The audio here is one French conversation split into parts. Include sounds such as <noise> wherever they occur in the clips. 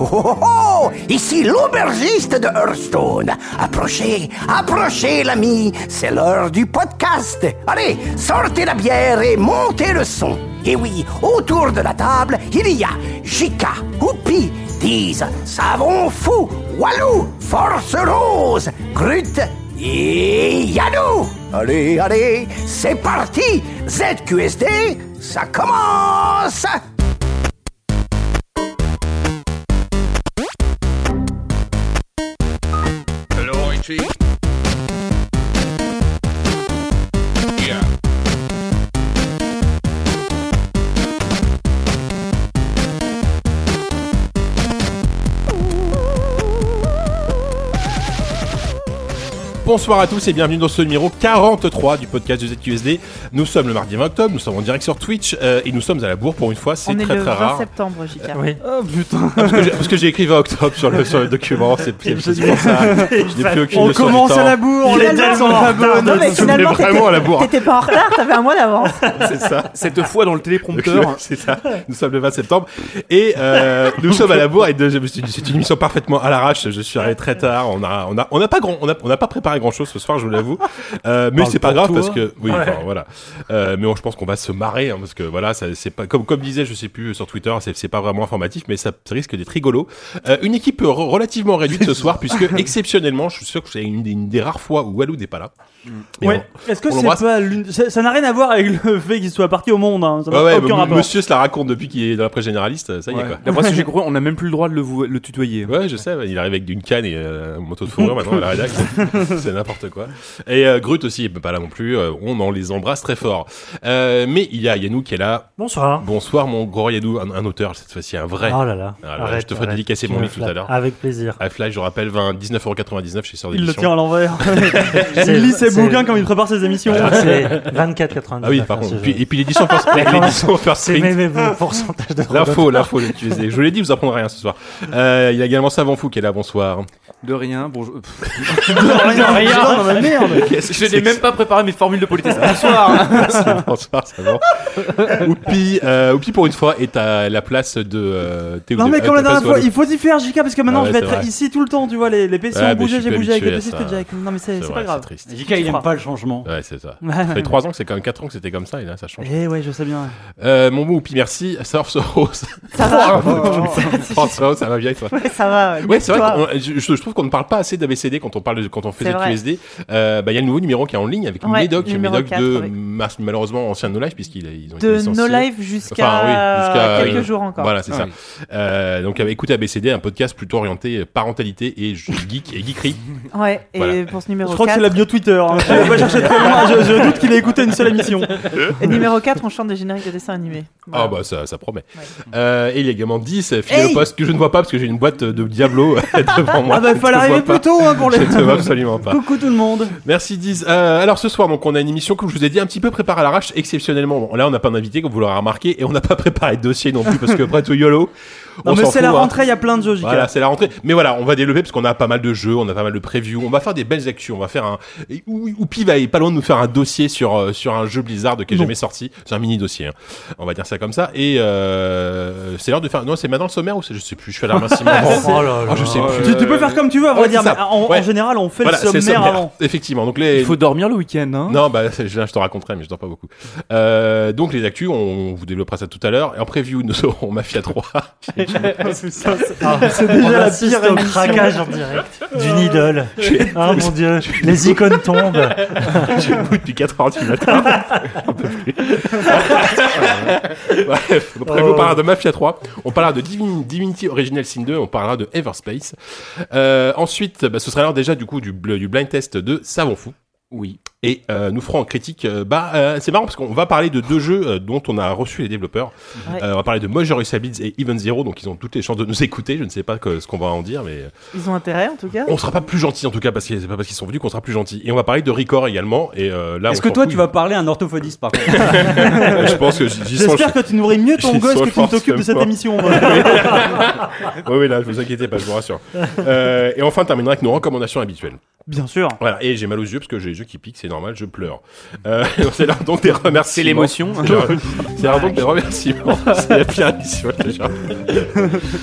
Oh, oh, oh Ici l'aubergiste de Hearthstone. Approchez, approchez, l'ami. C'est l'heure du podcast. Allez, sortez la bière et montez le son. Et oui, autour de la table, il y a Jika, Oupi, Diz, Savon Fou, Walou, Force Rose, Grut et Yanou. Allez, allez, c'est parti. ZQSD, ça commence. Bonsoir à tous et bienvenue dans ce numéro 43 du podcast de ZQSD. Nous sommes le mardi 20 octobre, nous sommes en direct sur Twitch euh, et nous sommes à la bourre pour une fois, c'est On est très le très 20 rare. septembre, JK. Oui. Ah, parce que j'ai- parce que j'ai écrit 20 octobre sur le, sur le document, c'est c'est pour ça. Je n'ai plus aucune On notion du commence temps. à la bourre, les Finalement, dates sont en pas retard. bonnes. Non, mais On est finalement, vraiment à la bourre. t'étais pas en retard, t'avais un mois d'avance. <laughs> C'est ça. Cette fois dans le téléprompteur. <laughs> c'est ça. Nous sommes le 20 septembre et euh, nous sommes à la bourre et de- je me suis dit, c'est une émission parfaitement à l'arrache. Je suis arrivé très tard. On a, on a, on n'a pas grand, on a, on n'a pas préparé grand chose ce soir, je vous l'avoue. Euh, mais c'est pas grave toi. parce que oui, enfin, voilà. Euh, mais bon, je pense qu'on va se marrer hein, parce que voilà, c'est pas comme comme disait, je sais plus sur Twitter, c'est c'est pas vraiment informatif, mais ça, ça risque d'être rigolo. Euh, une équipe re- relativement réduite ce soir puisque <laughs> exceptionnellement, je suis sûr que c'est une, des- une des rares fois où Walou n'est pas là. Ouais. Est-ce que on c'est pas l'une ça n'a rien à voir avec le <laughs> fait qu'il soit parti au monde hein. Ça Ouais, n'a ouais, aucun m- rapport. monsieur se la raconte depuis qu'il est dans la presse généraliste, ça y est quoi. D'après ce que j'ai compris, on n'a même plus le droit de le, tutoyer. Ouais, je sais, il arrive avec une canne et euh, un manteau de fourrure <laughs> maintenant à la rédac. C'est- n'importe quoi. Et euh, Grut aussi, il peut pas là non plus. euh, on en les embrasse très fort. Euh, mais il y a Yannou qui est là. Bonsoir. Bonsoir, mon gros Yannou, un, un auteur cette fois-ci, un vrai. Oh là là. Arrête, je te ferai arrête. dédicacer mon livre tout à l'heure. Avec plaisir. Half-Life, je rappelle, 20 19,99€ chez Sœur Il le tient à l'envers. <laughs> C'est- Il lit ses c'est- bouquins quand il prépare ses émissions. Que C'est 24,99. Ah oui, par hein, contre. Puis- et puis l'édition first, l'édition first print. mes, mes mes pourcentages de L'info, l'info. Je vous l'ai dit, vous apprendrez rien ce soir. Euh, il y a également Savant Fou qui est là, bonsoir. De rien, bonjour. <laughs> Rien, merde. <laughs> Je n'ai même pas préparé mes formules de politesse. <laughs> Bonsoir. <laughs> Bonsoir, Savant. Oupi, euh, Oupi, pour une fois, est à la place de euh, Théo. Non mais euh, comme la dernière fois, il faut y faire JK parce que maintenant Ah ouais, je vais c'est être vrai. ici tout le temps, tu vois, les, les PC Ouais, mais ont je bougé, suis j'ai bougé avec habitué les à PC, ça. Non mais c'est c'est vrai, pas grave. triste. JK, il aime pas le changement. Ouais, c'est ça. Ouais, Ça fait ouais. 3 ans que c'est quand même 4 ans que c'était comme ça et là ça change. Eh ouais, je sais bien. Euh, mon bon Oupi, merci. Surf Rose. Ça va François, ça va bien et toi Ouais, ça va. Ouais, c'est vrai. Qu'on- Je, je trouve qu'on ne parle pas assez d'ABCD quand on parle de, quand on fait C'est des vrai. QSD. Euh, bah, il y a le nouveau numéro qui est en ligne avec Ouais, Médoc, Médoc 4, de oui. malheureusement ancien No Life puisqu'ils ils ont été De. No Life jusqu'à Enfin, oui, quelques oui. jours encore. Voilà, c'est Ah ça. Euh, donc, écoute ABCD, un podcast plutôt orienté parentalité et geek et geekerie. Ouais, et Voilà. pour ce numéro Je crois que 4, c'est la bio Twitter. Hein. <laughs> Je doute qu'il ait écouté une seule émission. et numéro 4, on chante des génériques de dessins animés. Ah Voilà. bah ça, ça promet. Ouais. Euh, et il y a également 10 fidèles Hey poste que je ne vois pas parce que j'ai une boîte de Diablo <laughs> devant moi. Ah bah il fallait arriver plus tôt hein, pour les. Je te vois absolument pas. Tout le monde. Merci Diz. Euh, alors ce soir, donc on a une émission comme je vous ai dit un petit peu préparée à l'arrache, exceptionnellement. Bon, là, on n'a pas d'invité comme vous l'aurez remarqué et on n'a pas <laughs> préparé de dossier non plus parce que après tout YOLO. Non on mais c'est la hein. rentrée, il y a plein de jeux JK. Voilà, c'est la rentrée. Mais voilà, on va développer parce qu'on a pas mal de jeux, on a pas mal de previews, on va faire des belles actions, on va faire un. Oupi va est pas loin de nous faire un dossier sur euh, sur un jeu Blizzard qui est Non. jamais sorti. C'est un mini dossier, hein. on va dire ça comme ça. Et euh, c'est l'heure de faire. Non, c'est maintenant le sommaire ou c'est je sais plus. Je suis à la main Simon. <laughs> Oh là là. Ah, je sais plus. Tu, tu peux faire comme tu veux, à ouais, vrai c'est dire. ça. mais en, Ouais. en général, on fait Voilà, le sommaire avant. Effectivement. Donc les. Il faut dormir le week-end. Hein. Non, bah, je te raconterai, mais je dors pas beaucoup. Euh, donc, les actus, on vous développera ça tout à l'heure. Et en preview, nous aurons <laughs> Mafia 3. <laughs> Ah, C'est déjà on la pire au craquage en direct d'une idole. Ah mon dieu, les icônes tombent. <laughs> J'ai le bout depuis 4 heures du matin. <laughs> On peut plus. Bref, donc, preview, on parlera de Mafia 3. On parlera de Divin- Divinity Original Sin 2. On parlera de Everspace. Euh, ensuite, bah, ce sera l'heure déjà, du coup, du blind test de Savon Fou. Oui. Et euh, nous ferons en critique. euh, bah, euh, c'est marrant parce qu'on va parler de deux jeux euh, dont on a reçu les développeurs. Ouais. Euh, on va parler de Major Blitz et Even Zero, donc ils ont toutes les chances de nous écouter. Je ne sais pas que- ce qu'on va en dire, mais Ils ont intérêt en tout cas. on sera pas plus gentil en tout cas parce que c'est pas parce qu'ils sont venus qu'on sera plus gentil. Et on va parler de Record également. Et euh, là, Est-ce que toi fout. tu vas parler à un orthophoniste par contre <laughs> <laughs> Je pense que j'y sont. J'espère que tu nourris mieux ton gosse que tu ne t'occupes de cette émission. <laughs> Oui, oui, là, ne vous inquiétez pas, je vous rassure. Euh, et enfin, on terminera avec nos recommandations habituelles. Bien sûr. Voilà, et j'ai mal aux yeux parce que j'ai les yeux qui piquent, c'est normal, je pleure. Euh, <laughs> c'est l'heure donc des remerciements. C'est l'émotion. C'est l'heure- donc des remerciements. C'est la pire émission, je te jure.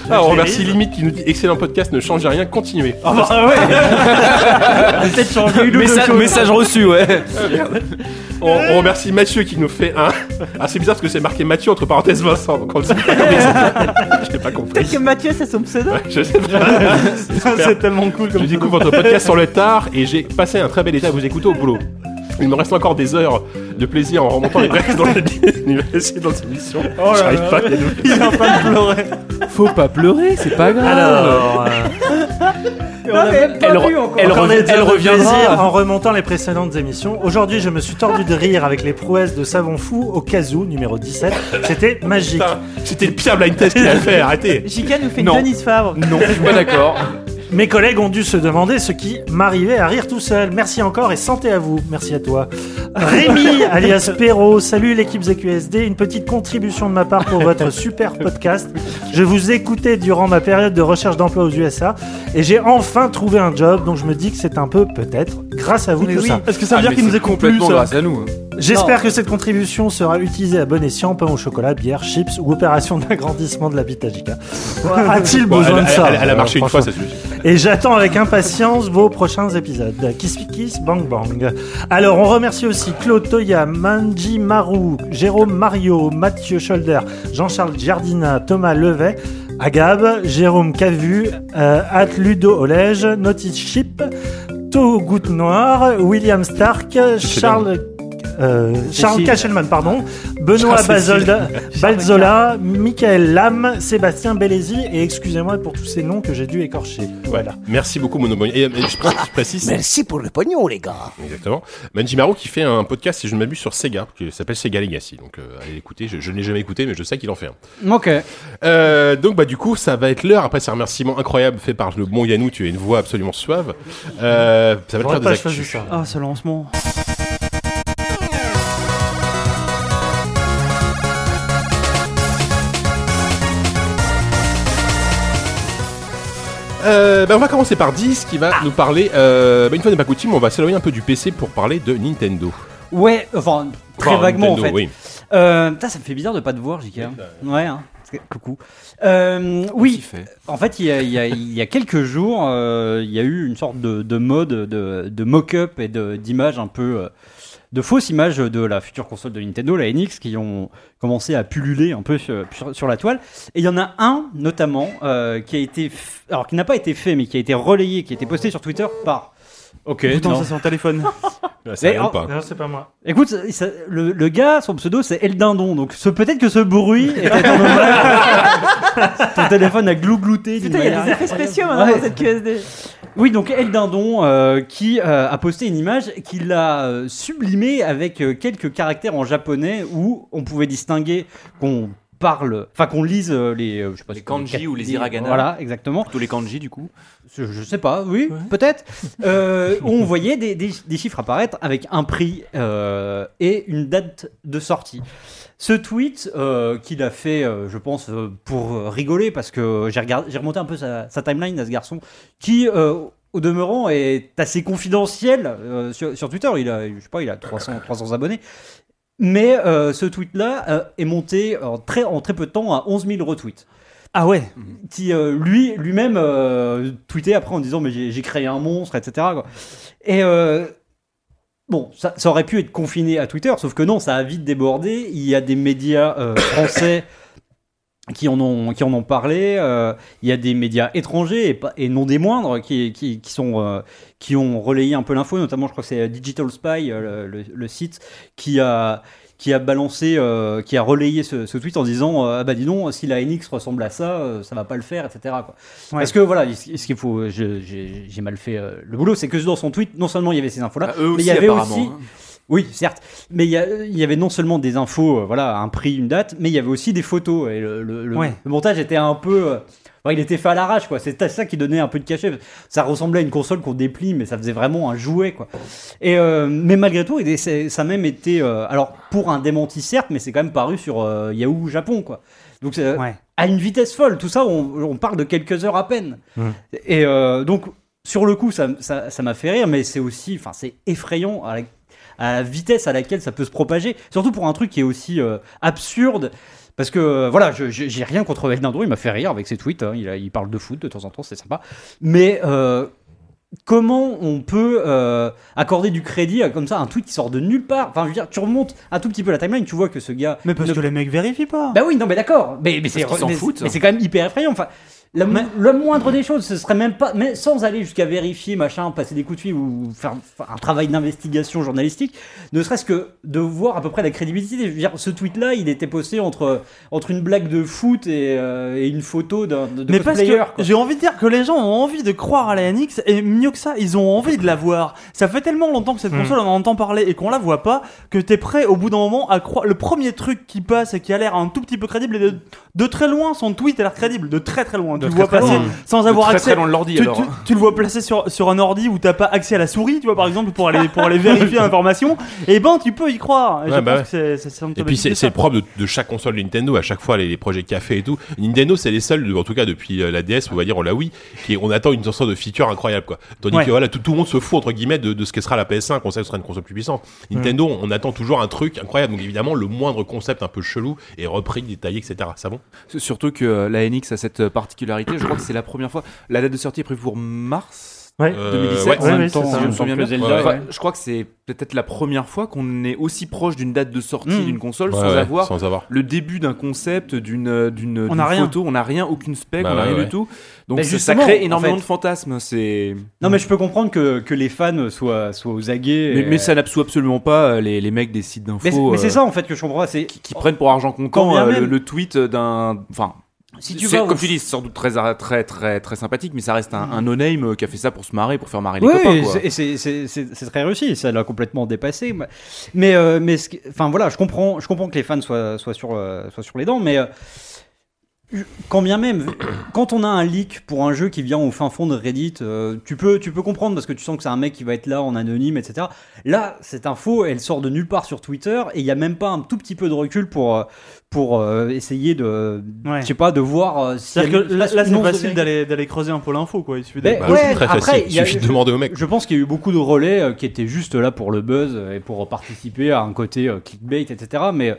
Ah, on remercie Limite qui nous dit excellent podcast, ne changez rien, continuez. Ah bah ouais <laughs> Peut-être changer une ou deux Message, reçu, ouais. On, on remercie Mathieu qui nous fait un. Ah, c'est bizarre parce que c'est marqué Mathieu entre parenthèses Vincent, donc on le sait pas comment il s'appelle. Je n'ai pas compris. Peut-être que Mathieu, c'est son pseudo. Je sais pas. <laughs> C'est tellement cool Je comme découvre votre podcast sur le tard et j'ai passé un très bel état à vous écouter au boulot. Il me reste encore des heures de plaisir en remontant les textes dans <laughs> dans cette émission. Oh là J'arrive là. pas à les Il est en train de pleurer. Faut pas pleurer, c'est pas grave. Alors, euh, Et on a même pas Elle, vu re- encore. elle, elle reviendra. en remontant les précédentes émissions. Aujourd'hui, je me suis tordu de rire avec les prouesses de Savon Fou au Kazoo, numéro 17. C'était magique. Putain, C'était le pire blind test qu'il a fait, arrêtez. Jika nous fait une Non. Denise Favre. Non, je suis pas d'accord. Mes collègues ont dû se demander ce qui m'arrivait à rire tout seul. Merci encore et santé à vous. Merci à toi. Rémi, <laughs> alias Perrault, salut l'équipe ZQSD. Une petite contribution de ma part pour votre super podcast. Je vous écoutais durant ma période de recherche d'emploi aux USA et j'ai enfin trouvé un job, donc je me dis que c'est un peu, peut-être, grâce à vous Mais tout oui. ça. Est-ce que ça veut Ah, dire mais qu'il nous c'est écoute complètement plus grâce à nous. hein. J'espère que cette contribution sera utilisée à bon escient, pain au chocolat, bière, chips ou opération d'agrandissement de l'habitat JK. A-t-il Bon, besoin elle, de ça elle- elle a marché une fois, ça suffit. Et j'attends avec impatience vos prochains épisodes. Kiss Kiss Bang Bang. Alors on remercie aussi Claude Toya, Manji Marou, Jérôme Mario, Mathieu Scholder, Jean-Charles Giardina, Thomas Levet, Agab, Jérôme Cavu, euh, At Ludo Olège, Notice Chip, To Goutte Noire, William Stark, Charles euh, Charles Cachelman, pardon, Benoît Bazolda, <laughs> Balzola, Michael Lam, Sébastien Bellesi, et excusez-moi pour tous ces noms que j'ai dû écorcher. Voilà. Merci beaucoup, Monobone. Et, euh, je, pré- je précise. Merci pour le pognon, les gars. Exactement. Manjimaro qui fait un podcast, si je ne m'abuse, sur Sega, qui s'appelle Sega Legacy. Donc, euh, allez l'écouter. Je, je ne l'ai jamais écouté, mais je sais qu'il en fait un. Ok. Euh, donc, bah, du coup, ça va être l'heure. Après ces remerciements incroyables faits par le bon Yannou, tu as une voix absolument suave. Euh, ça va être l'heure des actus. Ah, ce lancement. Euh, bah, on va commencer par 10 qui va nous parler. Euh, bah, une fois n'est pas coutume, on va s'éloigner un peu du PC pour parler de Nintendo. Ouais, enfin, très Enfin, vaguement Nintendo, en fait. Oui. Euh, ça me fait bizarre de pas te voir, JK. Ouais, hein. Parce que- Coucou. Euh, oui, en fait, il y a, il y a- il y a quelques jours, il y a eu une sorte de, de mode de, de mock-up et d'images un peu. De fausses images de la future console de Nintendo, la NX, qui ont commencé à pulluler un peu sur, la toile. Et il y en a un, notamment, euh, qui a été. Alors, qui n'a pas été fait, mais qui a été relayé, qui a été posté sur Twitter par. Ok, Putain, non. <laughs> ça c'est un téléphone. Mais, rien oh, pas. Non, c'est pas moi. Écoute, ça- ça- le, le gars, son pseudo, c'est Eldindon. Donc ce- peut-être que ce bruit <laughs> était en hommage. <laughs> Ton téléphone a glouglouté. Putain, il y a des effets spéciaux maintenant Ouais. dans cette QSD. Oui, donc Eldindon euh, qui euh, a posté une image qu'il a euh, sublimée avec quelques caractères en japonais où on pouvait distinguer qu'on parle, enfin qu'on lise les, je sais pas, Les si- kanji ou les hiragana. Voilà, exactement. Tous les kanji du coup. Je, je sais pas, oui, peut-être. <laughs> Euh, on voyait des, des- des chiffres apparaître avec un prix euh, et une date de sortie. Ce tweet euh, qu'il a fait, euh, je pense, euh, pour rigoler, parce que j'ai regardé, j'ai remonté un peu sa, sa timeline à ce garçon, qui, euh, au demeurant, est assez confidentiel euh, sur, sur Twitter. Il a, je sais pas, il a 300, 300 abonnés. Mais euh, ce tweet-là euh, est monté en très, en très peu de temps à 11 000 retweets Ah ouais. qui euh, lui lui-même euh, tweetait après en disant mais j'ai j'ai créé un monstre etc quoi. et euh, bon ça, aurait pu être confiné à Twitter sauf que non ça a vite débordé. Il y a des médias euh, <coughs> français qui en ont qui en ont parlé euh, il y a des médias étrangers et, non des moindres qui qui, sont euh, qui ont relayé un peu l'info notamment je crois que c'est Digital Spy le site qui a qui a balancé, euh, qui a relayé ce, ce tweet en disant euh, ah bah dis donc si la NX ressemble à ça, euh, ça va pas le faire, etc. Quoi. Parce que voilà, ce qu'il faut, j'ai j'ai mal fait euh, le boulot, c'est que dans son tweet, non seulement il y avait ces infos-là, Bah, mais il y avait aussi, hein. oui certes, mais il y, y avait non seulement des infos, euh, voilà, un prix, une date, mais il y avait aussi des photos et le, le- le- Ouais. le montage était un peu il était fait à l'arrache, quoi. C'était ça qui donnait un peu de cachet. Ça ressemblait à une console qu'on déplie, mais ça faisait vraiment un jouet, quoi. Et euh, mais malgré tout, ça a même été, euh, alors pour un démenti certes, mais c'est quand même paru sur euh, Yahoo Japon, quoi. Donc Ouais. à une vitesse folle. Tout ça, on, on parle de quelques heures à peine. Mm. Et donc sur le coup, ça ça- ça m'a fait rire, mais c'est aussi, enfin, c'est effrayant à la, à la vitesse à laquelle ça peut se propager. Surtout pour un truc qui est aussi absurde. Parce que euh, voilà, j'ai rien contre Nindro, il m'a fait rire avec ses tweets. hein, il, a- il parle de foot de temps en temps, c'est sympa. Mais euh, comment on peut euh, accorder du crédit à comme ça un tweet qui sort de nulle part? Enfin, je veux dire, tu remontes un tout petit peu la timeline, tu vois que ce gars. Mais parce ne- que les mecs vérifient pas. Bah oui, non, mais d'accord. Mais. Mais c'est quand même hyper effrayant. Enfin, la moindre des choses, ce serait même pas, mais sans aller jusqu'à vérifier, machin, passer des coups de fil ou faire faire un travail d'investigation journalistique, ne serait-ce que de voir à peu près la crédibilité. Je veux dire, ce tweet-là, il était posté entre, entre une blague de foot et, euh, et une photo d'un de, Mais parce cosplayer, j'ai envie de dire que les gens ont envie de croire à la NX et mieux que ça, ils ont envie de la voir. Ça fait tellement longtemps que cette Hmm. console on en entend parler et qu'on la voit pas que t'es prêt au bout d'un moment à croire. Le premier truc qui passe et qui a l'air un tout petit peu crédible et de, de très loin, son tweet a l'air crédible, de très très loin. Tu le vois passer sans avoir accès. tu, le vois placer sur, sur un ordi où t'as pas accès à la souris, tu vois par exemple pour aller pour aller <laughs> vérifier l'information. Et ben tu peux y croire. Et Ouais, je bah ouais. Et puis c'est propre de, de chaque console de Nintendo, à chaque fois les, les projets café et tout. Nintendo c'est les seuls, en tout cas depuis euh, la DS, on va dire, on la Wii, qui on attend une sorte de feature incroyable quoi. Tandis Ouais. que voilà, tout, tout le monde se fout entre guillemets de, de ce que sera la PS5, on sait que ce sera une console plus puissante. Nintendo, on attend toujours un truc incroyable, donc évidemment le moindre concept un peu chelou est repris, détaillé, etc. Ça bon Surtout que euh, la NX a cette euh, particularité, je crois que c'est la première fois. La date de sortie est prévue pour mars Ouais. Euh, 2017. ouais. Ouais, ouais, même c'est temps, ça. si je me souviens bien. Zelda, Enfin, ouais. Je crois que c'est peut-être la première fois qu'on est aussi proche d'une date de sortie Mm. d'une console Ouais, sans ouais, avoir sans avoir. le début d'un concept, d'une euh, d'une photo. On n'a rien, aucune spec, Bah on n'a rien ouais. du tout. Donc ça- crée en énormément fait. de fantasmes. C'est Non, mais je peux comprendre que, que les fans soient, soient aux aguets. mais, et- mais ça n'absout absolument pas euh, les, les mecs des sites d'infos Mais c'est- euh, ça en fait que je comprends. C'est qui, qui prennent pour argent comptant euh, le, tweet d'un. Enfin, Si tu vas comme tu dis, c'est sans doute très très très très sympathique, mais ça reste un, un no-name euh, qui a fait ça pour se marrer, pour faire marrer les copains. quoi. c'est- et c'est- c'est c'est- c'est très réussi, ça l'a complètement dépassé. Mais- Mais, euh, mais enfin voilà, je comprends, je comprends que les fans soient, soient, sur, euh, soient sur les dents, mais euh, quand bien même, quand on a un leak pour un jeu qui vient au fin fond de Reddit, euh, tu, peux, tu peux comprendre parce que tu sens que c'est un mec qui va être là en anonyme, etc. Là, cette info, elle sort de nulle part sur Twitter et il n'y a même pas un tout petit peu de recul pour, euh, pour euh, essayer de, Ouais. je sais pas, de voir euh, si C'est-à-dire elle- que là, là, c'est facile d'aller creuser un peu l'info quoi. Il suffit Bah, Ouais, très après, facile, il a- suffit de demander au mec. Je pense qu'il y a eu beaucoup de relais euh, qui étaient juste là pour le buzz et pour participer à un côté euh, clickbait, etc. Mais euh,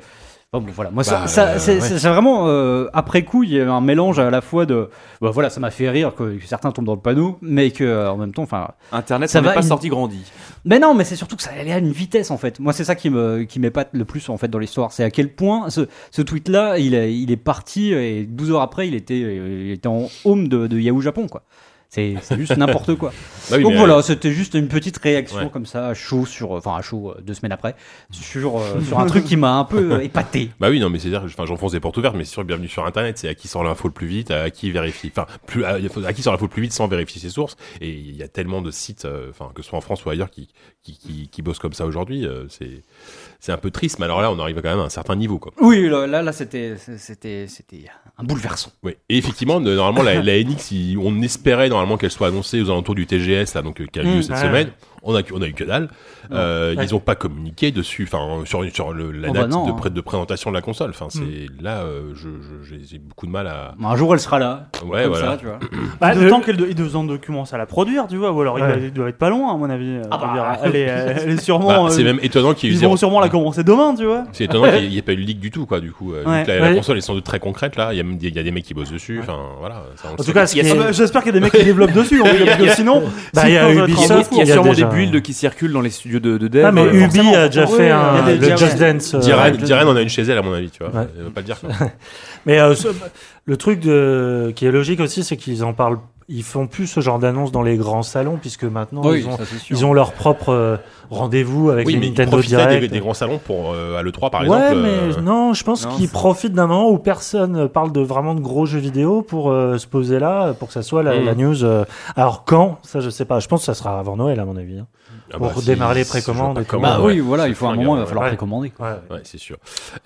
bon, bon, voilà, moi, ça, Bah, ça- euh, c'est ouais. vraiment euh, après coup, il y a un mélange à la fois de, bah, voilà, ça m'a fait rire que, certains tombent dans le panneau, mais que euh, en même temps, enfin, Internet, Ça n'est pas sorti grandi. mais non, mais c'est surtout que ça allait à une vitesse en fait. Moi, c'est ça qui me qui m'épate le plus en fait dans l'histoire, c'est à quel point ce, ce tweet là, il est, il est parti et 12 heures après, il était il était en home de, de Yahoo Japon quoi. C'est c'est juste n'importe quoi. <laughs> Bah oui, Donc voilà, c'était juste une petite réaction Ouais. comme ça, à chaud sur, enfin à chaud euh, deux semaines après, sur euh, <laughs> sur un truc qui m'a un peu euh, épaté. Bah oui, non, mais c'est-à-dire, enfin, j'enfonce des portes ouvertes, mais c'est sûr, bienvenue sur Internet, c'est à qui sort l'info le plus vite, à qui vérifie, enfin, plus, à, à qui sort l'info le plus vite sans vérifier ses sources. Et il y a tellement de sites, euh, enfin, que ce soit en France ou ailleurs, qui, qui, qui, qui bossent comme ça aujourd'hui, euh, c'est, c'est un peu triste, mais alors là, on arrive quand même à un certain niveau, quoi. Oui, là là, c'était c'était c'était un bouleversant. Oui. Et effectivement, normalement, la, la NX, il- on espérait normalement qu'elle soit annoncée aux alentours du TGS, là, donc, euh, qui a lieu Mm, cette ouais. semaine. On a, on a eu que dalle. Euh, Ouais. Ils ont pas communiqué dessus, enfin, sur, sur le, la Oh bah date non, de, hein. pré- de présentation de la console. Enfin, c'est là, euh, j'ai beaucoup de mal à. Un jour, elle sera là. Ouais, comme voilà. ça, tu vois. Bah, Le- D'autant qu'il doit en commence à la produire, tu vois, ou alors il Ouais. doit- il doit être pas loin, à mon avis. Ah bah, elle, est, elle est sûrement. Bah, euh, c'est même étonnant qu'il y ait eu ils vont sûrement la commencer demain, tu vois. C'est étonnant qu'il n'y <laughs> ait pas eu de leak du tout, quoi, du coup. Euh, la, console est sans doute très concrète, là. Il y a même des, il y a des mecs qui bossent dessus. Enfin, voilà. ça, En tout cas, bah, J'espère qu'il y a des mecs qui développent dessus, hein, <laughs> sinon. Bah, il y a sûrement déjà- des builds qui circulent dans les studios de, de dev. Ah, mais Euh, Ubi a déjà fait un, des- le Just ouais. Dance. euh, Diren, ouais. Diren en a une chez elle, à mon avis, tu vois. Ouais. Elle veut pas le dire. <laughs> Mais euh, ce- le truc de, qui est logique aussi, c'est qu'ils en parlent. Ils font plus ce genre d'annonces dans les grands salons, puisque maintenant ils, ont, ça, ils ont leur propre euh, rendez-vous avec Oui, les mais ils Nintendo profitaient Direct. des, des grands salons pour euh, à l'E3, par ouais, exemple. mais euh, non, je pense qu'ils profitent d'un moment où personne parle de vraiment de gros jeux vidéo pour euh, se poser là, pour que ça soit la, Mm. la news. euh. Alors quand Ça, je sais pas. Je pense que ça sera avant Noël, à mon avis. hein. Ah pour si- démarrer les si précommandes Bah ouais. oui, voilà, il faut un moment, il va ouais. falloir Ouais. précommander. Ouais. Ouais, c'est sûr.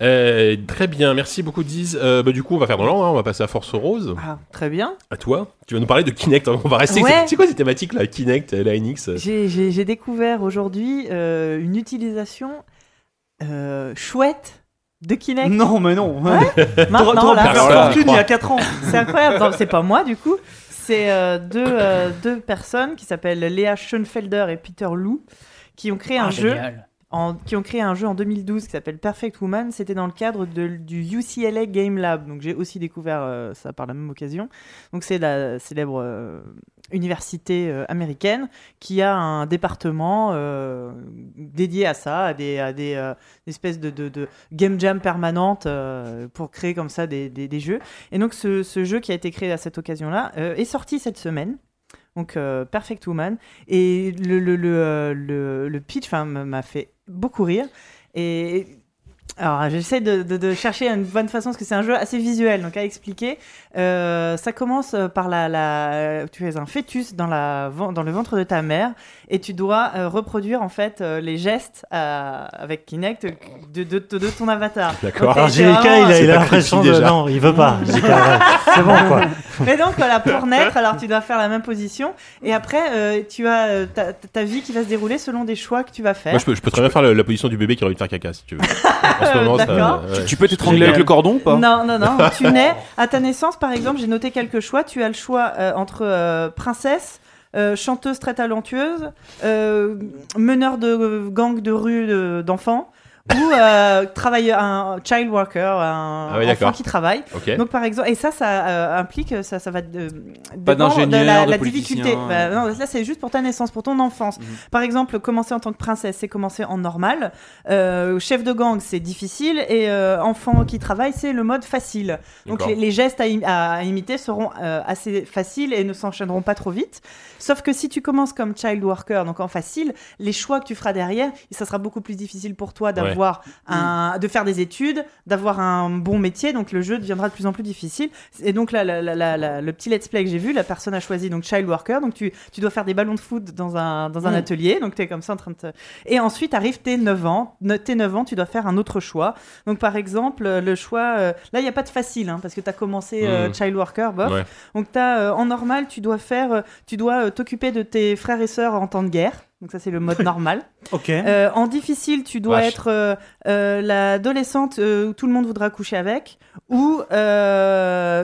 Euh, très bien, merci beaucoup Diz. Euh, bah, du coup, on va faire dans l'ordre, hein, on va passer à Force Rose. Ah, très bien. À toi. Tu vas nous parler de Kinect. hein, On va rester. Ouais. c'est- quoi ces thématiques là Kinect, la NX J'ai- J'ai découvert aujourd'hui euh, une utilisation euh, chouette de Kinect. Non, mais non. <laughs> Maintenant, T'aurais là, fortune il y a crois. 4 ans. c'est incroyable. Non, c'est pas moi du coup. C'est euh, deux, euh, deux personnes qui s'appellent Léa Schoenfelder et Peter Lou qui ont créé un Ah, jeu génial. en- qui ont créé un jeu en 2012 qui s'appelle Perfect Woman. C'était dans le cadre de- du UCLA Game Lab. Donc j'ai aussi découvert euh, ça par la même occasion. Donc c'est la célèbre euh, université euh, américaine qui a un département euh, dédié à ça, à des, euh, espèces de, game jam permanentes euh, pour créer comme ça des, jeux. Et donc ce, jeu qui a été créé à cette occasion-là est sorti cette semaine. Donc Perfect Woman. Et le, pitch m'a fait beaucoup rire. Et alors j'essaie de, de, de chercher une bonne façon parce que c'est un jeu assez visuel, donc à expliquer. Euh, ça commence par la, la... Tu es un fœtus dans, la, dans le ventre de ta mère et tu dois euh, reproduire en fait euh, les gestes euh, avec Kinect de, de, de, de ton avatar. <laughs> D'accord. Alors JK, vraiment- il a, l'impression de... déjà. Non, il veut pas. <laughs> C'est bon, quoi. <laughs> Mais donc voilà, pour naître, alors tu dois faire la même position et après euh, tu as euh, ta, ta vie qui va se dérouler selon des choix que tu vas faire. Moi, je peux, je peux très bien faire la, la position du bébé qui a envie de faire caca si tu veux. En ce moment, ça, D'accord. ouais. Tu peux t'étrangler avec le cordon ou pas? Non, non, non. tu nais à ta naissance, par exemple, j'ai noté quelques choix. Tu as le choix euh, entre euh, princesse, euh, chanteuse très talentueuse, meneur de gang de rue de- d'enfants. Ou euh, travailleur, un child worker, un Ah oui, enfant qui travaille. Donc par exemple, et ça, ça euh, implique, ça, ça va de, Pas de la, de la politicien, difficulté. euh. Bah, non, là c'est juste pour ta naissance, pour ton enfance. Mhm. Par exemple, commencer en tant que princesse, c'est commencer en normal. Euh, chef de gang, c'est difficile, et euh, enfant qui travaille, c'est le mode facile. Donc les, les gestes à, im- à- à imiter seront euh, assez faciles et ne s'enchaîneront pas trop vite. Sauf que si tu commences comme child worker, donc en facile, les choix que tu feras derrière, ça sera beaucoup plus difficile pour toi d'avoir un, de faire des études, d'avoir un bon métier. Donc le jeu deviendra de plus en plus difficile. Et donc là, la- la- la- la- le petit let's play que j'ai vu, la personne a choisi donc child worker. Donc tu, tu dois faire des ballons de foot dans un, dans un Mm. atelier. Donc tu es comme ça en train de te... Et ensuite arrive tes 9 ans. Tes 9 ans, tu dois faire un autre choix. Donc par exemple, euh, le choix... euh, là, il n'y a pas de facile, hein, parce que tu as commencé euh, Mm. child worker, bof. Ouais. Donc t'as, euh, en normal, tu dois faire, tu dois t'occuper de tes frères et sœurs en temps de guerre. Donc ça c'est le mode normal. <laughs> Ok. Euh, en difficile, tu dois Vache. être euh, euh, l'adolescente où tout le monde voudra coucher avec, ou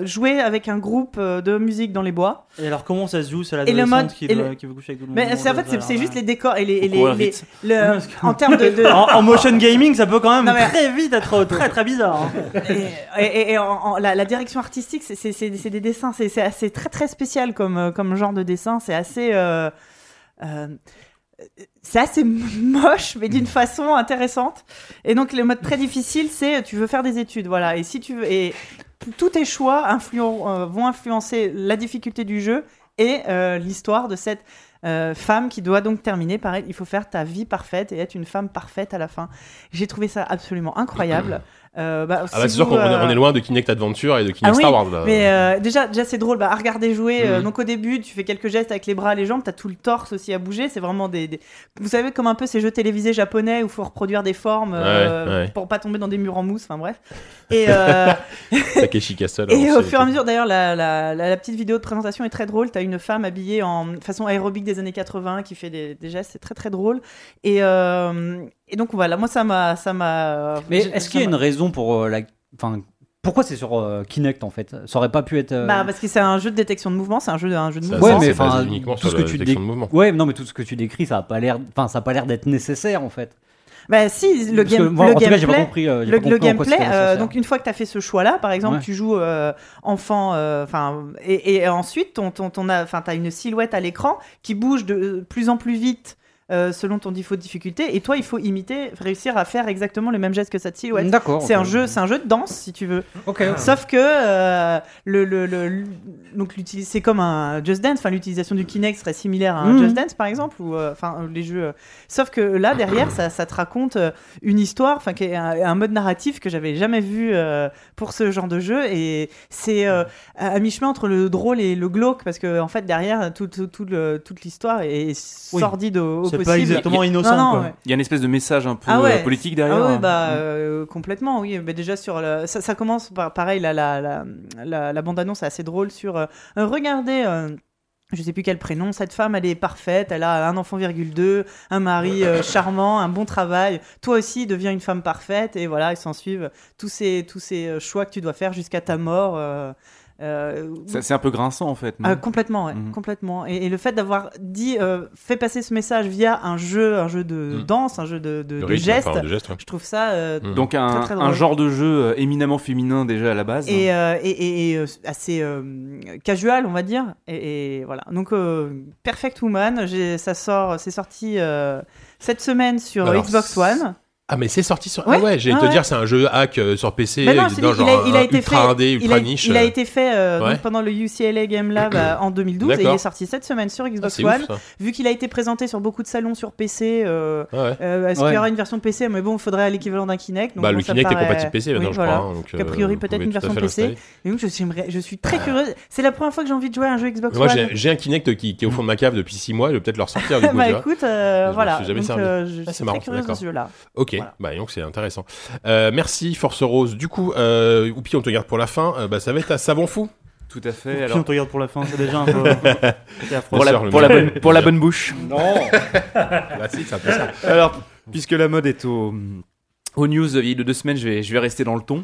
jouer avec un groupe de musique dans les bois. Et alors, comment ça se joue? C'est l'adolescente qui, le- qui veut coucher avec tout le monde Mais c'est en fait c'est, juste les décors et les, et Faut les, courir les- vite. le- <laughs> Parce que- en termes de, de- <laughs> En, en motion gaming, ça peut quand même Non, mais- très vite être très très bizarre. hein. et, et- et en- en- la, la direction artistique, c'est, des dessins, c'est, assez très très spécial comme, comme genre de dessin. C'est assez, euh, c'est assez moche, mais d'une façon intéressante. Et donc le mode très difficile, c'est tu veux faire des études, voilà. Et si tu veux, et tous tes choix influen- euh, vont influencer la difficulté du jeu et euh, l'histoire de cette euh, femme qui doit donc terminer par elle. Il faut faire ta vie parfaite et être une femme parfaite à la fin. J'ai trouvé ça absolument incroyable. <clears throat> Euh, bah, Ah bah, c'est sûr qu'on est, euh, est loin de Kinect Adventure et de Kinect ah oui, Star Wars là. mais euh, déjà, déjà c'est drôle bah, à regarder jouer. euh, Mhm. donc au début, tu fais quelques gestes avec les bras, les jambes, t'as tout le torse aussi à bouger. C'est vraiment des, des- Vous savez, comme un peu ces jeux télévisés japonais où il faut reproduire des formes Ouais, ouais. pour pas tomber dans des murs en mousse. Enfin bref. Et, <laughs> Takeshi Castle. et au fur et à mesure, d'ailleurs, la, la, la- la petite vidéo de présentation est très drôle. T'as une femme habillée en façon aérobique des années 80 qui fait des, des gestes. C'est très très drôle. Et, et donc voilà, moi ça m'a. ça m'a. Mais est-ce qu'il y a une raison pour euh, la. Enfin, pourquoi c'est sur euh, Kinect en fait? Ça aurait pas pu être. euh, Bah, parce que c'est un jeu de détection de mouvement, c'est un jeu, un jeu de Ça, mouvement. Ouais, mais enfin, uniquement tout sur ce que tu détection dé- de mouvement. Ouais, non, mais tout ce que tu décris, ça a pas l'air. Enfin, ça a pas l'air d'être nécessaire en fait. Bah si, le, que game, moi, le en tout cas, j'ai pas gameplay, compris. euh, le, pas le compris quoi gameplay, euh, donc une fois que tu as fait ce choix-là, par exemple, Ouais. tu joues euh, enfant, euh, enfin, et, et ensuite, ton, ton, ton, as une silhouette à l'écran qui bouge de plus en plus vite euh, selon ton niveau de difficulté, et toi, il faut imiter, réussir à faire exactement le même geste que cette silhouette. D'accord. C'est un jeu, c'est un jeu de danse, si tu veux. Ok. ok. Sauf que euh, le, le, le- donc c'est comme un Just Dance, enfin l'utilisation du Kinect serait similaire à un Mhm. Just Dance par exemple, ou euh, enfin les jeux. Sauf que là derrière, ça, ça te raconte une histoire, enfin un, un mode narratif que j'avais jamais vu euh, pour ce genre de jeu, et c'est euh, à, à mi-chemin entre le drôle et le glauque, parce que en fait derrière tout, tout- tout le- toute l'histoire est Oui. sordide au, au possible. pas exactement innocent. Non, non, quoi. ouais. Il y a une espèce de message un peu Ah ouais. euh, politique derrière. Ah ouais, hein. bah euh, complètement, oui. Mais déjà sur le, ça, ça commence par pareil, la, la, la, la, la bande-annonce est assez drôle sur. euh, regardez. euh, je sais plus quel prénom, cette femme elle est parfaite, elle a un enfant virgule 2, un mari euh, <laughs> charmant, un bon travail. Toi aussi deviens une femme parfaite et voilà, ils s'en suivent tous ces tous ces choix que tu dois faire jusqu'à ta mort. euh, Euh, C'est un peu grinçant en fait. non ah, complètement, ouais, Mhm. complètement. Et, et le fait d'avoir dit, euh, fait passer ce message via un jeu, un jeu de Mhm. danse, un jeu de, de, Le de rythme, gestes, enfin, de gestes, ouais. je trouve ça euh, Mhm. Donc un, Très, très un genre de jeu éminemment féminin déjà à la base. et, euh, et, et- et, euh, assez euh, casual, on va dire. Et, et voilà. Donc, euh, Perfect Woman, ça sort, c'est sorti euh, cette semaine sur Alors, Xbox One. Ah, mais c'est sorti sur. Ouais, Ah ouais, j'allais ouais, te ouais. dire, c'est un jeu hack euh, sur PC. Mais non, il, c'est- a- il a un été ultra fait- indé, Il ultra a, niche. il a euh. été fait euh, Ouais. donc pendant le UCLA Game Lab euh, en 2012 et il est sorti cette semaine sur Ah, Xbox c'est One. ouf. Vu qu'il a été présenté sur beaucoup de salons sur PC, euh, Ah ouais. euh, est-ce qu'il y aura une version PC Mais bon, il faudrait l'équivalent d'un Kinect. donc Bah, bon, le ça Kinect est compatible PC maintenant, Oui, je voilà. crois. hein, donc, A priori, euh, peut-être une version PC. Et donc, je suis, je suis très curieuse. C'est la première fois que j'ai envie de jouer à un jeu Xbox Moi, One. j'ai j'ai un Kinect qui, est au fond de ma cave depuis 6 mois. Je vais peut-être le ressortir du <laughs> coup. bah écoute, euh, voilà. servi. euh, je Ah, c'est suis marrant, très curieuse de d'accord. ce jeu-là. Ok, Voilà. bah donc c'est intéressant. Euh, merci Force Rose. Du coup, euh, Oupi, on te garde pour la fin. Euh, bah, ça va être à Savon Fou. Tout à fait. Alors, on te regarde pour la fin, c'est déjà un <laughs> peu. c'est affreux. pour, la, pour, la bonne, pour la bonne bouche. <laughs> Bah, si, c'est un peu ça. Alors, puisque la mode est au, aux news de deux semaines, je vais, je vais rester dans le ton.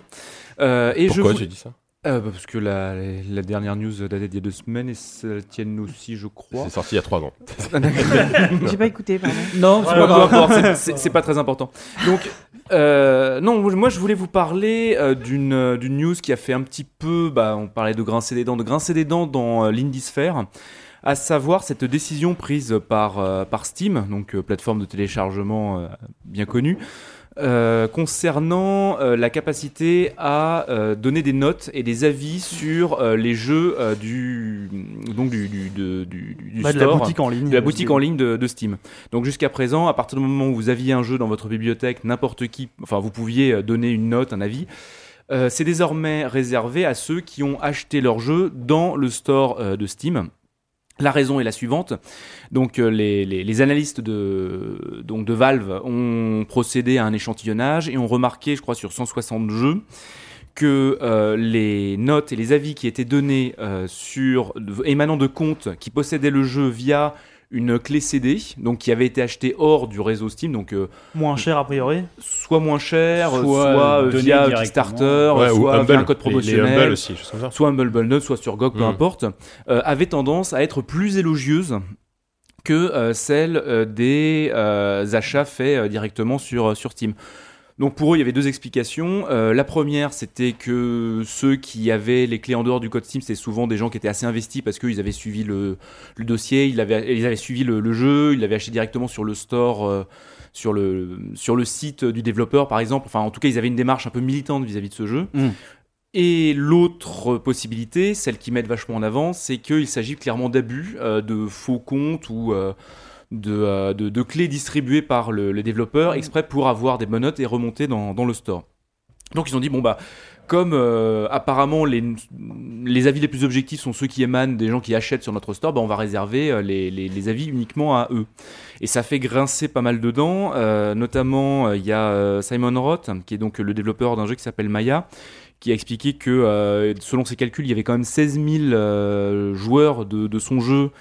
Euh, et Pourquoi je vous- j'ai dit ça? Euh, bah, Parce que la, la dernière news datait d'il y a deux semaines et ça tienne aussi, je crois. C'est sorti il y a 3 ans. <laughs> J'ai pas écouté, pardon. Non, c'est pas grave. importe, c'est- c'est- <laughs> c'est pas très important. Donc, euh, non, moi je voulais vous parler euh, d'une euh, d'une news qui a fait un petit peu, bah, on parlait de grincer des dents, de grincer des dents dans euh, l'Indisphère, à savoir cette décision prise par, euh, par Steam, donc euh, plateforme de téléchargement euh, bien connue. Euh, concernant euh, la capacité à euh, donner des notes et des avis sur euh, les jeux euh, du donc du du, du, du Bah, de la store boutique en ligne. de la boutique en ligne de, de Steam. Donc jusqu'à présent, à partir du moment où vous aviez un jeu dans votre bibliothèque, n'importe qui, enfin vous pouviez donner une note, un avis. Euh, c'est désormais réservé à ceux qui ont acheté leur jeu dans le store de Steam. La raison est la suivante. Donc euh, les, analystes de, donc de Valve ont procédé à un échantillonnage et ont remarqué, je crois, sur 160 jeux, que euh, les notes et les avis qui étaient donnés euh, sur émanant de comptes qui possédaient le jeu via une clé CD, donc qui avait été achetée hors du réseau Steam, donc euh, Moins cher a priori. soit moins cher, euh, Soit soit, euh, donné via. Kickstarter, Ouais, soit Humble. via un code Les- Les, Humble promotionnel, aussi, soit Humble Bundle, soit sur GOG, peu Mm. importe, euh, avait tendance à être plus élogieuse que euh, celle euh, des euh, achats faits euh, directement sur, euh, sur Steam. Donc pour eux, il y avait deux explications. Euh, la première, c'était que ceux qui avaient les clés en dehors du code Steam, c'était souvent des gens qui étaient assez investis parce qu'ils avaient suivi le, le dossier, ils avaient, ils avaient suivi le, le jeu, ils l'avaient acheté directement sur le store, euh, sur, le, sur le site du développeur par exemple. Enfin, en tout cas, ils avaient une démarche un peu militante vis-à-vis de ce jeu. Mm. Et l'autre possibilité, celle qui mettent vachement en avant, c'est qu'il s'agit clairement d'abus, euh, de faux comptes ou de, euh, de, de clés distribuées par le, le développeur exprès pour avoir des bonnes notes et remonter dans, dans le store. Donc ils ont dit, bon bah, comme euh, apparemment les, les avis les plus objectifs sont ceux qui émanent des gens qui achètent sur notre store, bah, on va réserver euh, les, les, les avis uniquement à eux. Et ça fait grincer pas mal dedans, euh, notamment il y a Simon Roth, qui est donc le développeur d'un jeu qui s'appelle Maya, qui a expliqué que euh, selon ses calculs, il y avait quand même 16 000 euh, joueurs de, de son jeu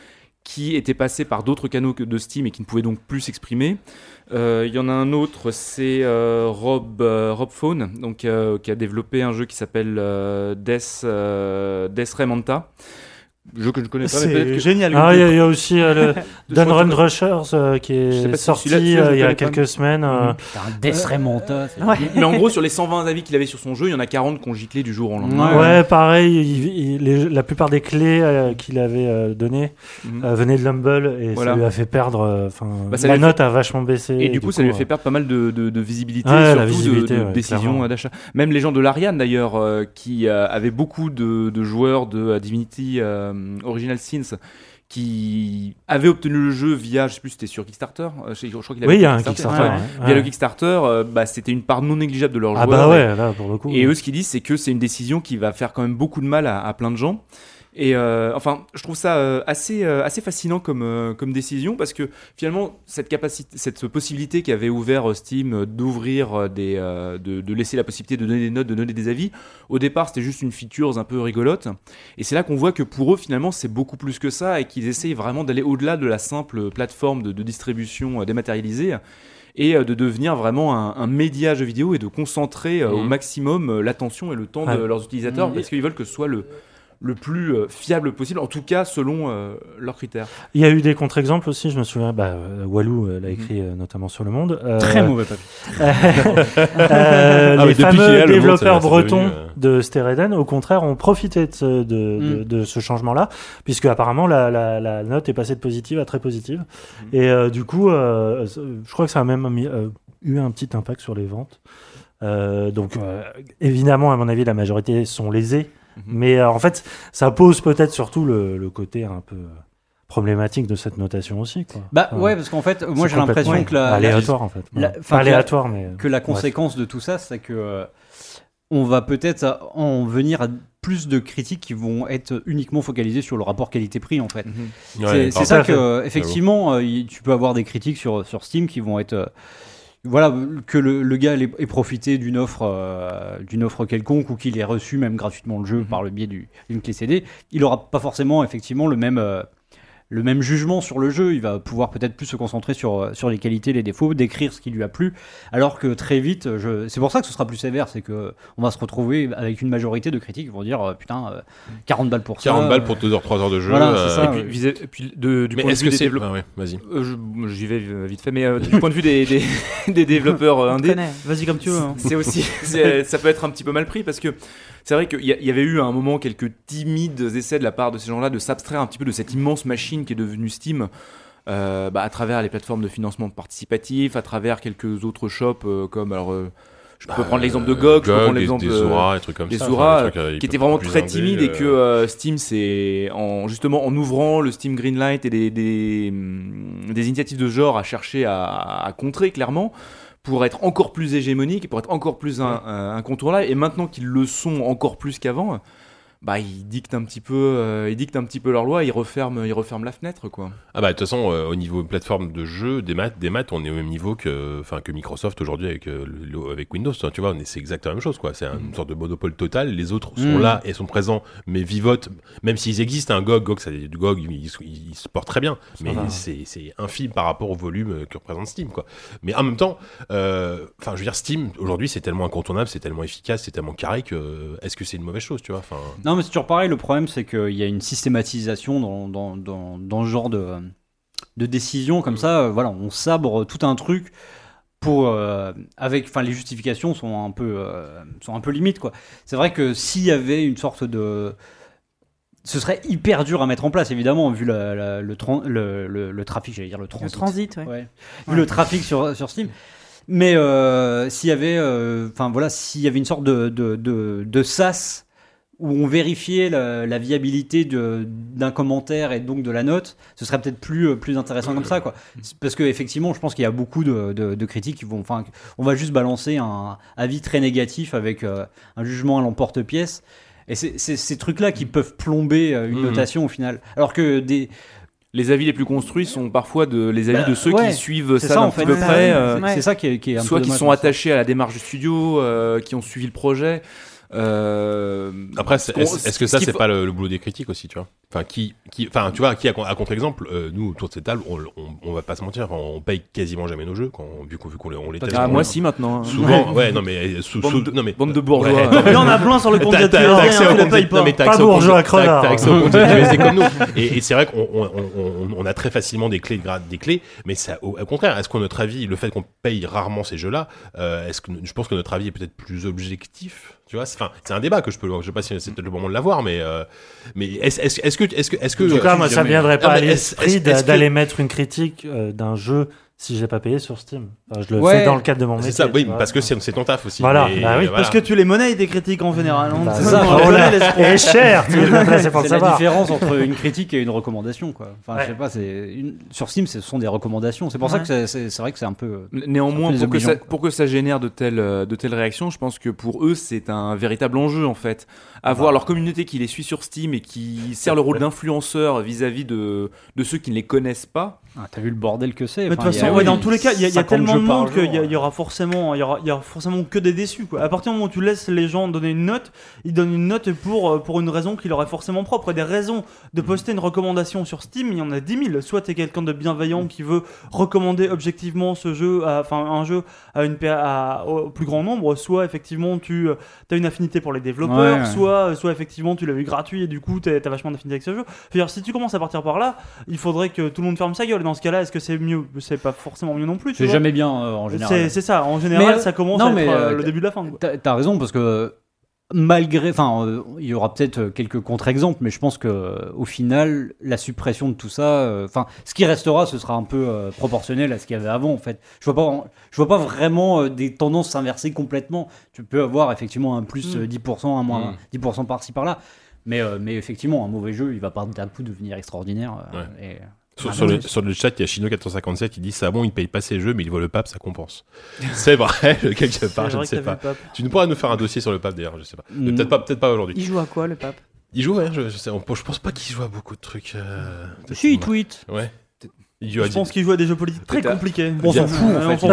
qui étaient passés par d'autres canaux de Steam et qui ne pouvaient donc plus s'exprimer. Euh, Il y en a un autre, c'est euh, Rob, euh, Rob donc, euh, qui a développé un jeu qui s'appelle Death, Death Remanta. Jeu que je ne connais pas, C'est génial. Ah, il y, y a aussi euh, le <laughs> Dun Run Rushers euh, qui est si sorti euh, il y a pas. quelques semaines. euh, T'as un Death Remonta. Ouais. Mais en gros, sur les 120 avis qu'il avait sur son jeu, il y en a 40 qui ont giclé du jour au lendemain. Ouais, pareil. il- il- les- la plupart des clés euh, qu'il avait euh, données euh, venaient de l'Humble et Voilà. ça lui a fait perdre. euh, Enfin, Bah, la note a vachement baissé. Et du coup, ça lui a euh, fait perdre pas mal de, de- de visibilité, Ouais, surtout la de- visibilité, de, d'achat. Même les gens de l'Ariane, d'ailleurs, qui avaient beaucoup de, joueurs de Divinity euh, Original Sins qui avaient obtenu le jeu via, je sais plus, c'était sur Kickstarter. euh, je, crois qu'il avait Oui, il y a un Kickstarter. ouais. ouais. Via le Kickstarter, euh, bah, c'était une part non négligeable de leur Ah joueurs. bah Et- ouais, là pour le coup. et eux, ce qu'ils disent, c'est que c'est une décision qui va faire quand même beaucoup de mal à, à plein de gens. Et euh, enfin, je trouve ça euh, assez, euh, assez fascinant comme, euh, comme décision parce que finalement, cette capacité, cette possibilité qu'avait ouvert euh, Steam euh, d'ouvrir des, euh, de, de laisser la possibilité de donner des notes, de donner des avis, au départ, c'était juste une feature un peu rigolote. Et c'est là qu'on voit que pour eux, finalement, c'est beaucoup plus que ça et qu'ils essayent vraiment d'aller au-delà de la simple plateforme de, de distribution dématérialisée et de devenir vraiment un, un média jeu vidéo et de concentrer au Mhm. maximum l'attention et le temps de leurs utilisateurs Mhm. parce qu'ils veulent que ce soit le, le plus euh, fiable possible, en tout cas selon euh, leurs critères. Il y a eu des contre-exemples aussi, je me souviens. Bah, euh, Walou euh, l'a écrit euh, notamment sur Le Monde. Euh, Très mauvais papier. <laughs> euh, Ah les fameux Le développeurs bretons devenu, euh, de Stereden, au contraire, ont profité de ce, de, de- Mm. de ce changement-là, puisque apparemment la, la- la note est passée de positive à très positive. Mm. Et euh, du coup, euh, je crois que ça a même mis- euh, eu un petit impact sur les ventes. Euh, donc, euh, évidemment, à mon avis, la majorité sont lésés. Mhm. Mais euh, en fait, ça pose peut-être surtout le, le côté un peu problématique de cette notation aussi. Quoi. Bah Enfin, ouais, parce qu'en fait, moi j'ai l'impression que la, la- aléatoire en fait. la- aléatoire, mais que la bref. conséquence de tout ça, c'est que euh, on va peut-être en venir à plus de critiques qui vont être uniquement focalisées sur le rapport qualité-prix en fait. Ouais, c'est ça que, euh, effectivement, euh, tu peux avoir des critiques sur, sur Steam qui vont être. Voilà, que le, le gars ait, ait profité d'une offre, euh, d'une offre quelconque ou qu'il ait reçu même gratuitement le jeu Mhm. par le biais du- d'une clé CD, il aura pas forcément effectivement le même, euh, le même jugement sur le jeu. Il va pouvoir peut-être plus se concentrer sur, euh, sur les qualités, les défauts, décrire ce qui lui a plu. Alors que très vite, je... c'est pour ça que ce sera plus sévère, c'est que on va se retrouver avec une majorité de critiques qui vont dire euh, putain, euh, 40 balles pour ça. 40 balles euh, pour 2 heures, 3 heures de jeu. Voilà, euh, ça. et puis, vis- et puis de- du Mais point de est-ce vue que des c'est. développeurs. Ah ouais, vas-y. Euh, J'y vais euh, vite fait, mais euh, du point de vue des, des, <laughs> des développeurs euh, indés. Vas-y comme tu veux. hein. c'est aussi, <laughs> ça peut être un petit peu mal pris parce que c'est vrai qu'il y, avait eu à un moment quelques timides essais de la part de ces gens-là de s'abstraire un petit peu de cette immense machine qui est devenue Steam. euh, bah, à travers les plateformes de financement participatif, à travers quelques autres shops euh, comme alors euh, je peux prendre l'exemple de GOG, je peux prendre des, l'exemple des de- Zora, des trucs comme des ça. Zora, enfin, des trucs, qui peu vraiment très indés, timide et que Steam c'est en justement en ouvrant le Steam Greenlight et des, des, hum, des initiatives de genre à chercher à, à contrer clairement pour être encore plus hégémonique pour être encore plus un, un- incontournable et maintenant qu'ils le sont encore plus qu'avant bah ils dictent un petit peu euh, ils dictent un petit peu leur loi ils referment ils referment la fenêtre quoi. Ah bah de toute façon euh, au niveau plateforme de jeu des maths des maths on est au même niveau que enfin que Microsoft aujourd'hui avec euh, le- avec Windows tu vois on est- c'est exactement la même chose quoi. C'est une sorte de monopole total. Les autres sont Mhm. là et sont présents mais vivotent. Même s'ils existent un GOG GOG ça, du GOG il, il- il se porte très bien mais c'est infime par rapport au volume euh, que représente Steam quoi. Mais en même temps euh, enfin je veux dire Steam aujourd'hui c'est tellement incontournable c'est tellement efficace c'est tellement carré que euh, est-ce que c'est une mauvaise chose tu vois enfin Non, mais c'est toujours pareil. Le problème, c'est qu'il y a une systématisation dans, dans, dans, dans ce genre de, de décision comme ça. euh, Voilà, on sabre tout un truc pour euh, avec. Enfin, les justifications sont un peu euh, sont un peu limites quoi. C'est vrai que s'il y avait une sorte de ce serait hyper dur à mettre en place, évidemment, vu la- la- le, tran- le, le, le trafic, j'allais dire le Le transit. transit, ouais. Ouais. Vu le trafic sur, sur Steam. Mais euh, s'il y avait, enfin voilà, s'il y avait une sorte de, de, de, de sas où on vérifiait la, la viabilité d'un commentaire et donc de la note, ce serait peut-être plus, euh, plus intéressant comme ça, quoi. Parce que effectivement, je pense qu'il y a beaucoup de, de, de critiques qui vont, enfin, on va juste balancer un avis très négatif avec euh, un jugement à l'emporte-pièce. Et c'est ces trucs-là qui peuvent plomber euh, une Mhm. notation au final. Alors que des, les avis les plus construits sont parfois de les avis Bah, de ceux ouais, qui suivent ça d'un en petit fait. peu près euh, c'est ça qui est, qui est un soit peu qui sont attachés à la démarche du studio, euh, qui ont suivi le projet. Euh, Après, qu'on- est-ce que ça, c'est faut- pas le, le boulot des critiques aussi, tu vois? Enfin, qui, qui, enfin, tu vois, qui a, à contre-exemple, euh, nous autour de cette table, on, on, on va pas se mentir, on paye quasiment jamais nos jeux, quand, vu qu'on vu qu'on les, on les teste. Ah, on- moi si maintenant. hein. Souvent, ouais, non mais euh, sous, Bande sous- de- non mais bande de bourgeois. <laughs> Ouais, Il Il y en a plein sur le compte de t'as- accès au compte- paye non, pas. mais t'as accès au compte- bourgeois, t'as- crevard. t'as accès au compte de comme nous. <laughs> Et, et c'est vrai qu'on on, on- on a très facilement des clés, des clés, mais ça, au, au contraire, est-ce que notre avis, le fait qu'on paye rarement ces jeux-là, euh, est-ce que je pense que notre avis est peut-être plus objectif Tu vois, c'est- enfin, c'est un débat que je peux, je sais pas si c'est peut-être le moment de l'avoir, mais euh, mais est-ce est-ce est-ce que est-ce que est-ce que En tout cas, moi, ça jamais- viendrait pas à l'esprit d'aller mettre une critique euh, d'un jeu si j'ai pas payé sur Steam. Enfin, je le Ouais. fais dans le cadre de mon métier. c'est ça, oui, vois. parce que c'est ton taf aussi. Voilà, mais bah oui, Parce que tu les monnaies des critiques en général. Bah, C'est ça, on oh là, connaît, les et cher, <laughs> C'est la savoir. différence entre une critique et une recommandation, quoi. Enfin, Ouais. je sais pas, c'est une- sur Steam, ce sont des recommandations. C'est pour ça que c'est- vrai que c'est un peu. Néanmoins, C'est un peu pour que, ça, désobligeant, quoi. pour que ça génère de telles, euh, de telles réactions, je pense que pour eux, c'est un véritable enjeu en fait. Avoir leur communauté qui les suit sur Steam et qui sert le rôle d'influenceur vis-à-vis de, de ceux qui ne les connaissent pas. Ah, T'as vu le bordel que c'est de Enfin, toute façon, a- ouais, oui, dans tous les cas, il y a, il y a 50 tellement de monde qu'il y, aura forcément, il y aura, il y aura forcément que des déçus. Quoi. À partir du moment où tu laisses les gens donner une note, ils donnent une note pour, euh, pour une raison qui leur est forcément propre. Et des raisons de poster une recommandation sur Steam, il y en a 10 000. Soit tu es quelqu'un de bienveillant qui veut recommander objectivement ce jeu, à- enfin un jeu à une, à- au plus grand nombre, soit effectivement tu as une affinité pour les développeurs, Ouais, ouais. Soit, soit effectivement tu l'as eu gratuit et du coup tu as vachement d'affinité avec ce jeu. Dire, si tu commences à partir par là, il faudrait que tout le monde ferme sa gueule. Dans ce cas-là, est-ce que c'est mieux? C'est pas forcément mieux non plus. C'est jamais bien euh, en général. C'est c'est ça, en général, Mais, euh, ça commence non, à être mais, euh, euh, le début de la fin. quoi. T'as raison parce que malgré, enfin, euh, il y aura peut-être quelques contre-exemples, mais je pense que au final, la suppression de tout ça, euh, enfin, ce qui restera, ce sera un peu euh, proportionnel à ce qu'il y avait avant. En fait, je vois pas, je vois pas vraiment euh, des tendances s'inverser complètement. Tu peux avoir effectivement un plus Mm. euh, 10%, un moins Mm. 10% par-ci par-là. Mais, euh, mais effectivement, un mauvais jeu, il va pas d'un coup devenir extraordinaire. euh, et- Sur, Ah, sur non, le, sur le chat, il y a Chino457 qui dit ça bon, il paye pas ses jeux, mais il voit le pape, ça compense. <laughs> c'est vrai, <laughs> C'est parle, je ne sais pas. Tu nous pourras nous faire un dossier sur le pape d'ailleurs, je sais pas. Mm. Peut-être pas, peut-être pas aujourd'hui. Il joue à quoi le pape? Il joue, hein, je, je sais, on- je pense pas qu'il joue à beaucoup de trucs. Euh, Si, il tweet. Ouais. Je pense qu'il joue à des jeux politiques très compliqués. On s'en fout, en fait. Ouais,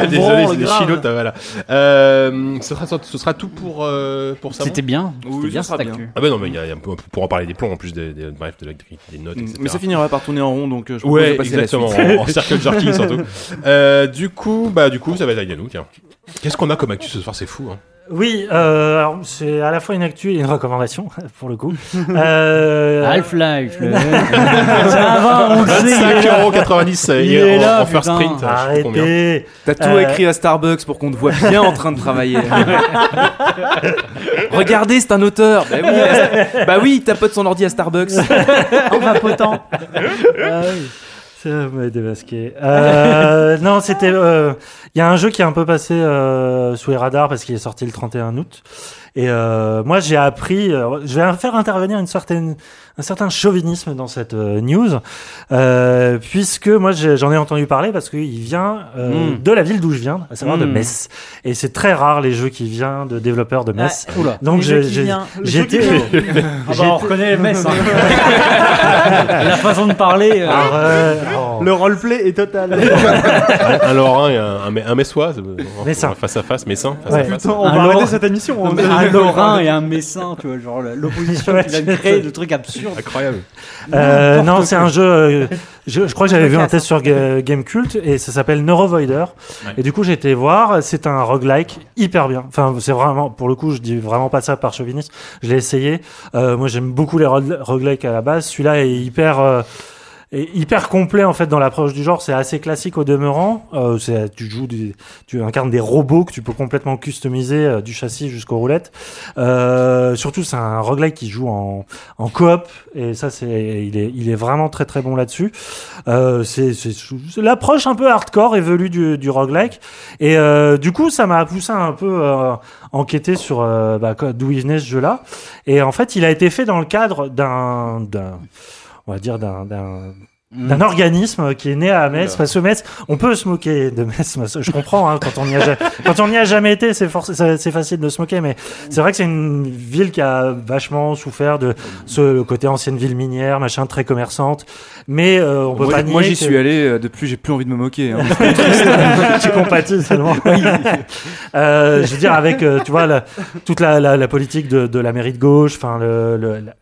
ouais <laughs> désolé, c'est des euh, voilà. Euh, ce, sera, ce sera tout pour, euh, pour ça. C'était bien. Oui, C'était bien ça bien. actu. Ah bah non, mais il y a, y a- pour en parler des plans en plus des, des- bref, de la grille, des notes, etc. Mais ça finira par tourner en rond, donc euh, je Ouais, passer la exactement, suite. en, en circle jerking surtout. <laughs> Euh, du coup, bah du coup, ça va être à Yannou, tiens. Qu'est-ce qu'on a comme actu ce soir C'est fou, hein. Oui, euh, alors, c'est à la fois une actu et une recommandation, <laughs> pour le coup. <laughs> Euh, Half-Life. le- <laughs> va, on le sait. il est là. 5,90€ Il et est en, là, en first putain. print. Arrêtez T'as tout Euh, écrit à Starbucks pour qu'on te voit bien en train de travailler. Regardez, c'est un auteur. Bah oui, bah oui, il tapote son ordi à Starbucks. En vapotant. Ça m'a démasqué. Euh, <laughs> non, c'était. euh, Il y a un jeu qui est un peu passé euh, sous les radars parce qu'il est sorti le 31 août. Et euh, moi, j'ai appris. euh, je vais faire intervenir une certaine, un certain chauvinisme dans cette euh, news, euh, puisque moi, j'en ai entendu parler parce qu'il vient euh, Mm. de la ville d'où je viens, à savoir de Mm. Metz. Et c'est très rare les jeux qui viennent de développeurs de Metz. Oula. Donc, j'ai- j'étais. <laughs> Ah bah, on reconnaît <laughs> les messes. hein. La façon de parler. euh, Ah oh. Le roleplay est total. <laughs> Lorrain et un, un, un Messois, Messin. face à face, Messin, face Ouais. à face. Putain, on Un va arrêter cette émission. hein. un Lorrain et un Messin, tu vois, genre l'opposition Ouais, qui vient de c'est créer Incroyable. Euh, non, c'est un jeu. euh, <laughs> je, je crois que j'avais vu un test sur Ga- Gamecult et ça s'appelle Neurovoider. Et du coup, j'ai été voir. C'est un roguelike hyper bien. Enfin, c'est vraiment, pour le coup, je dis vraiment pas ça par chauvinisme. Je l'ai essayé. Euh, moi, j'aime beaucoup les rogue- roguelikes à la base. Celui-là est hyper. euh, hyper complet en fait dans l'approche du genre, c'est assez classique au demeurant. Euh, c'est tu joues des, tu incarnes des robots que tu peux complètement customiser euh, du châssis jusqu'aux roulettes. Euh, surtout c'est un roguelike qui joue en, en coop et ça c'est il est il est vraiment très très bon là-dessus. Euh, c'est l'approche un peu hardcore évolue du du roguelike et euh, du coup ça m'a poussé un peu enquêter sur bah, d'où il venait ce jeu-là et en fait il a été fait dans le cadre d'un on va dire d'un d'un d'un organisme qui est né à Metz. Parce que Metz, on peut se moquer de Metz. Je comprends, hein, quand on n'y a, <laughs> quand on n'y a jamais été, c'est facile de se moquer, mais c'est vrai que c'est une ville qui a vachement souffert de ce le côté ancienne ville minière, machin, très commerçante. Mais euh, on peut Moi, pas moi, j'y que- suis allé, euh, depuis j'ai plus envie de me moquer. hein. <laughs> tu compatis seulement. <laughs> euh, je veux dire avec euh, tu vois la- toute la, la, la politique de, de la mairie de gauche, enfin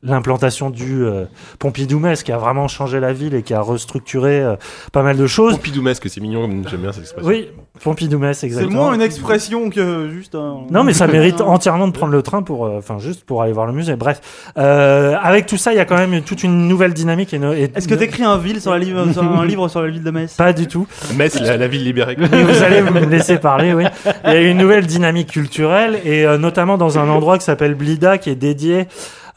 l'implantation du euh, Pompidou-Metz qui a vraiment changé la ville et qui a restructuré euh, pas mal de choses. Pompidou-mesque, c'est mignon, j'aime bien cette expression. Oui, Pompidou-Metz C'est exactement. moins une expression que juste un. Non, mais ça <laughs> mérite entièrement de prendre le train pour, euh, enfin, juste pour aller voir le musée. Bref, euh, avec tout ça, il y a quand même toute une nouvelle dynamique. Et, no- et- Est-ce que t'écris un, ville sur la livre, sur un livre sur la ville de Metz? Pas du tout. Metz, la, la ville libérée. Et vous allez me laisser parler, oui. Il y a une nouvelle dynamique culturelle et euh, notamment dans un endroit qui s'appelle Blida, qui est dédié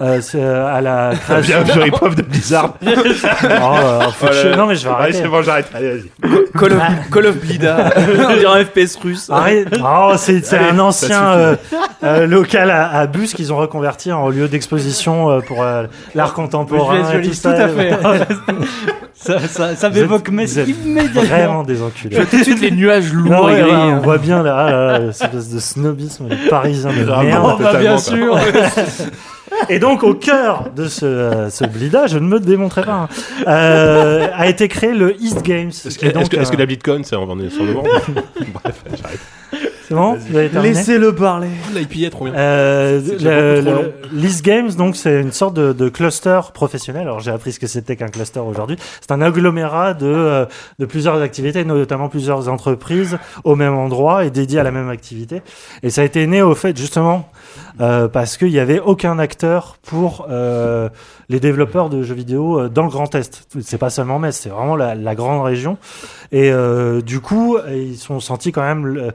euh, c'est, euh, à la <laughs> création. Bien, hip-hop de Blizzard. Oh, là là, faut chier. Non, mais je vais arrêter. c'est bon, j'arrête. Allez, vas-y. Call of, Call of Blida, <laughs> on dirait un FPS russe. Arrête. Oh, c'est c'est Allez, un ancien euh, euh, local à, à Bus qu'ils ont reconverti en lieu d'exposition euh, pour euh, l'art contemporain. Je et tout ça. tout à fait. <laughs> ça, ça, ça m'évoque immédiatement. Vraiment des enculés. Tout de suite les nuages Non, lourds ouais, et gris. ouais, hein. on voit bien là, là, là, cette espèce de snobisme des parisiens de merde. Bah, bien sûr. Et donc, au cœur de ce, euh, ce blida, je ne me démontrerai pas, hein, euh, a été créé le East Games. Est-ce est que, donc, est-ce que- est-ce que euh, la BitCon, c'est en sur novembre <laughs> Bref, j'arrête. C'est bon Laissez-le parler. L'IPA, trop bien. Euh, le, trop le- Games, donc, c'est une sorte de, de cluster professionnel. Alors, j'ai appris ce que c'était qu'un cluster aujourd'hui. C'est un agglomérat de, euh, de plusieurs activités, notamment plusieurs entreprises au même endroit et dédiées à la même activité. Et ça a été né au fait, justement, euh, parce qu'il n'y avait aucun acteur pour euh, les développeurs de jeux vidéo euh, dans le Grand Est. C'est pas seulement Metz, c'est vraiment la, la grande région. Et euh, du coup, ils sont sentis quand même, le-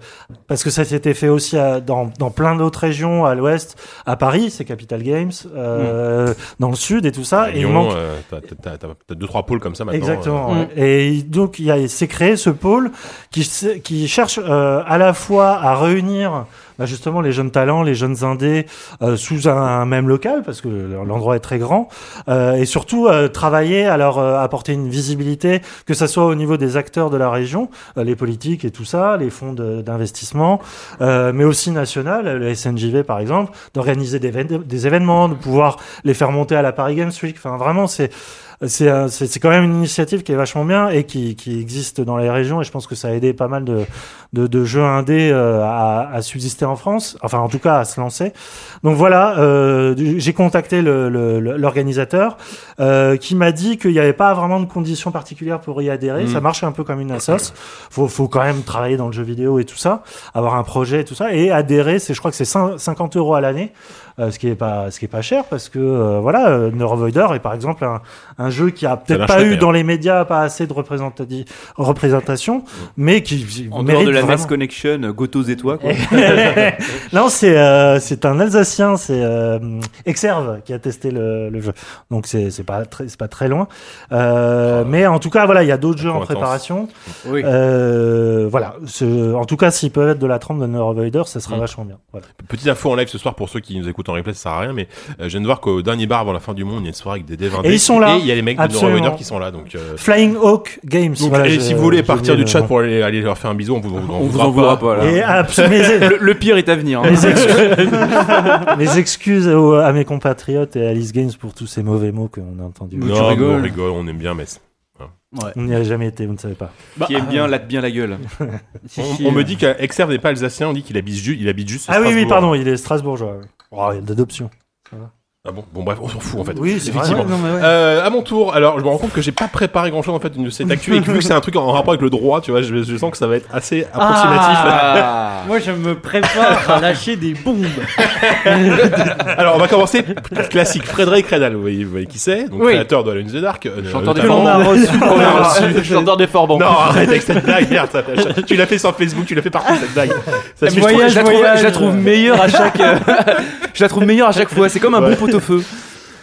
parce que ça s'était fait aussi à- dans, dans plein d'autres régions, à l'ouest, à Paris, c'est Capital Games, euh, dans le sud et tout ça. À et il Lyon, manque euh, t'as- deux trois pôles comme ça maintenant. Exactement. Et donc il s'est créé ce pôle qui qui cherche euh, à la fois à réunir bah, justement les jeunes talents, les jeunes indés euh, sous un, même local parce que l'endroit est très grand euh, et surtout euh, travailler à leur apporter une visibilité que ça soit au niveau des acteurs de la région, euh, les politiques et tout ça, les fonds d'investissement, euh, mais aussi national, le SNJV par exemple, d'organiser des, des événements, de pouvoir les faire monter à la Paris Games Week. Enfin vraiment c'est c'est un- c'est c'est quand même une initiative qui est vachement bien et qui, qui existe dans les régions et je pense que ça a aidé pas mal de, de, de jeux indés euh, à, à subsister en France, enfin en tout cas à se lancer. Donc voilà, euh, j'ai contacté le- le- le- l'organisateur euh, qui m'a dit qu'il n'y avait pas vraiment de conditions particulières pour y adhérer. Mhm. Ça marche un peu comme une assoce. Faut, faut quand même travailler dans le jeu vidéo et tout ça, avoir un projet et tout ça et adhérer. C'est je crois que c'est cin- 50 euros à l'année, euh, ce qui est pas ce qui est pas cher parce que euh, voilà, euh, Neurovoider est par exemple un, un jeu qui a peut-être pas eu dans les médias pas assez de représentati- représentation, mais qui En dehors mérite de la vraiment. NES Connection, Gotos et toi, quoi. <laughs> <laughs> non, c'est euh, c'est un Alsacien, c'est euh, Exerve qui a testé le, le jeu. Donc c'est c'est pas très c'est pas très loin. Euh, mais en tout cas voilà, il y a d'autres jeux en préparation. Oui. Euh, voilà, ce- en tout cas s'ils peuvent être de la trempe de Neurovoider, ça sera Mm. vachement bien. Voilà. Petite info en live ce soir pour ceux qui nous écoutent en replay, ça sert à rien, mais euh, je viens de voir qu'au dernier bar avant la fin du monde, il y a une soirée avec des devs indés. Et ils sont là. Et il y a les mecs de Absolument. Neurovoider qui sont là. Donc, euh, Flying Hawk Games. donc, voilà, et si vous voulez partir du le chat pour aller, aller leur faire un bisou, on vous, on, On vous en voudra pas, là. Et mes, Le, le pire est à venir. hein. <laughs> mes excuses, mes excuses au- à mes compatriotes et à Alice Games pour tous ces mauvais mots qu'on a entendus. Non, tu mais on rigoles. rigole, on aime bien Metz. On n'y a jamais été, vous ne savez pas. Qui aime bien, latte bien la gueule. Si, On, si, on euh, me dit qu'Exerve n'est pas alsacien, on dit qu'il habite, ju- il habite juste. Ah oui, oui, pardon, il est strasbourgeois. oui. Oh, il y a d'adoption. Ah bon, bon bref, on s'en fout en fait. Oui, c'est vrai. Effectivement. ouais, non, mais ouais. Euh, à mon tour, alors je me rends compte que j'ai pas préparé grand chose en fait de cette actu et que vu que c'est un truc en rapport avec le droit, tu vois, je, je sens que ça va être assez approximatif. Ah. <laughs> Moi, je me prépare à lâcher des bombes. <laughs> Alors on va commencer classique. Frédéric Redal, vous voyez, vous voyez qui c'est, donc Oui. créateur de Alone in the Dark. euh, Chanteur des notamment- Forts On a reçu. <laughs> On a reçu. Chanteur des Forts Non, arrête avec cette blague, merde. ça- tu l'as fait sur Facebook, tu l'as fait partout cette blague. Ça, Je, je trouve- trouve- je la trouve, voyage. je la trouve meilleure à chaque. euh, je la trouve meilleure à chaque fois. C'est comme un Ouais. bon.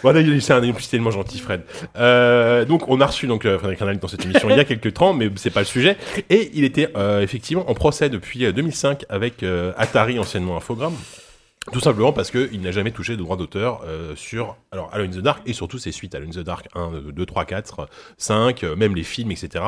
Voilà, il est- c'est un plus tellement gentil, Fred. Euh, donc, on a reçu donc euh, Frédéric Redal dans cette émission il y a quelques temps, mais c'est pas le sujet. Et il était euh, effectivement en procès depuis euh, 2005 avec Atari, anciennement Infogrames. Tout simplement parce qu'il n'a jamais touché de droit d'auteur euh, sur alors Alone in the Dark et surtout ses suites Alone in the Dark 1, 2, 3, 4, 5, euh, même les films, etc.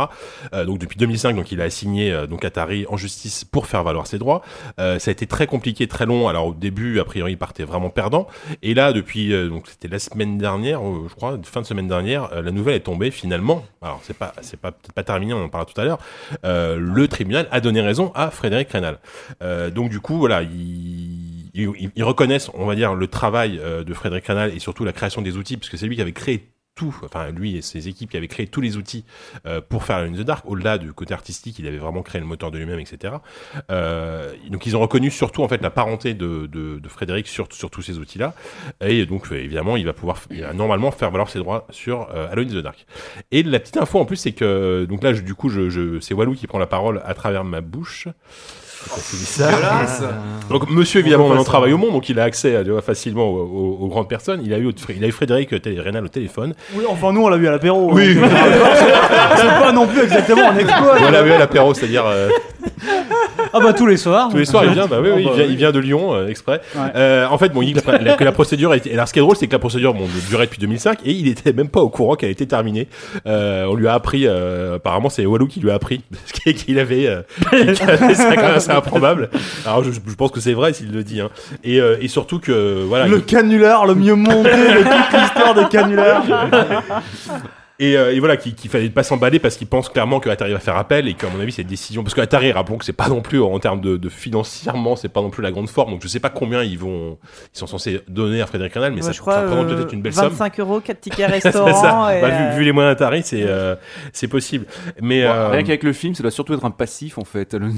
Euh, donc depuis 2005, donc il a assigné euh, donc Atari en justice pour faire valoir ses droits. Euh, ça a été très compliqué, très long. Alors au début, a priori, il partait vraiment perdant. Et là, depuis donc c'était la semaine dernière, je crois, fin de semaine dernière, la nouvelle est tombée finalement. Alors c'est pas c'est pas peut-être pas terminé, on en parlera tout à l'heure. Le tribunal a donné raison à Frédéric Rénal. Euh, donc du coup, voilà, il ils, ils- reconnaissent, on va dire, le travail euh, de Frédéric Ranal et surtout la création des outils, puisque c'est lui qui avait créé tout, enfin lui et ses équipes qui avaient créé tous les outils euh, pour faire In the Dark. Au-delà du côté artistique, il avait vraiment créé le moteur de lui-même, etc. Euh, donc ils ont reconnu surtout en fait la parenté de, de, de Frédéric sur, sur tous ces outils-là. Et donc euh, évidemment, il va pouvoir il va normalement faire valoir ses droits sur euh, in the Dark. Et la petite info en plus, c'est que donc là, je- du coup, je, je, c'est Walou qui prend la parole à travers ma bouche. Donc monsieur évidemment maintenant travaille au monde donc il a accès tu vois, facilement aux, aux- aux grandes personnes. Il a eu il a eu Frédéric Télé- Rénal au téléphone. Oui, enfin, nous, on l'a vu à l'apéro. Oui. euh, <laughs> C'est pas non plus exactement un exploit. On l'a vu à l'apéro, c'est-à-dire euh, Ah bah tous les soirs. Tous les soirs, il vient, bah oui, oui, Oh, il, bah vient, oui. il vient de Lyon, euh, exprès. Ouais. Euh, en fait, bon, il dit que la, la- que la procédure était. Alors, ce qui est drôle, c'est que la procédure, bon, durait depuis 2005 et il était même pas au courant qu'elle était terminée. Euh, on lui a appris, euh, apparemment, c'est Walou qui lui a appris, <laughs> qu'il qu'il avait, euh, qu'il avait- c'est quand même assez improbable. Alors, je, je pense que c'est vrai s'il le dit, hein. Et, euh, et surtout que, voilà. Le canular, le mieux monté de toute l'histoire des canulars. <laughs> Et, euh, et voilà, qu'il qu'il fallait pas s'emballer parce qu'il pense clairement que Atari va faire appel et qu'à mon avis, cette décision. Parce que Atari, rappelons que c'est pas non plus, en termes de, de financièrement, c'est pas non plus la grande forme. Donc je sais pas combien ils vont. Ils sont censés donner à Frédéric Renal, mais Ouais, ça, je crois ça représente euh, peut-être une belle somme. 25 euros, 4 tickets <laughs> C'est ça. restaurant. et, Bah, vu, euh, vu les moyens d'Atari, c'est euh, c'est possible. Mais Bon, euh, Rien qu'avec le film, ça doit surtout être un passif en fait. Le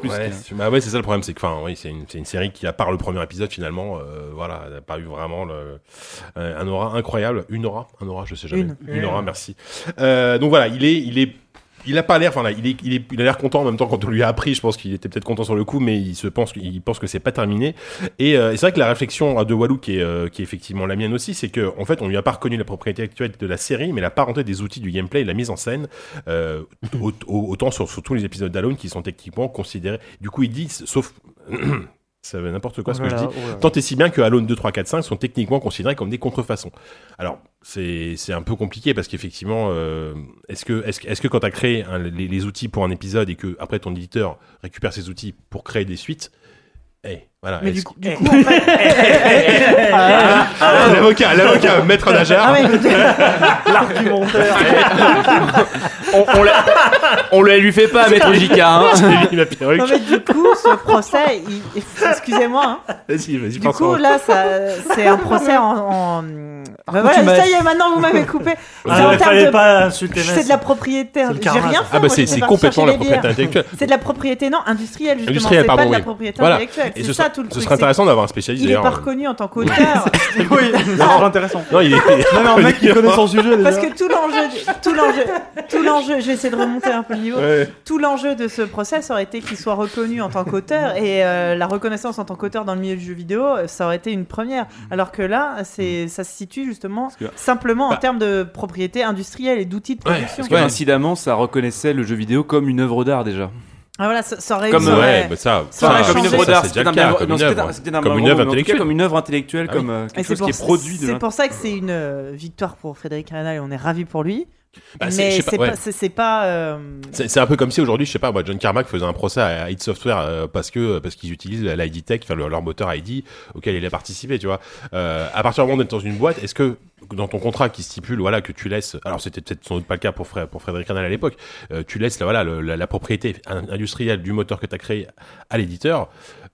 plus Ouais, que- c'est bah ouais, c'est ça le problème, c'est que enfin, oui, c'est une, c'est une série qui, à part le premier épisode, finalement, euh, voilà, n'a pas eu vraiment le, euh, un aura incroyable, une aura, un aura, je sais jamais, Une. aura, merci. Euh, donc voilà, il est, il est, il a pas l'air, enfin, il est, il est, il a l'air content en même temps quand on lui a appris. Je pense qu'il était peut-être content sur le coup, mais il se pense, qu'il pense que c'est pas terminé. Et, euh, c'est vrai que la réflexion de Walou, qui est, euh, qui est effectivement la mienne aussi, c'est que en fait, on lui a pas reconnu la propriété actuelle de la série, mais la parenté des outils du gameplay et la mise en scène, au- au- autant sur, sur tous les épisodes d'Alone qui sont techniquement considérés. Du coup, il dit, sauf, <clears throat> ça veut n'importe quoi ce que je dis. Tant et si bien que Alone 2, 3, 4, 5 sont techniquement considérés comme des contrefaçons. Alors, c'est un peu compliqué parce qu'effectivement, euh, est-ce que, est que, est que quand tu as créé un- les, les outils pour un épisode et que après ton éditeur récupère ces outils pour créer des suites, eh, voilà. Mais du coup, du coup, en fait. Ah, <laughs> Ah, l'avocat, l'avocat, maître Najar. ah mais- <laughs> L'argumentaire. on, on, la- on la lui fait pas, maître JK. Hein. <laughs> Non, mais du coup, ce procès, il- excusez-moi, hein. Vas-y, vas-y, du coup, là, ça, c'est un procès en. en... Bah voilà, tu ça y est, maintenant vous m'avez coupé. C'est Ah, de- C'est de Vincent. la propriété. J'ai rien fait. Ah bah c'est complètement la propriété intellectuelle. C'est de la propriété non industrielle justement. Industrielle, C'est pas pardon, de la oui. propriété Voilà. intellectuelle. C'est ce ça tout le ce truc. serait intéressant d'avoir un spécialiste Il est pas reconnu en tant qu'auteur. oui, <laughs> c'est intéressant. Non, il est. Non, mais un mec <laughs> qui connaît son sujet déjà. Parce que tout l'enjeu, tout l'enjeu, tout l'enjeu, je vais essayer de remonter un peu le niveau. Ouais. Tout l'enjeu de ce procès aurait été qu'il soit reconnu en tant qu'auteur et euh, la reconnaissance en tant qu'auteur dans le milieu du jeu vidéo, euh, ça aurait été une première. Alors que là, c'est, ça se situe justement que- simplement en Bah. termes de propriété industrielle et d'outils de Ouais, production. parce Ouais. qu'incidemment, ça reconnaissait le jeu vidéo comme une œuvre d'art déjà. Ah, voilà, ça, ça aurait Comme, ça aurait- Ouais, bah ça, ça aurait ça, comme une œuvre d'art. c'est comme Comme une œuvre intellectuelle. Comme une œuvre intellectuelle, Ah oui. comme euh, quelque chose pour, qui est produit de c'est pour ça que c'est une euh, victoire pour Frédéric Renal et on est ravis pour lui. Bah, mais pas, c'est ouais. pas, euh, C'est un peu comme si aujourd'hui, je sais pas, moi, John Carmack faisait un procès à id Software euh, parce que parce qu'ils utilisent la ID Tech, enfin leur moteur ID auquel il a participé, tu vois. Euh, à partir du moment où on est dans une boîte, est-ce que dans ton contrat qui stipule voilà que tu laisses, alors c'était peut-être sans doute pas le cas pour, Fré- pour Frédéric Renal à l'époque, euh, tu laisses là, voilà le- la, la propriété in- industrielle du moteur que tu as créé à l'éditeur,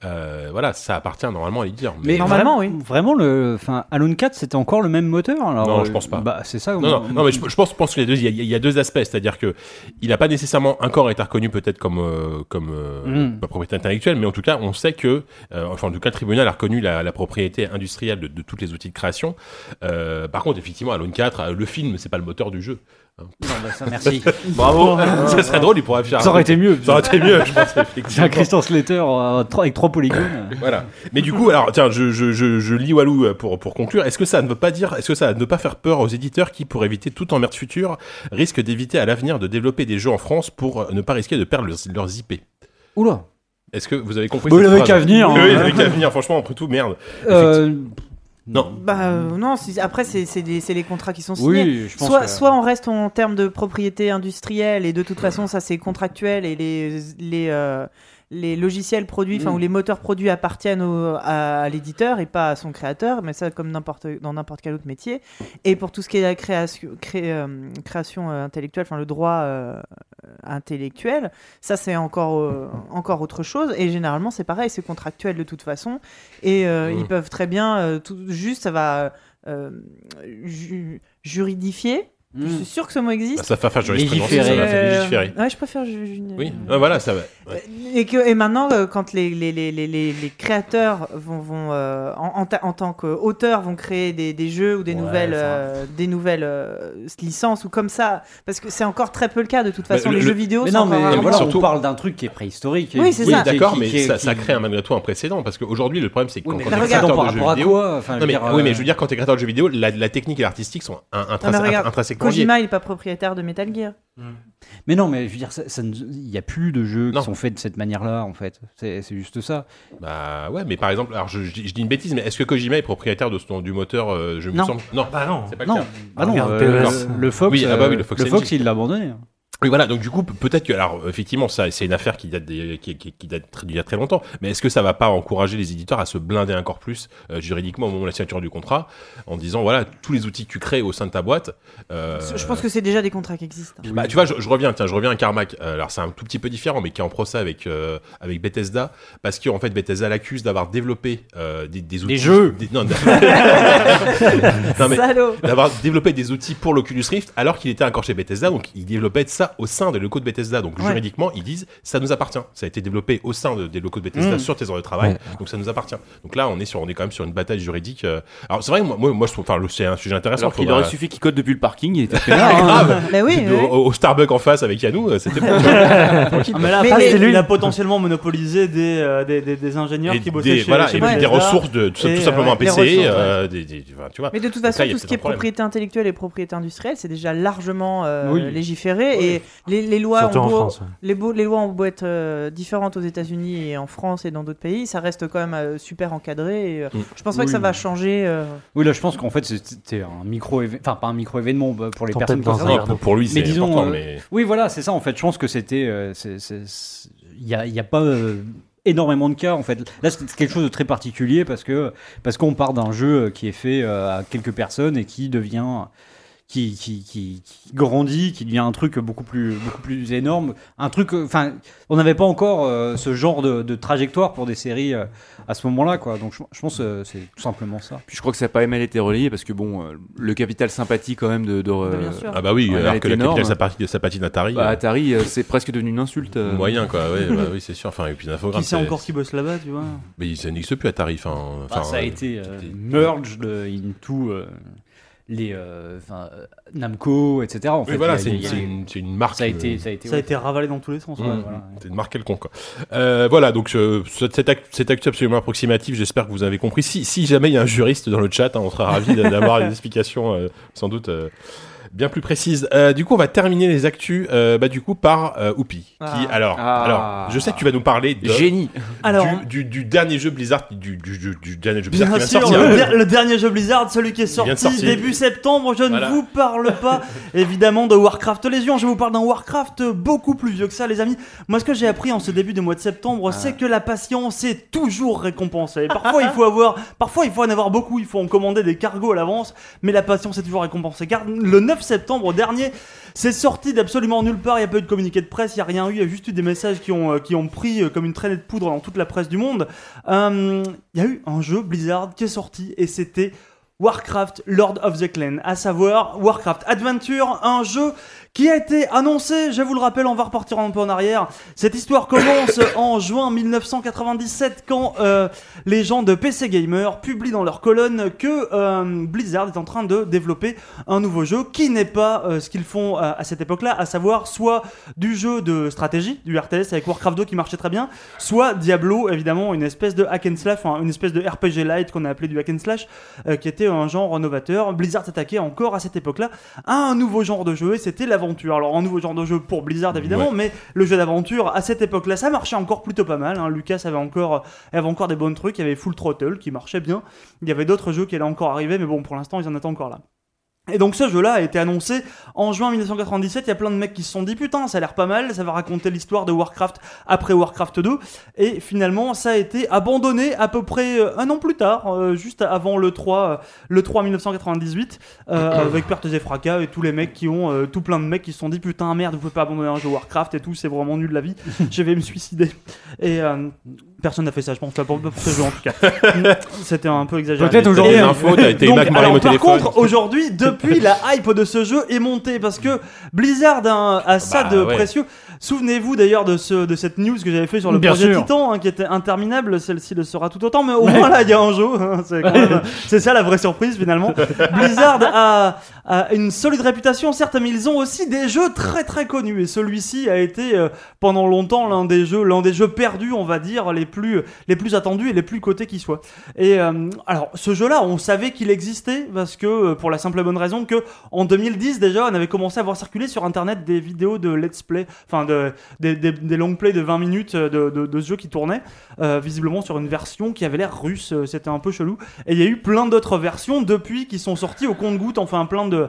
euh, voilà, ça appartient normalement à l'éditeur. Mais Normalement, vraiment, Vraiment, le, enfin, Alone 4, c'était encore le même moteur. Alors, Non, je euh, pense pas. Bah, c'est ça. Non, non, non, mais je, je pense, je pense qu'il y a deux, il y a, il y a deux aspects, c'est-à-dire que il n'a pas nécessairement encore été reconnu peut-être comme euh, comme euh, Mm. propriété intellectuelle, mais en tout cas, on sait que, euh, enfin, en tout cas, le tribunal a reconnu la, la propriété industrielle de, de tous les outils de création. Euh, par contre, effectivement, Alone 4, euh, le film, c'est pas le moteur du jeu. Non, bah, ça, <laughs> merci. Bravo. ça serait drôle, il pourrait faire. ça aurait été mieux. Ça aurait été mieux, je pense. <laughs> J'ai un. Christian Slater euh, avec trois polygones. Voilà. Mais du coup, alors tiens, je, je, je, je lis Walou euh, pour, pour conclure. Est-ce que ça ne veut pas dire, est-ce que ça ne veut pas faire peur aux éditeurs qui, pour éviter toute emmerde future, risquent d'éviter à l'avenir de développer des jeux en France pour euh, ne pas risquer de perdre leurs, leurs IP Oula. Est-ce que vous avez compris avait phrase qu'à venir, Oui, hein. il avait qu'à venir. Franchement, après tout, merde. Euh, Non. bah euh, non. après, c'est, c'est, des- c'est les contrats qui sont signés. oui, je pense. Soit, que- soit on reste en termes de propriété industrielle et de toute façon ça c'est contractuel et les, les, euh, les logiciels produits, enfin Mm. ou les moteurs produits appartiennent au- à, à l'éditeur et pas à son créateur, mais ça comme n'importe dans n'importe quel autre métier. Et pour tout ce qui est la création, cré- euh, création euh, intellectuelle, enfin le droit euh, intellectuel, ça c'est encore euh, encore autre chose. Et généralement c'est pareil, c'est contractuel de toute façon. Et euh, Mm. ils peuvent très bien euh, tout juste ça va euh, ju- juridifier. Je Hmm. suis sûr que ce mot existe. Bah, ça va faire jurisprudence, ça Légiférer. va faire Euh, légiférer. ouais, je préfère. ju- ju- Oui, ouais, voilà, ça va. Ouais. Et, que, et maintenant, euh, quand les, les, les, les, les, les créateurs vont, vont euh, en, en, en tant qu'auteurs vont créer des, des jeux ou des Ouais, nouvelles, euh, des nouvelles euh, licences ou comme ça, parce que c'est encore très peu le cas de toute Mais façon. le- les le- jeux vidéo, Mais non, encore mais voilà, surtout- on parle d'un truc qui est préhistorique. Oui, c'est Oui, ça. d'accord, mais qui- ça, qui- ça crée un, malgré tout un précédent parce qu'aujourd'hui, le problème, c'est que Oui, quand, quand t'es créateur de jeux vidéo. quoi Enfin, je Non, mais, veux dire, oui, mais euh, je veux dire, quand t'es créateur de jeux vidéo, la, la technique et l'artistique sont intrinsèquement. Kojima, il est pas propriétaire de Metal Gear. Mais non, mais je veux dire, il n'y a plus de jeux qui sont faits de cette manière-là, en fait. C'est c'est juste ça. Bah ouais, mais par exemple, alors je, je dis je dis une bêtise, mais est-ce que Kojima est propriétaire de son, du moteur euh, Je me Non. semble. Non, Bah non. c'est pas le Non, cas. ah non, euh, le, le Fox, Oui, ah bah oui, le Fox il l'a abandonné. Oui, voilà. Donc du coup, pe- peut-être que, alors effectivement, ça, c'est une affaire qui date des, qui, qui, qui date d'il y a très longtemps. Mais est-ce que ça va pas encourager les éditeurs à se blinder encore plus euh, juridiquement au moment de la signature du contrat, en disant voilà tous les outils que tu crées au sein de ta boîte. euh, Je pense que c'est déjà des contrats qui existent. Bah, tu vois, je, je reviens, tiens, je reviens à Carmack. Euh, alors, c'est un tout petit peu différent, mais qui est en procès avec, euh, avec Bethesda, parce qu'en fait, Bethesda l'accuse d'avoir développé euh, des, des outils. jeux. des- non, <laughs> <laughs> non, mais Salaud d'avoir développé des outils pour l'Oculus Rift alors qu'il était encore chez Bethesda, donc il développait ça au sein des locaux de Bethesda. Donc Ouais. juridiquement, ils disent ça nous appartient. Ça a été développé au sein de- des locaux de Bethesda Mm. sur tes heures de travail, Ouais. donc ça nous appartient. Donc là, on est sur, on est quand même sur une bataille juridique. euh. Alors c'est vrai que moi, moi, moi, je trouve, enfin, c'est un sujet intéressant. Alors qu'il faudra- aurait suffi qu'il code depuis le parking, il était <laughs> hein. Grave. Bah oui, au, oui. au- au Starbucks en face avec Yanou, euh, c'était. <laughs> Ah, mais là, Mais- mais- il a potentiellement monopolisé des, euh, des, des, des ingénieurs Et qui bossaient des, chez, voilà, chez et des ressources de tout, Et, tout simplement un PC, euh, tu vois. Mais de toute façon, tout ce qui est propriété intellectuelle et propriété industrielle, c'est déjà largement euh, Oui. légiféré. Et les, les lois Surtout ont en beau, France. ouais. les, beaux- les lois ont beau être euh, différentes aux États-Unis et en France et dans d'autres pays, ça reste quand même euh, super encadré. Et, euh, Mm. Je pense pas que ça va changer. euh, Oui, là, je pense qu'en fait, c'était un micro enfin pas un micro-événement bah, pour les personnes concernées. Pour, pour lui, c'est important, euh, mais Oui, voilà, c'est ça en fait. Je pense que c'était. Il n'y a, y a pas euh, énormément de cas en fait. Là, c'est quelque chose de très particulier parce que parce qu'on part d'un jeu qui est fait à quelques personnes et qui devient. Qui, qui, qui, qui grandit, qui devient un truc beaucoup plus, beaucoup plus énorme. Un truc. euh, Enfin, on n'avait pas encore euh, ce genre de, de trajectoire pour des séries euh, à ce moment-là, quoi. Donc, je, je pense que c'est tout simplement ça. Puis je crois que ça n'a pas mal été relayé parce que bon, euh, le capital sympathie quand même de. de Bah, bien sûr. ah bah oui, alors que la énorme. capitale sympathie, sympathie d'Atari, bah, Atari, euh, c'est presque devenu une insulte. euh. moyen quoi. Ouais, bah oui, c'est sûr. Enfin, et puis Qui sait c'est- encore qui bosse là-bas, tu vois? Mais ça n'existe plus Atari. Enfin, Bah, ça a euh, été euh, c'était- merged into euh, les euh, enfin, euh, Namco, etc. En fait, voilà, c'est une, marque. ça a été, euh, ça a été, Ça a ouais. été ravalé dans tous les sens. Mmh. ouais. voilà. C'est une marque quelconque. Quoi. Euh, voilà, donc euh, cette, cette act- cette actu absolument approximative, j'espère que vous avez compris. Si, si jamais il y a un juriste dans le chat, hein, on sera ravis d'a- d'avoir <laughs> des explications euh, sans doute euh, bien plus précises. Euh, du coup, on va terminer les actus euh, bah, du coup par euh, Oupi. Qui, Ah. alors, Ah. alors, je sais que tu vas nous parler de, Génie. Alors, du, du, du dernier jeu Blizzard, du, du, du, du dernier jeu Blizzard Bien qui vient de sûr, sortir. le, der- le dernier jeu Blizzard, celui qui est sorti sortir. début septembre, je Voilà. ne vous parle pas évidemment de Warcraft Légion, je vous parle d'un Warcraft beaucoup plus vieux que ça les amis. Moi ce que j'ai appris en ce début de mois de septembre, c'est que la patience est toujours récompensée. Parfois il faut avoir parfois il faut en avoir beaucoup, il faut en commander des cargos à l'avance, mais la patience est toujours récompensée car le 9 septembre dernier, c'est sorti d'absolument nulle part, il n'y a pas eu de communiqué de presse, il n'y a rien eu, il y a juste eu des messages qui ont, euh, qui ont pris euh, comme une traînée de poudre dans toute la presse du monde. Euh, Il y a eu un jeu Blizzard qui est sorti et c'était Warcraft Lord of the Clan, à savoir Warcraft Adventure, un jeu qui a été annoncé, je vous le rappelle, on va repartir un peu en arrière. Cette histoire commence <coughs> en juin 1997 quand euh, les gens de PC Gamer publient dans leur colonne que euh, Blizzard est en train de développer un nouveau jeu qui n'est pas euh, ce qu'ils font à, cette époque-là, à savoir soit du jeu de stratégie, du RTS avec Warcraft 2 qui marchait très bien, soit Diablo, évidemment, une espèce de hack and slash, enfin, une espèce de RPG light qu'on a appelé du hack and slash, qui était un genre novateur. Blizzard s'attaquait encore à cette époque-là à un nouveau genre de jeu et c'était Alors un nouveau genre de jeu pour Blizzard évidemment, mais le jeu d'aventure à cette époque-là, ça marchait encore plutôt pas mal. hein. Lucas avait encore, avait encore des bons trucs. Il y avait Full Throttle qui marchait bien. Il y avait d'autres jeux qui allaient encore arriver, mais bon, pour l'instant, ils en étaient encore là. Et donc ce jeu-là a été annoncé en juin 1997. Il y a plein de mecs qui se sont dit putain, ça a l'air pas mal, ça va raconter l'histoire de Warcraft après Warcraft 2. Et finalement, ça a été abandonné à peu près euh, un an plus tard, euh, juste avant le 3, euh, le 3 1998, euh, <coughs> avec pertes et fracas et tous les mecs qui ont, tout plein de mecs qui se sont dit putain merde, vous pouvez pas abandonner un jeu Warcraft et tout, c'est vraiment nul la vie. <laughs> Je vais me suicider. Et personne n'a fait ça, je pense pas pour, pour ce jeu en tout cas. <laughs> C'était un peu exagéré. Peut-être aujourd'hui, par contre, aujourd'hui, <laughs> depuis, la hype de ce jeu est montée parce que Blizzard a, a ça Bah, de ouais. précieux. Souvenez-vous d'ailleurs de, ce, de cette news que j'avais fait sur le Bien projet sûr. Titan, hein, qui était interminable. Celle-ci le sera tout autant, mais au moins là, il y a un jeu. hein, c'est quand même- <laughs> c'est ça la vraie surprise finalement. Blizzard a, a une solide réputation, certes, mais ils ont aussi des jeux très très connus. Et celui-ci a été euh, pendant longtemps l'un des jeux, l'un des jeux perdus, on va dire, les plus, les plus attendus et les plus cotés qui soient. Et euh, alors, ce jeu-là, on savait qu'il existait parce que, euh, pour la simple et bonne raison que, en 2010 déjà, on avait commencé à voir circuler sur internet des vidéos de let's play, enfin de, des, long play de 20 minutes de, de, de ce jeu qui tournait, euh, visiblement sur une version qui avait l'air russe, euh, c'était un peu chelou. Et il y a eu plein d'autres versions depuis qui sont sorties au compte-goutte, enfin plein de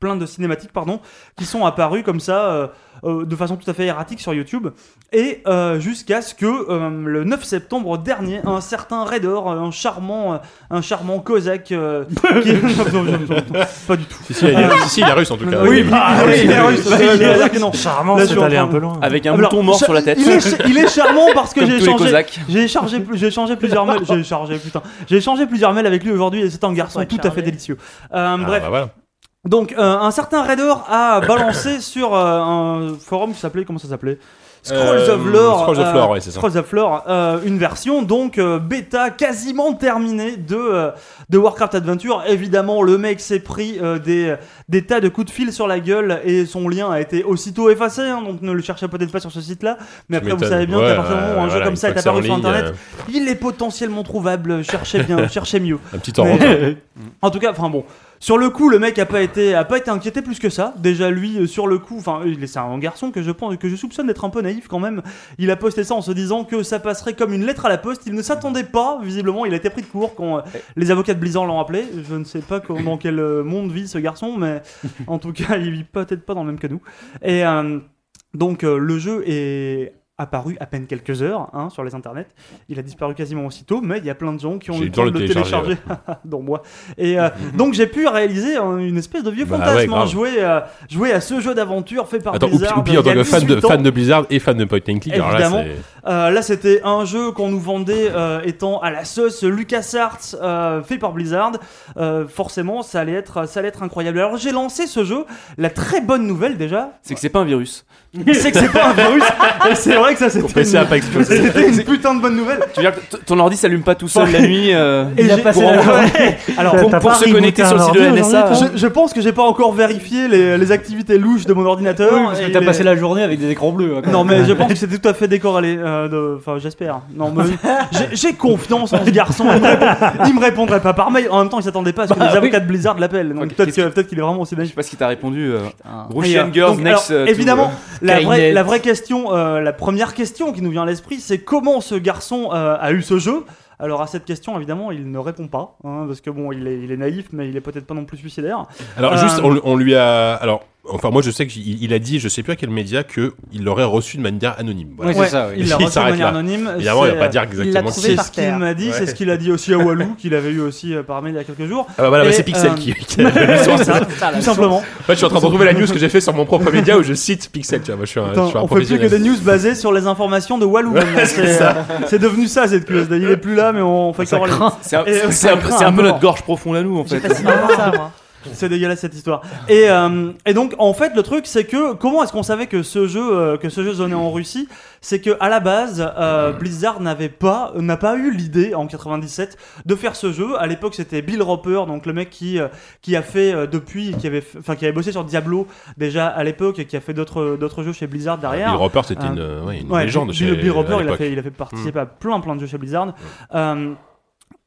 plein de cinématiques pardon qui sont apparues comme ça euh, euh, de façon tout à fait erratique sur YouTube et euh, jusqu'à ce que euh, le 9 septembre dernier un certain Raidor un charmant euh, un charmant cosaque euh, <laughs> qui... <laughs> Non, non, non, non, pas du tout Si, si, il est, si, si, il est russe en tout cas. oui, bah, oui, il est russe, est. Charmant, c'est allé un peu loin. Avec un Alors, mouton mort sur la tête. Il est, il est charmant parce que j'ai Cosaques. j'ai chargé, j'ai échangé plusieurs mails. J'ai chargé, putain, j'ai échangé plusieurs mails avec lui aujourd'hui et c'est un garçon tout à fait délicieux. Euh, Ah, bref, bah. Donc euh, un certain Raidor a <coughs> balancé sur euh, un forum qui s'appelait comment ça s'appelait Scrolls Euh, of Lore, Scrolls of Lore, ouais, c'est ça. Scrolls of Lore, une version donc bêta quasiment terminée de de Warcraft Adventure. Évidemment, le mec s'est pris des des tas de coups de fil sur la gueule et son lien a été aussitôt effacé. hein, donc ne le cherchez peut-être pas sur ce site-là. Mais après, vous savez bien Ouais, qu'à partir du moment où un ouais, jeu comme ça est en apparu sur Internet, euh, il est potentiellement trouvable. Cherchez bien, <laughs> cherchez mieux. Un petit torrent. Mais- <laughs> en tout cas, enfin bon. Sur le coup, le mec a pas été, a pas été inquiété plus que ça. Déjà lui, euh, sur le coup, enfin, c'est un garçon que je pense, que je soupçonne d'être un peu naïf quand même. Il a posté ça en se disant que ça passerait comme une lettre à la poste. Il ne s'attendait pas, visiblement, il a été pris de court quand euh, les avocats de Blizzard l'ont appelé. Je ne sais pas comment- dans quel euh, monde vit ce garçon, mais <laughs> en tout cas, il vit peut-être pas dans le même que nous. Et euh, donc, euh, le jeu est apparu à peine quelques heures hein, sur les internets. Il a disparu quasiment aussitôt, mais il y a plein de gens qui ont eu le temps de le télécharger, <laughs> dont moi. Et euh, <laughs> donc j'ai pu réaliser un- une espèce de vieux Bah fantasme, ouais, hein, jouer, euh, jouer à ce jeu d'aventure fait par Attends, Blizzard. ou pire, que fan de, 18 ans. fan de Blizzard et fan de Point and Click, alors là, Évidemment. c'est- Euh, là, c'était un jeu qu'on nous vendait euh, étant à la sauce LucasArts euh, fait par Blizzard. Euh, forcément, ça allait être, ça allait être incroyable. Alors, j'ai lancé ce jeu. La très bonne nouvelle déjà, C'est que c'est pas un virus. C'est que c'est pas un virus. Et c'est vrai que ça, Ton c'était PC a une, pas explosé. c'était une putain de bonne nouvelle. Tu veux dire que t- ton ordi s'allume pas tout seul la nuit euh, Et Il a j'ai- passé pour- la journée. Ouais. Alors, T'as pour- pas se connecter sur le site de la NSA, toi je, je pense que j'ai pas encore vérifié les, les activités louches de mon ordinateur. Oui, parce Et que t'as il passé la journée avec des écrans bleus. hein, quand Non même. mais je pense que c'était tout à fait décorrélé. euh, de- Enfin j'espère. Non mais <laughs> j'ai- j'ai confiance en ce garçon. Il me, répond- il me répondrait pas par mail. En même temps il s'attendait pas à ce que Bah les oui. avocats de Blizzard l'appellent. Donc peut-être qu'est-ce que- peut-être qu'il est vraiment aussi Je sais pas ce qu'il t'a répondu. Euh, Putain. Russian euh, Girls next. euh, to, évidemment, la vraie, Skynet. la vraie question, euh, la première question qui nous vient à l'esprit, c'est comment ce garçon euh, a eu ce jeu? Alors à cette question, évidemment, il ne répond pas, hein, parce que bon, il est, il est naïf, mais il est peut-être pas non plus suicidaire. Alors Euh, juste, on, on lui a, alors, enfin moi je sais qu'il il a dit, je sais plus à quel média, que il l'aurait reçu de manière anonyme. Voilà. Ouais, c'est ça, oui. Il l'a <laughs> reçu de manière là. anonyme. Évidemment, il c'est, va pas dire exactement. qui C'est ce qu'il m'a dit, c'est ce qu'il a dit aussi à Walou, <laughs> qu'il avait eu aussi euh, par mail il y a quelques jours. Ah bah voilà, bah, c'est Pixel euh, qui, qui <laughs> a mis sur ça. Tout simplement. En fait, je suis en train de retrouver la news que j'ai fait sur mon propre média où je cite Pixel. Tu vois, moi je suis un, Attends, je suis un on fait plus que des news basées sur les informations de Walou. c'est c'est euh, c'est devenu ça cette QSD. Il est plus là, mais on fait craint. C'est un, c'est c'est peu notre gorge profonde à nous en fait. Facilement ça, moi. C'est dégueulasse cette histoire. Et, euh, et donc en fait le truc c'est que comment est-ce qu'on savait que ce jeu euh, que ce jeu se donnait en Russie? C'est que à la base euh, Blizzard n'avait pas n'a pas eu l'idée en 97 de faire ce jeu. À l'époque c'était Bill Roper donc le mec qui euh, qui a fait euh, depuis qui avait enfin qui avait bossé sur Diablo déjà à l'époque et qui a fait d'autres d'autres jeux chez Blizzard derrière. Bill Roper, c'était Euh, une, euh, ouais, une Ouais, légende Bill, chez Bill Roper, il a fait, il a fait participer à plein plein de jeux chez Blizzard. Euh,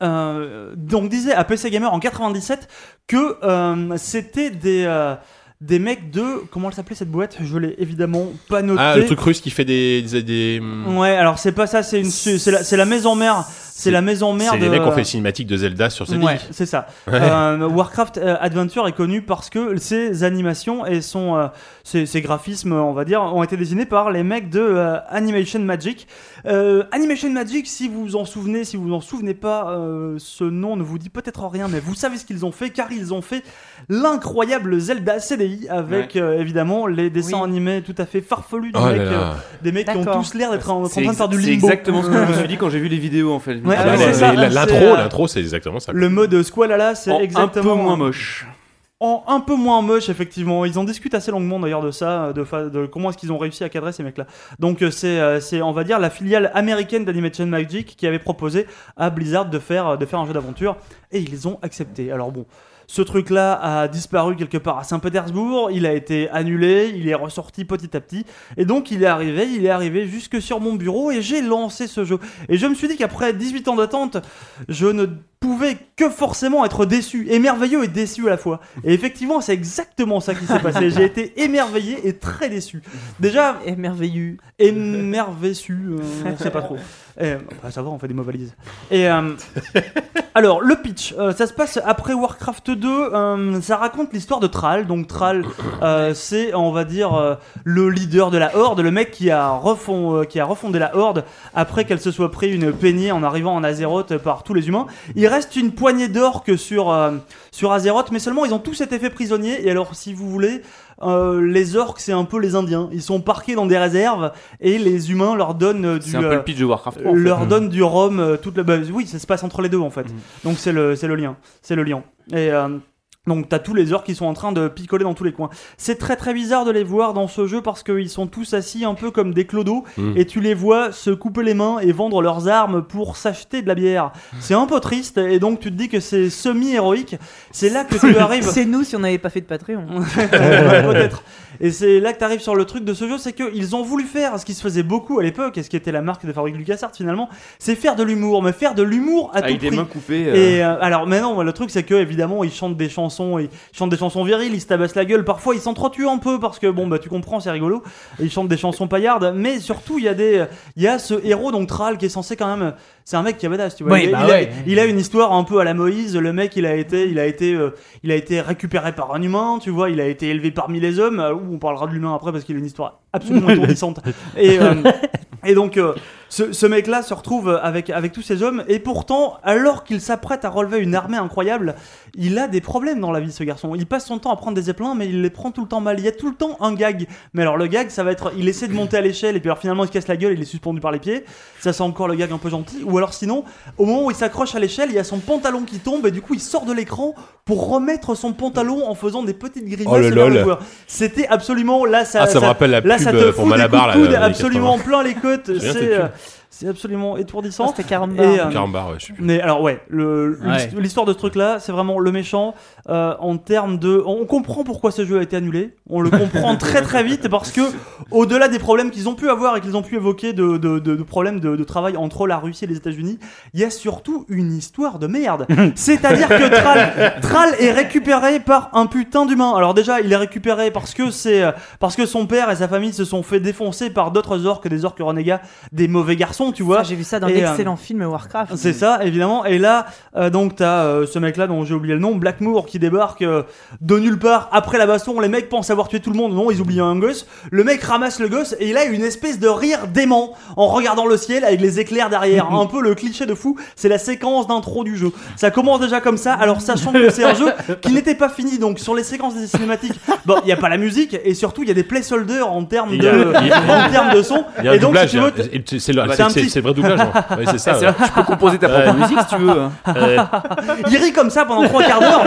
euh, donc disait à PC Gamer en 97 que euh, c'était des euh, des mecs de comment elle s'appelait cette boîte? Je l'ai évidemment pas noté. Ah, le truc russe qui fait des, des, des- Ouais, alors c'est pas ça, c'est une c'est la, c'est la maison mère, c'est la maison mère C'est les mecs qui ont fait le cinématique de Zelda sur CD. Ouais, c'est ça. Ouais. Euh, Warcraft euh, Adventure est connu parce que ses animations et son, euh, ses, ses graphismes, on va dire, ont été dessinés par les mecs de euh, Animation Magic. Euh, Animation Magic, si vous vous en souvenez, si vous vous en souvenez pas, euh, ce nom ne vous dit peut-être rien, mais vous savez ce qu'ils ont fait, car ils ont fait l'incroyable Zelda CDI avec euh, évidemment les dessins Oui. animés tout à fait farfelus des Oh là mecs, là. euh, des mecs qui ont tous l'air d'être en, en C'est train de faire du c'est limbo. exactement ce que je me suis dit quand j'ai vu les vidéos en fait. Ouais, Ah ah bah, ouais, c'est L'intro, euh, l'intro, c'est exactement ça. Le mode Squalala, c'est En exactement un peu moins moche. en un peu moins moche effectivement. Ils en discutent assez longuement d'ailleurs de ça, de, fa- de comment est-ce qu'ils ont réussi à cadrer ces mecs-là. Donc euh, c'est, euh, c'est on va dire la filiale américaine d'Animation Magic qui avait proposé à Blizzard de faire de faire un jeu d'aventure et ils ont accepté. Alors bon. Ce truc-là a disparu quelque part à Saint-Pétersbourg, il a été annulé, il est ressorti petit à petit, et donc il est arrivé, il est arrivé jusque sur mon bureau, et j'ai lancé ce jeu. Et je me suis dit qu'après 18 ans d'attente, je ne pouvais que forcément être déçu, émerveilleux et déçu à la fois. Et effectivement, c'est exactement ça qui s'est passé. J'ai été émerveillé et très déçu. Déjà, Émerveilleux. émerveillé, euh, on sait pas trop. Et, bah, ça va, on fait des mots valises. Et euh, <laughs> alors, le pitch, euh, ça se passe après Warcraft 2. euh, ça raconte l'histoire de Thrall. Donc Thrall, c'est, on va dire, le leader de la Horde, le mec qui a, refond, qui a refondé la Horde après qu'elle se soit pris une peignée en arrivant en Azeroth par tous les humains. Il reste une poignée d'orques sur sur Azeroth, mais seulement ils ont tous été faits prisonniers. Et alors, si vous voulez, euh, les orques, c'est un peu les Indiens. Ils sont parqués dans des réserves et les humains leur donnent euh, du C'est un peu euh, le pitch de Warcraft 3. en fait. leur donne du rhum euh, toute la bah, oui ça se passe entre les deux en fait Mhm. donc c'est le c'est le lien c'est le lien et euh, donc t'as tous les orques qui sont en train de picoler dans tous les coins. C'est très très bizarre de les voir dans ce jeu parce qu'ils sont tous assis un peu comme des clodos Mhm. et tu les vois se couper les mains et vendre leurs armes pour s'acheter de la bière. C'est un peu triste et donc tu te dis que c'est semi-héroïque. C'est là que tu <laughs> arrives... C'est nous si on n'avait pas fait de Patreon. <laughs> Peut-être. Et c'est là que tu arrives sur le truc de ce jeu, c'est qu'ils ont voulu faire ce qui se faisait beaucoup à l'époque, et ce qui était la marque de fabrique LucasArts finalement, c'est faire de l'humour, mais faire de l'humour à tout Avec des prix. mains coupées. euh, Et euh, alors maintenant le truc c'est que évidemment ils chantent des chansons ils chantent des chansons viriles ils se tabassent la gueule. Parfois ils s'entretuent un peu parce que bon bah tu comprends c'est rigolo. Ils chantent des chansons paillardes. Mais surtout il y a des il y a ce héros donc Thrall qui est censé quand même c'est un mec qui est badass tu vois. Oui, il, bah il a, ouais. il a une histoire un peu à la Moïse. Le mec il a été il a été euh, il a été récupéré par un humain tu vois. Il a été élevé parmi les hommes. Euh, où on parlera de l'humain après parce qu'il a une histoire absolument <laughs> étourdissante. Et euh, et donc, euh, ce, ce mec-là se retrouve avec, avec tous ces hommes, et pourtant, alors qu'il s'apprête à relever une armée incroyable, il a des problèmes dans la vie, ce garçon. Il passe son temps à prendre des zeppelins, mais il les prend tout le temps mal. Il y a tout le temps un gag. Mais alors, le gag, ça va être, il essaie de monter à l'échelle, et puis alors finalement, il se casse la gueule, il est suspendu par les pieds. Ça, c'est encore le gag un peu gentil. Ou alors, sinon, au moment où il s'accroche à l'échelle, il y a son pantalon qui tombe, et du coup, il sort de l'écran pour remettre son pantalon en faisant des petites grimaces Oh, le. C'était absolument, là, ça, Ah, ça me rappelle la là, pub ça te pour Malabar. là, absolument plein les côtes. <laughs> C'est c'est absolument Ah, étourdissant. C'était Carambar. Et, euh, 80. Carambar, ouais, je sais plus. Mais alors ouais, l'histoire de ce truc-là, c'est vraiment le méchant euh, en termes de. On comprend pourquoi ce jeu a été annulé. On le comprend <laughs> très très vite parce que au-delà des problèmes qu'ils ont pu avoir et qu'ils ont pu évoquer de, de, de- de problèmes de, de travail entre la Russie et les États-Unis, il y a surtout une histoire de merde. <laughs> C'est-à-dire que Thrall, Thrall est récupéré par un putain d'humain. Alors déjà, il est récupéré parce que c'est euh, parce que son père et sa famille se sont fait défoncer par d'autres orques, des orques renégats, des mauvais garçons, tu vois. J'ai vu ça dans euh, l'excellent film Warcraft. C'est ça, évidemment. Et là, euh, donc, t'as euh, ce mec-là dont j'ai oublié le nom, Blackmoor, qui débarque euh, de nulle part après la baston. Les mecs pensent avoir tué tout le monde. Non, ils oublient un gosse. Le mec ramasse le gosse et il a une espèce de rire dément en regardant le ciel avec les éclairs derrière. <laughs> un peu le cliché de fou. C'est la séquence d'intro du jeu. Ça commence déjà comme ça. Alors, sachant que c'est un jeu <laughs> qui n'était pas fini, donc sur les séquences des cinématiques, bon, il n'y a pas la musique et surtout, il y a des placeholders en termes Il y a- de, il y a- en termes de son. Il y a un et donc, si tu veux, c'est un c'est- petit- c'est le vrai doublage. hein. <laughs> Ouais, C'est ça. ouais. vrai, tu peux composer ta propre musique si tu veux. hein. <laughs> Il rit comme ça pendant trois quarts d'heure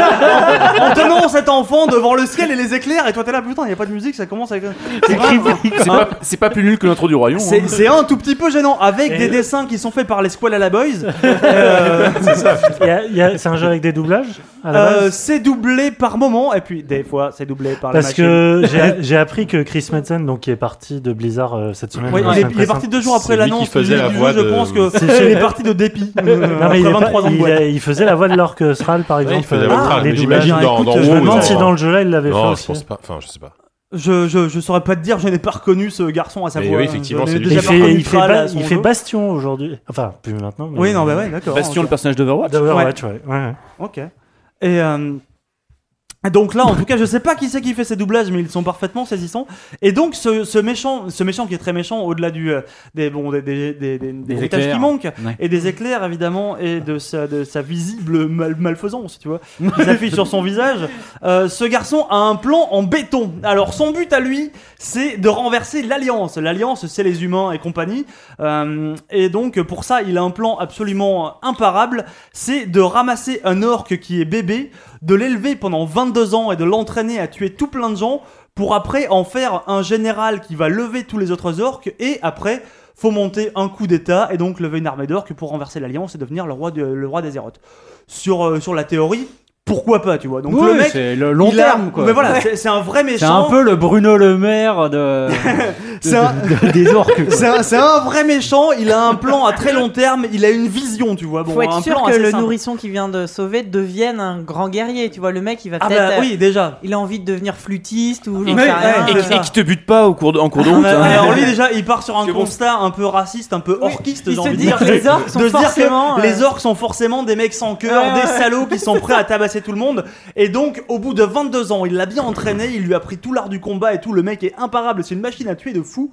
en, en tenant cet enfant devant le ciel et les éclairs et toi t'es là putain il y a pas de musique ça commence avec c'est grave. C'est pas, c'est pas plus nul que l'intro du royaume. c'est hein. c'est un tout petit peu gênant avec des dessins qui sont faits par les Squalala Boys <laughs> Euh, Il y a- il y a- C'est un jeu avec des doublages à la euh, base c'est doublé par moment et puis des fois c'est doublé par la Parce machine. que j'ai- j'ai appris que Chris Metzen, donc qui est parti de Blizzard euh, cette semaine, Oui, la il, est, semaine il est parti deux jours après C'est lui faisait la voix je pense que C'est il chez- est parti de dépit <laughs> Non, mais après il, est pas- 23 ans de il, boîte. a- il faisait la voix de l'orque Sral par exemple. il faisait la euh, voix de Thrall, les mais doublages. j'imagine dans, Écoute, dans je WoW, me demande genre- si dans le jeu là il l'avait fait Non, aussi. je pense pas. Enfin, je sais pas. je, je, je saurais pas te dire je n'ai pas reconnu ce garçon à sa Mais voix oui, effectivement, Je c'est n'ai lui Il déjà qui pas fait, reconnu il fait, Thrall ba- à son il fait jeu. Bastion aujourd'hui. Enfin, plus maintenant. mais- oui non bah ouais d'accord Bastion, ok. le personnage d'Overwatch. D'Overwatch, ouais. ouais. Ok. Et euh, donc là, en tout cas, je sais pas qui c'est qui fait ces doublages, mais ils sont parfaitement saisissants. Et donc, ce, ce méchant, ce méchant qui est très méchant, au-delà du euh, des bon des des des, des- des éclairs. qui manquent Ouais. et des éclairs évidemment et de sa de sa visible mal- malfaisance, tu vois, qui s'affiche sur son visage. Euh, ce garçon a un plan en béton. Alors, son but à lui, c'est de renverser l'alliance. L'alliance, c'est les humains et compagnie. Euh, et donc, pour ça, il a un plan absolument imparable. C'est de ramasser un orc qui est bébé, de l'élever pendant 22 ans et de l'entraîner à tuer tout plein de gens pour après en faire un général qui va lever tous les autres orques et après faut monter un coup d'état et donc lever une armée d'orques pour renverser l'alliance et devenir le roi, de, le roi d'Azeroth. Sur, euh, sur la théorie, pourquoi pas, tu vois. Donc Oui, le mec, c'est le long il a- terme, quoi. Mais voilà, c'est- c'est un vrai méchant. C'est un peu le Bruno Le Maire de, <laughs> de- C'est un- de- de- des orques. C'est un, c'est un vrai méchant, il a un plan à très long terme, il a une vision, tu vois. Bon, Faut un être sûr plan que le simple. nourrisson qui vient de sauver devienne un grand guerrier. Tu vois, le mec, il va Ah peut-être. bah euh, oui, déjà. Il a envie de devenir flûtiste ou Ouais, sais rien. Et, qui- et te bute pas au cours de, en cours de Ah route. bah, hein. alors lui déjà, il part sur un C'est bon. constat un peu raciste, un peu orquiste, Il j'ai se envie de dit que les orques sont forcément, euh, les orques sont forcément des mecs sans cœur, des salauds qui sont prêts à tabasser tout le monde. Et donc, au bout de 22 ans, il l'a bien entraîné, il lui a pris tout l'art du combat et tout. Le mec est imparable, c'est une machine à tuer de fou.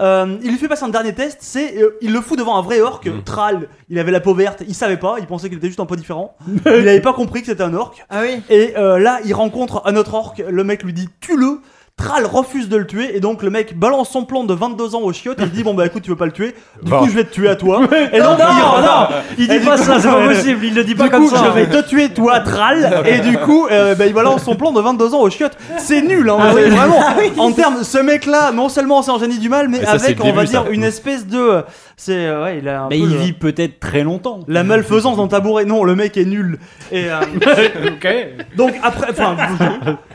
Euh, il lui fait passer un dernier test, c'est euh, il le fout devant un vrai orque, Thrall. Il avait la peau verte, il savait pas, il pensait qu'il était juste un peu différent. <laughs> il avait pas compris que c'était un orque. Ah oui. Et euh, là, il rencontre un autre orc. Le mec lui dit tue-le. Thrall refuse de le tuer et donc le mec balance son plan de 22 ans au chiottes et il dit bon bah écoute tu veux pas le tuer. Du Bon. coup je vais te tuer à toi. <laughs> Et donc Non, il, non, il dit pas coup- ça, c'est pas <laughs> possible, il le dit pas du comme coup ça. je vais <laughs> te tuer toi Thrall et du coup euh, bah, il balance son plan de 22 ans au chiottes. C'est nul hein, c'est vraiment. En termes ce mec là non seulement c'est un génie du mal mais ça, avec on va ça. dire une espèce de c'est euh, ouais il a un Mais peu il le- vit peut-être très longtemps. la malfaisance dans le tabouret non le mec est nul et euh, <laughs> donc après enfin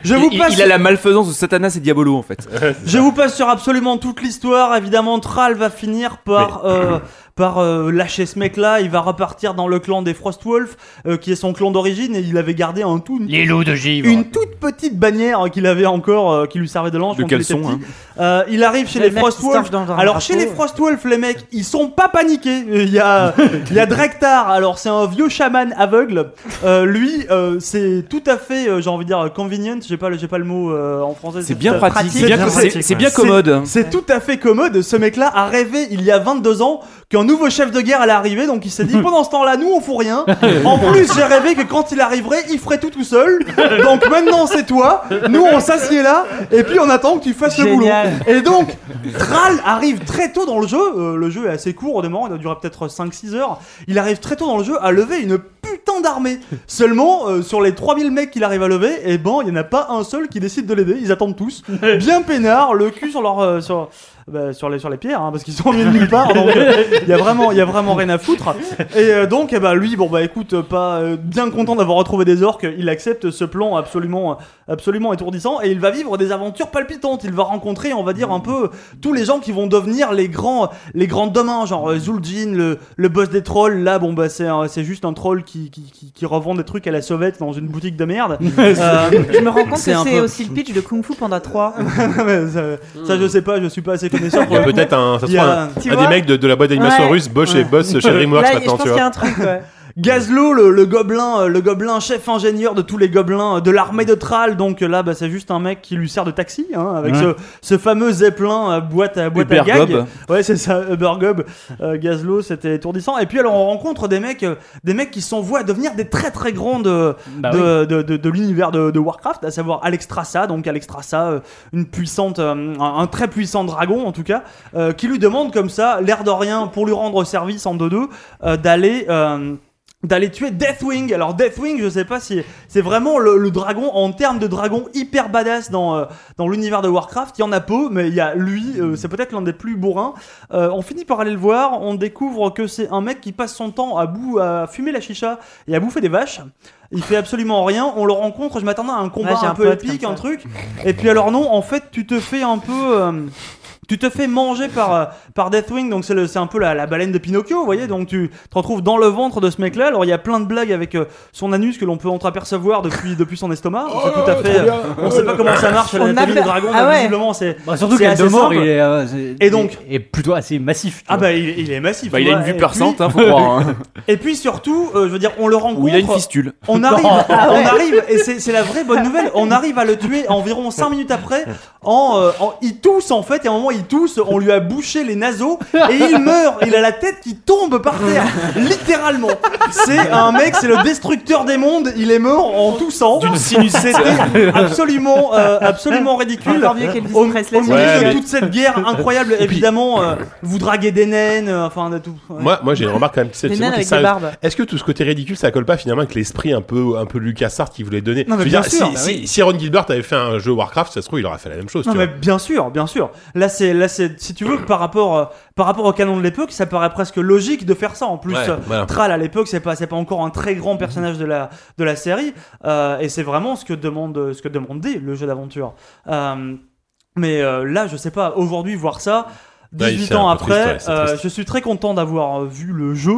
je, je vous il, passe il a la malfaisance de Satanas et Diabolo en fait. Je vous passe sur absolument toute l'histoire. Évidemment, Thrall va finir par, euh, <clears throat> par euh, lâcher ce mec-là. Il va repartir dans le clan des Frostwolf, euh, qui est son clan d'origine, et il avait gardé un tout, une, loups de givre. une toute petite bannière qu'il avait encore, euh, qui lui servait de langue De quand il était caleçon, petit. hein. Euh, il arrive chez Le les mec qui se Frostwolf. torche dans un Alors chez les. Frostwolf, les mecs, ils sont pas paniqués. Il y a, <laughs> il y a Drektar. Alors c'est un vieux chaman aveugle. Euh, lui, euh, c'est tout à fait, euh, j'ai envie de dire, convenient. J'ai pas, le- j'ai pas le mot euh, en français. C'est bien tout à- pratique, c'est c'est bien, bien c'est- pratique, c'est ouais. bien commode. C'est tout à fait commode. Ce mec-là a rêvé il y a 22 ans qu'un nouveau chef de guerre allait arriver. Donc il s'est dit <laughs> pendant ce temps-là, nous on fout rien. <laughs> En plus, j'ai rêvé que quand il arriverait, il ferait tout tout seul. Donc maintenant c'est toi. Nous on s'assied là et puis on attend que tu fasses le boulot. Et donc Thrall arrive très tôt dans le jeu. Euh, le jeu est assez court au demeurant. Il doit durer peut-être 5-6 heures. Il arrive très tôt dans le jeu à lever une putain d'armée. Seulement euh, sur les 3000 mecs qu'il arrive à lever, et ben il y en a pas un seul qui décide de l'aider. Ils attendent tous <laughs> bien peinards, le cul sur leur euh, sur bah, sur les sur les pierres hein, parce qu'ils sont au milieu de nulle part donc euh, il y a vraiment il y a vraiment rien à foutre. Et euh, donc eh ben, lui bon bah écoute pas euh, bien content d'avoir retrouvé des orques il accepte ce plan absolument absolument étourdissant et il va vivre des aventures palpitantes. Il va rencontrer on va dire un peu tous les gens qui vont devenir les grands les grands demain genre euh, Zul'jin le, le boss des trolls. Là bon bah c'est c'est juste un troll qui, qui, qui, qui revend des trucs à la sauvette dans une boutique de merde. <laughs> Euh, Je me rends compte que C'est peu- aussi le pitch de Kung Fu Panda 3. <laughs> ouais, ça, ça, je sais pas je suis pas assez Il y a peut-être un, ça se trouve, des mecs de, de la boîte d'animation russe, chez, Ouais. boss chez DreamWorks je maintenant, pense tu qu'il y a vois. un truc. ouais. Gazlo, le, le gobelin, euh, le gobelin chef ingénieur de tous les gobelins euh, de l'armée de Thrall. Donc euh, là, bah, c'est juste un mec qui lui sert de taxi, hein, avec Ouais. ce, ce fameux zeppelin à boîte à boîte à Uber gag. Gob. Ouais, c'est ça, <laughs> Ubergob. Euh, Gazlo, c'était étourdissant. Et puis alors, on rencontre des mecs, des mecs qui voués à devenir des très très grands de, Bah de, de, de- de l'univers de, de Warcraft, à savoir Alexstrasza. Donc Alexstrasza, euh, une puissante, un, un très puissant dragon en tout cas, euh, qui lui demande comme ça, l'air de rien, pour lui rendre service en 2-2, euh, d'aller. D'aller tuer Deathwing. Alors Deathwing, je sais pas si c'est vraiment le, le dragon en termes de dragon hyper badass dans, euh, dans l'univers de Warcraft. Il y en a peu, mais il y a lui, euh, c'est peut-être l'un des plus bourrins. Euh, on finit par aller le voir, on découvre que c'est un mec qui passe son temps à, bou à fumer la chicha et à bouffer des vaches. Il fait absolument rien. On le rencontre. Je m'attendais à un combat Ouais, un, un peu épique, un truc. Et puis alors non, en fait, tu te fais un peu. Tu te fais manger par, euh, par Deathwing, donc c'est un peu la, la baleine de Pinocchio, vous voyez, donc tu te retrouves dans le ventre de ce mec-là. Alors il y a plein de blagues avec euh, son anus que l'on peut entreapercevoir depuis, depuis son estomac. c'est tout à fait. euh, on sait pas comment ça marche l'anatomie a des dragons, Ah ouais. visiblement c'est. Bah, surtout assez de mort, il est, euh, c'est- Et donc- est, est plutôt assez massif. Ah vois. bah il, il est massif. Bah, il a une vue puis- perçante, hein, faut croire. hein. <laughs> Et puis surtout, euh, je veux dire, on le rencontre. Ou il a une fistule. On <laughs> arrive, Ah ouais. on arrive, et c'est c'est la vraie bonne nouvelle. On arrive à le tuer environ 5 minutes après. En, euh, en- il tousse en fait, et à un moment il tousse, on lui a bouché les naseaux et il <laughs> meurt. Il a la tête qui tombe par terre, littéralement. C'est un mec, c'est le destructeur des mondes. Il est mort en toussant. D'une C'était absolument, euh, absolument ridicule. Encore mieux qu'Elvis Au, milieu Ouais, de mais- toute cette guerre incroyable, évidemment, euh, vous draguez des naines, euh, enfin de tout. Ouais. Moi, moi j'ai une remarque quand même. qui. Est-ce que tout ce côté ridicule, ça colle pas finalement avec l'esprit un peu, un peu LucasArts qu'il voulait donner? Non, mais Je veux bien dire, sûr, si, bah si, Ron Gilbert avait fait un jeu Warcraft, ça se trouve, il aurait fait la même chose. Non tu mais vois. bien sûr, bien sûr. Là c'est c'est là, c'est si tu veux par rapport euh, par rapport au canon de l'époque, ça paraît presque logique de faire ça. En plus, Ouais, euh, voilà. Thrall à l'époque, c'est pas c'est pas encore un très grand personnage de la de la série, euh, et c'est vraiment ce que demande ce que demandait le jeu d'aventure. Euh, mais euh, là, je sais pas. Aujourd'hui, voir ça. Ouais, 18 c'est ans triste, après, ouais, euh, je suis très content d'avoir euh, vu le jeu,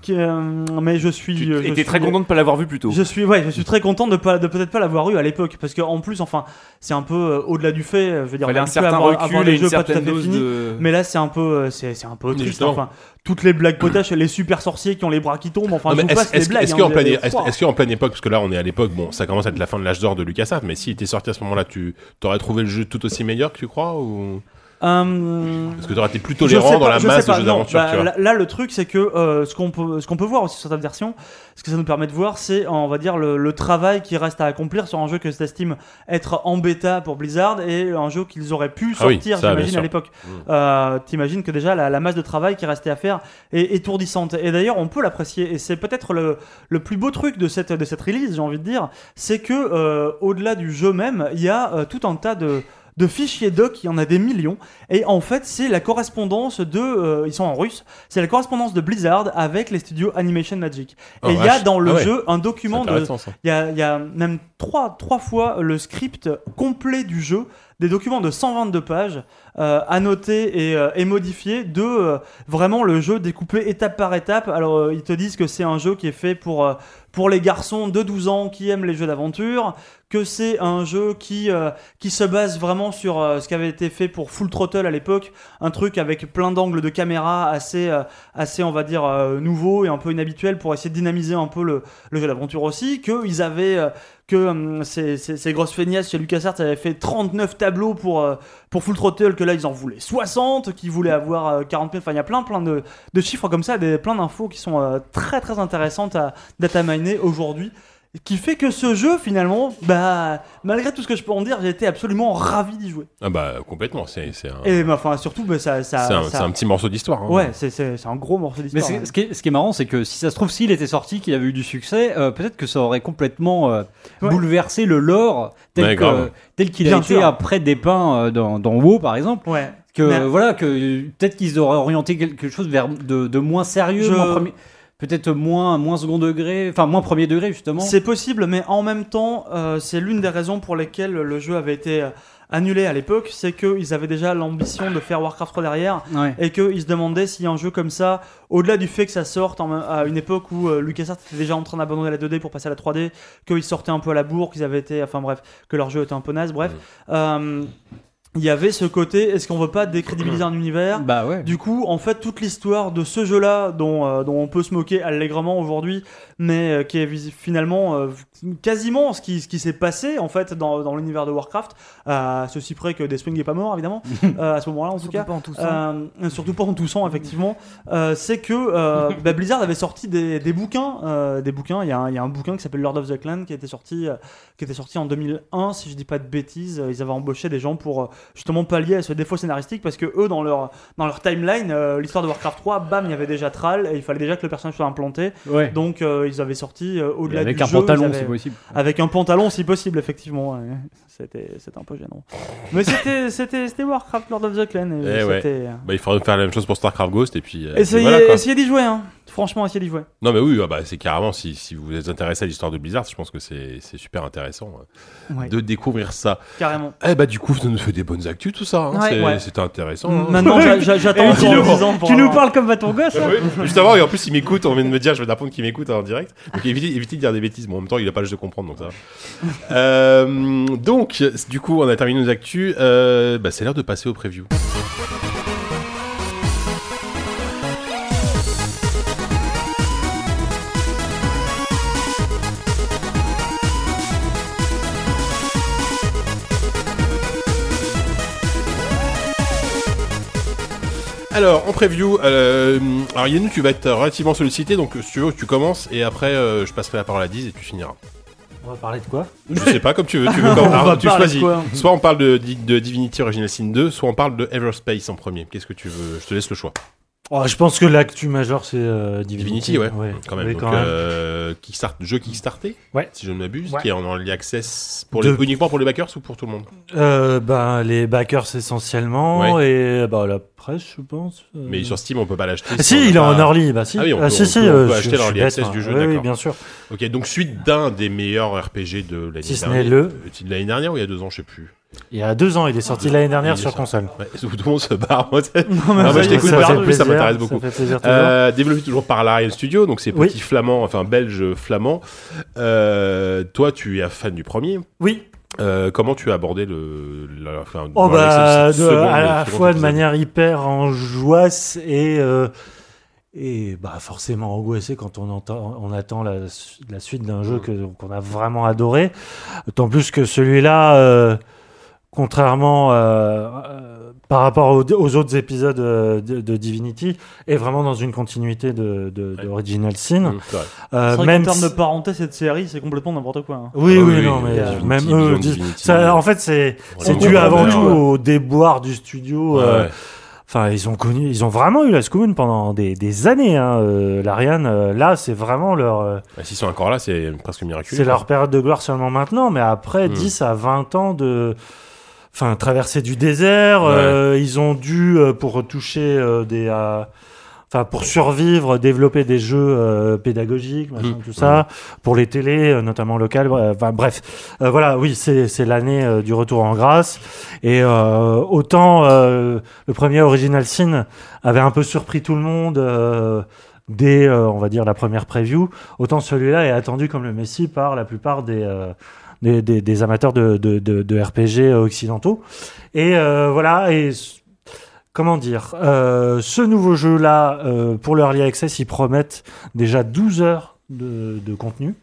qui, euh, mais je suis. Tu je étais suis- très content de pas l'avoir vu plus tôt. je suis, ouais, je suis très content de pas, de peut-être pas l'avoir eu à l'époque, parce que en plus, enfin, c'est un peu euh, au-delà du fait. Je veux dire, fallait un certain avoir, avoir recul et une jeux pas tout à fait finis, de. mais là, c'est un peu, c'est, c'est un peu triste. Enfin, toutes les blagues potaches, les super sorciers qui ont les bras qui tombent, enfin, Non, je passe les blagues. est-ce hein, qu'en pleine, qu'en pleine époque, parce que là on est à l'époque, bon, ça commence à être la fin de l'âge d'or de LucasArts, mais s'il était sorti à ce moment-là, tu t'aurais trouvé le jeu tout aussi meilleur que tu crois ou? Euh, Parce que tu aurais été plus tolérant dans la masse de jeux d'aventure, bah, là, là, le truc, c'est que euh, ce qu'on peut, qu'on peut voir aussi sur cette version, ce que ça nous permet de voir, c'est, on va dire, le, le travail qui reste à accomplir sur un jeu que s'estime être en bêta pour Blizzard et un jeu qu'ils auraient pu Ah oui, sortir, j'imagine, à l'époque. Mm. Euh, T'imagines que déjà la, la masse de travail qui restait à faire est étourdissante. Et d'ailleurs, on peut l'apprécier. Et c'est peut-être le, le plus beau truc de cette, de cette release, j'ai envie de dire, c'est que euh, au-delà du jeu même, il y a euh, tout un tas de de fichiers doc, il y en a des millions, et en fait c'est la correspondance de, euh, ils sont en russe, c'est la correspondance de Blizzard avec les studios Animation Magic. Oh, et il y a dans le Ah ouais. jeu un document de, il y a, y a même trois, trois fois le script complet du jeu, des documents de 122 pages, euh, annotés et, euh, et modifiés, de euh, vraiment le jeu découpé étape par étape. Alors euh, ils te disent que c'est un jeu qui est fait pour, euh, pour les garçons de 12 ans qui aiment les jeux d'aventure, que c'est un jeu qui, euh, qui se base vraiment sur ce qui avait été fait pour Full Throttle à l'époque, un truc avec plein d'angles de caméra assez, assez on va dire, nouveau et un peu inhabituel pour essayer de dynamiser un peu le, jeu d'aventure aussi, qu'ils avaient... que hum, ces, grosses feignasses chez LucasArts avaient fait 39 tableaux pour, pour Full Throttle, que là ils en voulaient 60, qu'ils voulaient avoir euh, 40 000, enfin il y a plein plein de, de chiffres comme ça, des, plein d'infos qui sont euh, très très intéressantes à data miner aujourd'hui. Qui fait que ce jeu, finalement, bah, malgré tout ce que je peux en dire, j'ai été absolument ravi d'y jouer. Ah bah complètement, c'est c'est un, Et bah, enfin, surtout, bah, ça. ça, c'est un, ça- c'est un petit morceau d'histoire. hein. Ouais, c'est- c'est c'est un gros morceau Mais d'histoire. c'est- ouais. ce, qui est, ce qui est marrant, c'est que si ça se trouve, s'il était sorti, qu'il avait eu du succès, euh, peut-être que ça aurait complètement euh, Ouais. bouleversé le lore tel Ouais, qu'il a Bien été sûr. après dépeint euh, dans, dans WoW, par exemple. Ouais. Que Mais- voilà, que peut-être qu'ils auraient orienté quelque chose vers de, de moins sérieux, Je- moins premier- peut-être moins moins second degré, enfin moins premier degré justement. C'est possible, mais en même temps, euh, c'est l'une des raisons pour lesquelles le jeu avait été euh, annulé à l'époque, c'est qu'ils avaient déjà l'ambition de faire Warcraft 3 derrière, Ouais. et qu'ils se demandaient si un jeu comme ça, au-delà du fait que ça sorte en- à une époque où euh, LucasArts était déjà en train d'abandonner la 2D pour passer à la 3D, qu'ils sortaient un peu à la bourre, qu'ils avaient été, enfin bref, que leur jeu était un peu naze, bref. Euh, Il y avait ce côté, est-ce qu'on veut pas décrédibiliser un univers Bah ouais. du coup, en fait, toute l'histoire de ce jeu-là, dont, euh, dont on peut se moquer allègrement aujourd'hui, mais euh, qui est finalement euh, quasiment ce qui, ce qui s'est passé en fait dans, dans l'univers de Warcraft, à ceci près que Deathwing n'est pas mort évidemment, <laughs> euh, à ce moment-là en tout Surtout cas. pas en toussant. Euh, surtout pas en toussant effectivement euh, c'est que euh, <laughs> bah, Blizzard avait sorti des, des bouquins euh, des bouquins il y, a un, il y a un bouquin qui s'appelle Lord of the Clan qui était sorti euh, qui était sorti en 2001 si je dis pas de bêtises ils avaient embauché des gens pour euh, justement pallier à ce défaut scénaristique parce que eux dans leur dans leur timeline euh, l'histoire de Warcraft 3 bam il y avait déjà Thrall et il fallait déjà que le personnage soit implanté Ouais. donc euh, ils avaient sorti euh, au-delà Avec du un jeu, ils pantalon, avaient- si possible. avec un pantalon si possible effectivement ouais. C'était un peu gênant mais c'était c'était c'était Warcraft Lord of the Clan et Eh ouais. c'était Bah, il faudrait faire la même chose pour Starcraft Ghost et puis. euh, Essayez, voilà, essayez d'y jouer, hein. Franchement, essayez d'y jouer. Non mais oui, ah bah, c'est carrément si, si vous êtes intéressé à l'histoire de Blizzard, je pense que c'est c'est super intéressant euh, Ouais. de découvrir ça. Carrément. Eh bah du coup, ça nous fait des bonnes actus tout ça. hein. Ouais. C'est- intéressant. hein. Maintenant, j'a- j'a- j'attends Et tu encore nous- 10 ans pour Tu nous parles comme à ton gosse hein oui, justement, et en plus il m'écoute, on vient de me dire, je vais d'apprendre qu'il m'écoute en direct. Donc évitez, évitez de dire des bêtises, bon, en même temps il a pas l'âge de comprendre, donc ça va. Euh, donc, du coup, on a terminé nos actus, euh, bah, c'est l'heure de passer au preview. Alors, en preview, euh, alors tu vas être relativement sollicité, donc si tu veux, tu commences et après euh, je passerai la parole à Diz et tu finiras. On va parler de quoi Je sais pas, comme tu veux. Tu veux <laughs> quand- alors, tu choisis. quoi? Soit on parle de, de Divinity Original Sin 2, soit on parle de Everspace en premier. Qu'est-ce que tu veux? Je te laisse le choix. Oh, je pense que l'actu majeur, c'est euh, Divinity. Divinity, ouais, quand même. Oui, Donc, même. euh, Kickstart, jeu Kickstarté, Ouais. si je ne m'abuse, Ouais. qui est en early access pour les, De- uniquement pour les backers ou pour tout le monde? Euh, ben, les backers essentiellement et la presse, je pense. euh. Mais sur Steam, on peut pas l'acheter. Ah, si, il est en early. Bah, si, Ah oui, on Ah, si, on si, peut- on euh, peut je- acheter l'early access hein. du jeu, Oui, oui, d'accord. bien sûr. Ok, donc suite d'un des meilleurs RPG de l'année Si ce dernière. n'est le. De l'année dernière ou il y a deux ans, je sais plus. Il y a deux ans, il est sorti l'année dernière sur console. Ouais, <laughs> tout le monde se barre. moi, <laughs> Non, mais Ah, moi, je t'écoute ça plus, ça m'intéresse beaucoup. Ça fait plaisir toujours. Euh, développé toujours par l'Ariane Studio, donc c'est Oui. petit flamand, enfin belge flamand. Euh, toi, tu es fan du premier. Oui, Euh, comment tu as abordé le, la, enfin, Oh bah, de- à la fois de manière hyper enjouasse et euh, et bah forcément angoissé quand on entend on attend la, la suite d'un jeu que qu'on a vraiment adoré. D'autant plus que celui-là, euh, contrairement euh, euh, par rapport aux, aux autres épisodes euh, de, de Divinity, est vraiment dans une continuité de, de, Ouais. Sin. Mmh. Euh, vrai même qu'en termes de parenté, cette série, c'est complètement n'importe quoi. hein. oui, Ah oui, oui, non, oui, mais euh, euh, Divinity, même eux ça- en fait, c'est dû avant tout ouais. au déboire du studio. Ouais, euh. Enfin, ils ont connu, ils ont vraiment eu la Scoon pendant des, des années. Hein, euh, L'Ariane, euh, là, c'est vraiment leur, euh, Bah, S'ils sont encore là, c'est presque miraculeux. c'est leur période de gloire seulement maintenant. Mais après Hmm. 10 à 20 ans de, enfin, traversée du désert, Ouais. euh, ils ont dû euh, pour toucher euh, des, enfin, pour survivre, développer des jeux euh, pédagogiques, machin, Hmm. tout ça, pour les télés, euh, notamment locales. euh, Enfin, bref, voilà, oui, c'est c'est l'année du retour en grâce. Et autant le premier Original Sin avait un peu surpris tout le monde dès, on va dire, la première preview, autant celui-là est attendu comme le Messi par la plupart des, des, amateurs de, RPG occidentaux. Et euh, voilà, et comment dire, euh, ce nouveau jeu-là, euh, pour l'Early Access, ils promettent déjà 12 heures de contenu.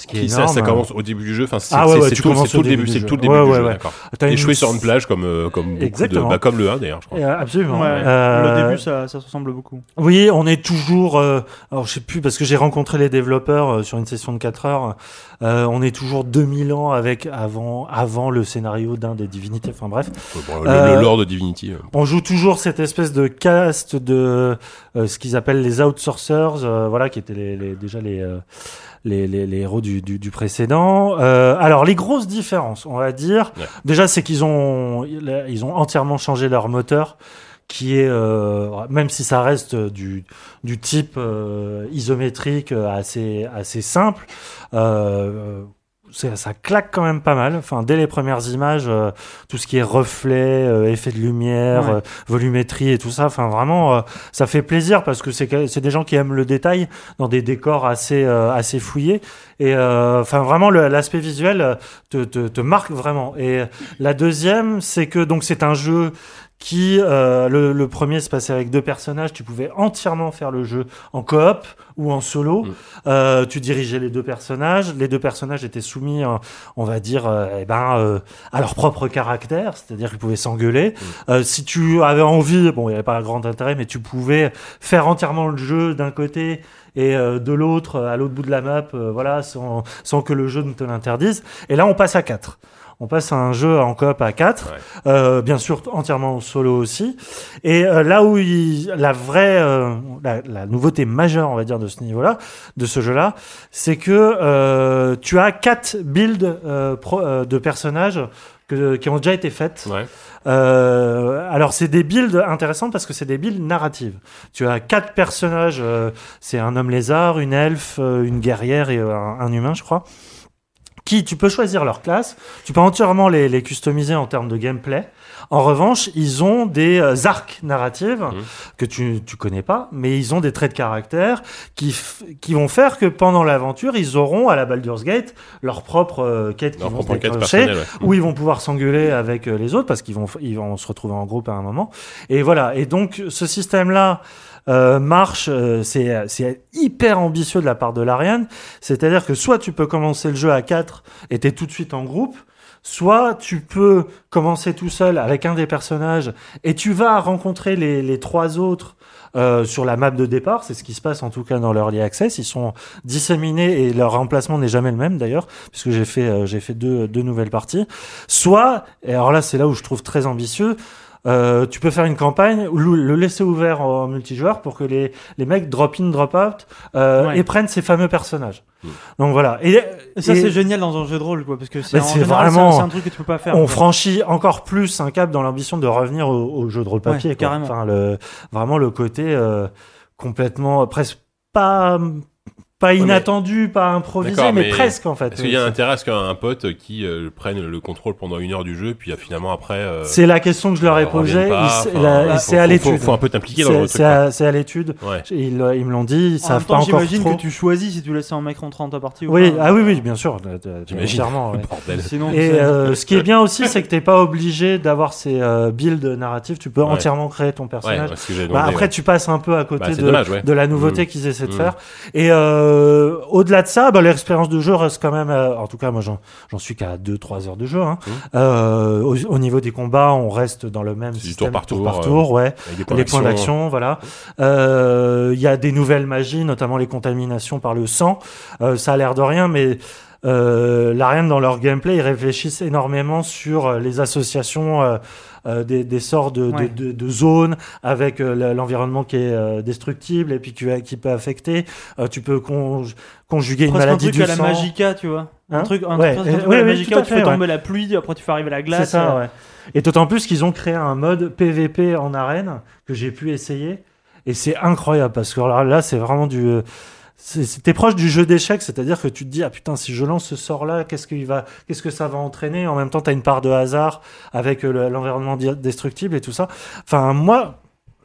Ce qui ça, énorme. ça commence au début du jeu. Enfin, c'est Ah ouais, tout, le début, c'est du tout le jeu. début Ouais, du ouais, jeu, ouais. d'accord. Échoué sur une plage comme euh, comme beaucoup de, Exactement. bah, comme le 1 d'ailleurs, je crois. Euh, Absolument. Ouais, Euh, Le début, ça, ça se ressemble beaucoup. Oui, on est toujours. euh, alors, je sais plus parce que j'ai rencontré les développeurs euh, sur une session de 4 heures. euh, on est toujours 2000 ans avec avant avant le scénario d'un des divinités. Enfin bref, Bon, le, Euh, le lore de Divinity. euh. on joue toujours cette espèce de caste de euh, ce qu'ils appellent les outsourcers, euh, voilà, qui étaient les, les- déjà les, euh, les, les, les héros du, du, du précédent. Euh, alors les grosses différences, on va dire, Ouais. déjà c'est qu'ils ont ils ont entièrement changé leur moteur qui est euh, même si ça reste du, du type euh, isométrique euh, assez assez simple c'est- ça claque quand même pas mal. Enfin, dès les premières images, euh, tout ce qui est reflet, euh, effet de lumière, Ouais. euh, volumétrie et tout ça, enfin vraiment, euh, ça fait plaisir parce que c'est c'est des gens qui aiment le détail dans des décors assez euh, assez fouillés. Et euh, enfin vraiment, l'aspect visuel te, te, te marque vraiment. Et la deuxième, c'est que donc c'est un jeu qui euh, le, le premier se passait avec deux personnages. Tu pouvais entièrement faire le jeu en coop ou en solo. Mm. Euh, tu dirigeais les deux personnages. Les deux personnages étaient soumis, euh, on va dire, euh, eh ben, euh, à leur propre caractère, c'est-à-dire qu'ils pouvaient s'engueuler. Euh, si tu avais envie, bon, il n'y avait pas grand intérêt, mais tu pouvais faire entièrement le jeu d'un côté et euh, de l'autre, à l'autre bout de la map, voilà, sans, sans que le jeu ne te l'interdise. Et là, on passe à 4. On passe à un jeu en coop à 4, Ouais. euh, bien sûr entièrement en solo aussi. Et euh, là où il- la vraie, euh, la, la nouveauté majeure, on va dire, de ce niveau-là, de ce jeu-là, c'est que euh, tu as quatre builds euh, pro- euh, de personnages que- qui ont déjà été faites. Ouais. Euh, alors c'est des builds intéressants parce que c'est des builds narratives. Tu as quatre personnages, euh, c'est un homme lézard, une elfe, euh, une guerrière et un, un humain, je crois. Qui tu peux choisir leur classe, tu peux entièrement les, les customiser en termes de gameplay. En revanche, ils ont des euh, arcs narratives Mhm. que tu tu connais pas, mais ils ont des traits de caractère qui qui vont faire que pendant l'aventure, ils auront à la Baldur's Gate leur propre euh, quête qui Leur vont propre se quête déclencher ouais. où ils vont pouvoir s'engueuler avec euh, les autres parce qu'ils vont, ils vont se retrouver en groupe à un moment. Et voilà. Et donc, ce système-là marche. euh, c'est, c'est hyper ambitieux de la part de l'Ariane. C'est-à-dire que soit tu peux commencer le jeu à 4 et t'es tout de suite en groupe. Soit tu peux commencer tout seul avec un des personnages et tu vas rencontrer les, les trois autres euh, sur la map de départ. C'est ce qui se passe en tout cas dans l'Early Access. Ils sont disséminés et leur emplacement n'est jamais le même d'ailleurs, puisque j'ai fait, euh, j'ai fait deux, deux nouvelles parties. Soit, et alors là c'est là où je trouve très ambitieux, euh, tu peux faire une campagne, ou le le laisser ouvert en multijoueur pour que les, les mecs drop in, drop out euh, Ouais. et prennent ces fameux personnages. Mm. Donc voilà. Et, Et ça, et c'est génial dans un jeu de rôle, quoi, parce que c'est vraiment- un- c'est un truc que tu peux pas faire. on quoi. franchit encore plus un cap dans l'ambition de revenir au, au jeu de rôle papier. Ouais, quoi. carrément. Enfin, le, vraiment le côté euh, complètement presque pas pas mais- inattendu, pas improvisé, mais, mais presque en fait. Est-ce qu'il y a intérêt à ce qu'un pote qui euh, prenne le contrôle pendant une heure du jeu, puis euh, finalement après. euh, C'est la question que je leur ai euh, posée. c'est à l'étude. Faut, faut un peu t'impliquer dans C'est le truc. c'est à, c'est à l'étude. Ouais. Ils, euh, ils me l'ont dit, ils En savent même pas temps, encore j'imagine que tu choisis si tu laisses un mec rentrer dans ta partie ou Oui, pas. ah oui, oui, bien sûr. euh, euh, J'imagine. Clairement, <laughs> ouais. Bordel. Sinon, Et euh, ce qui est bien aussi, c'est que t'es pas obligé d'avoir ces euh, builds narratifs. Tu peux entièrement créer ton personnage. Bah, après, tu passes un peu à côté Bah, de, la nouveauté Mm. qu'ils essaient de Mm. faire. Et euh, au-delà de ça, bah, l'expérience de jeu reste quand même. euh, en tout cas, moi, j'en, suis qu'à 2-3 heures de jeu. Hein. Mm. Euh, au, au niveau des combats, on reste dans le même système tour par tour, par euh, tour, ouais. Avec des points les points d'action. voilà. Il y a des nouvelles magies, notamment les contaminations par le sang. Ça a l'air de rien, mais euh, l'Ariane dans leur gameplay, ils réfléchissent énormément sur les associations euh, des, des sorts de, de- Ouais. de, de zones avec euh, l'environnement qui est euh, destructible et puis qui, qui peut affecter. Euh, tu peux conj- conjuguer une presque un maladie truc du à la sang. Magica, tu vois. Hein un truc, un Ouais, truc, euh, un truc ouais, à la Magica où tu fais tomber la pluie, après tu fais arriver la C'est glace. ça, euh, ouais. Et d'autant plus qu'ils ont créé un mode PVP en arène que j'ai pu essayer. Et c'est incroyable parce que là, c'est vraiment du. C'était proche du jeu d'échecs, c'est-à-dire que tu te dis ah putain si je lance ce sort là qu'est-ce qu'il va qu'est-ce que ça va entraîner? En même temps tu as une part de hasard avec euh, le- l'environnement destructible et tout ça. Enfin moi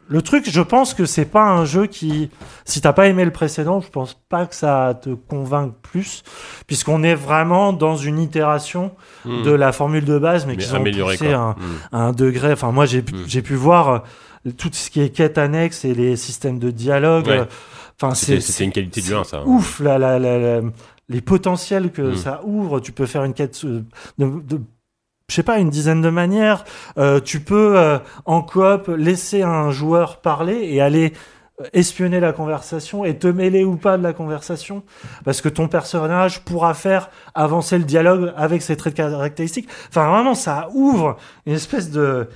le truc je pense que c'est pas un jeu qui si t'as pas aimé le précédent, je pense pas que ça te convainque plus puisqu'on est vraiment dans une itération Mm. de la formule de base, mais, Mais qui ont amélioré, poussé à un, Mm. à un degré. Enfin, moi, j'ai pu- Mm. j'ai pu voir euh, tout ce qui est quête annexe et les systèmes de dialogue. Ouais. euh, Enfin, c'est une qualité du 1, ça. hein. ouf la, la, la- les potentiels que Mm. ça ouvre. Tu peux faire une quête euh, de, de je sais pas, une dizaine de manières. Euh, tu peux, euh, en coop, laisser un joueur parler et aller espionner la conversation et te mêler ou pas de la conversation parce que ton personnage pourra faire avancer le dialogue avec ses traits de caractéristiques. Enfin, vraiment, ça ouvre une espèce de,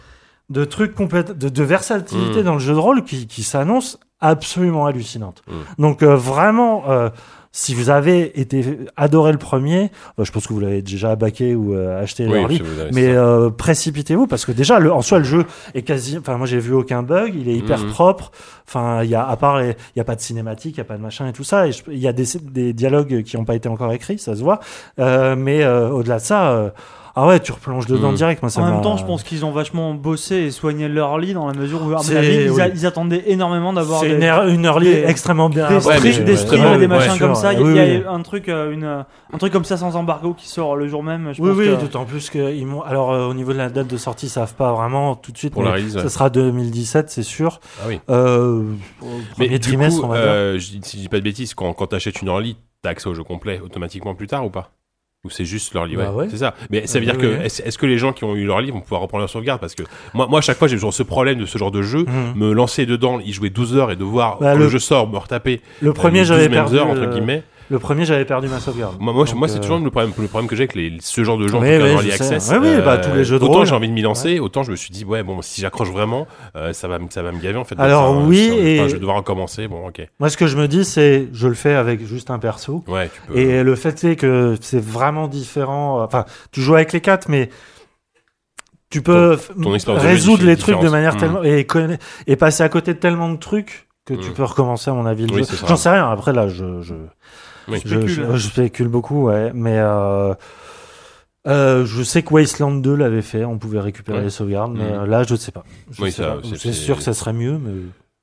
de truc complète, de, de versatilité Mm. dans le jeu de rôle qui, qui s'annonce absolument hallucinante. Mm. Donc, euh, vraiment, euh, si vous avez été adoré le premier, euh, je pense que vous l'avez déjà baqué ou euh, acheté Oui, avez mais euh, précipitez-vous parce que déjà le, en soi le jeu est quasi enfin moi j'ai vu aucun bug il est hyper Mhm. propre enfin il y a à part il y a pas de cinématique il y a pas de machin et tout ça il y a des, des dialogues qui n'ont pas été encore écrits ça se voit Euh, mais euh, au-delà de ça euh, ah ouais tu replonges dedans Mhm. direct moi ça En même temps, je pense qu'ils ont vachement bossé et soigné leur lit dans la mesure où, à mon C'est- avis, ils, a- oui. ils attendaient énormément d'avoir c'est des, une, early des- extrêmement bien des, avancée. Ouais, des streams ouais, et des machins sûr, comme ça. Il y a, oui, il y a oui. un truc, euh, une, un truc comme ça sans embargo qui sort le jour même. Je oui pense oui que- d'autant plus que ils m'ont alors euh, au niveau de la date de sortie ils savent pas vraiment tout de suite Pour mais la release, ouais. ça sera 2017 c'est sûr Ah oui. euh, Mais trimestre coup, on va dire euh, si je dis pas de bêtises, quand, quand t'achètes une early, t'as accès au jeu complet automatiquement plus tard ou pas? Ou c'est juste l'early Bah ouais, ouais. c'est ça. Mais ça veut Euh, dire que est-ce que les gens qui ont eu l'early vont pouvoir reprendre leur sauvegarde? Parce que moi, moi à chaque fois j'ai toujours ce problème de ce genre de jeu, Mhm. me lancer dedans, y jouer 12 heures et devoir Bah, quand le- le... jeu sort me retaper. le premier j'avais 12 mêmes perdu heures entre euh, guillemets. Le premier, j'avais perdu ma sauvegarde. Moi, moi, c'est euh, toujours le problème, le problème que j'ai avec les, ce genre de gens Oui, en je Early access. euh, Oui, oui, bah, tous les jeux de autant j'ai envie de m'y lancer, autant je me suis dit ouais bon si j'accroche vraiment, euh, ça va me ça va me gaver en fait. Alors, oui, et- je vais devoir recommencer. Bon ok. Moi, ce que je me dis, c'est, je le fais avec juste un perso. Ouais tu peux. Et le fait est que c'est vraiment différent. Enfin, tu joues avec les quatre, mais tu peux ton jeu est résoudre les trucs de manière Mm. tellement et, et passer à côté de tellement de trucs que tu Mm. peux recommencer à mon avis le Oui, jeu. c'est. J'en sais rien. Après là, je je, Oui. je, Spécule. je- je spécule beaucoup, ouais. Mais euh, euh, je sais que Wasteland 2 l'avait fait. On pouvait récupérer Ouais. les sauvegardes, mais Mm. euh, là, je ne sais pas. Je Oui, sais ça, pas. c'est- sûr que ça serait mieux, mais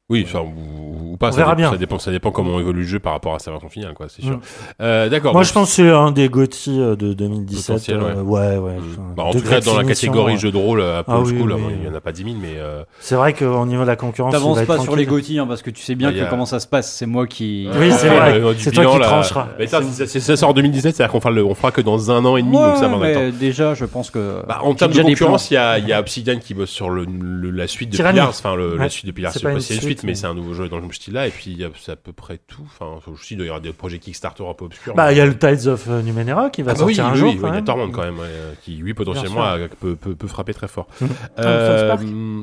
Oui, enfin, ou, ou pas. On ça verra dé- bien. Ça dépend, ça dépend comment évolue le jeu par rapport à sa version finale, quoi. C'est sûr. Mm. Euh, D'accord. moi, je pense que c'est un des GOTY euh, de 2017. Potentiel, ouais. euh, ouais, ouais. Mm. Bah, en tout cas, dans la catégorie ouais. jeu de rôle à Paul Ah oui, School, oui. bon, il y en a pas 10 000, mais euh, C'est vrai qu'au niveau de la concurrence, T'avances pas sur les. Gauthier hein, parce que tu sais bien Bah, a- que comment ça se passe. C'est moi qui. Oui, c'est vrai. euh, C'est toi qui. Mais ça, sort en 2017, c'est-à-dire qu'on fera, le, on fera que dans un an et demi, donc ça va déjà, je pense que. Bah, en termes de concurrence, il y a, il y a Obsidian qui bosse sur le, le- la suite de. Pillars, enfin le, la suite de Pillars, c'est une suite, suite, mais c'est un nouveau jeu dans le même style-là. Et puis, c'est à peu près tout. Enfin, je il doit y avoir des projets Kickstarter un peu obscurs. Bah, il y a le Tides of euh, Numenera qui va Ah bah oui, sortir un oui, jour. oui, quand il y a. Torment quand même, ouais, euh, qui lui potentiellement a- peut, peut, peut frapper très fort. <laughs> Euh,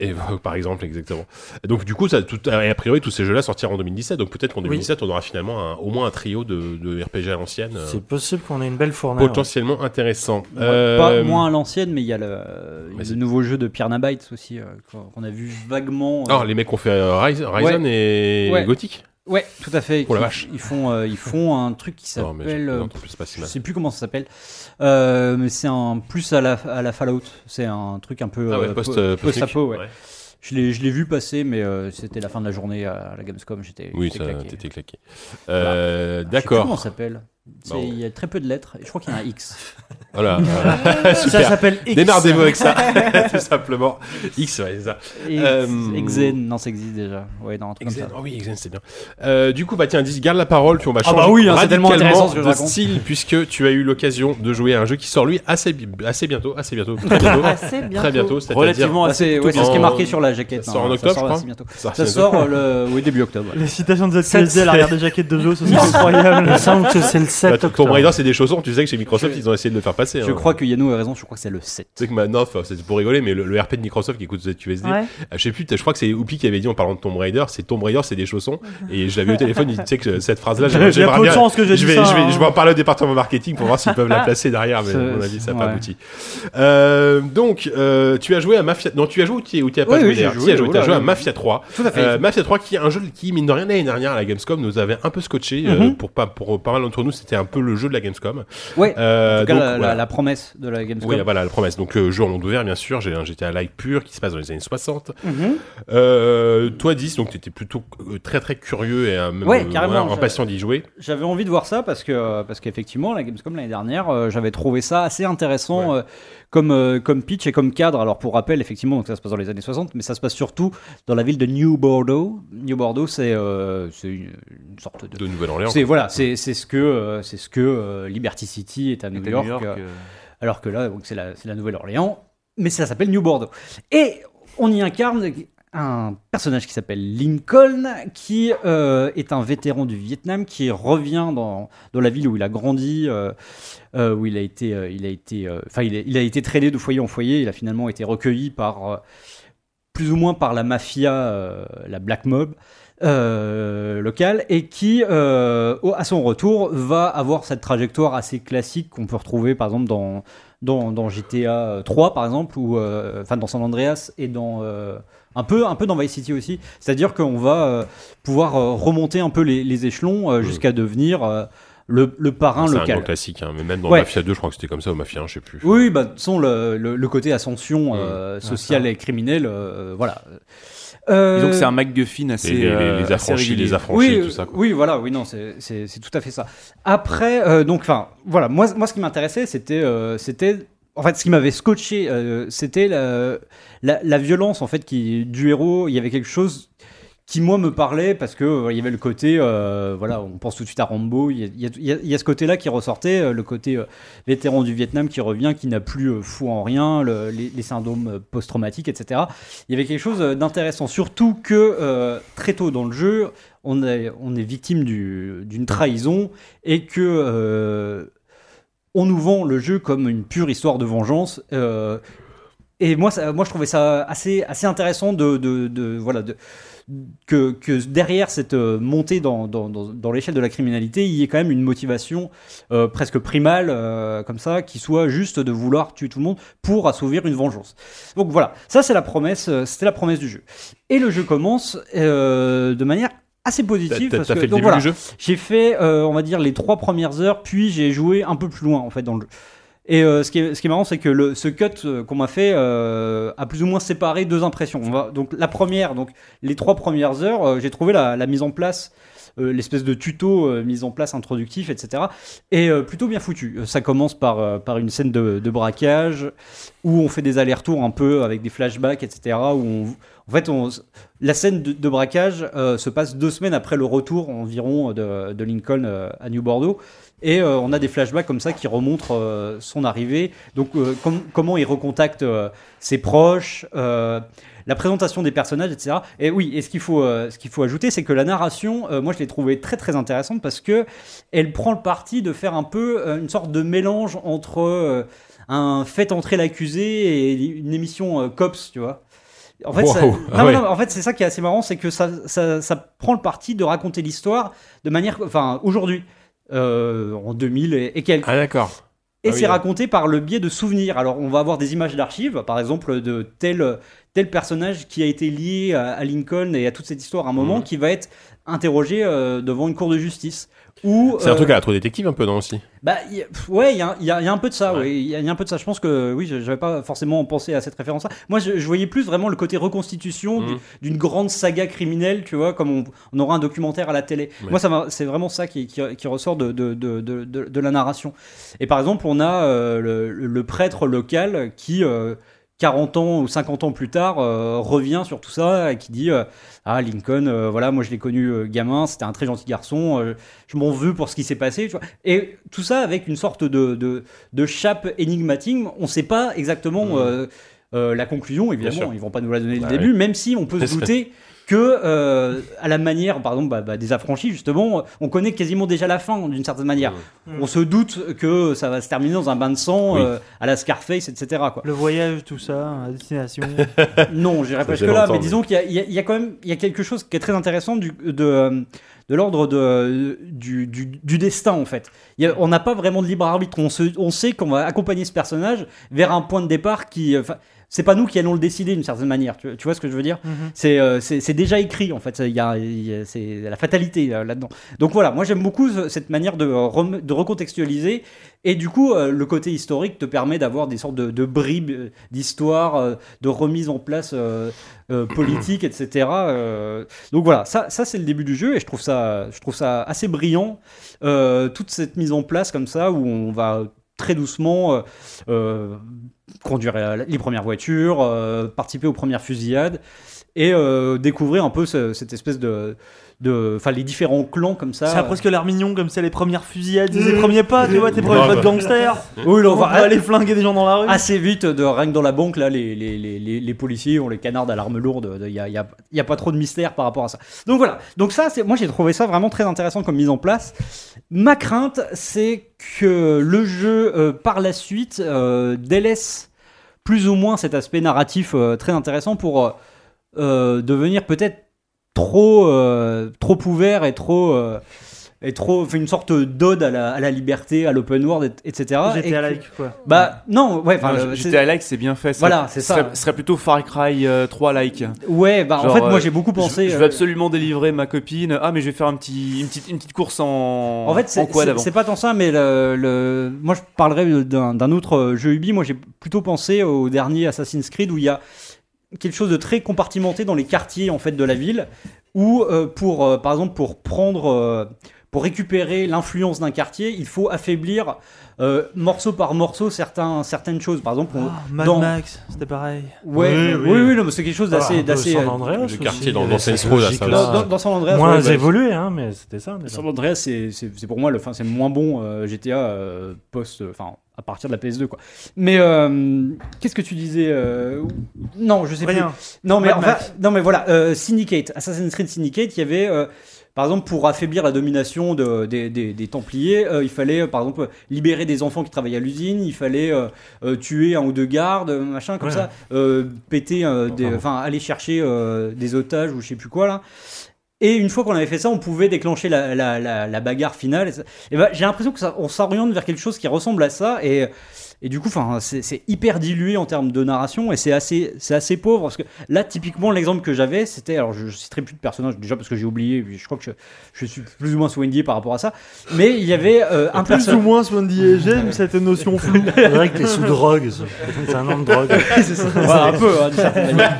et euh, <laughs> par exemple, exactement. Donc du coup, ça, tout, et a priori, tous ces jeux-là sortiront en 2017. Donc peut-être qu'en Oui. 2017, on aura finalement un- au moins un trio de, de RPG à l'ancienne, euh, C'est possible qu'on ait une belle fournée. ouais. potentiellement intéressant. Ouais, Euh, Pas moins à l'ancienne, mais il y a le, nouveau jeu de Pierre Nabites aussi, euh, qu'on a vu vaguement. euh, Ah, les mecs ont fait euh, Ryzen et Ouais. Gothic. Ouais, tout à fait. Oh la vache. Ils font, euh, ils font un truc qui s'appelle. euh, pas si je sais plus comment ça s'appelle, Euh, mais c'est un plus à la, à la Fallout. C'est un truc un peu Ah ouais, euh, post, po- euh, post-apo, post-clic. ouais. Je l'ai, je l'ai vu passer, mais euh, c'était la fin de la journée à la Gamescom. J'étais, Oui, claqué. t'étais claqué. Euh, Je D'accord. Comment ça s'appelle C'est- Bon. Il y a très peu de lettres. et Je crois qu'il y a un X. <laughs> <laughs> Voilà. Ça <laughs> Super. s'appelle X. Démerdez-vous avec ça, tout simplement. X, ouais, c'est ça. X, Euh, Exen, non, ça existe déjà. Ouais, non, un truc Exen, comme ça. oh oui, Exen, c'est bien. Euh, du coup, bah tiens, dis, garde la parole, puis on va Ah changer bah oui, hein, c'est tellement radicalement intéressant ce que je de style, puisque tu as eu l'occasion de jouer à un jeu qui sort lui assez, bi- assez bientôt, assez bientôt, très bientôt, Assez bientôt. très bientôt, c'est-à-dire Relativement Ah, c'est, ouais, c'est ce qui est en- marqué sur la jaquette. ça sort en hein, octobre, sort je crois assez bientôt. Ça, Ça c'est- sort euh, le oui, début octobre. Les citations de ZQSD à l'arrière des jaquettes de jeux, ce serait incroyable. Il me semble que c'est le 7 Bah, octobre. Tomb Raider, c'est des chaussons, tu sais que chez Microsoft, Je- ils ont essayé de le faire passer. Je hein. crois que Yannou a raison, je crois que c'est le 7. Tu sais que maintenant, enfin, c'est pour rigoler, mais le, le RP de Microsoft qui écoute ZQSD, Ouais. euh, je sais plus, je crois que c'est Oupi qui avait dit en parlant de Tomb Raider, c'est Tomb Raider, c'est des chaussons. <laughs> Et je l'avais eu au téléphone, tu sais que cette phrase-là, <laughs> Il y a j'aimerais j'aimerais peu de bien. chance que j'ai je vais, ça, je vais, hein. je vais en parler au département marketing pour voir s'ils peuvent la placer derrière, mais à mon avis, ça n'a pas abouti. Euh, donc, euh, tu as joué à Mafia, non, tu as joué ou tu as pas joué oui, j'ai d'ailleurs joué, Tu as joué, oh à. Mafia 3. Tout à fait. Euh, Mafia 3 qui est un jeu qui, mine de rien, l'année dernière à la Gamescom nous avait un peu scotché, euh, Mhm. pour pas, pour pas mal d'entre nous, c'était un peu le jeu de la Gamescom. ouais, Euh, en tout cas, donc, la, la- voilà. la promesse de la Gamescom. Oui, voilà la promesse. Donc, le jeu en monde ouvert, bien sûr. J'ai un GTA Live pur qui se passe dans les années 60. Mhm. Euh, toi, 10, donc tu étais plutôt euh, très très curieux et euh, même, Ouais, euh, carrément, impatient d'y jouer. J'avais envie de voir ça parce que parce qu'effectivement la Gamescom l'année dernière, euh, j'avais trouvé ça assez intéressant Ouais. Comme euh, comme pitch et comme cadre. Alors pour rappel, effectivement, donc ça se passe dans les années 60, mais ça se passe surtout dans la ville de New Bordeaux. New Bordeaux, c'est euh, une, une sorte de De Nouvelle-Orléans. c'est voilà, c'est ce que euh, c'est ce que Liberty City est à New York. New York, alors que là, donc, c'est la, c'est la Nouvelle-Orléans, mais ça s'appelle New Bordeaux. Et on y incarne un personnage qui s'appelle Lincoln, qui euh, est un vétéran du Vietnam, qui revient dans, dans la ville où il a grandi, euh, euh, où il a été, il a été, enfin, il, a- été traîné de foyer en foyer. Il a finalement été recueilli par plus ou moins par la mafia, la Black Mob. locale et qui à son retour va avoir cette trajectoire assez classique qu'on peut retrouver par exemple dans dans, dans GTA 3 par exemple ou enfin dans San Andreas et dans un peu un peu dans Vice City aussi c'est-à-dire qu'on va euh, pouvoir euh, remonter un peu les, les échelons euh, jusqu'à devenir euh, le, le parrain C'est un local grand classique, hein, mais même dans Ouais. Mafia 2, je crois que c'était comme ça, ou Mafia 1, je sais plus. oui, bah, de toute façon, le, le, le côté ascension Mm. euh, sociale et criminelle, euh, voilà. Euh, Disons que c'est un MacGuffin assez. Les, les, les- les assez affranchis, les affranchis, oui, tout ça. Quoi. oui, voilà, oui, non, c'est- tout à fait ça. Après, euh, donc, enfin, voilà, moi, moi, ce qui m'intéressait, c'était, euh, c'était, en fait, ce qui m'avait scotché, euh, c'était la, la, la violence, en fait, qui du héros. Il y avait quelque chose qui moi me parlait parce que euh, il y avait le côté, euh, voilà, on pense tout de suite à Rambo. Il y a, il y a- il y a- ce côté-là qui ressortait, euh, le côté euh, vétéran du Vietnam qui revient, qui n'a plus fou en rien, le- les, syndromes post-traumatiques, etc. Il y avait quelque chose d'intéressant, surtout que très tôt dans le jeu, on est, on est victime du- d'une trahison et que on nous vend le jeu comme une pure histoire de vengeance. euh, et moi, moi, je trouvais ça assez, assez intéressant de, de, voilà, que, que derrière cette euh, montée dans, dans, dans, l'échelle de la criminalité, il y ait quand même une motivation euh, presque primale, comme ça, qui soit juste de vouloir tuer tout le monde pour assouvir une vengeance. Donc voilà, ça c'est la promesse, c'était la promesse du jeu. Et le jeu commence de manière assez T'as positive. t'as- parce t'as que- fait le donc début voilà, du jeu j'ai fait, euh, on va dire, les trois premières heures, puis j'ai joué un peu plus loin, en fait, dans le jeu. Et euh, ce, qui est, ce qui est marrant, c'est que le, ce cut euh, qu'on m'a fait euh, a plus ou moins séparé deux impressions. On va, donc, la première, donc, les trois premières heures, j'ai trouvé la, la mise en place, l'espèce de tuto euh, mise en place introductif, etc., est euh, plutôt bien foutu. Euh, Ça commence par, euh, par une scène de, braquage où on fait des allers-retours un peu avec des flashbacks, etc., où en fait, la scène de, braquage euh, se passe deux semaines après le retour environ de, de Lincoln euh, à New Bordeaux. Et euh, on a des flashbacks comme ça qui remontrent euh, son arrivée. Donc, euh, com- comment il recontacte euh, ses proches, euh, la présentation des personnages, etc. Et oui, et ce qu'il faut, euh, ce qu'il faut ajouter, c'est que la narration, euh, moi, je l'ai trouvée très très intéressante parce que elle prend le parti de faire un peu euh, une sorte de mélange entre un fait entrer l'accusé et une émission cops, tu vois. En fait, Wow. ça- Ah non, ouais. non, en fait, c'est ça qui est assez marrant, c'est que ça, ça, ça prend le parti de raconter l'histoire de manière, enfin, aujourd'hui, euh, en 2000 et, et quelques. Ah d'accord. Et Ah oui, c'est là. raconté par le biais de souvenirs. Alors, on va avoir des images d'archives, par exemple, de tel, tel personnage qui a été lié à, à Lincoln et à toute cette histoire à un moment, Mhm. qui va être interrogé euh, devant une cour de justice. C'est un euh, truc à la trop détective un peu non aussi? bah, y a- pff, ouais, il y a, y y un peu de ça. Ouais. ouais. Il y, a- il y a un peu de ça. Je pense que oui, j'avais pas forcément pensé à cette référence-là. Moi, je, je voyais plus vraiment le côté reconstitution Mhm. d'une grande saga criminelle, tu vois, comme on, on aura un documentaire à la télé. Ouais. Moi, ça c'est vraiment ça qui, qui, qui ressort de, de, de, de, de- de la narration. Et par exemple, on a euh, le, le prêtre local qui. euh, 40 ans ou 50 ans plus tard, euh, revient sur tout ça et qui dit euh, Ah, Lincoln, euh, voilà, moi je l'ai connu gamin, c'était un très gentil garçon, je m'en veux pour ce qui s'est passé. Tu vois. Et tout ça avec une sorte de, de, de chape énigmatique. On ne sait pas exactement euh, la conclusion, évidemment, ils vont pas nous la donner dès Bah le début, même si on peut se douter que, euh, à la manière, par exemple, bah, bah, des affranchis, justement, on connaît quasiment déjà la fin, d'une certaine manière. On se doute que ça va se terminer dans un bain de sang, Oui. euh, à la Scarface, etc. Quoi. Le voyage, tout ça, à destination. <laughs> Non, j'irai pas jusque là, mais mais- disons qu'il y, a- y y quand même il y a quelque chose qui est très intéressant du, de, euh, de l'ordre de, du, du, du destin en fait. Il y a- on n'a pas vraiment de libre arbitre. On, se, on sait qu'on va accompagner ce personnage vers un point de départ qui. enfin, c'est pas nous qui allons le décider d'une certaine manière. Tu, tu vois ce que je veux dire Mhm. C'est euh, c'est déjà écrit en fait. Il y a, c'est la fatalité euh, là-dedans. Donc voilà, moi j'aime beaucoup ce- cette manière de, rem- de recontextualiser. Et du coup, euh, le côté historique te permet d'avoir des sortes de, de bribes euh, d'histoire, euh, de remise en place euh, euh, politique, etc. Euh, donc voilà, ça, ça c'est le début du jeu et je trouve ça, je trouve ça assez brillant. euh, toute cette mise en place comme ça où on va très doucement euh, euh, conduire les premières voitures, euh, participer aux premières fusillades et découvrir un peu ce- cette espèce de, de, enfin les différents clans comme ça. Ça a presque l'air mignon comme ça, les premières fusillades, c'est ses premiers pas, tu vois, tes premiers Ouais, pas de gangsters. Oui, là, on va aller flinguer des gens dans la rue. assez vite de rien que dans la banque là les, les, les, les, les policiers ont les canards à l'arme lourde il y a, y a- y a pas trop de mystère par rapport à ça donc voilà donc ça c'est moi j'ai trouvé ça vraiment très intéressant comme mise en place ma crainte c'est que le jeu euh, par la suite euh, délaisse plus ou moins cet aspect narratif euh, très intéressant pour euh, euh, devenir peut-être trop euh, trop ouvert et trop euh, et trop fait une sorte d'ode à la, à la liberté à l'open world et- etc J'étais Et à que- like quoi. bah non ouais le- J'étais à like, c'est bien fait. Ce Voilà, serait- c'est ce ça. serait- Ce serait plutôt Far Cry euh, 3 like. Ouais, bah en fait, moi euh, j'ai beaucoup pensé. Je, je euh, vais absolument délivrer ma copine. Ah, mais je vais faire un petit, une, petite, une petite course en, En fait, c'est- pas tant ça, mais le, le- moi je parlerai d'un autre euh, jeu Ubi. Moi j'ai plutôt pensé au dernier Assassin's Creed où il y a quelque chose de très compartimenté dans les quartiers en fait de la ville, où euh, pour euh, par exemple pour prendre euh, pour récupérer l'influence d'un quartier, il faut affaiblir euh, morceau par morceau certains, certaines choses. Par exemple, on- Ah, Mad dans- Max, c'était pareil. ouais, Oui, oui, oui. oui, non, mais c'est quelque chose Ah, d'assez, d'assez. San euh, Andreas le aussi, quartier dans- dans logique-là. ça dans, dans, dans San Andreas, Moins ouais, bah, évolué, hein, mais c'était ça. San Andreas, c'est pour moi le, enfin, c'est moins bon euh, GTA euh, post, enfin à partir de la PS2 quoi. Mais euh, qu'est-ce que tu disais euh, Non, je sais Rien. plus. Non mais enfin, non mais voilà, euh, Syndicate, Assassin's Creed Syndicate, il y avait par exemple, pour affaiblir la domination de- des, des- des Templiers, il fallait, par exemple, libérer des enfants qui travaillaient à l'usine, il fallait tuer un ou deux gardes, machin, comme Ouais. ça, péter, des- enfin, aller chercher des otages ou je sais plus quoi, là. Et une fois qu'on avait fait ça, on pouvait déclencher la, la, la, bagarre finale. Et ben, j'ai l'impression que ça, on s'oriente vers quelque chose qui ressemble à ça. Et, et du coup, enfin, c'est c'est hyper dilué en termes de narration et c'est assez, c'est assez pauvre. Parce que là, typiquement, l'exemple que j'avais, c'était. Alors, je, je citerai plus de personnages déjà parce que j'ai oublié. Je crois que je, je suis plus ou moins sous NDA par rapport à ça. Mais il y avait euh, un Plus ou moins Swandy, <laughs> j'aime cette notion floue. C'est vrai que t'es sous drogue. ça. C'est un nom de drogue. <laughs> Voilà, un peu, hein.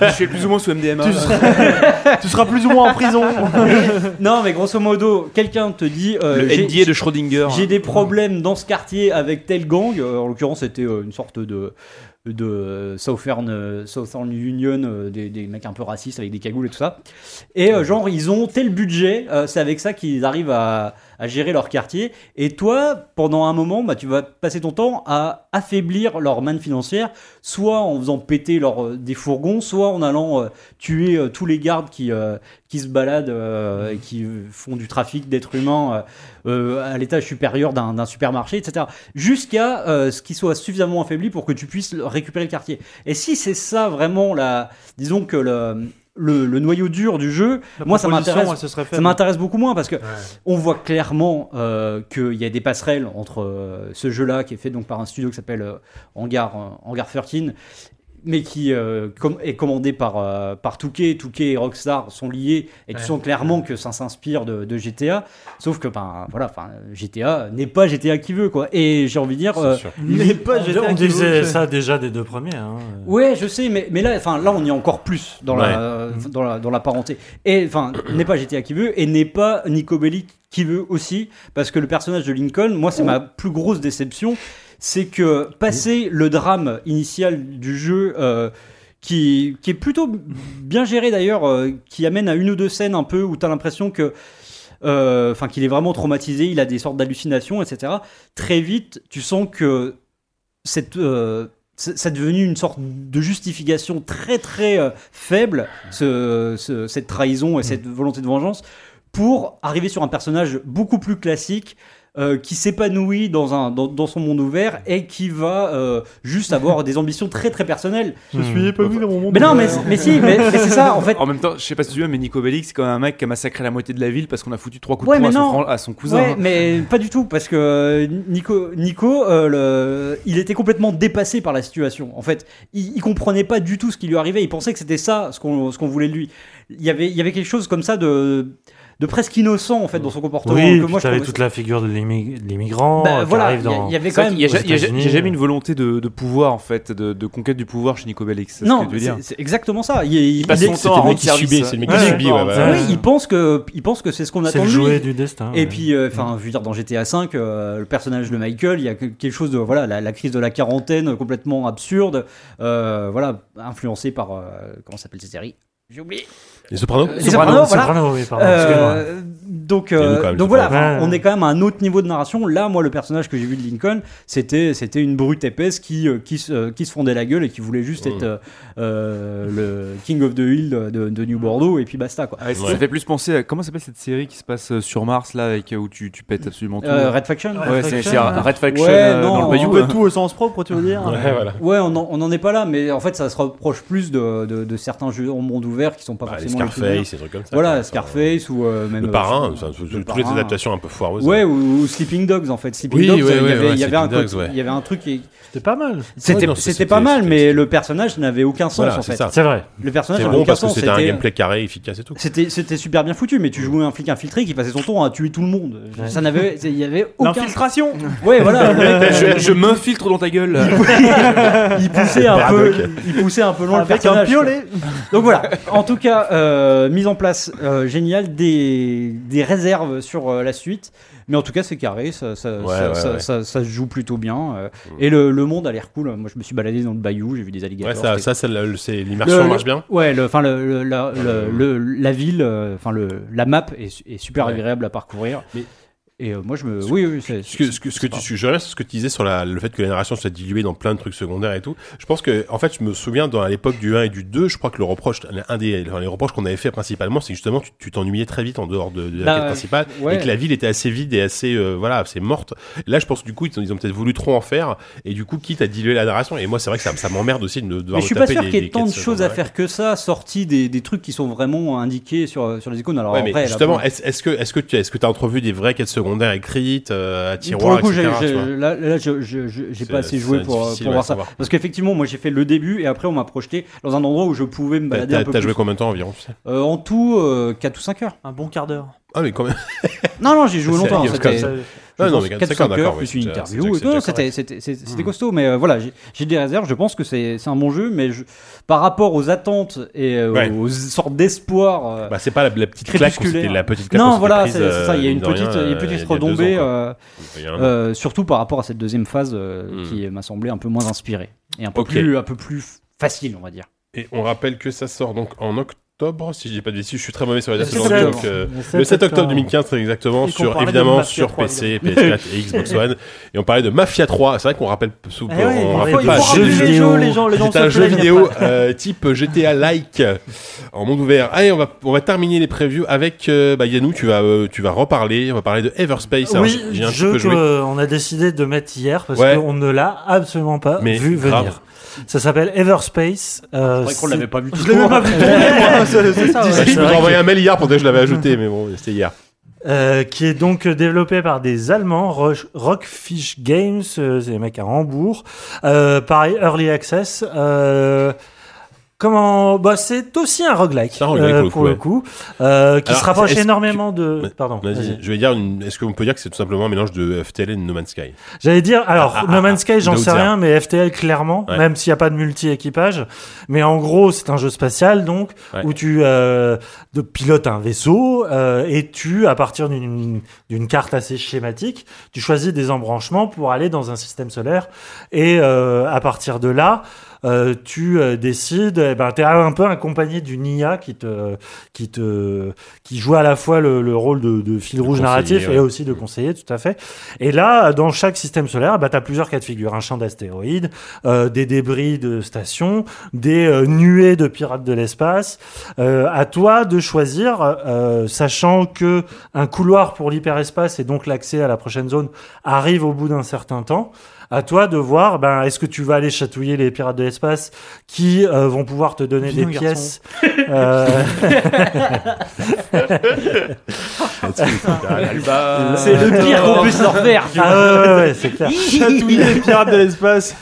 Je suis plus ou moins sous MDMA. tu, seras, tu seras plus ou moins en prison. <laughs> Non, mais grosso modo, quelqu'un te dit. euh, Le NDA de Schrödinger. J'ai des problèmes dans ce quartier avec tel gang. Euh, en l'occurrence, c'était euh, une sorte de de Southern, euh, Southern Union, euh, des, des mecs un peu racistes avec des cagoules et tout ça. Et genre, ils ont tel budget, c'est avec ça qu'ils arrivent à, à gérer leur quartier. Et toi, pendant un moment, bah, tu vas passer ton temps à affaiblir leur manne financière, soit en faisant péter leur, euh, des fourgons, soit en allant euh, tuer euh, tous les gardes qui, qui se baladent et qui font du trafic d'êtres humains à l'étage supérieur d'un supermarché, etc. Jusqu'à ce qu'ils soient suffisamment affaiblis pour que tu puisses récupérer le quartier. Et si c'est ça vraiment, la, disons que le, le, le noyau dur du jeu, La moi ça m'intéresse beaucoup moins parce que on voit clairement euh, qu'il y a des passerelles entre euh, ce jeu-là qui est fait donc par un studio qui s'appelle euh, Hangar, euh, Hangar 13 mais qui euh, com- est commandé par, euh, par Touquet. Touquet et Rockstar sont liés et tu Ouais. sens clairement que ça s'inspire de, de GTA. Sauf que ben, voilà, GTA n'est pas GTA qui veut. quoi. Et j'ai envie de dire. euh, C'est sûr. Mais pas On, GTA on qui disait veut- ça déjà des deux premiers. hein. Ouais, je sais, mais, mais là, enfin, là, on y est encore plus dans, Ouais. la, dans, la, dans la parenté. Et enfin, <coughs> n'est pas GTA qui veut, et n'est pas Nico Bellic qui veut aussi, parce que le personnage de Lincoln, moi, c'est ma plus grosse déception, c'est que passer le drame initial du jeu. euh, qui, qui est plutôt bien géré d'ailleurs, euh, qui amène à une ou deux scènes un peu où tu as l'impression que euh, enfin qu'il est vraiment traumatisé, il a des sortes d'hallucinations, etc. Très vite, tu sens que cette, euh, c'est c'est devenu une sorte de justification très très euh, faible, ce- ce- cette trahison et cette volonté de vengeance, pour arriver sur un personnage beaucoup plus classique. Euh, qui s'épanouit dans, un, dans, dans son monde ouvert et qui va euh, juste avoir des ambitions très très personnelles. Je suis épanoui dans mon monde. Mais non, mais, mais si, mais, mais c'est ça en fait. En même temps, je sais pas si tu veux, mais Nico Bellic, c'est quand même un mec qui a massacré la moitié de la ville parce qu'on a foutu trois coups Ouais, de poing mais à son, à cousin. Ouais, mais pas du tout, parce que euh, Nico, Nico euh, le- il était complètement dépassé par la situation. En fait, il, il comprenait pas du tout ce qui lui arrivait. Il pensait que c'était ça, ce qu'on ce qu'on voulait de lui. Il y avait, il y avait quelque chose comme ça de, de presque innocent en fait dans son comportement. Oui, que moi je trouvais- toute la figure de l'immi- l'immigrant Bah, qui voilà, arrive il dans. y avait C'est quand même. il y a jamais une volonté de, de pouvoir en fait, de, de conquête du pouvoir chez Nico Bellic. C'est Non, c'est c'est exactement ça. Il, il- Il passe il est- son C'était temps à le mec rendre qui service. subit, c'est le mec qui subit, ouais, ouais, voilà. oui, il pense que, il pense que c'est ce qu'on C'est attend le de lui. jouet du destin. Et puis, euh, enfin, je veux dire, dans GTA V, euh, le personnage de Michael, il y a que- quelque chose de, voilà, la, crise de la quarantaine complètement absurde, euh, voilà, influencé par, comment s'appelle cette série? J'ai oublié. Les Sopranos Les Sopranos, voilà. Soprano, oui, pardon. Euh, donc, euh, donc voilà, enfin, on est quand même à un autre niveau de narration. Là, moi, le personnage que j'ai vu de Lincoln, c'était, c'était une brute épaisse qui, euh, qui, se, qui se fondait la gueule et qui voulait juste Mm. être euh, euh, le King of the Hill de, New Bordeaux et puis basta quoi. Ouais, ça Ouais. fait plus penser à comment s'appelle cette série qui se passe euh, sur Mars là avec, euh, où tu, tu pètes absolument tout? Euh, Red Faction. ouais, c'est. Red Faction Ouais, euh, non, dans le on peut hein. tout au sens propre, tu veux dire? Ouais, voilà. Ouais, on en, on en est pas là, mais en fait, ça se rapproche plus de, de, de certains jeux en monde ouvert qui sont pas Ah, les forcément les. Scarface, des trucs comme ça. Voilà, quoi. Scarface ou euh, même Le euh, parrain, euh, le toutes parrain. les adaptations un peu foireuses. Ouais, ou, ou Sleeping Dogs en fait. Sleeping Oui, Dogs, ouais, il y ouais, avait, un il y avait un truc qui C'était pas mal. c'était pas mal, mais le personnage n'avait aucun sens Voilà, en c'est fait. C'est vrai. Le personnage n'avait bon aucun parce que sens. c'était un gameplay carré, efficace et tout. c'était c'était super bien foutu, mais tu jouais un flic infiltré qui passait son temps à tuer tout le monde. Ça n'avait, il y avait aucun. L'infiltration Ouais, voilà. <laughs> Je, m'infiltre dans ta gueule. <laughs> il poussait un peu, il poussait un peu loin le personnage. Donc voilà, en tout cas, euh, mise en place euh, géniale, des, des réserves sur euh, la suite. Mais en tout cas, c'est carré, ça, ça, Ouais, ça, ouais, ça- ouais. ça- ça se joue plutôt bien. euh, Et le, le monde a l'air cool. Moi, je me suis baladé dans le bayou, j'ai vu des alligators. ça, c'est l'immersion marche bien. Ouais, le, enfin le, la, la ville, enfin le, la map est, su- est super agréable à parcourir. Mais- Et euh, moi, je me, oui, oui, c'est. Ce que, ce que, ce que tu ce que disais sur la, le fait que la narration soit diluée dans plein de trucs secondaires et tout. Je pense que, en fait, je me souviens dans l'époque du 1 et du 2, je crois que le reproche, un des, enfin, les reproches qu'on avait fait principalement, c'est que justement, tu tu t'ennuyais très vite en dehors de, de la Bah, quête principale ouais. et que la ville était assez vide et assez, euh, voilà, assez morte. Là, je pense que du coup, ils ont, ils ont peut-être voulu trop en faire et du coup, quitte à diluer la narration. Et moi, c'est vrai que ça, ça m'emmerde aussi de devoir Mais je suis pas sûr qu'il y ait tant de choses à faire que ça, sorties des, des trucs qui sont vraiment indiqués sur, sur les icônes. Alors Ouais, mais après, là, justement, est-ce que est-ce que tu t'as entrevu des vraies quêtes secondaires écrites euh, à Pour tiroir, le coup, j'ai- etc. là, là, je- je- je- j'ai pas assez joué pour, pour ouais, voir ça. savoir. Parce qu'effectivement, moi, j'ai fait le début et après, on m'a projeté dans un endroit où je pouvais me T'as balader un t'as- peu t'as plus. joué combien de temps environ tu sais Euh, en tout, euh, 4 ou 5 heures. Un bon quart d'heure. Ah mais quand même. Non, non, j'ai joué <laughs> longtemps. C'était non, pense, mais 4 d'accord, 5 heures, d'accord, plus oui, une interview. Non, c'est déjà c'était Hmm. costaud. Mais euh, voilà, j'ai- des réserves. Je pense que c'est c'est un bon jeu, mais je- par rapport aux attentes et euh, Ouais. aux sortes d'espoir. euh, Bah, c'est pas la, la petite claque, c'était la petite claque. non, voilà, c'est ça. Il y a euh, une petite, rien, il y a une petite retombée. euh. Euh, surtout par rapport à cette deuxième phase euh, Hmm. qui m'a semblé un peu moins inspirée et un peu plus un peu plus facile on va dire Et on rappelle que ça sort donc en octobre. Octobre, si je dis pas de bêtises, je suis très mauvais sur les dates Le aujourd'hui, 7 donc, euh, Le le 7 octobre octobre. 2015 très exactement, sur évidemment sur 3, PC, PS4 et Xbox One. Et on parlait de Mafia 3. C'est vrai qu'on rappelle, sous, Eh ouais, on il rappelle pas. jeu vidéo. les gens, les gens C'est un jeu vidéo euh, type GTA-like en monde ouvert. Allez, on va on va terminer les previews avec euh, bah, Yannou. Tu vas euh, tu vas reparler. On va parler de Everspace. Alors, Oui, j'ai- un jeu qu'on a décidé de mettre hier parce Ouais. qu'on ne l'a absolument pas Mais vu grave. venir. Ça s'appelle Everspace. euh, C'est vrai qu'on l'avait pas vu. Je même pas vu <laughs> tourner, moi, c'est c'est ça. ouais. Je peux vrai t'envoyer un mail hier pour dire que je l'avais ajouté, mais bon, c'était hier. euh, qui est donc développé par des Allemands, Roche- Rockfish Games, euh, c'est des mecs à Hambourg. Euh, pareil, Early Access. Comment bah c'est aussi un roguelike, C'est un roguelike, euh, pour le coup, euh, qui Alors, se rapproche énormément de. Pardon. Vas-y, vas-y. je vais dire, une- est-ce qu'on peut dire que c'est tout simplement un mélange de FTL et de No Man's Sky? J'allais dire, alors, Ah, ah, No Man's Sky, j'en sais rien, mais FTL, clairement, Ouais. même s'il n'y a pas de multi-équipage. Mais en gros, c'est un jeu spatial, donc, Ouais. où tu euh, de, pilotes un vaisseau, euh, et tu, à partir d'une d'une carte assez schématique, tu choisis des embranchements pour aller dans un système solaire. Et euh, à partir de là, euh, tu euh, décides, eh ben, tu es un peu accompagné d'une IA qui te, qui te, qui joue à la fois le, le rôle de, de fil rouge narratif ouais. et aussi de conseiller, tout à fait. Et là, dans chaque système solaire, bah, tu as plusieurs cas de figure. Un champ d'astéroïdes, euh, des débris de stations, des euh, nuées de pirates de l'espace. Euh, à toi de choisir, euh, sachant que un couloir pour l'hyperespace et donc l'accès à la prochaine zone arrive au bout d'un certain temps. À toi de voir, ben, est-ce que tu vas aller chatouiller les pirates de l'espace qui euh, vont pouvoir te donner Viens, des garçon. pièces <laughs> euh. C'est le pire qu'on puisse leur faire. tu vois. Ah ouais, ouais, ouais, c'est clair. <laughs> Chatouiller les pirates de l'espace.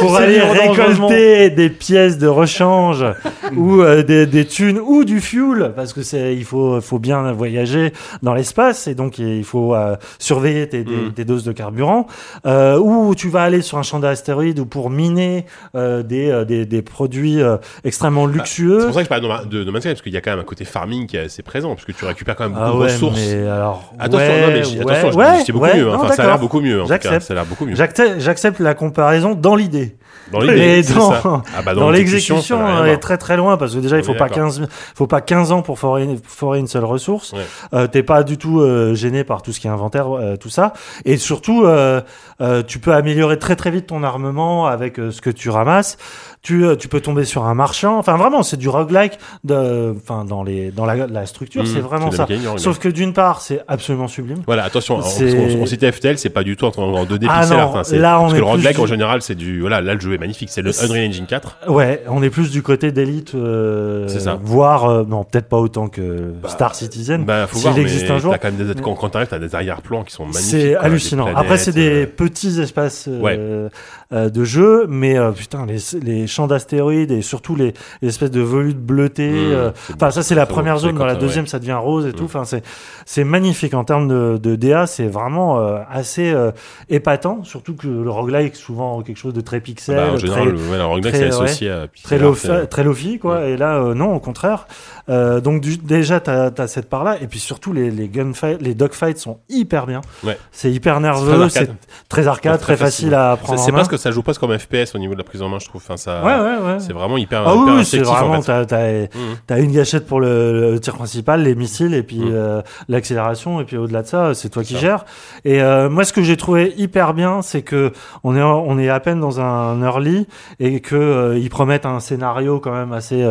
Pour C'est aller récolter des pièces de rechange <laughs> ou euh, des, des thunes ou du fuel parce que c'est il faut faut bien voyager dans l'espace et donc il faut euh, surveiller tes, tes- Mm. tes doses de carburant euh, ou tu vas aller sur un champ d'astéroïdes ou pour miner euh, des, euh, des des produits euh, extrêmement C'est luxueux pour ça que je parle de de Sky, parce qu'il y a quand même un côté farming qui est assez présent, parce que tu récupères quand même beaucoup ah de ressources. mais alors Attention, ouais, non, mais j- ouais, attention, je ouais, dis c'est beaucoup mieux. hein. non, Enfin, ça a l'air beaucoup mieux. J'accepte. beaucoup mieux. J'accepte, j'accepte la comparaison dans l'idée. Dans l'idée, dans-. Ah bah, dans l'exécution, l'exécution, on est très très loin parce que déjà il faut pas d'accord. 15 faut pas 15 ans pour forer une, forer une seule ressource. Ouais. Euh, T'es pas du tout euh, gêné par tout ce qui est inventaire, euh, tout ça. Et surtout, euh, euh, tu peux améliorer très très vite ton armement avec euh, ce que tu ramasses. Tu, euh, tu peux tomber sur un marchand. Enfin vraiment, c'est du roguelike. De, enfin dans les dans la, la structure, Mmh, c'est vraiment ça. mécanique. Sauf que d'une part, c'est absolument sublime. Voilà, attention, on, C'est- on, on citait FTL, c'est pas du tout en, en 2D Ah pixel art. hein, là, on parce est que le roguelike du- en général, c'est du. Voilà, là le jeu est magnifique, c'est le Unreal Engine 4. Ouais, on est plus du côté d'élite, euh, C'est ça. voire euh, non, peut-être pas autant que Bah, Star Citizen. Bah, faut voir, mais existe un jour. t'as quand même des, quand, quand t'arrives, t'as des arrière-plans qui sont magnifiques. C'est hallucinant. Après, c'est des euh, petits espaces euh, euh, de jeu, mais euh, putain, les, les champs d'astéroïdes et surtout les, les espèces de volutes bleutées. Mmh, euh, Enfin, ça, c'est la très première zone. Dans la deuxième, ça devient rose et tout. Mmh. Enfin, c'est c'est magnifique en termes de, de DA. C'est vraiment euh, assez euh, épatant. Surtout que le roguelike, souvent quelque chose de très pixel, Bah, en très, général, le, ouais, le roguelike, très, c'est associé à très, pixel très lofi quoi et là euh, non au contraire Euh, donc du- déjà t'as as cette part là et puis surtout les les gunfights les dogfights sont hyper bien Ouais. c'est hyper nerveux très c'est arcade. très arcade Très très, facile. facile à C'est prendre c'est en main parce que ça joue presque comme FPS au niveau de la prise en main, je trouve. Enfin, ça, ouais ouais ouais C'est vraiment hyper, ah hyper oui, c'est vraiment en fait. t'as t'as- une gâchette pour le, le tir principal les missiles et puis Mhm. euh, l'accélération et puis au-delà de ça c'est toi qui ça. gères et euh, moi ce que j'ai trouvé hyper bien c'est que on est on est à peine dans un early et que euh, ils promettent un scénario quand même assez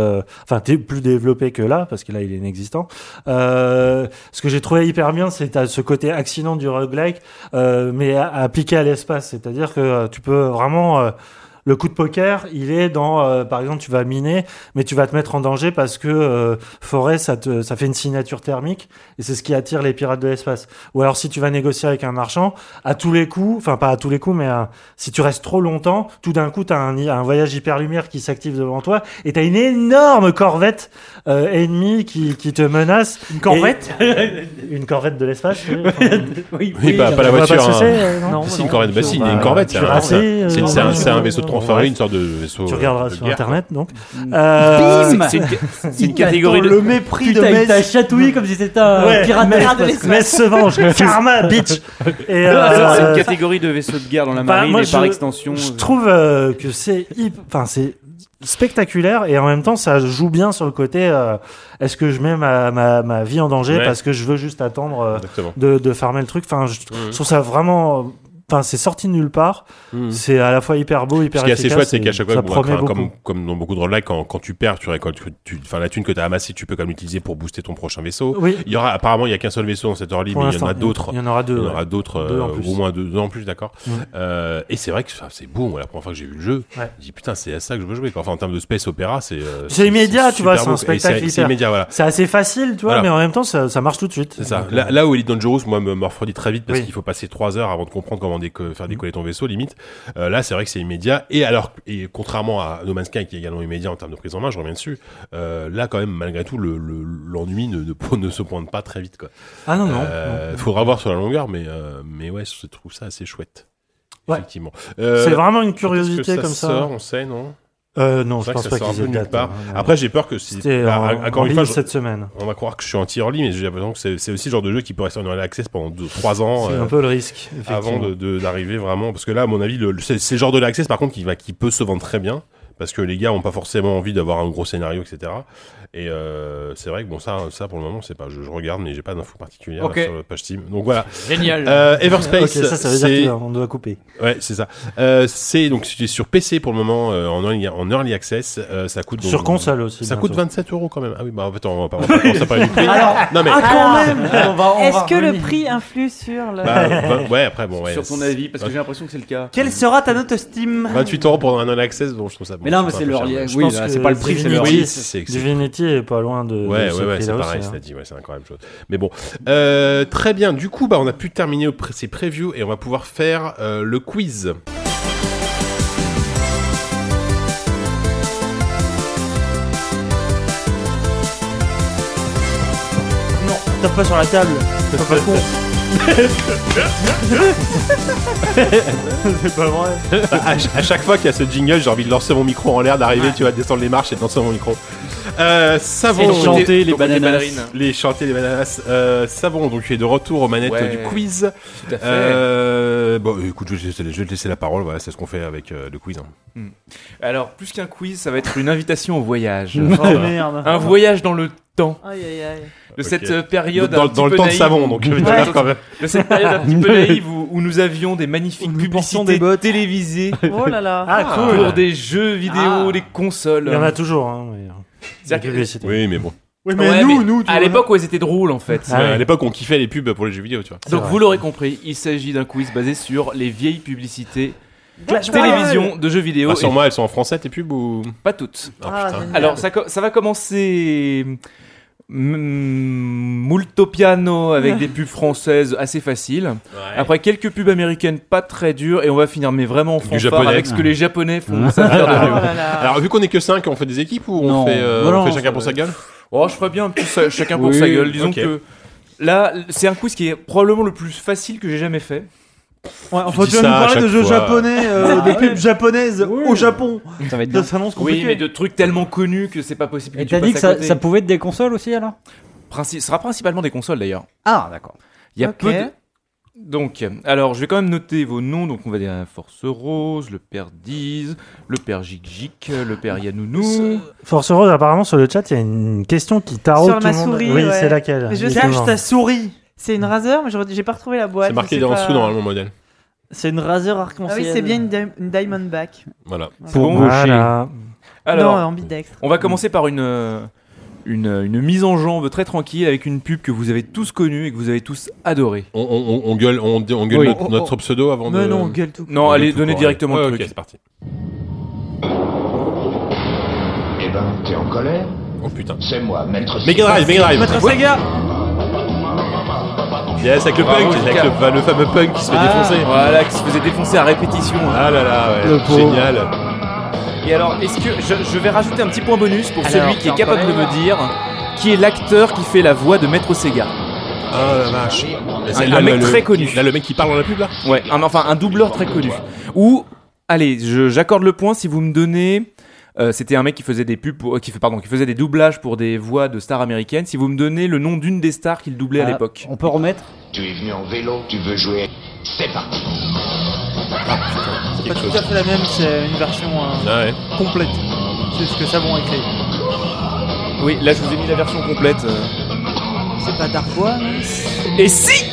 enfin plus développé que là parce que là il est inexistant ce que j'ai trouvé hyper bien c'est ce côté accident du roguelike mais appliqué à l'espace c'est à dire que tu peux vraiment euh, le coup de poker, il est dans, euh, par exemple, tu vas miner, mais tu vas te mettre en danger parce que euh, forêt, ça, fait une signature thermique et c'est ce qui attire les pirates de l'espace. Ou alors, si tu vas négocier avec un marchand, à tous les coups, enfin pas à tous les coups, mais euh, si tu restes trop longtemps, tout d'un coup, tu as un, un voyage hyper lumière qui s'active devant toi et tu as une énorme corvette euh, ennemie qui, qui te menace. Une corvette <laughs> Une corvette de l'espace. oui. Enfin, Oui, Oui, pas, pas la voiture. pas hein. c'est, euh, non Non, Si, une corvette, bah si, il y a une Bah, corvette, c'est un, euh, c'est un, vaisseau de transfert, une sorte de vaisseau. Tu regarderas de sur internet donc. Euh, C'est- une, <laughs> catégorie de. le mépris de il Metz. t'a chatouillé comme si c'était un pirate de mais- l'espace. se venge, karma, bitch. <laughs> C'est euh, une catégorie de vaisseau de guerre dans la bah, marine et par extension. je euh, trouve euh, que c'est, enfin c'est spectaculaire et en même temps ça joue bien sur le côté euh, est-ce que je mets ma, ma, ma vie en danger Ouais. parce que je veux juste attendre euh, de, de farmer le truc? Enfin, je, je trouve ça vraiment. Enfin, c'est sorti de nulle part. Mhm. C'est à la fois hyper beau, hyper Ce qui est assez chouette, c'est qu'à chaque fois, bon, comme, dans beaucoup de roguelikes, quand, quand tu perds, tu récoltes, tu, enfin, la thune que tu as amassée, tu peux quand même l'utiliser pour booster ton prochain vaisseau. Oui, Il y aura, apparemment, il y a qu'un seul vaisseau dans cette early, pour mais il y en a d'autres. Il y en aura deux. Il y en aura d'autres, euh, au moins deux, deux en plus, d'accord. Ouais. Euh, et c'est vrai que c'est beau. La première fois que j'ai vu le jeu, Ouais. je dis putain, c'est à ça que je veux jouer. Enfin, en termes de space opéra, c'est. euh, C'est immédiat, tu vois, c'est un spectacle C'est immédiat, voilà. C'est assez facile, tu vois, mais en même temps, ça, marche tout de suite. C'est ça. Là, où Elite Dangerous, moi, me refroidit très vite parce qu'il faut passer trois heures avant de comprendre comment déco- faire Mhm. décoller ton vaisseau, limite. Euh, là, c'est vrai que c'est immédiat. Et alors, et contrairement à No Man's Sky, qui est également immédiat en termes de prise en main, je reviens dessus. Euh, là, quand même, malgré tout, le- le- l'ennui ne, ne, <laughs> ne se pointe pas très vite, quoi. Ah non, non. Euh, non. faudra voir sur la longueur, mais, euh, mais ouais, je trouve ça assez chouette. Ouais. Effectivement. C'est vraiment une curiosité que comme ça. ça. Sort, on sait, non? Euh, non, je que pense ça pas qu'ils peu aient de date. part. hein. Après, j'ai peur que si. C'était Ah, en, encore en une fois, je- cette semaine. on va croire que je suis anti-early, mais j'ai l'impression que c'est aussi le genre de jeu qui peut rester en early access pendant 3 ans. C'est euh, un peu le risque, avant effectivement. de- de- d'arriver vraiment parce que là à mon avis le, le- c'est le genre de l'access par contre qui va qui peut se vendre très bien parce que les gars ont pas forcément envie d'avoir un gros scénario etc et euh, c'est vrai que bon ça ça pour le moment c'est pas je, je regarde mais j'ai pas d'infos particulières Ok. là, sur la page Steam donc voilà Génial. euh, Everspace Ok, ça, ça veut dire qu'on doit couper. ouais c'est ça euh, c'est donc c'est sur PC pour le moment euh, en, early, en early access euh, ça coûte donc- Sur console aussi. ça bientôt. coûte 27 euros quand même ah oui bah en fait on va pas, on va pas commencer du prix Alors, non mais ah, quand même on va Est-ce que le prix influe sur le. bah, bah, ouais après bon ouais, Sur ton avis, parce que j'ai l'impression que c'est le cas. Quelle sera ta note Steam? 28 euros pour un early access bon je trouve ça bon, Mais non, mais c'est Je Oui, que c'est pas le prix, c'est leur. Divinity- oui c'est c'est- est pas loin de. Ouais, ouais, ouais, c'est pareil, hein. dit, ouais, c'est encore la même chose. Mais bon, euh, très bien. Du coup, bah, on a pu terminer ces previews et on va pouvoir faire euh, le quiz. Non, tape pas sur la table. <laughs> T'es pas con. c'est pas vrai. à, ch- à chaque fois qu'il y a ce jingle, j'ai envie de lancer mon micro en l'air, d'arriver, tu vas descendre les marches et de lancer mon micro. Euh, savon, Et chanter les ballerines. les chanter les bananas. Euh, savon, donc tu es de retour aux manettes Ouais. du quiz. Tout à fait. Euh, bon, écoute, je vais, te laisser, je vais te laisser la parole. Voilà, c'est ce qu'on fait avec euh, le quiz. hein. Alors, plus qu'un quiz, ça va être une invitation au voyage. Oh <laughs> merde. un voyage dans le temps Aïe aïe aïe. de Ok. cette euh, période dans un dans petit le peu temps de naïve savon, où- donc <laughs> Ouais. évidemment, quand même. de cette période un petit peu <laughs> naïve où, où nous avions des magnifiques publicités des bottes. télévisées Oh là là. Ah, cool. pour des jeux vidéo, Ah. des consoles. Il y en a toujours. Hein, mais, Oui, mais bon. Oui, Ouais, mais à l'époque où elles étaient drôles en fait. Ah ouais. À l'époque, on kiffait les pubs pour les jeux vidéo, tu vois. Donc vrai. vous l'aurez compris, il s'agit d'un quiz basé sur les vieilles publicités Clash télévision de jeux vidéo. Ah, et sur moi, elles sont en français, tes pubs ou? Pas toutes. Oh, Ah, putain. génial. Alors ça, co- ça va commencer mm, molto piano avec des pubs françaises assez faciles. Après quelques pubs américaines pas très dures et on va finir mais vraiment en fanfare avec ce que les japonais font ça <laughs> faire de mieux. là là. Alors, vu qu'on est que 5, on fait des équipes ou on Non. fait, euh, Non, on non, fait chacun pour sa gueule? Oh, je ferais bien un petit sa- chacun pour Oui, sa gueule. Disons que là, c'est un quiz qui est probablement le plus facile que j'ai jamais fait. Ouais, enfin, tu vas nous parler de jeux fois. japonais, euh, <laughs> de pubs japonaises au Japon. Ça va être Ça bien. s'annonce Oui, compliqué. mais de trucs tellement connus que c'est pas possible. que Et tu t'as dit que ça, ça pouvait être des consoles aussi alors? Princi- ce sera principalement des consoles d'ailleurs. Ah, d'accord. Il y a Ok. peu de... Donc, alors, je vais quand même noter vos noms. Donc, on va dire Force Rose, le père Diz, le père Jik le père Yanounou. Force Rose, apparemment, sur le chat, il y a une question qui taraude Sur tout ma le monde. souris, oui, ouais. c'est laquelle? Je. Cache ta souris. C'est une Razer, mais j'ai pas retrouvé la boîte. C'est marqué en pas. dessous normalement le modèle. C'est une Razer Ah arc-en-ciel. oui, c'est bien une, Di- une Diamondback. Voilà. Pour Voilà. Alors, non, ambidextre. on va commencer par une, euh, une, une mise en jambe très tranquille avec une pub que vous avez tous connue et que vous avez tous adorée. On, on, on, on gueule, on, on gueule Oui. notre, notre pseudo avant Mais de. non, gueule tout. Non, on allez, donnez directement ouais. le truc. Ok, c'est parti. Eh ben, t'es en colère? Oh putain. C'est moi, maître Mega Drive, Mega Drive. Maître Ouais. Yes, avec le Bravo, punk, avec Lucas. le, bah, le fameux punk qui se fait Ah, défoncer. Voilà, qui se faisait défoncer à répétition. Ah là là, ouais. Génial. Et alors, est-ce que je, je vais rajouter un petit point bonus pour Alors, celui qui est capable de me dire qui est l'acteur qui fait la voix de Maître Sega Ah la vache. Un- un mec très connu. Là, le mec qui parle dans la pub là Ouais, un- enfin un doubleur très connu. Ou, allez, je- j'accorde le point si vous me donnez. Euh, C'était un mec qui faisait des pubs, pour, euh, qui fait pardon, qui faisait des doublages pour des voix de stars américaines. Si vous me donnez le nom d'une des stars qu'il doublait à Ah, l'époque. On peut remettre Tu es venu en vélo, tu veux jouer C'est parti Pas tout à fait la même, c'est une version euh, Ah ouais. complète. C'est ce que Savon a écrit. Oui, là je vous ai mis la version complète. C'est pas Darbois Et si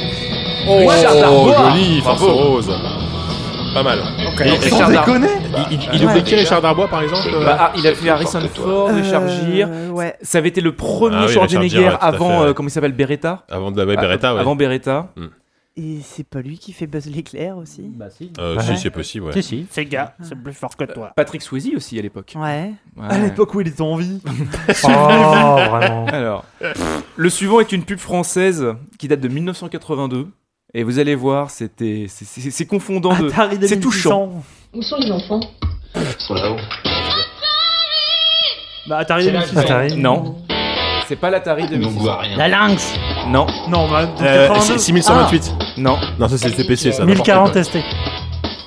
Oh, Richard Darbois. joli. Force Rose. Pas mal. Et Richard Dar- déconner Il, il, il qui Richard Darbois par exemple euh Bah, ah, il a fait Harrison Ford, Richard Gere. Euh, Ouais. Ça avait été le premier Ah oui, Schwarzenegger Gere, ouais, avant, euh, comment il s'appelle, Beretta Avant de ouais, Beretta, ouais. Avant Beretta. Et c'est pas lui qui fait Buzz l'éclair aussi? Bah si. Euh, Ouais. Si, c'est possible, ouais. Si, si, c'est gars, c'est plus fort que toi. Patrick Swayze aussi à l'époque. Ouais. Ouais. À l'époque où il était en vie. <laughs> Oh, vraiment. Alors, le suivant est une pub française qui date de 1982. Et vous allez voir, c'était, c'est, confondant de. C'est 2600. touchant. Où sont les enfants? Ils sont là-haut. Bah, Atari C'est là, 2600. Atari? Non, c'est pas l'Atari Ils n'ont 2006. goût à rien. La lynx Non, Non, bah, Euh, 82. c'est 6128. non, Non, ça c'est le TPC, ça. 1040 n'importe quoi. ST.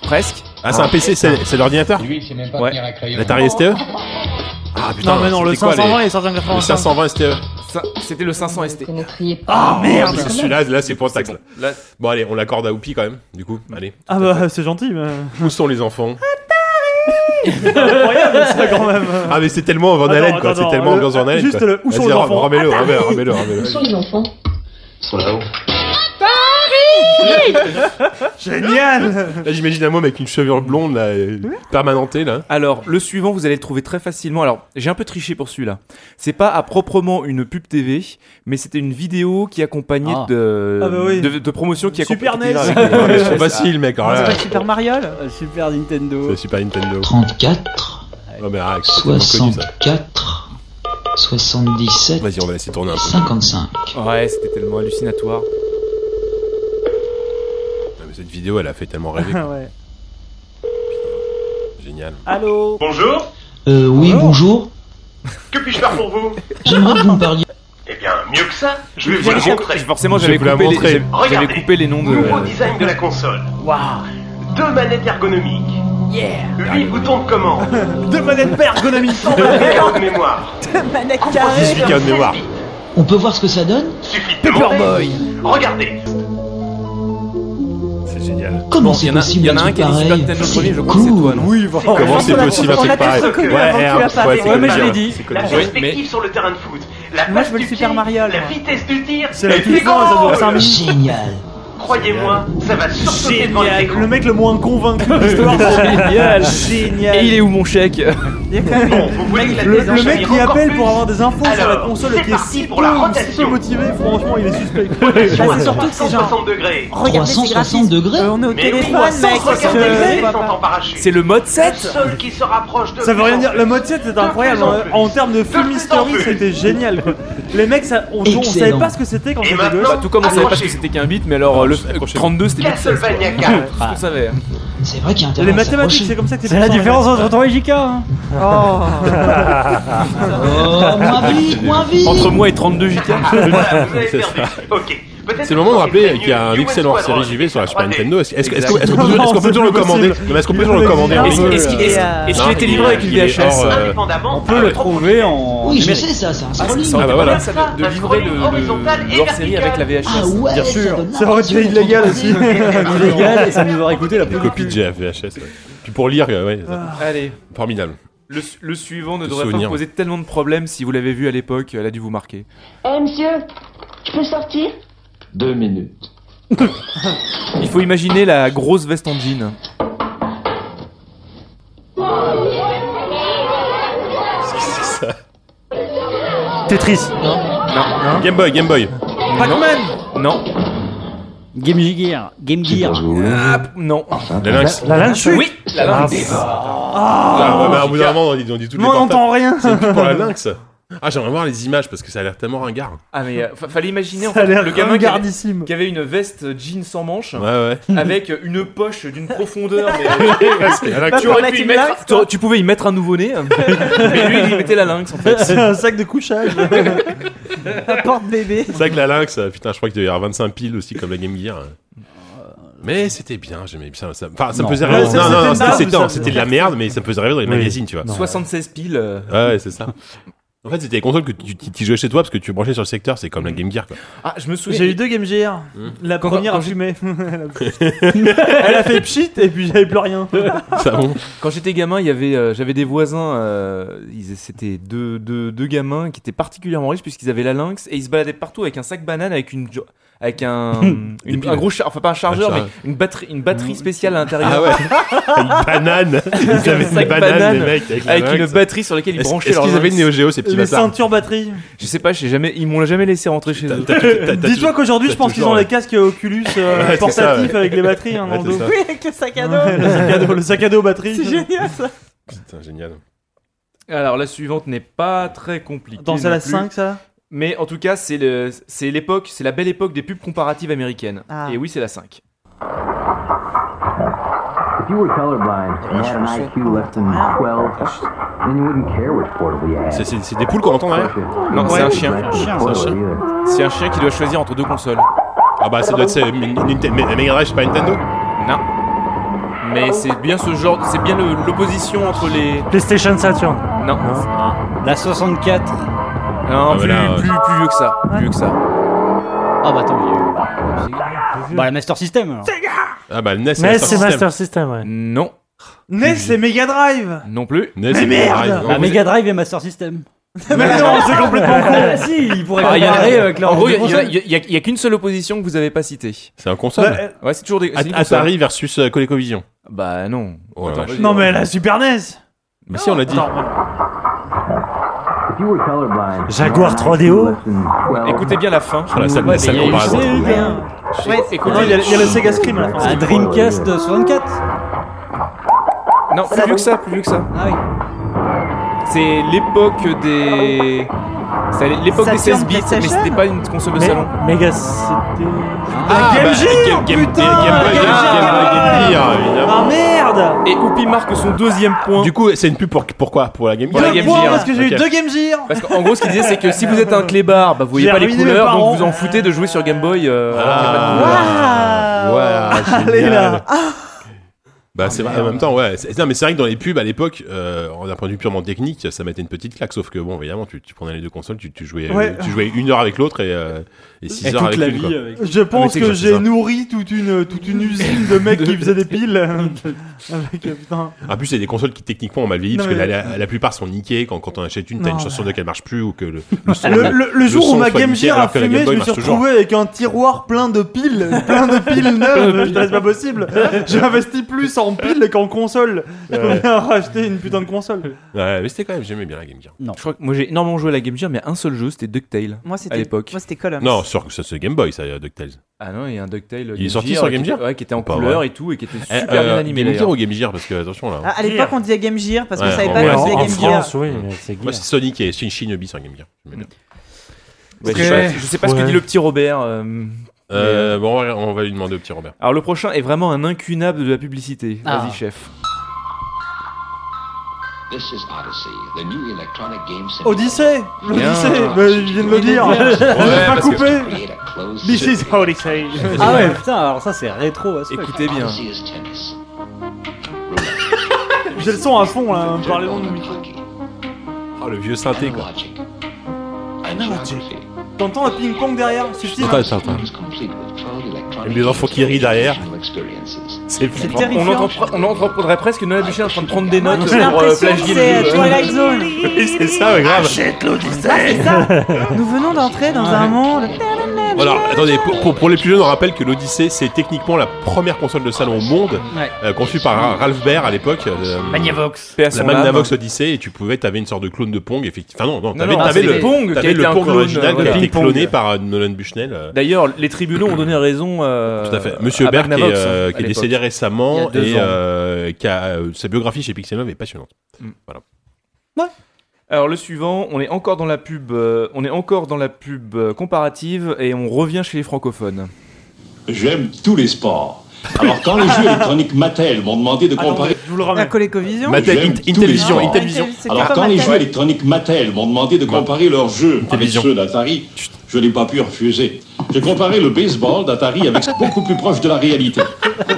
presque. Ah, c'est un PC, c'est c'est l'ordinateur? Lui, il sait même pas Ouais. tenir un crayon. L'Atari STE Ah putain, Non, mais non, le c'était quoi, 520 les- il est sorti en Le 85. 520 STE. Ça, C'était le 500 ST. Ne criez pas. Ah merde Parce que Celui-là, là, c'est pour taxe. bon. Là. Bon, allez, on l'accorde à Oupi quand même, du coup. Allez. Ah bah, c'est gentil, mais. Où sont les enfants <laughs> Incroyable ça quand même. Ah, mais c'est tellement Van Halen, quoi. C'est tellement le- ambiance Van Halen. juste quoi. le- où sont les enfants Remets-le, remets-le, remets-le, Où sont les enfants Ils sont là-haut. <laughs> Génial Là, j'imagine un môme avec une chevelure blonde, là, permanentée, là. Alors, le suivant, vous allez le trouver très facilement. Alors, j'ai un peu triché pour celui-là. C'est pas à proprement une pub TV, mais c'était une vidéo qui accompagnait Ah. de, Ah bah oui. de, de promotion qui Super accompagnait. NES. avec- Ah, mais Ouais, c'est <laughs> c'est facile, mec. Alors C'est là, pas Super Mario là Euh, Super Nintendo. c'est Super Nintendo. 34, Oh, mais arrête, c'est tellement connu, ça. 64, 77, Vas-y, on va laisser tourner un peu. 55. ça. Ouais, c'était tellement hallucinatoire. Cette vidéo, elle a fait tellement rêver. quoi. <laughs> Ouais. Génial. Allô Bonjour, Euh, oui, Bonjour. bonjour. que puis-je faire pour vous J'aimerais que vous me parliez. Eh bien, mieux que ça, je vais vous le montrer. Forcément, Je j'avais vais vous la coupé, les- montrer. j'avais- j'avais Regardez. coupé les noms de. Nouveau design de la console. Waouh Deux manettes ergonomiques. Yeah 8 boutons de commande. <laughs> Deux manettes pas ergonomiques 124 carreaux de mémoire. Manette carrée processeur 18 carreaux de mémoire. On peut voir ce que ça donne Suffit de demander. Regardez, C'est génial. Comment Bon, c'est il y en a- possible il y en a un qui a dit Super pareil Nintendo C'est premier, je crois que c'est toi, non Oui, voilà. Comment c'est possible un truc l'a pareil reconnu Ouais, mais je l'ai hein. dit. La perspective sur le terrain de foot, la Moi, je veux le Super Mario, la vitesse du tir, C'est la et toute des fin, ça dure goals 5 minutes. Génial. Croyez-moi, ça va sursauter devant les. Le mec le moins convaincu de l'histoire <laughs> Génial Génial Et il est où mon chèque? Il y a quand même Bon, vous voulez que la le, le mec qui appelle pour avoir des infos sur la console c'est qui est si pour peu, la si rotation. peu motivé, franchement il est suspect. Bah, c'est surtout que c'est genre. 360 degrés. Regardez, c'est 360 gratuit. degrés Euh, On est au téléphone, mec. 360 degrés papa. sont en parachute. C'est le mode Le 7 seul qui se rapproche de Ça veut rien en dire, le mode 7 c'était incroyable, plus en termes de film plus. c'était génial. Les mecs, on, savait pas ce que c'était quand c'était gosse. Bah, tout comme on savait pas ce que c'était qu'un bit, mais alors euh, le Accrochez-vous. 32 c'était 16. quoi. Castlevania 4. Tout ce qu'on savait. hein. C'est vrai qu'il y a Les mathématiques, c'est comme ça que C'est la différence entre toi et JK. Oh Oh, moins vite, moins vite Entre moi et 32 JK. Voilà, vous avez C'est perdu. Ok. C'est le moment de rappeler qu'il y a un excellent série JV sur la Super 3D. Nintendo. Est-ce Exact. qu'on est-ce qu'on peut toujours le commander? Est-ce qu'on peut toujours le commander? Est-ce qu'il euh, Non, était livré est- avec une est VHS euh, On peut le trouver en. Oui, je sais ça, c'est un Ah, scrolling. Ah, bah voilà. de, livrer leur série avec la VHS. Ah Bien sûr. Ça aurait été illégal aussi. <laughs> illégal et ça nous aurait coûté la Des copies de GFVHS. ouais. Puis pour lire, euh, ouais, Allez, formidable. Le, le suivant ne De devrait pas vous poser tellement de problèmes si vous l'avez vu à l'époque, elle a dû vous marquer. Eh monsieur, je peux sortir? Deux minutes. <laughs> Il faut imaginer la grosse veste en jean. Tetris. Game Boy, Game Boy. Pac-Man Non, Game Gear. Game Gear. Ah, non. La Lynx. La lynx Oui, la lynx. Ah, ouais, mais à bout d'un moment, on dit, toutes les Non, on n'entend rien C'est pour la Lynx. Ah, j'aimerais voir les images parce que ça a l'air tellement ringard. Ah mais euh, fa- fallait imaginer en Ça a fait l'air le gamin qui avait, gardissime. qui avait une veste jean sans manches Ouais, ouais. <laughs> avec une poche d'une profondeur mais C'est la Lynx. tu aurais pu y mettre, tu, pouvais y mettre un nouveau-né <laughs> mais lui il y mettait la lynx en fait. C'est un sac de couchage. <laughs> Un porte-bébé. C'est vrai que la Lynx, euh, putain, je crois qu'il devait y avoir 25 piles aussi comme la Game Gear. Mais c'était bien, j'aimais bien ça. Enfin, ça me Non. faisait rêver. ça, Non, non, c'était non, une c'était- base, c'était ça. non, c'était de la merde, mais ça me faisait rêver dans les Oui. magazines, tu vois. Non. 76 piles. euh, Ouais, ouais, c'est ça. En fait, c'était des consoles que tu, tu, tu jouais chez toi parce que tu branchais sur le secteur, c'est comme la Game Gear quoi. Ah, je me souviens. J'ai eu deux Game Gear. La Quand- première quand a fumé. <laughs> Elle a fait pchit et puis j'avais plus rien. <laughs> Ça bon Quand j'étais gamin, il y avait, euh, j'avais des voisins. euh, ils- C'était deux, deux, deux gamins qui étaient particulièrement riches puisqu'ils avaient la lynx et ils se baladaient partout avec un sac banane avec une avec un, <laughs> une- un gros char- enfin pas un chargeur Un mais une batterie une batterie spéciale à l'intérieur Ah ouais Une banane Ils avaient une sac banane, banane les mecs, avec, la avec une Lynx. batterie sur laquelle ils Est-ce branchaient est-ce leur qu'ils avaient une Neo Geo ces Les ceintures batterie. Je sais pas, jamais ils m'ont jamais laissé rentrer chez eux. Dis-toi qu'aujourd'hui, je pense qu'ils ont ouais. les casques Oculus euh, <laughs> Ouais, c'est ça, portatifs ouais. avec les batteries hein, dans le dos. Oui, avec le sac à dos. Ouais, <laughs> le, sac à dos le sac à dos batterie. C'est génial ça. Putain, génial. Alors la suivante n'est pas très compliquée. Attends, c'est non la plus. 5 ça Mais en tout cas, c'est le c'est l'époque, c'est la belle époque des pubs comparatives américaines. Ah. Et oui, c'est la 5. If you were colorblind and had an IQ less than 12, then you wouldn't care which portable you had. C'est- des poules qu'on entend derrière Non, c'est un chien. C'est un chien. C'est un chien qui doit choisir entre deux consoles. Ah bah ça doit être c'est Nintendo mais Mega Drive c'est pas Nintendo Non. Mais c'est bien ce genre, c'est bien le- l'opposition entre les. PlayStation Saturn. Non. La 64. Non, Ah, plus, voilà, ouais. plus, plus vieux que ça. Plus vieux que ça. Ah bah attends, il y a eu- Bah la Master System alors. Ah bah le NES Mais Master c'est System. Master System, ouais. Non. NES, c'est Mega Drive Non plus. NES c'est Mega Drive. Non, La vous- Mega Drive et Master System. <laughs> Mais non, c'est complètement con Ah si, ils pourraient Ah, il y a- comparer avec leur en gros, il y, a- console. il y a- il y a- il y a qu'une seule opposition que vous avez pas citée. C'est un console. Bah, euh, Ouais, c'est toujours des. c'est une At- console. Atari versus euh, ColecoVision. Bah non. Oh la Attends, vache. Non, mais la Super NES Mais si on l'a dit. Attends, If you were colorblind, Jaguar and had an 3DO. IQ less than 12, Écoutez bien la fin. Ah, Ouais, la salle mais il y a eu. Ouais, Écoutez, Non, il y, a- il y a le Sega Scream à la fin. La Dreamcast 64. Non, plus vieux que ça, plus vieux que ça. Ah oui. C'est l'époque des. C'est l'époque des Saturn 16 bits, mais c'était pas une console de Mais- salon. Mega c'était. Ah, Game bah, Gear, Game- Game- putain, Game Boy, Game Game Gear. Boy, Game Gear, évidemment. Ah merde Et Oupi marque son deuxième point. Du coup, c'est une pub pour pourquoi? Pour la Game Pour la Gear Game Gear. parce que j'ai eu deux Game Gear Parce qu'en gros, ce qu'il disait, c'est que si vous êtes un <laughs> clébard, bah vous voyez pas les couleurs, donc vous en foutez de jouer sur Game Boy. euh, Ah, Allez, là. Bah c'est vrai, en même temps, ouais. c'est- Non, mais c'est vrai que dans les pubs à l'époque, euh, d'un point de vue purement technique, ça mettait une petite claque. Sauf que bon, évidemment, tu, tu prenais les deux consoles, tu, tu jouais, Ouais. tu jouais une heure avec l'autre et, euh, et six Et heures toute avec la l'une. avec. Je pense que j'ai nourri toute une, toute une usine de mecs qui faisaient des piles. <laughs> Avec, euh, putain. En plus, c'est des consoles qui techniquement ont mal vieilli Non, parce que mais- la, la- la plupart sont niquées. Quand, quand on achète une, t'as une chanson de qu'elle marche plus ou que le, <laughs> le son, Le, le- le jour où ma Game Gear a fumé, je me suis retrouvé avec un tiroir plein de piles, plein de piles neuves. <laughs> C'est pas possible. J'ai investi plus en piles qu'en console. Ouais. bien racheter une putain de console. Ouais, mais c'était quand même, j'aimais bien la Game Gear. Je crois que moi j'ai énormément joué à la Game Gear, mais un seul jeu, c'était DuckTale. Moi, à c'était l'époque. Moi, c'était Columns. Non, sur ça, c'est Game Boy, ça, DuckTales. Ah non, il y a un DuckTale. Il est sorti sur Game qui- Gear Ouais, qui était en Pas couleur vrai. et tout, et qui était Eh, super bien euh, animé. Game Gear ou Game Gear Parce que attention là. Ah, à l'époque, on disait Game Gear parce qu'on Ouais, savait bon, pas ouais, en, disait en Game Gear. France, oui, c'est Moi, Gear. c'est Sonic et Shin Shinobi sur Game Gear. J'aimais bien. Ouais, Ok. je, sais, je sais pas ce que dit le petit Robert. euh, Euh, bon, on va, on va lui demander au petit Robert. Alors le prochain est vraiment un incunable de la publicité. Ah. Vas-y, chef. This is Odyssey, the new electronic game Odyssey L'Odyssey Bien. Bah, il vient de le dire. <laughs> J'ai pas que- coupé. This is. Odyssey. <laughs> Ah ouais, putain, alors ça c'est rétro. Écoutez bien. <laughs> J'ai le son à fond là, parlez loin du micro. Oh, le vieux synthé quoi. Logic. Analogic. T'entends le ping-pong derrière Suffit Attends, attends, attends. is complete with 12 electronic Les enfants qui rient derrière. C'est. On, terrifiant. entend, on entreprendrait presque Noël Duchesne en train de prendre des notes J'ai pour euh, plagier c'est le jeu. Twilight <laughs> Zone. Oui, c'est ça, ouais, grave. Ah, c'est ça. <laughs> Nous venons d'entrer dans un monde. Alors, attendez, pour, pour, pour les plus jeunes, on rappelle que l'Odyssée, c'est techniquement la première console de salon au monde, Ouais. euh, conçue par Ra- Ralph Baer à l'époque. euh, Magnavox. La Magnavox. Odyssey, et tu pouvais, t'avais une sorte de clone de Pong, effectivement. Enfin, non, non, t'avais, non, t'avais c'est le Pong t'avais le Pong original euh, qui a été cloné par euh, Nolan Bushnell. euh, D'ailleurs, les tribunaux ont donné raison. euh, Tout à fait. Monsieur Berg, qui est, euh, décédé récemment a deux et ans. euh, qui a euh, sa biographie chez Pixel 9 est passionnante. Alors le suivant, on est encore dans la pub, euh, on est encore dans la pub comparative et on revient chez les francophones. J'aime tous les sports. Alors quand les jeux électroniques Mattel m'ont demandé de comparer... Je vous le La. ColecoVision. Mattel, les Intellivision. Intellivision. Alors quand les jeux électroniques Mattel m'ont demandé de comparer leurs jeux avec ceux d'Atari, je n'ai pas pu refuser. J'ai comparé le baseball d'Atari avec beaucoup plus proche de la réalité.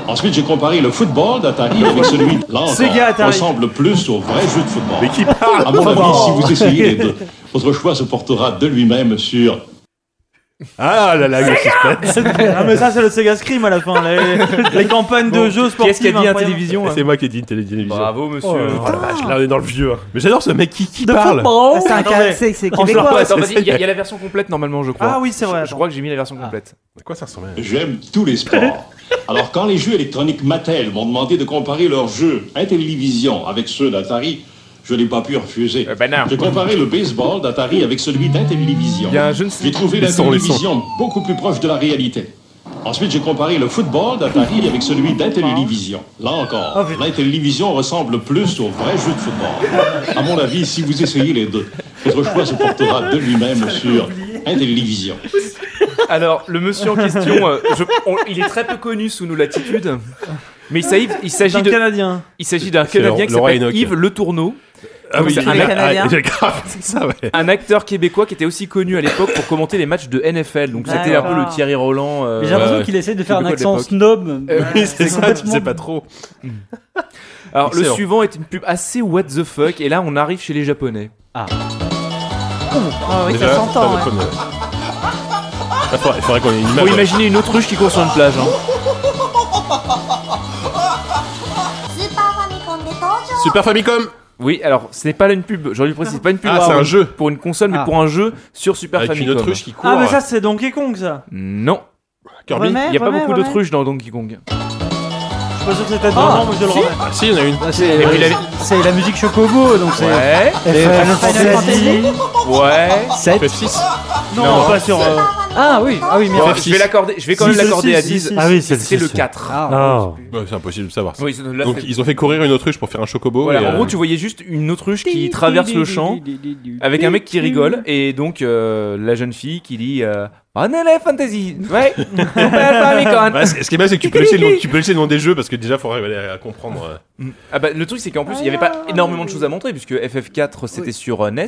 Ensuite, j'ai comparé le football d'Atari avec celui Sega Atari. ressemble plus au vrai jeu de football. Mais qui parle À mon avis, si vous essayez de Votre choix se portera de lui-même sur Ah là là, le suspense. <laughs> ah mais ça c'est le Sega Scream à la fin, les, les campagnes de jeux sportifs. est-ce qui a dit à télévision hein C'est moi qui ai dit une télévision. Bravo, monsieur. Oh la vache, là on est dans le vieux. hein. Mais j'adore ce mec qui, qui De parle. Ah, c'est un cas- c'est québécois. Il y, a- il y a la version complète normalement, je crois. Ah oui, c'est vrai, Je, crois que j'ai mis la version complète. À quoi ça ressemble J'aime tous les sports. Alors, quand les jeux électroniques Mattel m'ont demandé de comparer leurs jeux Intellivision avec ceux d'Atari, je n'ai pas pu refuser. Euh, ben non. J'ai comparé le baseball d'Atari avec celui d'Intellivision. J'ai trouvé l'Intellivision beaucoup plus proche de la réalité. Ensuite, j'ai comparé le football d'Atari avec celui d'Intellivision. Là encore, l'Intellivision ressemble plus au vrai jeu de football. À mon avis, si vous essayez les deux, votre choix se portera de lui-même sur Intellivision. Alors, le monsieur en question, euh, je- on- il est très peu connu sous nos latitudes. Mais il s'agit, il C'est s'agit un de, Canadien. il s'agit d'un Canadien qui s'appelle. Yves Le Tourneau, Ah oui, un Canadien. ah, ça, ouais. un acteur québécois qui était aussi connu à l'époque pour commenter les matchs de NFL. Donc c'était un peu le. Thierry Roland. euh, J'ai l'impression qu'il essaie de faire un accent l'époque. snob. Euh, Oui, c'est ça, tu complètement- sais pas trop. <laughs> Alors le Excellent. suivant est une pub assez what the fuck et là on arrive chez les japonais. Ah oui, Déjà, ça s'entend. ça ouais. Ah, faudrait- Il faudrait qu'on ait une Faut image. imaginer une autruche qui court sur une plage. hein. Super Famicom Oui, alors ce n'est pas là une pub. J'aurais dû préciser, c'est pas une pub Ah, pour c'est un jeu. pour une console, mais Ah. pour un jeu sur Super avec une Famicom. autruche qui court. Ah mais ça c'est Donkey Kong ça. Non, Kirby. Remets, il y a pas remets, beaucoup remets. d'autruches dans Donkey Kong. Je suis pas sûr que c'était vraiment, mais je le remets. Ah si, il y en a une. Ah, C'est la musique Chocobo, donc c'est Ouais, Et Final Final Fantasy. Ouais. 7. FF6 Non, Non. pas sur. euh, Ah oui, ah oui, mais Bon, FF6. je vais l'accorder, je vais quand Si, même si, l'accorder si, à si, 10. si. Ah oui, c'est le c'est- 4. Ah, Oh. C'est impossible de savoir ça. Oui, c'est- là, Donc c'est- ils ont fait courir une autruche pour faire un chocobo. Voilà, et, en euh, gros, tu voyais juste une autruche qui traverse le champ avec un mec qui rigole et donc euh, la jeune fille qui dit euh, Final Fantasy. Ouais. Super Famicom. Ouais, ce ce qui est bien, c'est que tu peux, laisser le nom, tu peux laisser le nom des jeux parce que déjà, il faudrait arriver à comprendre. euh. Ah bah le truc c'est qu'en plus il y avait pas énormément de choses à montrer puisque FF4 c'était sur euh, NES.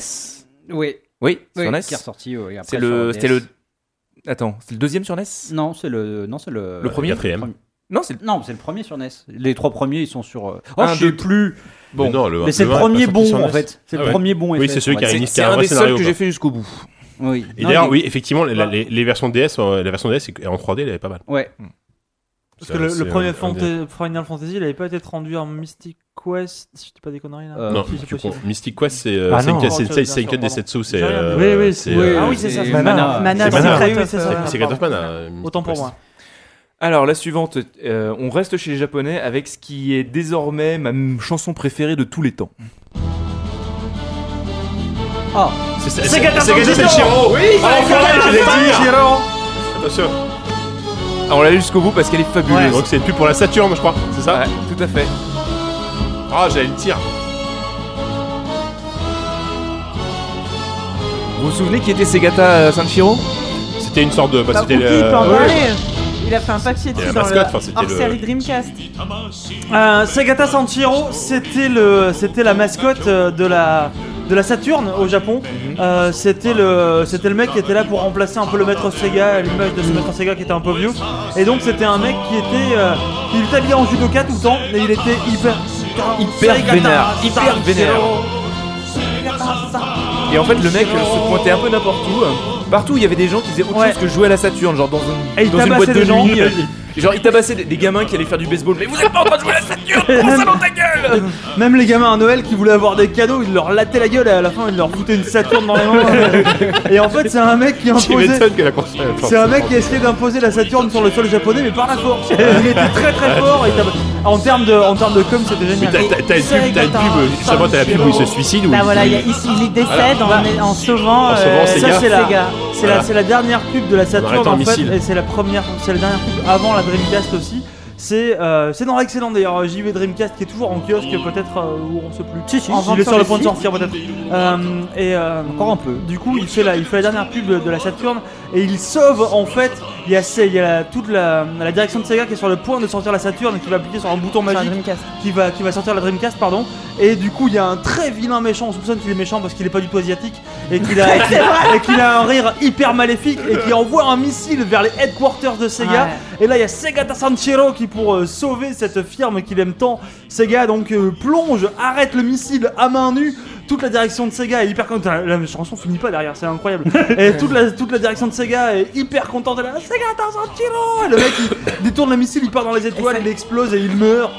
Oui, Oui, oui, sur NES. qui est ressorti. oui, après C'est le DS. c'était le Attends, c'est le deuxième sur NES Non, c'est le non, c'est le Le premier? Quatrième. premier. Non, c'est le Non, c'est le premier sur NES. Les trois premiers, ils sont sur. euh, Oh, Un, je sais deux, plus. Bon. Mais non, le, Mais c'est le est pas premier bon en fait. C'est Ah le ouais. premier bon. Oui, FF, c'est celui qui a une- c'est un un vrai des seuls que j'ai fait jusqu'au bout. Oui. Et Non, d'ailleurs, oui, effectivement, la- les, les versions DS, euh, la version DS est- en 3D, elle est pas mal. Ouais. Parce que le, premier Final Fantasy, il avait pas été traduit en Mystic Quest. Si je dis pas des conneries là. Euh, non, si, tu. Mystic Quest, c'est euh, Ah non. caisse- c'est- euh. Oui, oui, c'est, euh, Ah oui, c'est ça, c'est Mana. Mana. C'est. Secret of, ça. Mana. euh, Autant pour moi. Alors la suivante, euh, on reste chez les japonais avec ce qui est désormais ma chanson préférée de tous les temps. Ah, C'est c'est- C'est. Oui, Ah, c'est enfin, je l'ai dit. Sanshiro. Attention. Ah, on l'a jusqu'au bout parce qu'elle est fabuleuse. Donc c'est pub pour la Saturn, je crois. C'est ça Ouais, tout à fait. Ah, j'allais le tir. Vous vous souvenez qui était Segata euh, Sanshiro C'était une sorte de. Bah, Bah, c'était Cookie, le. il peut en ouais. parler. Il a fait un papier dessus la dans mascotte, le enfin, c'était hors le- série Dreamcast. Euh, Segata Sanshiro, c'était le, c'était la mascotte euh, de la, de la Saturn au Japon. Euh, c'était le, c'était le mec qui était là pour remplacer un peu le maître Sega, l'image de ce maître Sega qui était un peu vieux. Et donc c'était un mec qui était, euh, il était habillé en judoka tout le temps, et il était hyper, Hyper vénère, hyper vénère. Et en fait, le mec euh, se pointait un peu n'importe où. Partout, il y avait des gens qui faisaient autre Ouais. chose que jouer à la Saturne, genre dans une, Et il dans une tabassait boîte de des gens. nuit. euh, <laughs> Genre, il tabassait des, des gamins qui allaient faire du baseball. Mais vous êtes pas en train de jouer à la Saturne <laughs> Prends ça dans ta gueule <laughs> Même les gamins à Noël qui voulaient avoir des cadeaux, il leur lattaient la gueule et à la fin il leur foutait une Saturne dans les mains. et en fait, c'est un mec qui imposait. m'étonnes que la console. elle C'est un mec qui a essayé d'imposer la Saturne sur le sol japonais, mais par la force. Il était très très fort. Et t'as- en termes de, en termes de com, c'était Mais génial. t'as t'as- t'as une pub, t'as une pub, justement, t'as la pub où il se suicide ou Bah il- voilà, il, il- décède Voilà. en, en sauvant, En sauvant euh, Sega. Ça c'est la, c'est la, c'est la dernière pub de la Saturn en fait, missile. et c'est la première, c'est la dernière pub avant la Dreamcast aussi. C'est euh, c'est dans l'excellent d'ailleurs JV Dreamcast qui est toujours en kiosque peut-être euh, ou on sait plus. Si, si, il est sur le point de sortir peut-être. Euh, et euh, Encore un peu. Du coup, il fait la, il fait la dernière pub de la Saturn et il sauve en fait. Il y a, il y a la- toute la, la direction de Sega qui est sur le point de sortir la Saturn et qui va appuyer sur un bouton magique qui va, qui va sortir la Dreamcast, pardon. Et du coup, il y a un très vilain méchant. On soupçonne qu'il est méchant parce qu'il est pas du tout asiatique et qu'il a, <laughs> et qu'il- a un rire hyper maléfique et qui envoie un missile vers les headquarters de Sega. Et là, il y a Segata Sanshiro qui, pour euh, sauver cette firme qu'il aime tant, Sega donc euh, plonge, arrête le missile à main nue, toute la direction de Sega est hyper contente. La chanson finit pas derrière, c'est incroyable. <laughs> et toute la, toute la direction de Sega est hyper contente. Elle est là, Sega, t'as un tiro Et le mec, il détourne le missile, il part dans les étoiles, il explose et il meurt.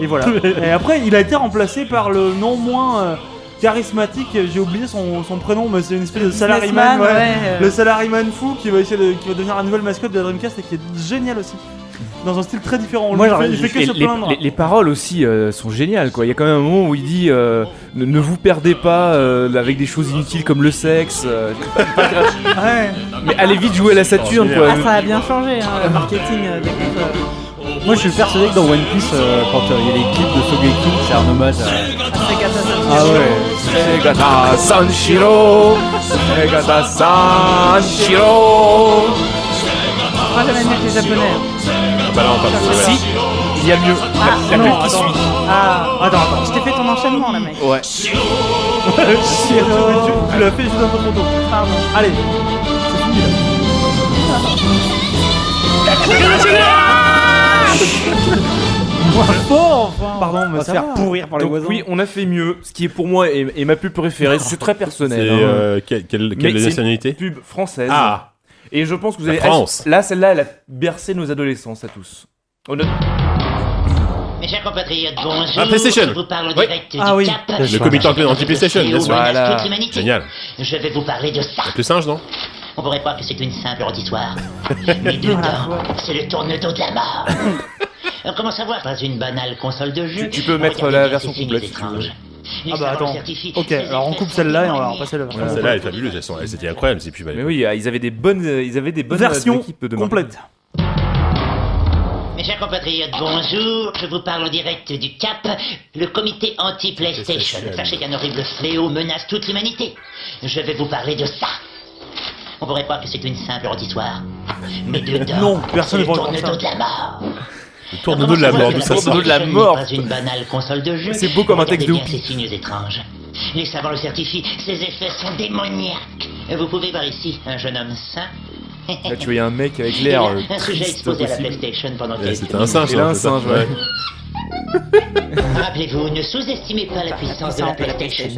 Et voilà. et après, il a été remplacé par le non moins. euh, charismatique, j'ai oublié son, son prénom, mais c'est une espèce de salaryman, Businessman, ouais. ouais, euh. le salaryman fou qui va essayer de, qui va devenir la nouvelle mascotte de la Dreamcast et qui est génial aussi, dans un style très différent. On Moi, j'aurais- fait, il fait que les, se les- plaindre. les- les paroles aussi euh, sont géniales. Quoi. Il y a quand même un moment où il dit euh, ne, ne vous perdez pas euh, avec des choses inutiles comme le sexe. euh, pas grave. Mais allez vite jouer à la Saturne. Quoi. Ah, ça a bien changé, hein, le marketing euh, des consoles. Moi, je suis persuadé que dans One Piece, euh, quand euh, il y a les clips de Sogeking, c'est un hommage à. Ah ouais. Segata Sanshiro Segata Sanshiro jamais mieux que les japonais. Hein. Bah là, on parle Si, il y a mieux. Ah, la non, pub qui attends. suit. Ah, attends, attends. Je t'ai fait ton enchaînement là, mec. Ouais. tu, <laughs> tu l'as fait juste un peu trop tôt. Pardon. Allez, Fort, enfin. <laughs> pardon, On mais va se faire va. pourrir par les Donc voisins. oui, on a fait mieux. Ce qui est pour moi et, et ma pub préférée, c'est très personnel. C'est hein. euh, quelle, quelle, quelle c'est nationalité Pub française. Ah Et je pense que vous La allez. France. Là, celle-là, elle a bercé nos adolescences à tous. Honnête- Mes chers compatriotes, bonjour. Ah, PlayStation. Je vous parle en Oui. direct Ah du oui. Cap. Le comité anti-PlayStation, bien sûr. Voilà. Génial. Je vais vous parler de ça. Avec le singe, non On pourrait croire que c'est une simple auditoire. <laughs> Mais dedans, c'est le tourne-dos de la mort. <laughs> Euh, Comment savoir? Pas une banale console de jeu. Tu- tu peux mettre la version complète, si tu étranges. Ah bah attends. Ok, alors on coupe celle-là et on va démoniaques. repasser la version. Celle-là, elle est fabuleuse. elles sont- elles-. Mais oui, ils avaient des bonnes, ils avaient des bonnes Version équipes de complète. Mes chers compatriotes, bonjour. Je vous parle en direct du CAP, le comité anti-PlayStation. Sachez qu'un horrible fléau menace toute l'humanité. Je vais vous parler de ça. On pourrait croire que c'est une simple auditoire. Mais dedans, Non, personne ne le tourne-dos de la mort. Le tourne-dos de la mort, d'où ça tourne-dos de la mort. pas une banale console de jeu. C'est beau comme un texte de ces signes étranges. Les savants le certifient, ces effets sont démoniaques. Vous pouvez voir ici un jeune homme sain. Là, tu voyais un mec avec l'air là, euh, un sujet exposé à la. PlayStation pendant quelques C'était un singe, Il a hein, un c'est singe, ouais. <laughs> Rappelez-vous, ne sous-estimez pas la puissance de la PlayStation.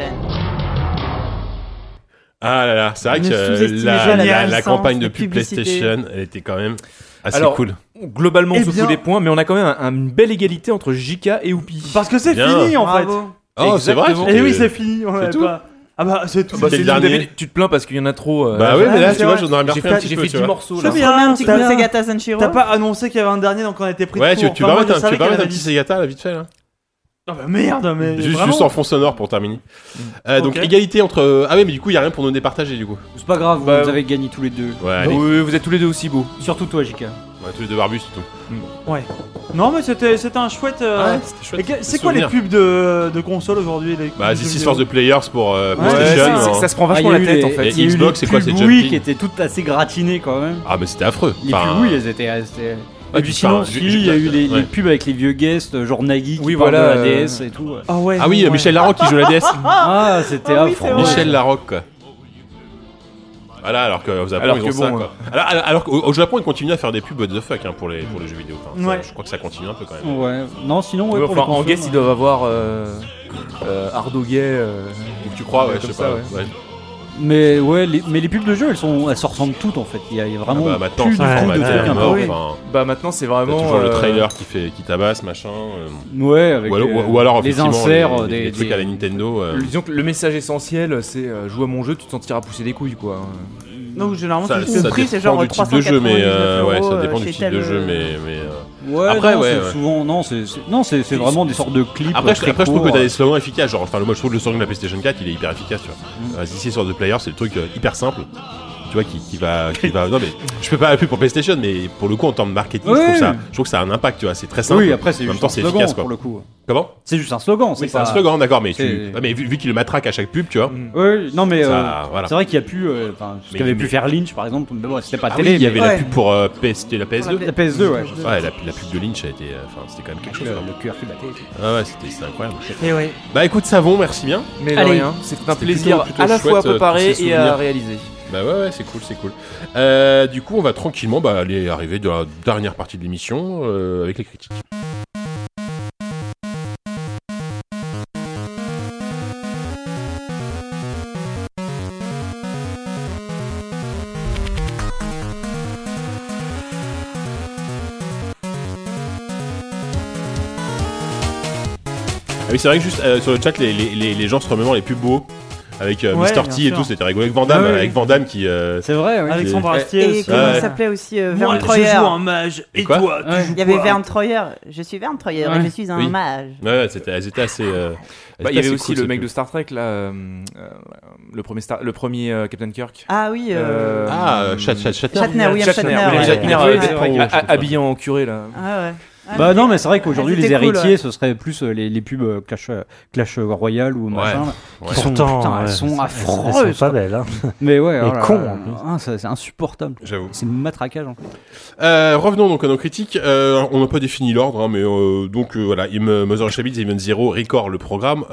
Ah là là, c'est vrai que euh, la, la- la campagne de pub publicité. PlayStation, elle était quand même assez Alors, cool. Globalement, Eh bien- tous les points, mais on a quand même un- un- une belle égalité entre Jika et Oupi. Parce que c'est fini en fait. Bravo. Oh, c'est vrai. Et c'était- oui, c'est fini. on tout pas- Ah bah c'est tout. Bah, le dernier. Tu te plains parce qu'il y en a trop. euh, Bah oui, mais là, tu vois, j'en aurais bien J'ai repris un fait, petit j'ai fait tu 10 vois. morceaux Je là. bien un petit T'as coup de bien. Sega Sanshiro. T'as pas annoncé qu'il y avait un dernier donc on a été pris Ouais, tu, vas mettre un, petit. Segata là, vite fait là Ah bah merde, mais Juste, vraiment. juste en fond sonore pour terminer. Euh, Donc égalité entre. Ah ouais, mais du coup, il y a rien pour nous départager du coup. C'est pas grave, Bah, vous avez gagné tous les deux. Ouais, allez. Oui, vous êtes tous les deux aussi beaux. Surtout toi, JK. Ouais, tous les deux barbus, c'est tout. Ouais. Non mais c'était c'était un chouette. euh, Ouais, c'était C'est quoi les pubs de, de console aujourd'hui les Bah, This is for the players pour euh, Ouais, PlayStation. c'est- hein. ça se prend Ah, vachement la tête les- en fait. Et Xbox, c'est quoi, Jumping oui qui étaient toutes assez gratinées quand même. Ah, mais c'était affreux. Les Enfin, pubs oui, elles étaient. Et puis sinon, enfin, si, il y a eu les, ouais. les pubs avec les vieux guests, genre Nagui qui Oui, parle voilà, de la DS et tout. ouais. Ah ouais. Ah oui, Michel. Larocque qui joue la DS. <laughs> Ah, c'était Ah oui. Michel Larocque, quoi. Voilà, alors qu'au Japon, Alors ils que ont ça, bon, quoi. Alors, alors- alors qu'au au Japon, ils continuent à faire des pubs what the fuck hein, pour, les, pour les jeux vidéo. Enfin, ça, Ouais. Je crois que ça continue un peu quand même. Ouais. Non, sinon, ouais, Ouais, pour enfin, les en guest, ils doivent avoir euh, euh, Ardoguet. euh, Tu crois, ouais, je sais pas. Mais ouais, les, mais les pubs de jeux, elles, sont, elles se ressemblent toutes en fait. Il y a, il y a Ah vraiment bah, maintenant, plus c'est du tout de trucs mort. peu. Enfin, Bah maintenant, c'est vraiment. toujours le euh, trailer qui, fait, qui tabasse, machin. euh. Ouais, avec ou, alors, euh, ou alors, les effectivement, inserts, les, des, les trucs des- à la Nintendo. euh. Disons que le message essentiel, c'est euh, joue à mon jeu, tu te sentiras pousser des couilles quoi. Donc généralement Ça, le prix dépend c'est genre du type de jeu, mais euh, 399 ouais, ça dépend euh, du chez type de jeu, euh, mais. mais euh, Ouais, Après, non, ouais, c'est ouais. souvent non, c'est non, c'est vraiment des sortes de clips. Après, euh, je, très après je trouve que t'as des slogans efficaces. Genre, enfin, moi je trouve que le slogan de la PlayStation 4 il est hyper efficace. Tu vois. Euh, Ici sur The Player, c'est le truc euh, hyper simple. Tu vois, qui, qui va, qui va. Non mais, je fais pas la pub pour PlayStation, mais pour le coup en termes de marketing, je, Ouais. trouve ça, je trouve que ça a un impact. Tu vois, c'est très simple. Oui, après c'est juste temps un slogan efficace quoi. pour le coup. Comment? C'est juste un slogan, Oui, c'est c'est pas. un slogan, d'accord, mais, tu... ouais, mais vu, vu qu'il le matraque à chaque pub, tu vois. Oui, non mais euh, voilà. c'est vrai qu'il y a pu, euh, enfin, ce qu'avait mais- pu faire Lynch par exemple, mais bon, c'était pas Ah télé. oui, il y avait mais- la pub pour euh, PS, c'était la PS2. La PS2, ouais. Ouais, la, la pub de Lynch a été, euh, enfin, c'était quand même quelque chose. Le, cœur qui battait. et tout. Ah ouais, c'était c'était incroyable. Et ouais. Bah écoute, Savon, merci bien. Mais rien, c'est un C'était plaisir à la fois à euh, préparer et à réaliser. Bah ouais, ouais c'est cool, c'est cool. Euh, du coup, on va tranquillement bah, aller arriver dans la dernière partie de l'émission euh, avec les critiques. Ah oui, c'est vrai que juste euh, sur le chat, les, les, les gens se remémorent les plus beaux avec euh, Ouais, Mr. T et sûr. tout, c'était rigolo. Avec Van Damme, Ouais, ouais. avec Van Damme qui. euh, C'est vrai, oui. Alexandre Astier Et aussi. comment Ouais. il s'appelait aussi euh, Verne je Troyer. joue un mage. Et Et, quoi toi, tu Ouais. Il y avait Verne Troyer. Je suis Verne Troyer Ouais. et je suis un Oui. mage. Ouais, ouais, c'était, elles étaient assez. euh, Bah, il y avait aussi cool, le mec de pubs. Star Trek là, euh, euh, le premier Star, le premier euh, Captain Kirk. Ah oui. euh, Ah, euh, Shatner. Shatner, William Shatner. Habillé en curé là. Ah ouais. Ah, Bah mais- non, mais c'est vrai qu'aujourd'hui, Ah, les cool, héritiers, ouais. ce serait plus euh, les, les pubs euh, Clash, euh, Clash Royale ou machin. Ouais. Qui sont, Pourtant, putain, elles sont elles- elles affreuses. sont pas belles. hein. <laughs> Mais ouais, Et oh là con, ah, c'est insupportable. J'avoue. C'est matraquage en fait. Euh, revenons donc à nos critiques. Euh, on n'a pas défini l'ordre, hein, mais euh, donc euh, voilà, Mother Chabits, Event Zero, Record le programme.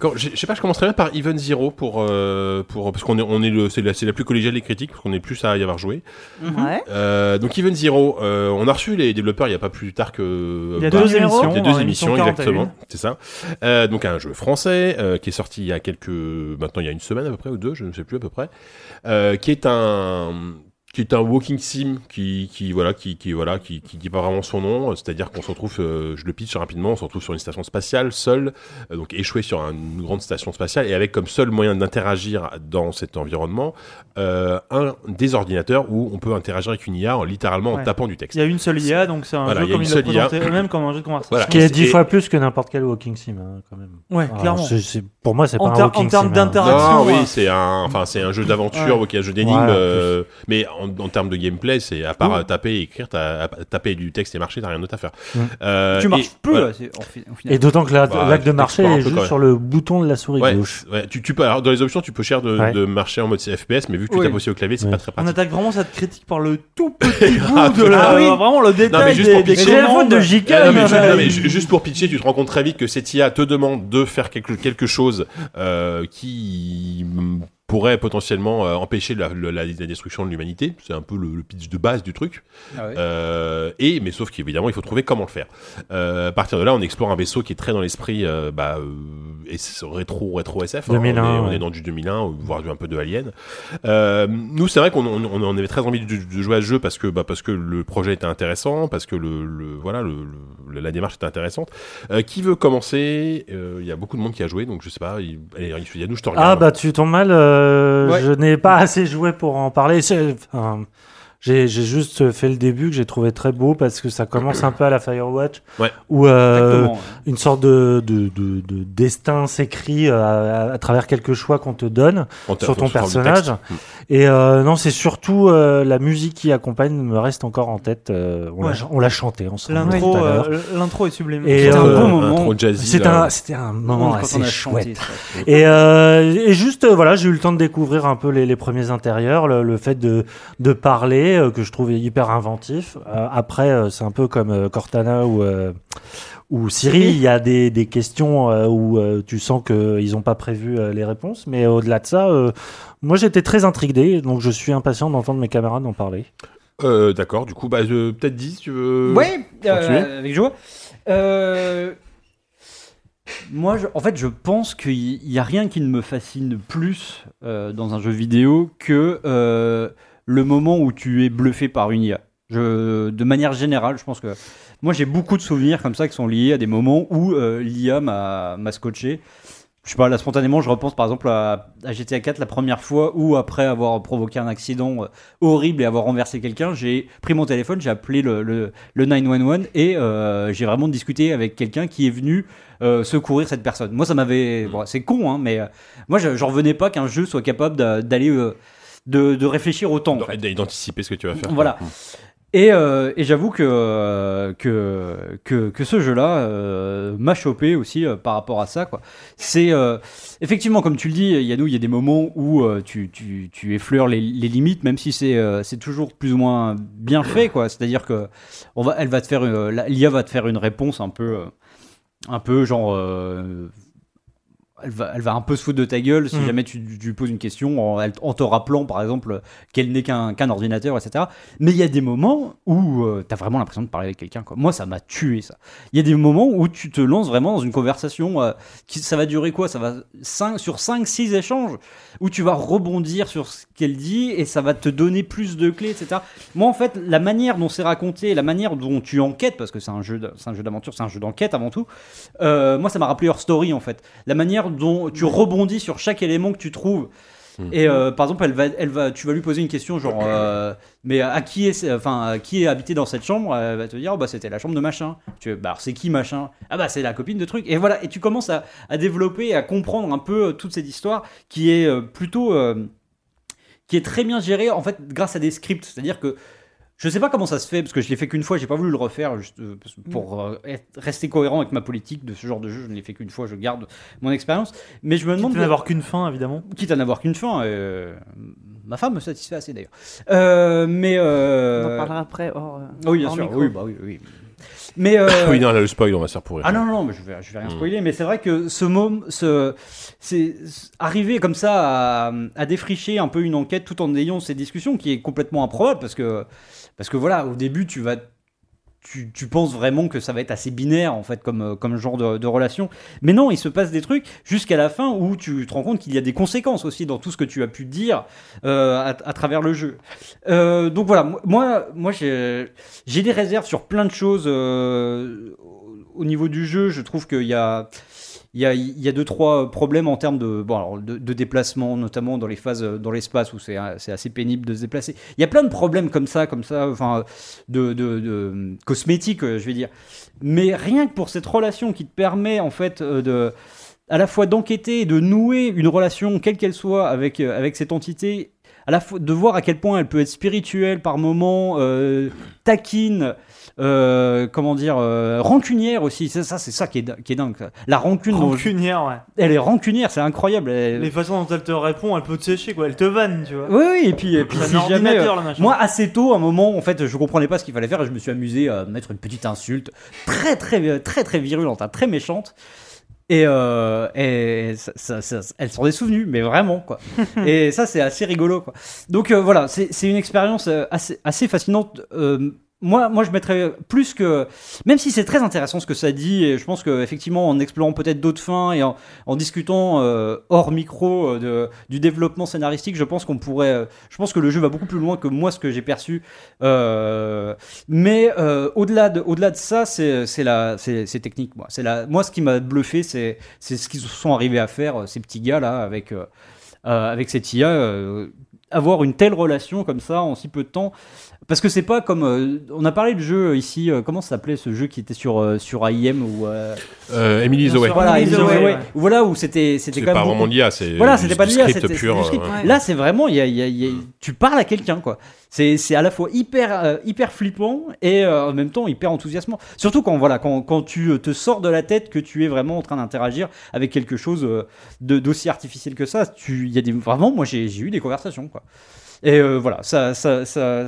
Quand- je je sais pas, je commencerai bien par Event Zero pour euh, pour parce qu'on est on est le c'est la, c'est la plus collégiale des critiques parce qu'on est plus à y avoir joué. Ouais. Euh, donc Event Zero, euh, on a reçu les développeurs il y a pas plus tard que Il y a bah, deux émissions. il y a deux l'émission émissions 41. exactement, c'est ça. Euh, donc un jeu français euh, qui est sorti il y a quelques maintenant il y a une semaine à peu près ou deux, je ne sais plus à peu près, euh, qui est un qui est un walking sim qui, qui voilà qui, qui voilà qui, qui dit pas vraiment son nom c'est-à-dire qu'on se retrouve euh, je le pitch rapidement on se retrouve sur une station spatiale seul euh, donc échoué sur un- une grande station spatiale et avec comme seul moyen d'interagir dans cet environnement euh, un des ordinateurs où on peut interagir avec une IA en littéralement en Ouais. tapant du texte Il y a une seule IA, donc c'est un Voilà, jeu y a comme une il l'a seule IA. présenté eux-mêmes comme un jeu de conversation. Voilà. Qui est Et- dix fois plus que n'importe quel walking sim, hein, quand même. Ouais, Alors, clairement. c'est- c'est- pour moi, c'est pas En un walking en termes hein. d'interaction, non, oui, c'est un, enfin, c'est un jeu d'aventure, Ouais. ok, un jeu d'énigmes, Ouais, en euh, mais en, en termes de gameplay, c'est à part Oui. euh, taper et écrire, t'as, taper du texte et marcher, t'as rien d'autre à faire. Mm. Euh, tu marches et- peu voilà. là, c'est- en fi- au final. Et d'autant que la- Bah, l'acte de marcher est juste sur le bouton de la souris Ouais, gauche. ouais, tu, tu peux, alors, dans les options, tu peux chercher de, Ouais. de marcher en mode FPS, mais vu que tu Oui. tapes aussi au clavier, c'est Ouais. pas très On pratique. attaque vraiment cette critique par le tout <laughs> petit bout Ah, de la, ah oui. vraiment le détail Non, mais juste des, pour pitcher. La faute de JK. Ah, non, mais, non, mais juste pour pitcher, tu te rends compte très vite que cette IA te demande de faire quelque, quelque chose euh, qui pourrait potentiellement euh, empêcher la, la- la- la destruction de l'humanité. C'est un peu le, le pitch de base du truc. Ah ouais. Euh, et mais sauf qu'évidemment, il faut trouver comment le faire. Euh, à partir de là, on explore un vaisseau qui est très dans l'esprit euh, bah, euh, et c'est rétro rétro SF. hein. 2001, on, est, on est dans du 2001, ou voire du un peu de Alien. Euh, nous, c'est vrai qu'on on, avait très envie de, de jouer à ce jeu parce que bah, parce que le projet était intéressant, parce que le, le- voilà le, le- la démarche était intéressante. Euh, qui veut commencer? Euh, Il y a beaucoup de monde qui a joué, donc je sais pas. Il, allez, Yannou, je te regarde. Ah bah tu tombes mal, euh, Ouais. je n'ai pas assez joué pour en parler. Enfin, j'ai j'ai juste fait le début que j'ai trouvé très beau parce que ça commence un peu à la Firewatch, Ouais. où euh, une sorte de, de, de, de destin s'écrit euh, à, à travers quelques choix qu'on te donne En sur ton personnage. texte. Et euh, non, c'est surtout euh, la musique qui accompagne me reste encore en tête. euh, on l'a Ouais. ch- on l'a chanté ensemble L'intro, euh, l'intro est sublime. C'était un bon moment. C'était un, c'était un moment assez chouette. chanté, ça. Et, euh, et juste, voilà, j'ai eu le temps de découvrir un peu les, les premiers intérieurs, le, le fait de, de parler, euh, que je trouve hyper inventif. Euh, après, euh, c'est un peu comme euh, Cortana ou, ou Siri, il y a des, des questions euh, où euh, tu sens qu'ils n'ont pas prévu euh, les réponses. Mais au-delà de ça, euh, moi j'étais très intrigué, donc je suis impatient d'entendre mes camarades en parler. Euh, D'accord. Du coup, bah, peut-être 10 si tu veux. Euh, avec joie. Euh, moi, je- en fait, je pense qu'il n'y a rien qui ne me fascine plus euh, dans un jeu vidéo que euh, le moment où tu es bluffé par une IA. De manière générale, je pense que moi j'ai beaucoup de souvenirs comme ça qui sont liés à des moments où euh, l'IA m'a scotché. Je sais pas, là spontanément, je repense par exemple à, GTA 4 la première fois où après avoir provoqué un accident euh, horrible et avoir renversé quelqu'un, j'ai pris mon téléphone, j'ai appelé le, le, le 911 et euh, j'ai vraiment discuté avec quelqu'un qui est venu secourir cette personne. Moi, ça m'avait. Bon, c'est con, hein, mais moi, je- j'en revenais pas qu'un jeu soit capable d'a- d'aller. De, de réfléchir autant. en fait. D'anticiper ce que tu vas faire. Voilà. Et, euh, et j'avoue que, que, que, que ce jeu-là euh, m'a chopé aussi euh, par rapport à ça. quoi. C'est effectivement, comme tu le dis, Yannou, il y a des moments où tu, tu, tu effleures les, les limites, même si c'est c'est toujours plus ou moins bien fait. quoi. C'est-à-dire que on va, elle va te faire, l'IA va te faire une réponse un peu, un peu genre. euh, elle va, elle va un peu se foutre de ta gueule si Mm. jamais tu, tu lui poses une question en, en te rappelant, par exemple, qu'elle n'est qu'un qu'un ordinateur, etc. Mais il y a des moments où tu as vraiment l'impression de parler avec quelqu'un. Moi, ça m'a tué, ça. Il y a des moments où tu te lances vraiment dans une conversation. euh, qui, ça va durer quoi? Ça va 5, sur 5-6 échanges où tu vas rebondir sur ce qu'elle dit et ça va te donner plus de clés, etc. Moi, en fait, la manière dont c'est raconté, la manière dont tu enquêtes, parce que c'est un jeu, de- c'est un jeu d'aventure, c'est un jeu d'enquête avant tout. euh, moi, ça m'a rappelé Her Story, en fait. La manière dont tu rebondis sur chaque élément que tu trouves. Et euh, par exemple, elle va, elle va, tu vas lui poser une question genre, euh, mais à qui est, enfin, à qui est habité dans cette chambre? Elle va te dire, oh, bah c'était la chambre de machin. Tu, bah c'est qui machin? Ah bah c'est la copine de truc. Et voilà, et tu commences à, à développer, et à comprendre un peu euh, toute cette histoire qui est plutôt, euh, qui est très bien gérée en fait grâce à des scripts. C'est-à-dire que je sais pas comment ça se fait parce que je l'ai fait qu'une fois, j'ai pas voulu le refaire juste euh, pour euh, être- rester cohérent avec ma politique de ce genre de jeu. Je ne l'ai fait qu'une fois, je garde mon expérience. Mais je me demande Quitte à n'avoir qu'une fin, évidemment. quitte à n'avoir qu'une fin. euh, ma femme me satisfait assez d'ailleurs. Euh, mais euh, On en parlera après. hors, euh, oui, bien hors sûr. micro. Oui, bah oui, oui. Mais euh, <laughs> oui, non, là, le spoil, on va se faire pourrir. ah non, non, non, mais je vais, je vais rien Mm. spoiler, mais c'est vrai que ce moment, ce, c'est c'est- arriver comme ça à, à défricher un peu une enquête tout en ayant ces discussions qui est complètement improbable parce que, parce que voilà, au début, tu vas. Tu, tu penses vraiment que ça va être assez binaire en fait comme, euh, comme genre de, relation mais non il se passe des trucs jusqu'à la fin où tu te rends compte qu'il y a des conséquences aussi dans tout ce que tu as pu dire euh, à, travers le jeu Euh, donc voilà moi- moi j'ai des réserves sur plein de choses au niveau du jeu, je trouve qu'il y a, il y, a, deux, trois problèmes en termes de, de, déplacement, notamment dans les phases euh, dans l'espace où c'est c'est assez pénible de se déplacer. Il y a plein de problèmes comme ça, comme ça, enfin, de, de, cosmétiques, euh, je vais dire. Mais rien que pour cette relation qui te permet, en fait, euh, de à la fois d'enquêter de nouer une relation, quelle qu'elle soit, avec, euh, avec cette entité, à la fois de voir à quel point elle peut être spirituelle par moments, euh, taquine, euh, comment dire, euh, rancunière aussi. C'est ça, c'est ça qui est, di- qui est dingue. ça. La rancune, dont- Rancunière, ouais. elle est rancunière, c'est incroyable. Elle- Les façons dont elle te répond, elle peut te sécher, quoi. Elle te vanne, tu vois. Oui, oui, et puis, et puis C'est un si jamais. ordinateur, le machin. moi, assez tôt, à un moment, en fait, je comprenais pas ce qu'il fallait faire et je me suis amusé à mettre une petite insulte très, très, très, très virulente, hein, très méchante. Et, euh, et ça, ça- ça- elle s'en est souvenue, mais vraiment, quoi. <laughs> et ça, c'est assez rigolo, quoi. Donc euh, voilà, c'est c'est une expérience euh, assez, assez fascinante. Euh, moi, moi, je mettrais plus que, même si c'est très intéressant ce que ça dit, et je pense qu'effectivement, en explorant peut-être d'autres fins et en, en discutant euh, hors micro euh, du développement scénaristique, je pense qu'on pourrait, euh, je pense que le jeu va beaucoup plus loin que moi ce que j'ai perçu. Mais au-delà de, au-delà de ça, c'est, c'est la, c'est, technique. Moi, c'est la, moi, ce qui m'a bluffé, c'est, c'est ce qu'ils sont arrivés à faire, ces petits gars là, avec, avec cette IA. avoir une telle relation comme ça en si peu de temps parce que c'est pas comme euh, on a parlé de jeu ici euh, comment ça s'appelait ce jeu qui était sur euh, sur AIM ou euh, Euh, Emily Bien Zoé. sûr. voilà, Emily Emily Zoé, Zoé, ouais. ouais. voilà où c'était c'était C'est quand pas même vraiment beaucoup- de l'IA, c'est voilà du- c'était pas de du l'IA script c'était pur. c'était du script. euh, ouais. là c'est vraiment il y a, il y a- il y a- tu parles à quelqu'un quoi c'est c'est à la fois hyper euh, hyper flippant et euh, en même temps hyper enthousiasmant surtout quand voilà quand, quand tu euh, te sors de la tête que tu es vraiment en train d'interagir avec quelque chose euh, de d'aussi artificiel que ça tu il y a des vraiment moi j'ai j'ai eu des conversations quoi et euh, voilà, ça, ça, ça,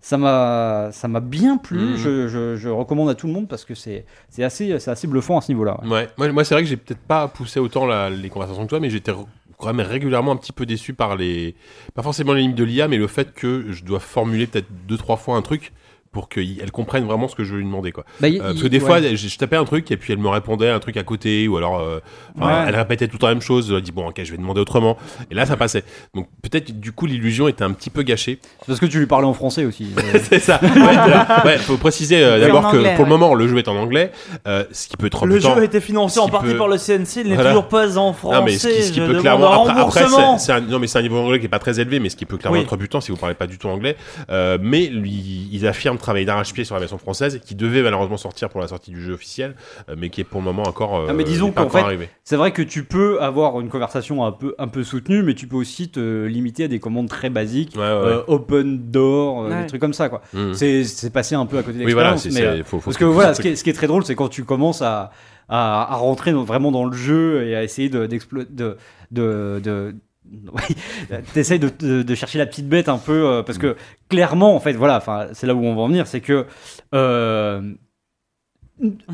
ça m'a, ça m'a bien plu. Mhm. Je, je, je recommande à tout le monde parce que c'est, c'est assez, c'est assez bluffant à ce niveau-là. ouais. Ouais, moi, moi c'est vrai que j'ai peut-être pas poussé autant la- les conversations que toi, mais j'étais quand même régulièrement un petit peu déçu par les. Pas forcément les limites de l'IA, mais le fait que je dois formuler peut-être deux, trois fois un truc pour qu'elle comprenne vraiment ce que je lui demandais. Quoi. Bah, y- Euh, parce y- que des ouais. fois, je, je tapais un truc et puis elle me répondait un truc à côté, ou alors euh, Ouais. elle répétait tout le temps la même chose. Elle dit bon, ok, je vais demander autrement. Et là, ça passait. Donc peut-être du coup, l'illusion était un petit peu gâchée. C'est parce que tu lui parlais en français aussi. Euh, <laughs> c'est ça. Ouais, ouais, faut préciser euh, d'abord que anglais, pour le moment, le jeu est en anglais, euh, ce qui peut être Le jeu a été financé en partie peut- par le CNC, il n'est Voilà. toujours pas en français. Non mais ce qui, ce qui je peut clairement après, c'est un non mais c'est un niveau anglais qui est pas très élevé mais ce qui peut clairement Oui. être rebutant si vous parlez pas du tout anglais euh, mais lui, ils affirment travailler d'arrache-pied sur la version française qui devait malheureusement sortir pour la sortie du jeu officiel euh, mais qui est pour le moment encore euh, Ah, mais disons qu'en encore fait, arrivé. c'est vrai que tu peux avoir une conversation un peu, un peu soutenue, mais tu peux aussi te limiter à des commandes très basiques, Ouais, ouais, euh, open door, Ouais. des trucs comme ça, quoi. Mhm. C'est, c'est passé un peu à côté de Oui, voilà, l'expérience. mais, c'est- euh, faut- faut parce que voilà, ce qui, est, ce qui est très drôle, c'est quand tu commences à, à, à rentrer dans- vraiment dans le jeu et à essayer de, d'explo- de, de, de oui, <laughs> t'essayes de, de, de chercher la petite bête un peu euh, parce que clairement en fait voilà enfin c'est là où on va en venir c'est que euh,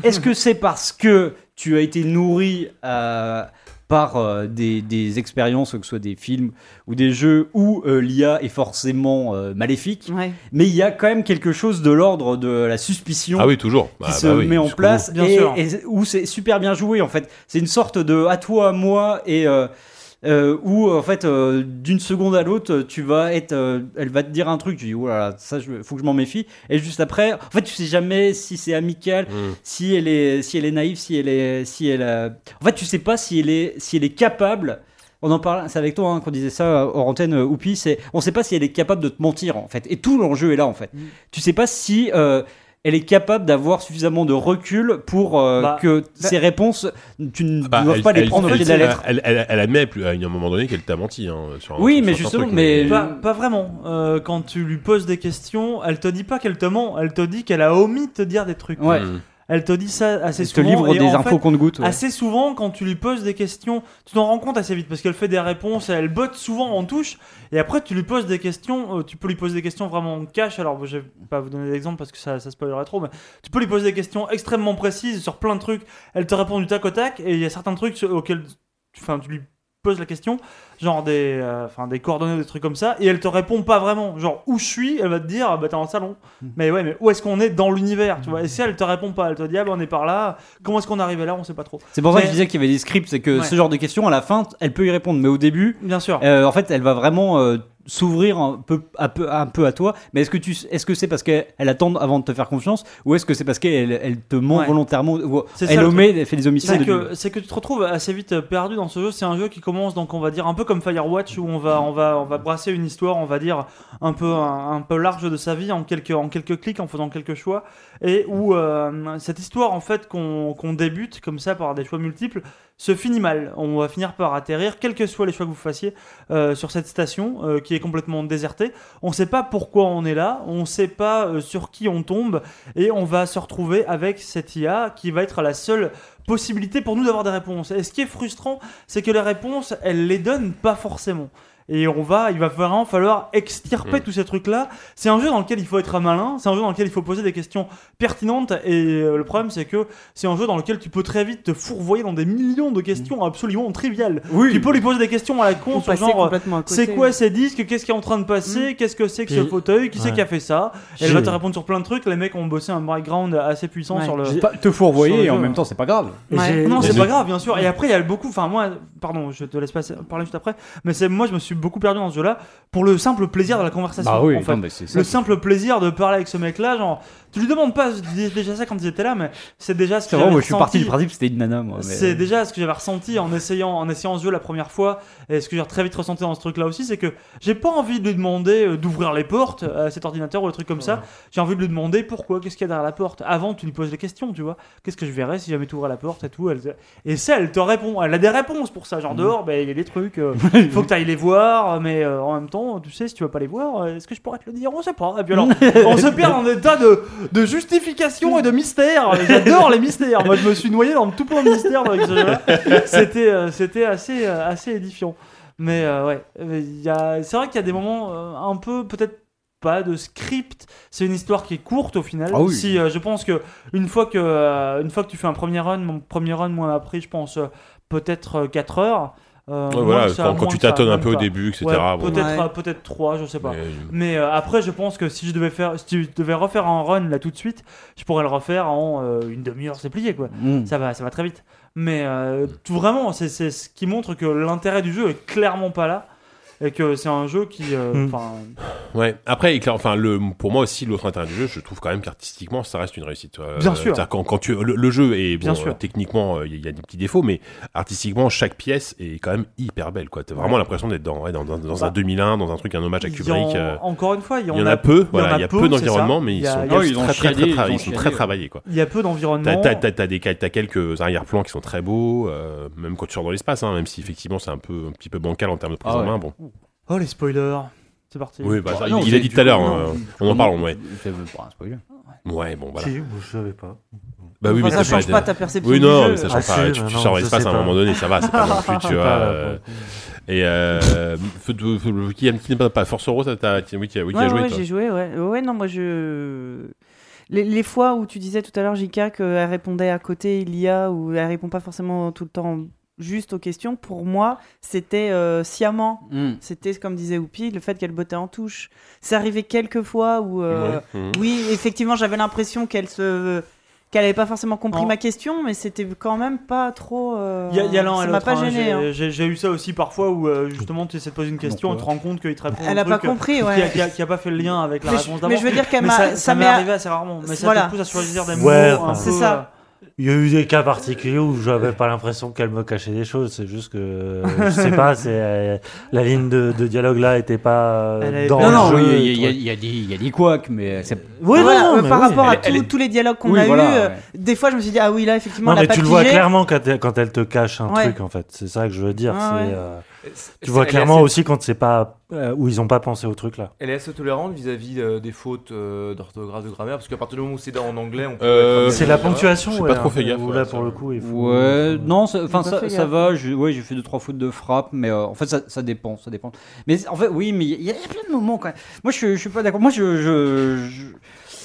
est-ce que c'est parce que tu as été nourri euh, par euh, des, des expériences, que ce soit des films ou des jeux où euh, l'IA est forcément euh, maléfique, Ouais. mais il y a quand même quelque chose de l'ordre de la suspicion Ah oui, toujours. qui Bah, se bah oui, met en place. Bien et, sûr. et où c'est super bien joué en fait. C'est une sorte de à toi, à moi et euh, euh, où en fait euh, d'une seconde à l'autre tu vas être, euh, elle va te dire un truc, tu dis oh là là, ça je, faut que je m'en méfie et juste après, en fait tu sais jamais si c'est amical, Mm. si elle est, si elle est naïve, si elle est, si elle, a- en fait tu sais pas si elle est, si elle est capable. On en parle, c'est avec toi hein, qu'on disait ça euh, hors antenne, euh, Oupi, c'est, on sait pas si elle est capable de te mentir en fait. Et tout l'enjeu est là en fait. Tu sais pas si euh, elle est capable d'avoir suffisamment de recul pour euh, Bah, que bah- ses réponses, tu ne Bah, dois elle- pas les prendre au pied de la elle- lettre. Elle, elle, elle admet plus- à un moment donné qu'elle t'a menti. Hein, sur un- Oui, sur mais un justement, truc, mais- Pas, pas vraiment. Euh, quand tu lui poses des questions, elle te dit pas qu'elle te ment, elle te dit qu'elle a omis de te dire des trucs. Ouais. Mm. Elle te dit ça assez Elle te souvent. livre et des infos fait, compte-gouttes. ouais. Assez souvent, quand tu lui poses des questions, tu t'en rends compte assez vite parce qu'elle fait des réponses, elle botte souvent en touche. Et après, tu lui poses des questions, euh, tu peux lui poser des questions vraiment en cash. Alors, je vais pas vous donner d'exemple parce que ça, ça spoilerait trop, mais tu peux lui poser des questions extrêmement précises sur plein de trucs. Elle te répond du tac au tac et il y a certains trucs auxquels enfin, tu lui poses la question, genre des, euh, enfin, des coordonnées, des trucs comme ça, et elle te répond pas vraiment. Genre, où je suis, elle va te dire, ah, bah t'es dans le salon. Mais ouais, mais où est-ce qu'on est dans l'univers, tu vois? Et si elle te répond pas, elle te dit, ah bah on est par là, comment est-ce qu'on est arrivé là, on sait pas trop. C'est pour ça que je disais qu'il y avait des scripts, c'est que Ouais. ce genre de questions, à la fin, elle peut y répondre, mais au début, Bien sûr. euh, en fait, elle va vraiment euh, s'ouvrir un peu, un peu, un peu à toi. Mais est-ce que tu, est-ce que c'est parce qu'elle elle attend avant de te faire confiance, ou est-ce que c'est parce qu'elle elle te ment Ouais. volontairement, ou ça, elle le omet, elle fait des omissions au C'est que, c'est que tu te retrouves assez vite perdu dans ce jeu. C'est un jeu qui commence, donc on va dire, un peu comme Firewatch, où on va, on va, on va brasser une histoire, on va dire, un peu, un, un peu large de sa vie en quelques, en quelques clics, en faisant quelques choix. Et où euh, cette histoire, en fait, qu'on qu'on débute comme ça par des choix multiples, se finit mal. On va finir par atterrir, quels que soient les choix que vous fassiez, euh, sur cette station euh, qui est complètement désertée. On ne sait pas pourquoi on est là, on ne sait pas euh, sur qui on tombe, et on va se retrouver avec cette IA qui va être la seule possibilité pour nous d'avoir des réponses. Et ce qui est frustrant, c'est que les réponses, elles les donnent pas forcément. Et on va, il va vraiment falloir extirper Mm. tous ces trucs-là. C'est un jeu dans lequel il faut être malin, c'est un jeu dans lequel il faut poser des questions pertinentes. Et euh, le problème, c'est que c'est un jeu dans lequel tu peux très vite te fourvoyer dans des millions de questions absolument triviales. Oui. Tu peux lui poser des questions à la con sur genre, c'est quoi ces disques, qu'est-ce qui est en train de passer, qu'est-ce que c'est que ce fauteuil, qui c'est qui a fait ça? Et elle va te répondre sur plein de trucs. Les mecs ont bossé un background assez puissant Ouais. sur le. Pas te fourvoyer, sur le et en même temps, c'est pas grave. Non, c'est pas grave, bien sûr. Et après, il y a beaucoup. Enfin, moi, pardon, je te laisse passer- parler juste après. Mais c'est moi, je me suis beaucoup perdu dans ce jeu-là pour le simple plaisir de la conversation. Bah oui, en fait. non, mais c'est ça. le simple plaisir de parler avec ce mec-là, genre, tu lui demandes pas déjà ça quand ils étaient là, mais c'est déjà ce que C'est vrai, j'avais moi, je suis parti ressenti. du principe que c'était une nana, moi. mais- euh, C'est déjà ce que j'avais ressenti en essayant, en essayant ce jeu la première fois, et ce que j'ai très vite ressenti dans ce truc-là aussi, c'est que j'ai pas envie de lui demander euh, d'ouvrir les portes à cet ordinateur ou des trucs comme ça. J'ai envie de lui demander pourquoi, qu'est-ce qu'il y a derrière la porte. Avant, tu lui poses les questions, tu vois. Qu'est-ce que je verrais si jamais tu ouvrais la porte et tout. Elle... Et ça, elle te répond. Elle a des réponses pour ça. Mm. Genre dehors, ben, il y a des trucs. euh, <laughs> Il faut que tu ailles les voir, mais euh, en même temps, tu sais, si tu veux pas les voir, euh, est-ce que je pourrais te le dire? On sait pas. Et puis alors, <laughs> on se perd dans des tas de, de justifications et de mystères. J'adore les mystères. Moi, je me suis noyé dans tout plein de mystères avec ce jeu-là. C'était, euh, c'était assez, euh, assez édifiant. Mais euh, ouais, Mais il y a- c'est vrai qu'il y a des moments un peu, peut-être pas de script. C'est une histoire qui est courte au final. Ah oui. Si euh, je pense que une fois que, euh, une fois que tu fais un premier run, mon premier run, moi, m'a pris, je pense, euh, peut-être 4 heures. Euh, Ouais, moins voilà, que ça, quand, tu tâtonnes un peu au début, etc. Ouais, bon. peut-être Ouais. euh, peut-être 3, je sais pas. Mais- Mais euh, après, je pense que si je devais faire, si je devais refaire un run là tout de suite, je pourrais le refaire en euh, une demi-heure, c'est plié quoi. Mm. Ça va, ça va très vite. Mais euh, tout vraiment, c'est c'est ce qui montre que l'intérêt du jeu est clairement pas là et que c'est un jeu qui, euh, Mm. Ouais. Après, éclair- enfin, le, pour moi aussi, l'autre intérêt du jeu, je trouve quand même qu'artistiquement, ça reste une réussite. Euh, Bien sûr. c'est-à-dire Quand, quand tu, le, le jeu est Bien bon, sûr. euh, techniquement, euh, il y, a des petits défauts, mais artistiquement, chaque pièce est quand même hyper belle. Quoi. T'as vraiment l'impression d'être dans, ouais, dans, dans, dans Bah, un 2001, dans un truc, un hommage à Kubrick. en- euh, encore une fois, il y en, il y en a peu, il y voilà, en il y a peu ça. mais Il ils sont, très, travaillés. Quoi. il y a peu d'environnement. T'as, t'as, t'as, t'as des, t'as quelques arrière-plans qui sont très beaux, même quand tu sors dans l'espace, hein, même si effectivement c'est un peu un petit peu bancal en termes de prise Ah en main. Bon. Oh les spoilers, c'est parti. Oui, bah, ça, Ah non, il, il c'est a dit tout à l'heure, hein, on en parle, ouais. C'est pas un spoiler. Ouais, bon, voilà. Si, je savais pas. Bah oui, Enfin, mais ça change pas- ta perception Oui, du non, jeu. mais ça change Ah, pas. si, tu, mais tu non, sors je l'espace sais à un pas. moment donné, ça va, c'est pas non <laughs> plus, tu vois. Euh. Et euh, feu de- feu- qui qui n'est pas Force Euro, ça t'a, oui, qui a, oui, qui a Ouais, joué, ouais, toi. j'ai joué, ouais. Ouais, non, moi je. Les, les fois où tu disais tout à l'heure, JK, qu'elle répondait à côté, il y a, ou elle répond pas forcément tout le temps juste aux questions, pour moi, c'était euh, sciemment. Mm. C'était, comme disait Oupi, le fait qu'elle bottait en touche. C'est arrivé quelques fois où, euh, Ouais. Mhm. oui, effectivement, j'avais l'impression qu'elle se qu'elle n'avait pas forcément compris ma question, mais c'était quand même pas trop. euh, y a, il y a l'un ça m'a pas hein. gêné. J'ai- hein. J'ai eu ça aussi parfois où euh, justement tu essaies de poser une question, tu te rends compte qu'il te répond Elle un a pas euh, compris, qui ouais. a- Qui a, qui a pas fait le lien avec la Mais réponse mais d'avant. je veux dire qu'elle Mais m'a- ça, ça ça m'est arrivé assez rarement. Mais ça Voilà. te pousse à choisir des Ouais, mots enfin, C'est ça. Il y a eu des cas particuliers où j'avais pas l'impression qu'elle me cachait des choses. C'est juste que je sais pas, c'est euh, la ligne de, de dialogue là était pas euh, dans pas- le Non, non, jeu. il y, y y a des- il y a des couacs, mais c'est. Oui, Voilà, non, euh, mais par oui. rapport à Elle- elle tous- les dialogues qu'on Oui, a voilà, ouais. des fois je me suis dit ah oui là effectivement Non, elle mais a tu pas le vois clairement quand elle, quand elle te cache un Ouais. truc en fait. C'est ça que je veux dire. C'est, ouais. euh, tu vois clairement assez- aussi quand c'est pas euh, où ils ont pas pensé au truc là. Elle est assez tolérante vis-à-vis euh, des fautes euh, d'orthographe, de grammaire, parce qu'à partir du moment où c'est en anglais, on peut. Euh, C'est la ponctuation. ouais, pas trop fait gaffe, là ça. pour le coup il faut. Ouais, non, ça- enfin ça, ça va. Je, ouais, j'ai fait deux trois fautes de frappe, mais euh, en fait ça, ça dépend, ça dépend. Mais en fait, oui, mais il y, a- il y a plein de moments quand même. Moi, je, je suis pas d'accord. Moi, je, je, je-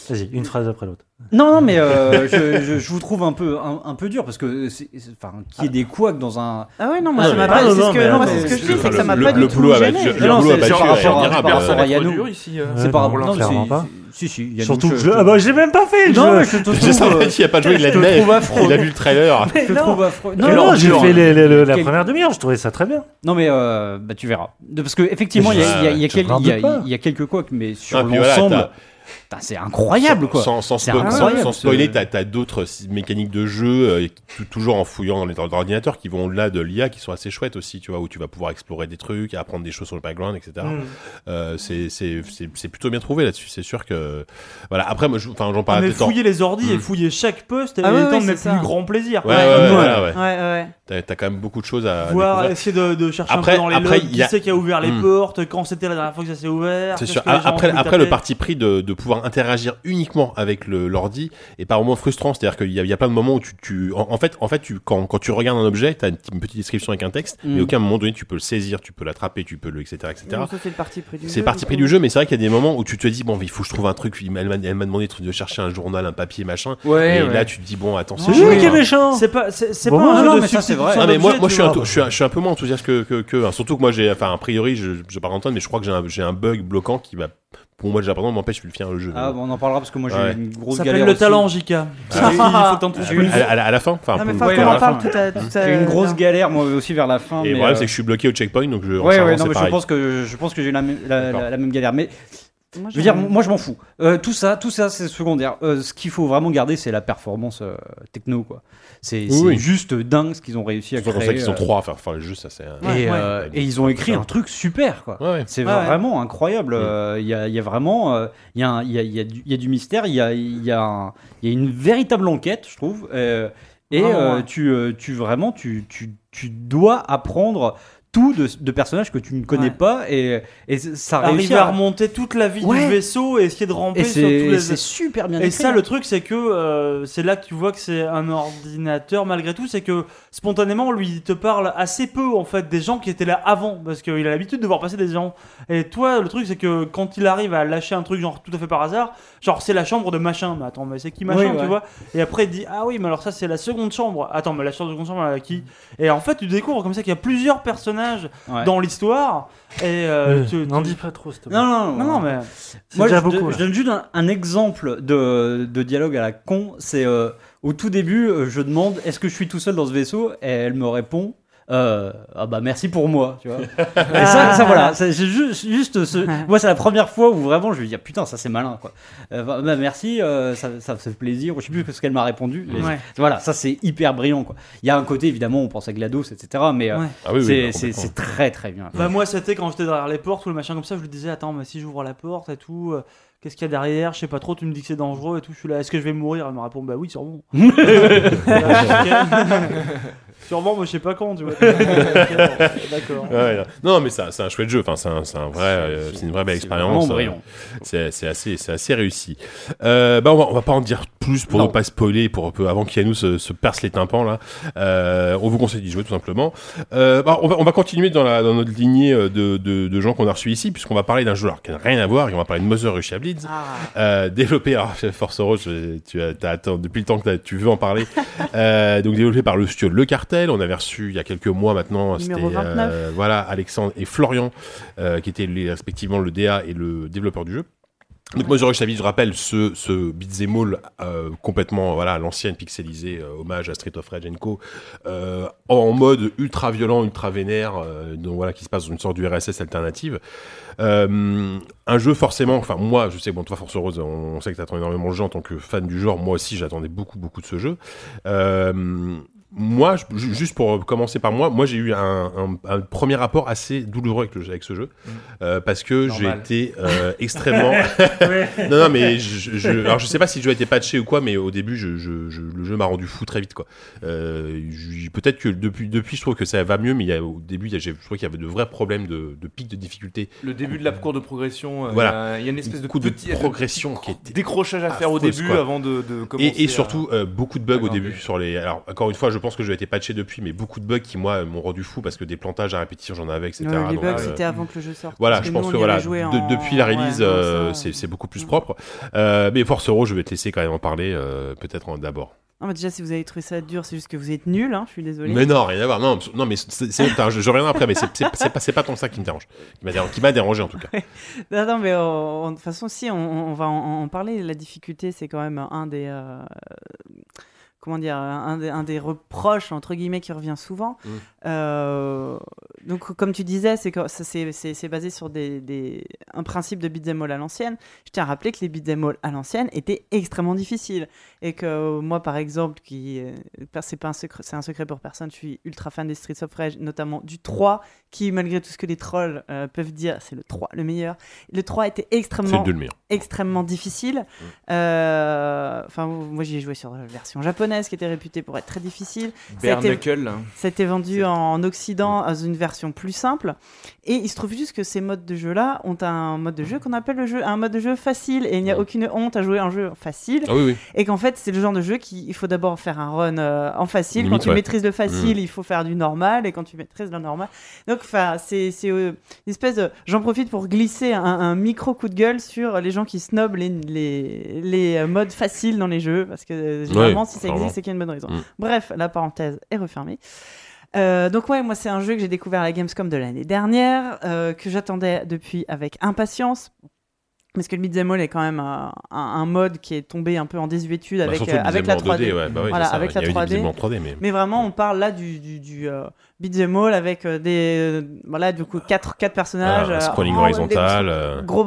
Vas-y, une phrase après l'autre. non, non, mais euh, je, je, je vous trouve un peu, un, un peu dur parce que, c'est- c'est- enfin, qu'il y ait des couacs dans un. Ah ouais non moi Ah, ça m'a ah, pas non, c'est non, ce que non, c'est ce que je dis c'est que ça m'a pas le du boulot tout a gêné. battu- Non, non, boulot a c'est battu, par euh, rapport à- Yannick, par euh, rapport à Yannou. Euh. C'est par non, rapport. Non, pas. Si, si. Yannou, Surtout je- que je je... ah bah j'ai même pas fait le Non, jeu. mais je te Je trouve, pas s'il a pas joué, il je te l'admet. trouve affreux. Il a vu le trailer. Je te non. trouve affreux. Non, non, j'ai fait les- les- le- la Quel- première demi-heure, je trouvais ça très bien. Non mais euh, bah, tu verras. Parce que effectivement il y, a- il a- il a Je il a- il a quelques couacs, mais sur Ah, l'ensemble, c'est incroyable quoi. Sans, sans, C'est spo- incroyable, sans ce- spoiler, t'as as, d'autres mécaniques de jeu, euh, tou- toujours en fouillant dans les or- ordinateurs, qui vont au-delà de l'IA, qui sont assez chouettes aussi, tu vois, où tu vas pouvoir explorer des trucs, apprendre des choses sur le background, etc. Mm. Euh, c'est- plutôt bien trouvé là-dessus, c'est sûr que... Voilà, après, moi, je- j'en Ah, parle mais peut-être en- fouiller les ordis et Mm. fouiller chaque poste et Ah le ouais, temps ouais, de mes plus grands plaisirs. Ouais, ouais, ouais, Ouais. T'as t'as quand même beaucoup de choses à Voir, découvrir. essayer de, de chercher Après- un peu dans les après, logs il y a- qui c'est qui a ouvert les Hmm. portes, quand c'était la dernière fois que ça s'est ouvert. C'est qu'est-ce sûr. que les gens Après, après le parti pris de, de pouvoir interagir uniquement avec le l'ordi est par moments frustrant. C'est-à-dire qu'il y, a- il y a plein de moments où tu, tu en, en fait, en fait, tu, quand, quand tu regardes un objet, tu as une, petite- une petite description avec un texte, mais aucun moment donné tu peux le saisir, tu peux l'attraper, tu peux le, etc., etc. C'est le parti pris du C'est jeu, le parti du pris coup. du jeu, mais c'est vrai qu'il y a des moments où tu te dis bon, il faut que je trouve un truc. Il m'a- Elle m'a elle m'a demandé de chercher un journal, un papier, machin. Ouais, et ouais. là, tu te dis bon, attends, C'est c'est lui chaud, qui est méchant. C'est pas, un jeu de ça, vrai. Ah, mais moi, je, suis un, vois. tout- je, suis un, je suis un peu moins enthousiaste que, que, que- hein. surtout que moi j'ai enfin a priori je, je pas Antoine mais je crois que j'ai un, j'ai un bug bloquant qui va pour moi déjà par exemple m'empêche de faire le jeu Ah, bon, on en parlera parce que moi j'ai Ouais. une grosse Ça galère. s'appelle le aussi. talent, JK. Ah, Il faut <laughs> à, à la- à la fin enfin Non, mais Ouais, à en parle tout à tout à J'ai une grosse galère moi aussi vers la fin. et mais, le problème euh, c'est que je suis bloqué au checkpoint donc je Ouais, ouais, non, mais je pense que je pense que j'ai eu la, même- la, D'accord. la- la même galère. Mais Moi, je veux dire, moi je m'en fous. Euh, tout ça, tout ça, c'est secondaire. Euh, ce qu'il faut vraiment garder, c'est la performance euh, techno, quoi. C'est oui. juste dingue ce qu'ils ont réussi à c'est pour créer. ça qu'ils sont trois à faire le jeu ça c'est Et, Ouais, euh, et ils ont écrit un truc super, quoi. ouais, ouais. C'est Ouais, ouais. vraiment incroyable. Mm. Euh, Il y, a, il y a vraiment, euh, il y, a y, y, du- il y a du mystère, il y a, il y, a un- il y a une véritable enquête, je trouve. Et euh, tu, euh, tu vraiment, tu, tu, tu dois apprendre tout de, de personnages que tu ne connais Ouais. pas et, et ça réussit Arriver à remonter toute la vie Ouais. du vaisseau et essayer de ramper Et sur tous les. c'est super bien Et écrit, ça, hein. le truc, c'est que euh, c'est là que tu vois que c'est un ordinateur malgré tout, c'est que spontanément, lui, il te parle assez peu en fait des gens qui étaient là avant, parce qu'il a l'habitude de voir passer des gens. Et toi, le truc, c'est que quand il arrive à lâcher un truc genre tout à fait par hasard, genre c'est la chambre de machin, mais attends, mais c'est qui machin, Oui, tu ouais. vois? Et après, il dit ah oui, mais alors ça c'est la seconde chambre. Attends, mais la seconde chambre, a qui? Et en fait, tu découvres comme ça qu'il y a plusieurs personnages Ouais. dans l'histoire. Et euh, Euh, N'en dis pas trop, s'il te plaît. Non, non, non, mais Moi, déjà je, beaucoup. je donne juste un, un exemple de, de dialogue à la con. C'est euh, au tout début, je demande est-ce que je suis tout seul dans ce vaisseau? Et elle me répond euh, ah bah merci pour moi, tu vois. <laughs> Et ça, ça voilà, c'est j'ai juste, juste ce. Moi, c'est la première fois où vraiment je lui dis ah, putain, ça c'est malin quoi. Euh, bah, bah, merci, euh, ça, ça me fait plaisir. Je sais plus ce qu'elle m'a répondu. mais Ouais. Voilà, ça c'est hyper brillant quoi. Il y a un côté évidemment, on pense à GLaDOS, etc. Mais euh, Ouais. Ah oui, oui, c'est bah, c'est- c'est très très bien. Bah moi c'était quand j'étais derrière les portes ou le machin comme ça, je lui disais attends mais si j'ouvre la porte et tout, euh, qu'est-ce qu'il y a derrière, je sais pas trop, tu me dis que c'est dangereux et tout, je suis là, est-ce que je vais mourir? Elle me répond bah oui sûrement. <laughs> <laughs> sûrement mais je sais pas quand tu vois. <laughs> D'accord. Ouais, non. non, mais ça, c'est un chouette jeu. Enfin, c'est un, c'est un vrai, euh, c'est une vraie belle expérience. vraiment brillant. Euh, C'est, c'est assez, c'est assez réussi. Euh, bah, on va, on va pas en dire plus pour Non. ne pas spoiler, pour peu avant qu'Yannou se, se perce les tympans là. Euh, on vous conseille d'y jouer tout simplement. Euh, bah, on va, on va continuer dans la, dans notre lignée euh, de, de, de gens qu'on a reçus ici, puisqu'on va parler d'un jeu alors, qui n'a rien à voir. Et on va parler de Mother Russia Blitz, euh, développé. Alors, <laughs> Force Rose, tu as, t'as- depuis le temps que t'as- tu veux en parler. euh, donc développé par le studio Le Cartel. Mortel. On avait reçu il y a quelques mois maintenant, c'était Numéro 29. euh, voilà Alexandre et Florian, euh, qui étaient les- respectivement le DA et le développeur du jeu. Donc moi, Rush je rappelle ce, ce beat'em all euh, complètement voilà l'ancienne pixelisé, euh, hommage à Street of Rage Co. Euh, en mode ultra violent, ultra vénère, donc voilà qui se passe dans une sorte d'URSS alternative. Un jeu forcément, enfin moi je sais que bon toi Force Rose, on, on sait que t'attends énormément de gens en tant que fan du genre. Moi aussi j'attendais beaucoup beaucoup de ce jeu. Moi, juste pour commencer par moi, moi j'ai eu un, un- un premier rapport assez douloureux avec, le avec ce jeu euh, parce que j'ai été euh, extrêmement. <laughs> non, non, mais je, je- alors je sais pas si le jeu a été patché ou quoi, mais au début, je, je- je- le jeu m'a rendu fou très vite quoi. Euh, Peut-être que depuis, depuis, je trouve que ça va mieux, mais il y a, au début, il y a- je trouve qu'il y avait de vrais problèmes de, de pic de difficulté. Le début de la cour de progression, Voilà. il y a- une espèce de coup de petit- progression qui était décrochage à faire au début quoi. avant de, de commencer. Et, surtout beaucoup de bugs au début sur les. Alors encore une fois, je pense que je été patché depuis, mais beaucoup de bugs qui moi m'ont rendu fou parce que des plantages à répétition j'en avais, etc. Ouais, les Donc, bugs, euh, c'était avant que le jeu sorte. Voilà, je pense que voilà, de- en- depuis la ouais, release, euh, c'est beaucoup plus propre. Euh, mais Force Euro, je vais te laisser quand même en parler, euh, peut-être d'abord. Non, mais déjà, si vous avez trouvé ça dur, c'est juste que vous êtes nul, hein, je suis désolé. Mais non, rien à voir. Non, non mais c'est- putain, je, je reviendrai après, mais c'est, pas, pas tant ça qui me dérange. Qui m'a dérangé, en tout cas. <laughs> Non, non, mais de toute façon, si, on, on va en, en parler. La difficulté, c'est quand même un des. euh, comment dire un des, un des reproches, entre guillemets, qui revient souvent. Mm. Euh, donc, comme tu disais, c'est, basé sur des, des- un principe de beat'em all à l'ancienne. Je tiens à rappeler que les beat'em all à l'ancienne étaient extrêmement difficiles. Et que euh, moi, par exemple, qui, euh, c'est, pas un secret, c'est un secret pour personne, je suis ultra fan des Streets of Rage, notamment du 3, qui, malgré tout ce que les trolls euh, peuvent dire, c'est le 3 le meilleur. Le 3 était extrêmement, le extrêmement difficile. Euh, Enfin, moi, j'y ai joué sur la version japonaise qui était réputée pour être très difficile. Ça a Bare été-. Ça a été vendu en Occident dans une version plus simple. Et il se trouve juste que ces modes de jeu-là ont un mode de jeu qu'on appelle le jeu, un mode de jeu facile. Et il n'y a aucune honte à jouer un jeu facile. Ah oui, oui. Et qu'en fait, c'est le genre de jeu qu'il faut d'abord faire un run euh, en facile. Limite, quand tu ouais. maîtrises le facile, il faut faire du normal. Et quand tu maîtrises le normal. Donc, c'est c'est, euh, une espèce de. J'en profite pour glisser un, un micro coup de gueule sur les gens qui snobent les, les, les euh, modes faciles dans les jeux. Parce que euh, généralement, si ça clairement. Existe, c'est qu'il y a une bonne raison. Mm. Bref, la parenthèse est refermée. Euh, donc ouais, moi c'est un jeu que j'ai découvert à la Gamescom de l'année dernière, euh, que j'attendais depuis avec impatience. Parce que le beat'em all est quand même un, un- un mode qui est tombé un peu en désuétude Bah, avec, euh, la beat'em all 3D. 2D, ouais, bah oui, voilà, c'est ça, avec il y a la eu des 3D. beat'em all 3D, mais- vraiment, on parle là du, du, du euh, beat'em all avec euh, des euh, voilà du coup quatre, quatre personnages, euh, scrolling horizontal, des euh. gros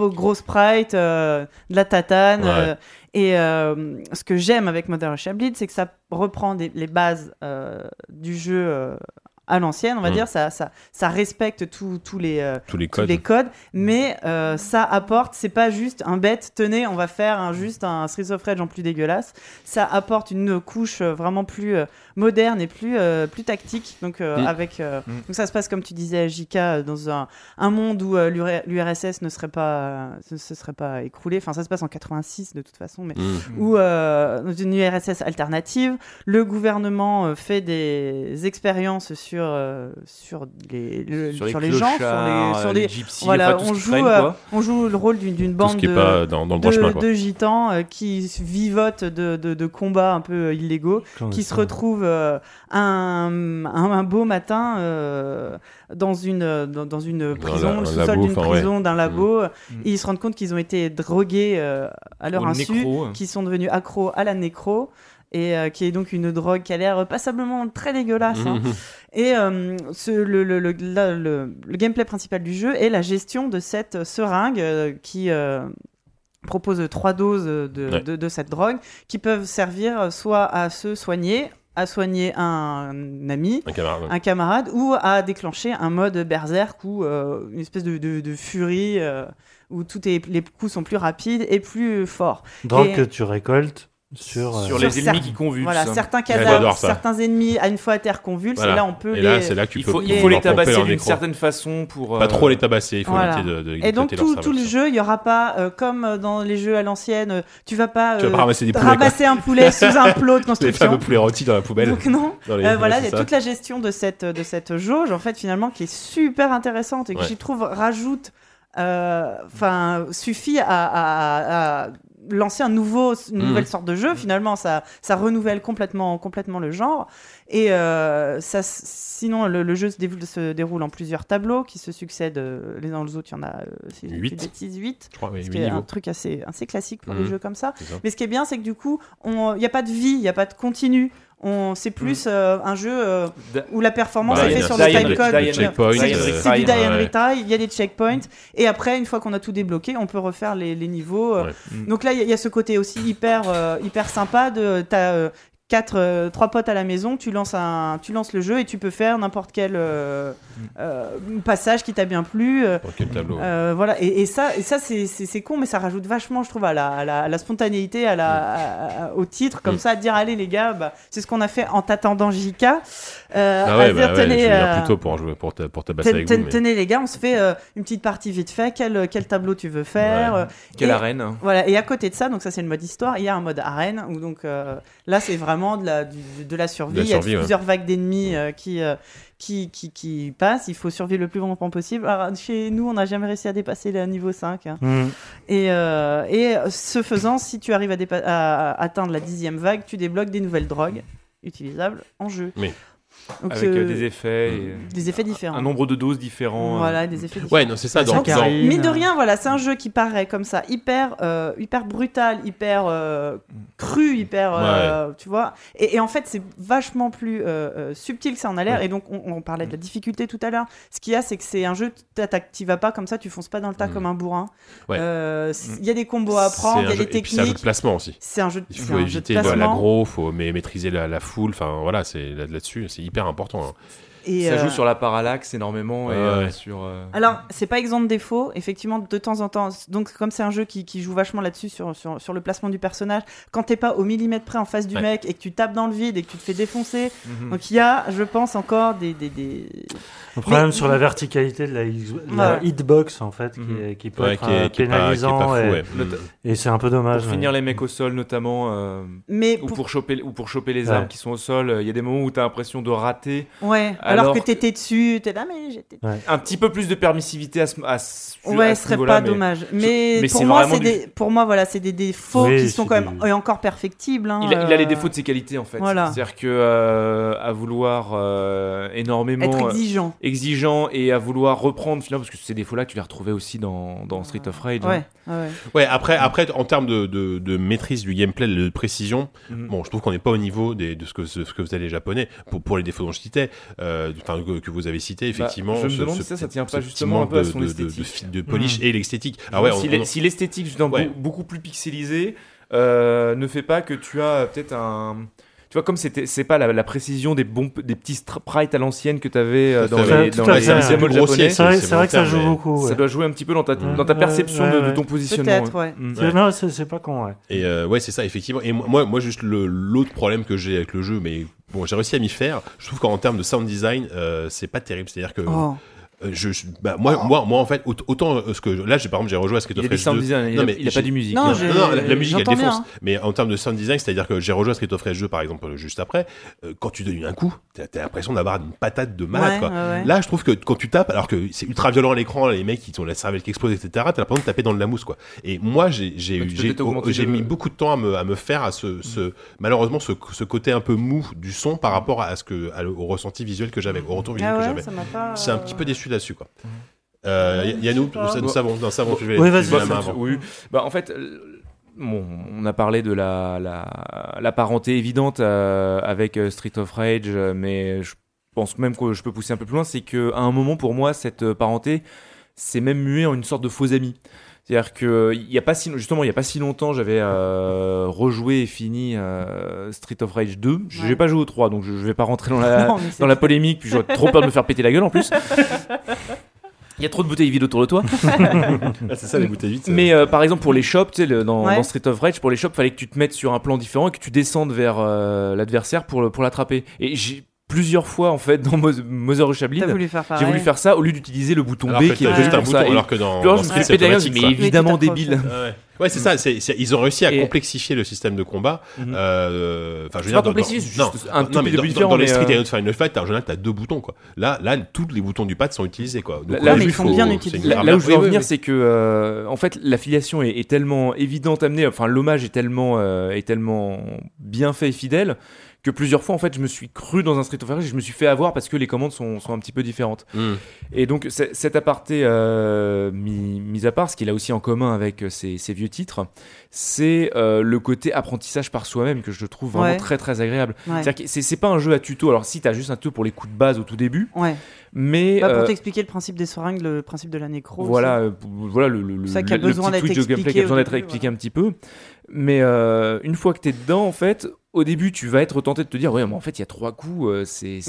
euh, de la tatane. Ouais. Et euh, ce que j'aime avec Modern Russia Bleed, c'est que ça reprend les bases euh, du jeu euh, à l'ancienne, on va Mm. dire. Ça, ça, ça respecte tous tous les, euh, Tous les codes. codes, mais euh, ça apporte, c'est pas juste un bête, tenez, on va faire un, juste un Streets of Rage en plus dégueulasse. Ça apporte une couche euh, vraiment plus euh, moderne et plus, euh, plus tactique. Donc, euh, Et- avec, euh, Mm. donc ça se passe, comme tu disais, JK, euh, dans un, un monde où euh, l'UR- l'URSS ne serait pas, euh, se serait pas écroulé. Enfin, ça se passe en 86 de toute façon, mais Mm. où euh, dans une URSS alternative, le gouvernement euh, fait des expériences sur euh, sur les le- Sur les gens, sur les sur les les gypsies, voilà, enfin, on joue traîne, euh, on joue le rôle d'une bande ce qui est de pas dans- dans le droit de, chemin, quoi. de gitans euh, qui vivotent de, de, de combats un peu illégaux, qui se retrouvent euh, un, un, un beau matin euh, dans une dans, dans une prison, le sous-sol d'une ouais. prison, d'un labo, Mm. et ils se rendent compte qu'ils ont été drogués euh, à leur Au insu, hein. qui sont devenus accros à la nécro. Et euh, qui est donc une drogue qui a l'air passablement très dégueulasse. hein. Mhm. Et euh, ce, le, le, le, la- le- le gameplay principal du jeu est la gestion de cette seringue euh, qui euh, propose trois doses de, Ouais. de, de cette drogue qui peuvent servir soit à se soigner, à soigner un ami, Un camarade, ouais. un camarade, ou à déclencher un mode berserk ou euh, une espèce de, de, de furie euh, où tout est, les coups sont plus rapides et plus forts. Drogue Et- que tu récoltes sur, euh, Sur les sur ennemis qui convulsent. Voilà, certains Ouais, cadavres, certains ennemis, à une fois à terre convulsent, Voilà. et là on peut Et les. là, c'est là que tu Il faut, peux- il faut les tabasser d'une certaine façon pour. Pas euh, trop les tabasser, il faut Voilà. éviter de, de Et donc tout, tout le jeu, il y aura pas euh, comme euh, dans les jeux à l'ancienne, euh, tu vas pas, Tu vas euh, pas ramasser des poulets, ramasser un poulet <laughs> sous un plot de Les construction. fameux poulets rôtis dans la poubelle. Donc non, les- Euh, voilà, il y c'est a toute la gestion de cette de cette jauge en fait finalement qui est super intéressante et que Ouais. j'y trouve rajoute euh, enfin, suffit à, à- à lancer un nouveau, une nouvelle sorte de jeu. Finalement, ça, ça renouvelle complètement, complètement le genre. Et euh, ça, sinon, le, le jeu se déroule, se déroule en plusieurs tableaux qui se succèdent euh, les uns aux autres. Il y en a, euh, si je dis Huit. plus de bêtises, 8. Je crois, oui, Ce huit qui est un truc assez, assez classique pour Mhm. les jeux comme ça. C'est ça. Mais ce qui est bien, c'est que du coup, il n'y a pas de vie, il n'y a pas de continu. On, c'est plus euh, un jeu euh, où la performance Bah, est faite sur le and- time code. die and- checkpoint, C'est- euh, c'est du die and retry, il y a des checkpoints. Et après, une fois qu'on a tout débloqué, on peut refaire les, les niveaux. euh. Ouais. Mm. Donc là, il y, a- il y a ce côté aussi hyper, euh, hyper sympa de. T'as, euh, quatre, euh, trois potes à la maison, tu lances, un, tu lances le jeu et tu peux faire n'importe quel euh, euh, passage qui t'a bien plu. euh, quel tableau euh, voilà, et, et ça, et ça c'est, c'est, c'est con, mais ça rajoute vachement, je trouve, à la, à la, à la spontanéité, à la, à- à- au titre, comme Mm. ça, à dire allez les gars, bah, c'est ce qu'on a fait en t'attendant JK. Ah à dire, bah ouais, je tenez, vais venir euh, plus tôt pour, jouer, pour, ta- pour tabasser ten- avec ten- vous. mais- tenez les gars, on se fait euh, une petite partie vite fait, quel, quel tableau tu veux faire. Ouais. euh, Quelle et- arène Voilà, et à côté de ça, donc ça c'est le mode histoire, il y a un mode arène, où donc euh, là c'est vraiment de la, du- de la survie, De la il y a ouais. plusieurs vagues d'ennemis euh, qui, euh, qui, qui, qui passent, il faut survivre le plus longtemps possible. Alors, chez nous, on n'a jamais réussi à dépasser le niveau 5. hein. Mm. Et, euh, et ce faisant, si tu arrives à atteindre la dixième vague, tu débloques des nouvelles drogues utilisables en jeu. Mais- Donc, Avec euh, euh, des effets. et- des effets différents. Un nombre de doses différents. euh. Voilà, des effets Ouais, non, c'est ça. Dans, donc, dans- mine de rien, voilà, c'est un jeu qui paraît comme ça, hyper, euh, hyper brutal, hyper euh, cru, hyper, euh, tu vois. Et, et en fait, c'est vachement plus euh, euh, subtil que ça en a l'air. Ouais. Et donc, on, on parlait de la difficulté tout à l'heure. Ce qu'il y a, c'est que c'est un jeu, t'y vas pas comme ça, tu fonces pas dans le tas Mm. comme un bourrin. Ouais. Euh, c- Il y a des combos à apprendre, il y a jeu- des puis c'est un jeu de techniques. placement aussi. C'est un jeu, Il c'est faut de éviter la- placement. l'aggro, il faut ma- maîtriser la, la foule. Enfin, voilà, c'est là- là-dessus, c'est hyper important. hein. Et, Ça euh, joue sur la parallaxe énormément et Ouais, euh, ouais. sur. euh, Alors, c'est pas exempt de défauts, effectivement, de temps en temps. Donc, comme c'est un jeu qui, qui joue vachement là-dessus, sur, sur, sur le placement du personnage, quand t'es pas au millimètre près en face du Ouais. mec et que tu tapes dans le vide et que tu te fais défoncer, Mhm. donc il y a, je pense, encore des. des, des... Le problème Mais- sur la verticalité de la, la hitbox, en fait, qui, Mhm. qui peut Ouais, être qui est- euh, qui est pas- pénalisant. qui est pas fou, et, ouais. Nota- et c'est un peu dommage. Pour ouais. finir les mecs au sol notamment, euh, Mais ou, pour- pour choper, ou pour choper les Ouais. armes qui sont au sol, euh, il y a des moments où tu as l'impression de rater. Ouais, alors, Alors que t'étais dessus, t'es là, mais j'étais. Un petit peu plus de permissivité à ce, à ce, Ouais, à ce ce serait pas mais- dommage. Mais, mais pour moi, du- des, pour moi, voilà, c'est des défauts Oui, qui sont quand même encore perfectibles. hein, Il a, il a les euh, défauts de ses qualités en fait. Voilà. C'est-à-dire que euh, à vouloir euh, énormément Être euh, exigeant. exigeant et à vouloir reprendre finalement parce que ces défauts-là tu les retrouvais aussi dans, dans Street of Rage. hein. Ouais, après, après, en termes de, de, de maîtrise du gameplay, de précision, Mhm. bon, je trouve qu'on n'est pas au niveau des, de ce que, ce que faisaient les Japonais pour, pour les défauts dont je citais, euh, enfin, que, que vous avez cité, effectivement. Bah, je me ce- demande ce si ça, ça tient pas justement un peu à de- son de- de- de, esthétique. de polish Mhm. et l'esthétique. Ah ouais, si on- l'esthétique justement Ouais. beaucoup plus pixelisée euh, ne fait pas que tu as peut-être un tu vois comme c'était c'est pas la, la précision des bons des petits sprites à l'ancienne que tu avais dans les dans les japonais C'est vrai, que ça joue beaucoup. ça doit jouer un petit peu dans ta, dans ta perception ouais, de, ton positionnement. Peut-être, ouais. ouais. Mm. C'est- Non, c'est c'est pas con, ouais. Et euh, ouais, c'est ça, effectivement. Et moi, moi, juste le- l'autre problème que j'ai avec le jeu, mais bon, j'ai réussi à m'y faire. Je trouve qu'en termes de sound design, euh, c'est pas terrible. C'est-à-dire que Oh. Euh, je, je- bah, moi, moi, moi, en fait, aut- autant euh, ce que je- là, j'ai par exemple, j'ai rejoué à Street Il of Rage sound 2. design, il Non, a, mais il a pas du musique. Non, Non, j'ai- non, non, la, la musique elle bien, défonce. hein. Mais en termes de sound design, c'est-à-dire que j'ai rejoint Street of Rage 2 par exemple juste après. euh, quand tu donnes un coup, t'as t'as l'impression d'avoir une patate de malade. Ouais, quoi. ouais, ouais. Là, je trouve que quand tu tapes, alors que c'est ultra violent à l'écran, les mecs qui ont la cervelle qui explose, etc. T'as l'impression de taper dans de la mousse, quoi. Et moi, j'ai j'ai mis beaucoup de temps à me, à me faire à ce, ce malheureusement ce, ce côté un peu mou du son par rapport à ce que à au ressenti visuel que j'avais, au retour visuel Ah que j'avais. C'est un petit peu déçu là-dessus, quoi. Euh, Ouais, Yannou, je nous savons, nous savons, tu vais, Oui, vas-y, veux la vas-y. main avant. Oui. Bah, en fait, euh, bon, on a parlé de la, la, la parenté évidente euh, avec euh, Street of Rage, euh, mais je pense même que je peux pousser un peu plus loin, c'est qu'à un moment, pour moi, cette euh, parenté s'est même muée en une sorte de faux ami. C'est-à-dire que il y a pas si justement il y a pas si longtemps j'avais euh, rejoué et fini euh, Street of Rage 2. Je Ouais. n'ai pas joué au 3 donc je, je vais pas rentrer dans la <laughs> Non, dans la polémique puis j'aurais trop peur de me faire péter la gueule en plus. <laughs> Il y a trop de bouteilles vides autour de toi. Ah, c'est ça les bouteilles vides. ça. Mais euh, par exemple pour les shops, tu sais, le- dans, Ouais. dans Street of Rage, pour les shops, fallait que tu te mettes sur un plan différent et que tu descendes vers euh, l'adversaire pour, pour l'attraper. Et j'ai plusieurs fois en fait dans Mother of Chaplin. J'ai voulu faire ça au lieu d'utiliser le bouton B qui est juste un alors que dans, dans c'est mais ça. évidemment débile. Ouais. C'est ça. Ils ont réussi à complexifier le système de combat. Mhm. Euh, enfin, je veux dire, dans, non, un non, mais dans, dans, les Street euh... Final Fight, t'as un t'as deux boutons quoi. Là, là, tous les boutons du pad sont utilisés quoi. Là, euh, ils sont bien utilisés. Là, où je veux revenir c'est que en fait, l'affiliation est, tellement évidente amenée. Enfin, l'hommage est tellement est tellement bien fait et fidèle que plusieurs fois en fait je me suis cru dans un Street of Rage et je me suis fait avoir parce que les commandes sont, sont un petit peu différentes. Hmm. Et donc cet aparté euh, mis, mis, à part, ce qu'il a aussi en commun avec euh, ces, ces vieux titres, c'est euh, le côté apprentissage par soi-même que je trouve vraiment très très agréable. Ouais. C'est pas un jeu à tuto, alors si t'as juste un tuto pour les coups de base au tout début, ouais. mais... Bah, pour t'expliquer le principe des seringues, le principe de la nécro. Voilà, voilà le, le, ça le, qui a besoin d'être expliqué, expliqué un petit peu. Mais une fois que t'es dedans, en fait, au début, tu vas être tenté de te dire, ouais, mais en fait, il y a trois coups, euh, c'est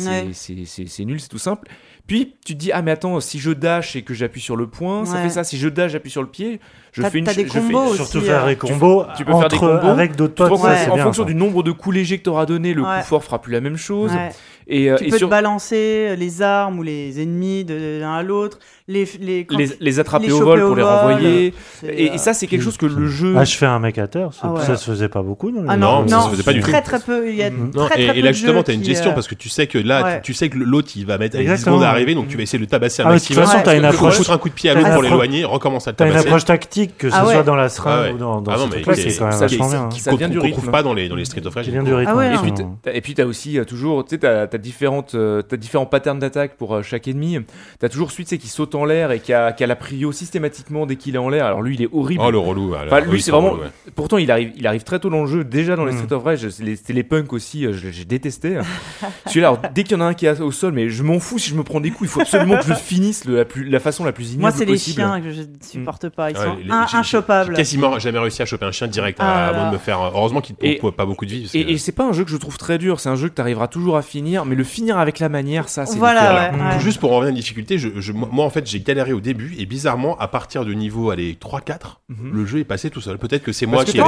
nul, c'est tout simple. Puis tu te dis ah mais attends si je dash et que j'appuie sur le point ouais. ça fait ça. Si je dash j'appuie sur le pied je fais une des je combos aussi, euh. faire des combos tu, peux faire des combos. avec d'autres en, fonction du nombre de coups légers que t'auras donné le coup fort fera plus la même chose. Et euh, tu peux te balancer les armes ou les ennemis de l'un à l'autre les les, les, attraper au vol pour les renvoyer. Euh, et, ça c'est quelque chose que le jeu ah je fais un mec à terre ça, ah se faisait pas beaucoup dans ah, les ah non, non, ça se faisait pas du tout. Très peu il y a mm. très, très peu. et là justement t'as une gestion parce que tu sais que là tu sais que l'autre il va mettre 10 secondes donc tu vas essayer de tabasser à ah, maximum. De toute façon, t'as une approche. foutre un coup de pied à l'autre pour l'éloigner, recommence à le tabasser. Une approche tactique, que ce ah soit dans la seringue ah ou dans, dans ah non, ce truc c'est quand même vachement bien. Ça vient du rythme. pas dans les, Street of Rage. vient du rythme. Et puis t'as aussi euh, toujours, tu sais, t'as différentes, euh, différents patterns d'attaque pour euh, chaque ennemi. T'as toujours celui, qui saute en l'air et qui a, qui a la prio systématiquement dès qu'il est en l'air. Alors lui, il est horrible. Oh le relou. Enfin, lui, c'est vraiment. Pourtant, il arrive, il arrive très tôt dans le jeu. Déjà dans les mm. Street of Rage, c'était les punks aussi. J'ai détesté. <laughs> Celui-là, dès qu'il y en a un qui est au sol, mais je m'en fous si je me prends des les couilles. Il faut absolument que je <laughs> finisse la, façon la plus ignoble Moi, c'est les chiens que je ne supporte mm. pas. Ils sont les, un, inchopables. quasiment jamais réussi à choper un chien direct, ah, de me faire. Heureusement qu'il ne pompe pas beaucoup de vie. Et, et c'est pas un jeu que je trouve très dur. C'est un jeu que tu arriveras toujours à finir, mais le finir avec la manière, ça, c'est voilà. Juste pour en revenir à la difficulté, je, moi, en fait, j'ai galéré au début et bizarrement, à partir de niveau 3-4, mhm. le jeu est passé tout seul. Peut-être que c'est moi qui ai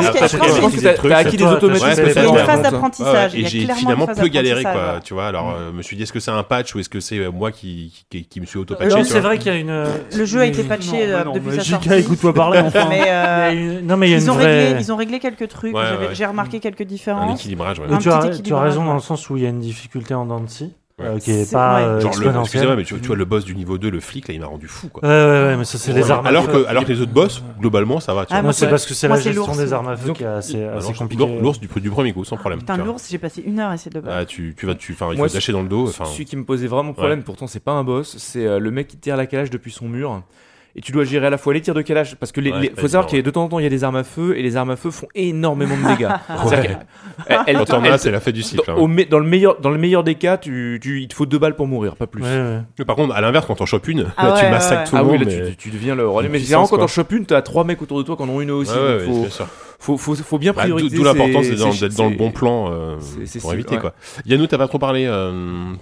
acquis des automatismes. Il y a une phase d'apprentissage. Et j'ai finalement peu galéré, quoi. Tu vois, alors euh, je me suis dit, est-ce que c'est un patch ou est-ce que c'est euh, moi qui qui, qui, qui me suit euh, auto-patché. C'est vrai qu'il y a une. Euh, le jeu a été patché non, euh, non, depuis sa sortie. écoute-toi parler. <laughs> Enfin. Mais, non, mais ils, ont réglé, ils ont réglé quelques trucs. Ouais, J'ai remarqué quelques différences. Un équilibrage. Ouais. Un tu, as, tu, as, raison dans le sens où il y a une difficulté en dents de scie. Euh, qui pas euh, excusez-moi, mais tu, vois le boss du niveau 2, le flic, là, il m'a rendu fou. Ouais, ouais, mais ça, c'est les armes. Alors que, alors que les autres boss, globalement, ça va. Ah, moi, c'est parce que c'est la gestion des armes à feu qui est assez. Bah, l'ours du, premier coup, sans ah, problème. Putain, l'ours, j'ai passé une heure à essayer de le battre. Ah, tu, vas, tu, il faut lâcher dans le dos. Celui qui me posait vraiment problème, pourtant, c'est pas un boss, c'est euh, le mec qui tire la calage depuis son mur et tu dois gérer à la fois les tirs de calage parce que les, faut savoir qu'il y a de temps en temps il y a des armes à feu et les armes à feu font énormément de dégâts. <laughs> ouais. Quand t'en as, c'est la fête du cycle. Hein. Dans, le meilleur, dans le meilleur des cas, il te faut deux balles pour mourir, pas plus. Par contre, à l'inverse, quand t'en chopes une, ah tu massacres tout le ah monde. Oui, là, tu, deviens le roi. Mais généralement, quand t'en chopes une, t'as trois mecs autour de toi qui en ont une aussi. donc faut, bien bah, prioriser. Bah, D'où l'importance d'être dans, le bon plan euh, pour éviter. quoi. Yannou, t'as pas trop parlé. Euh,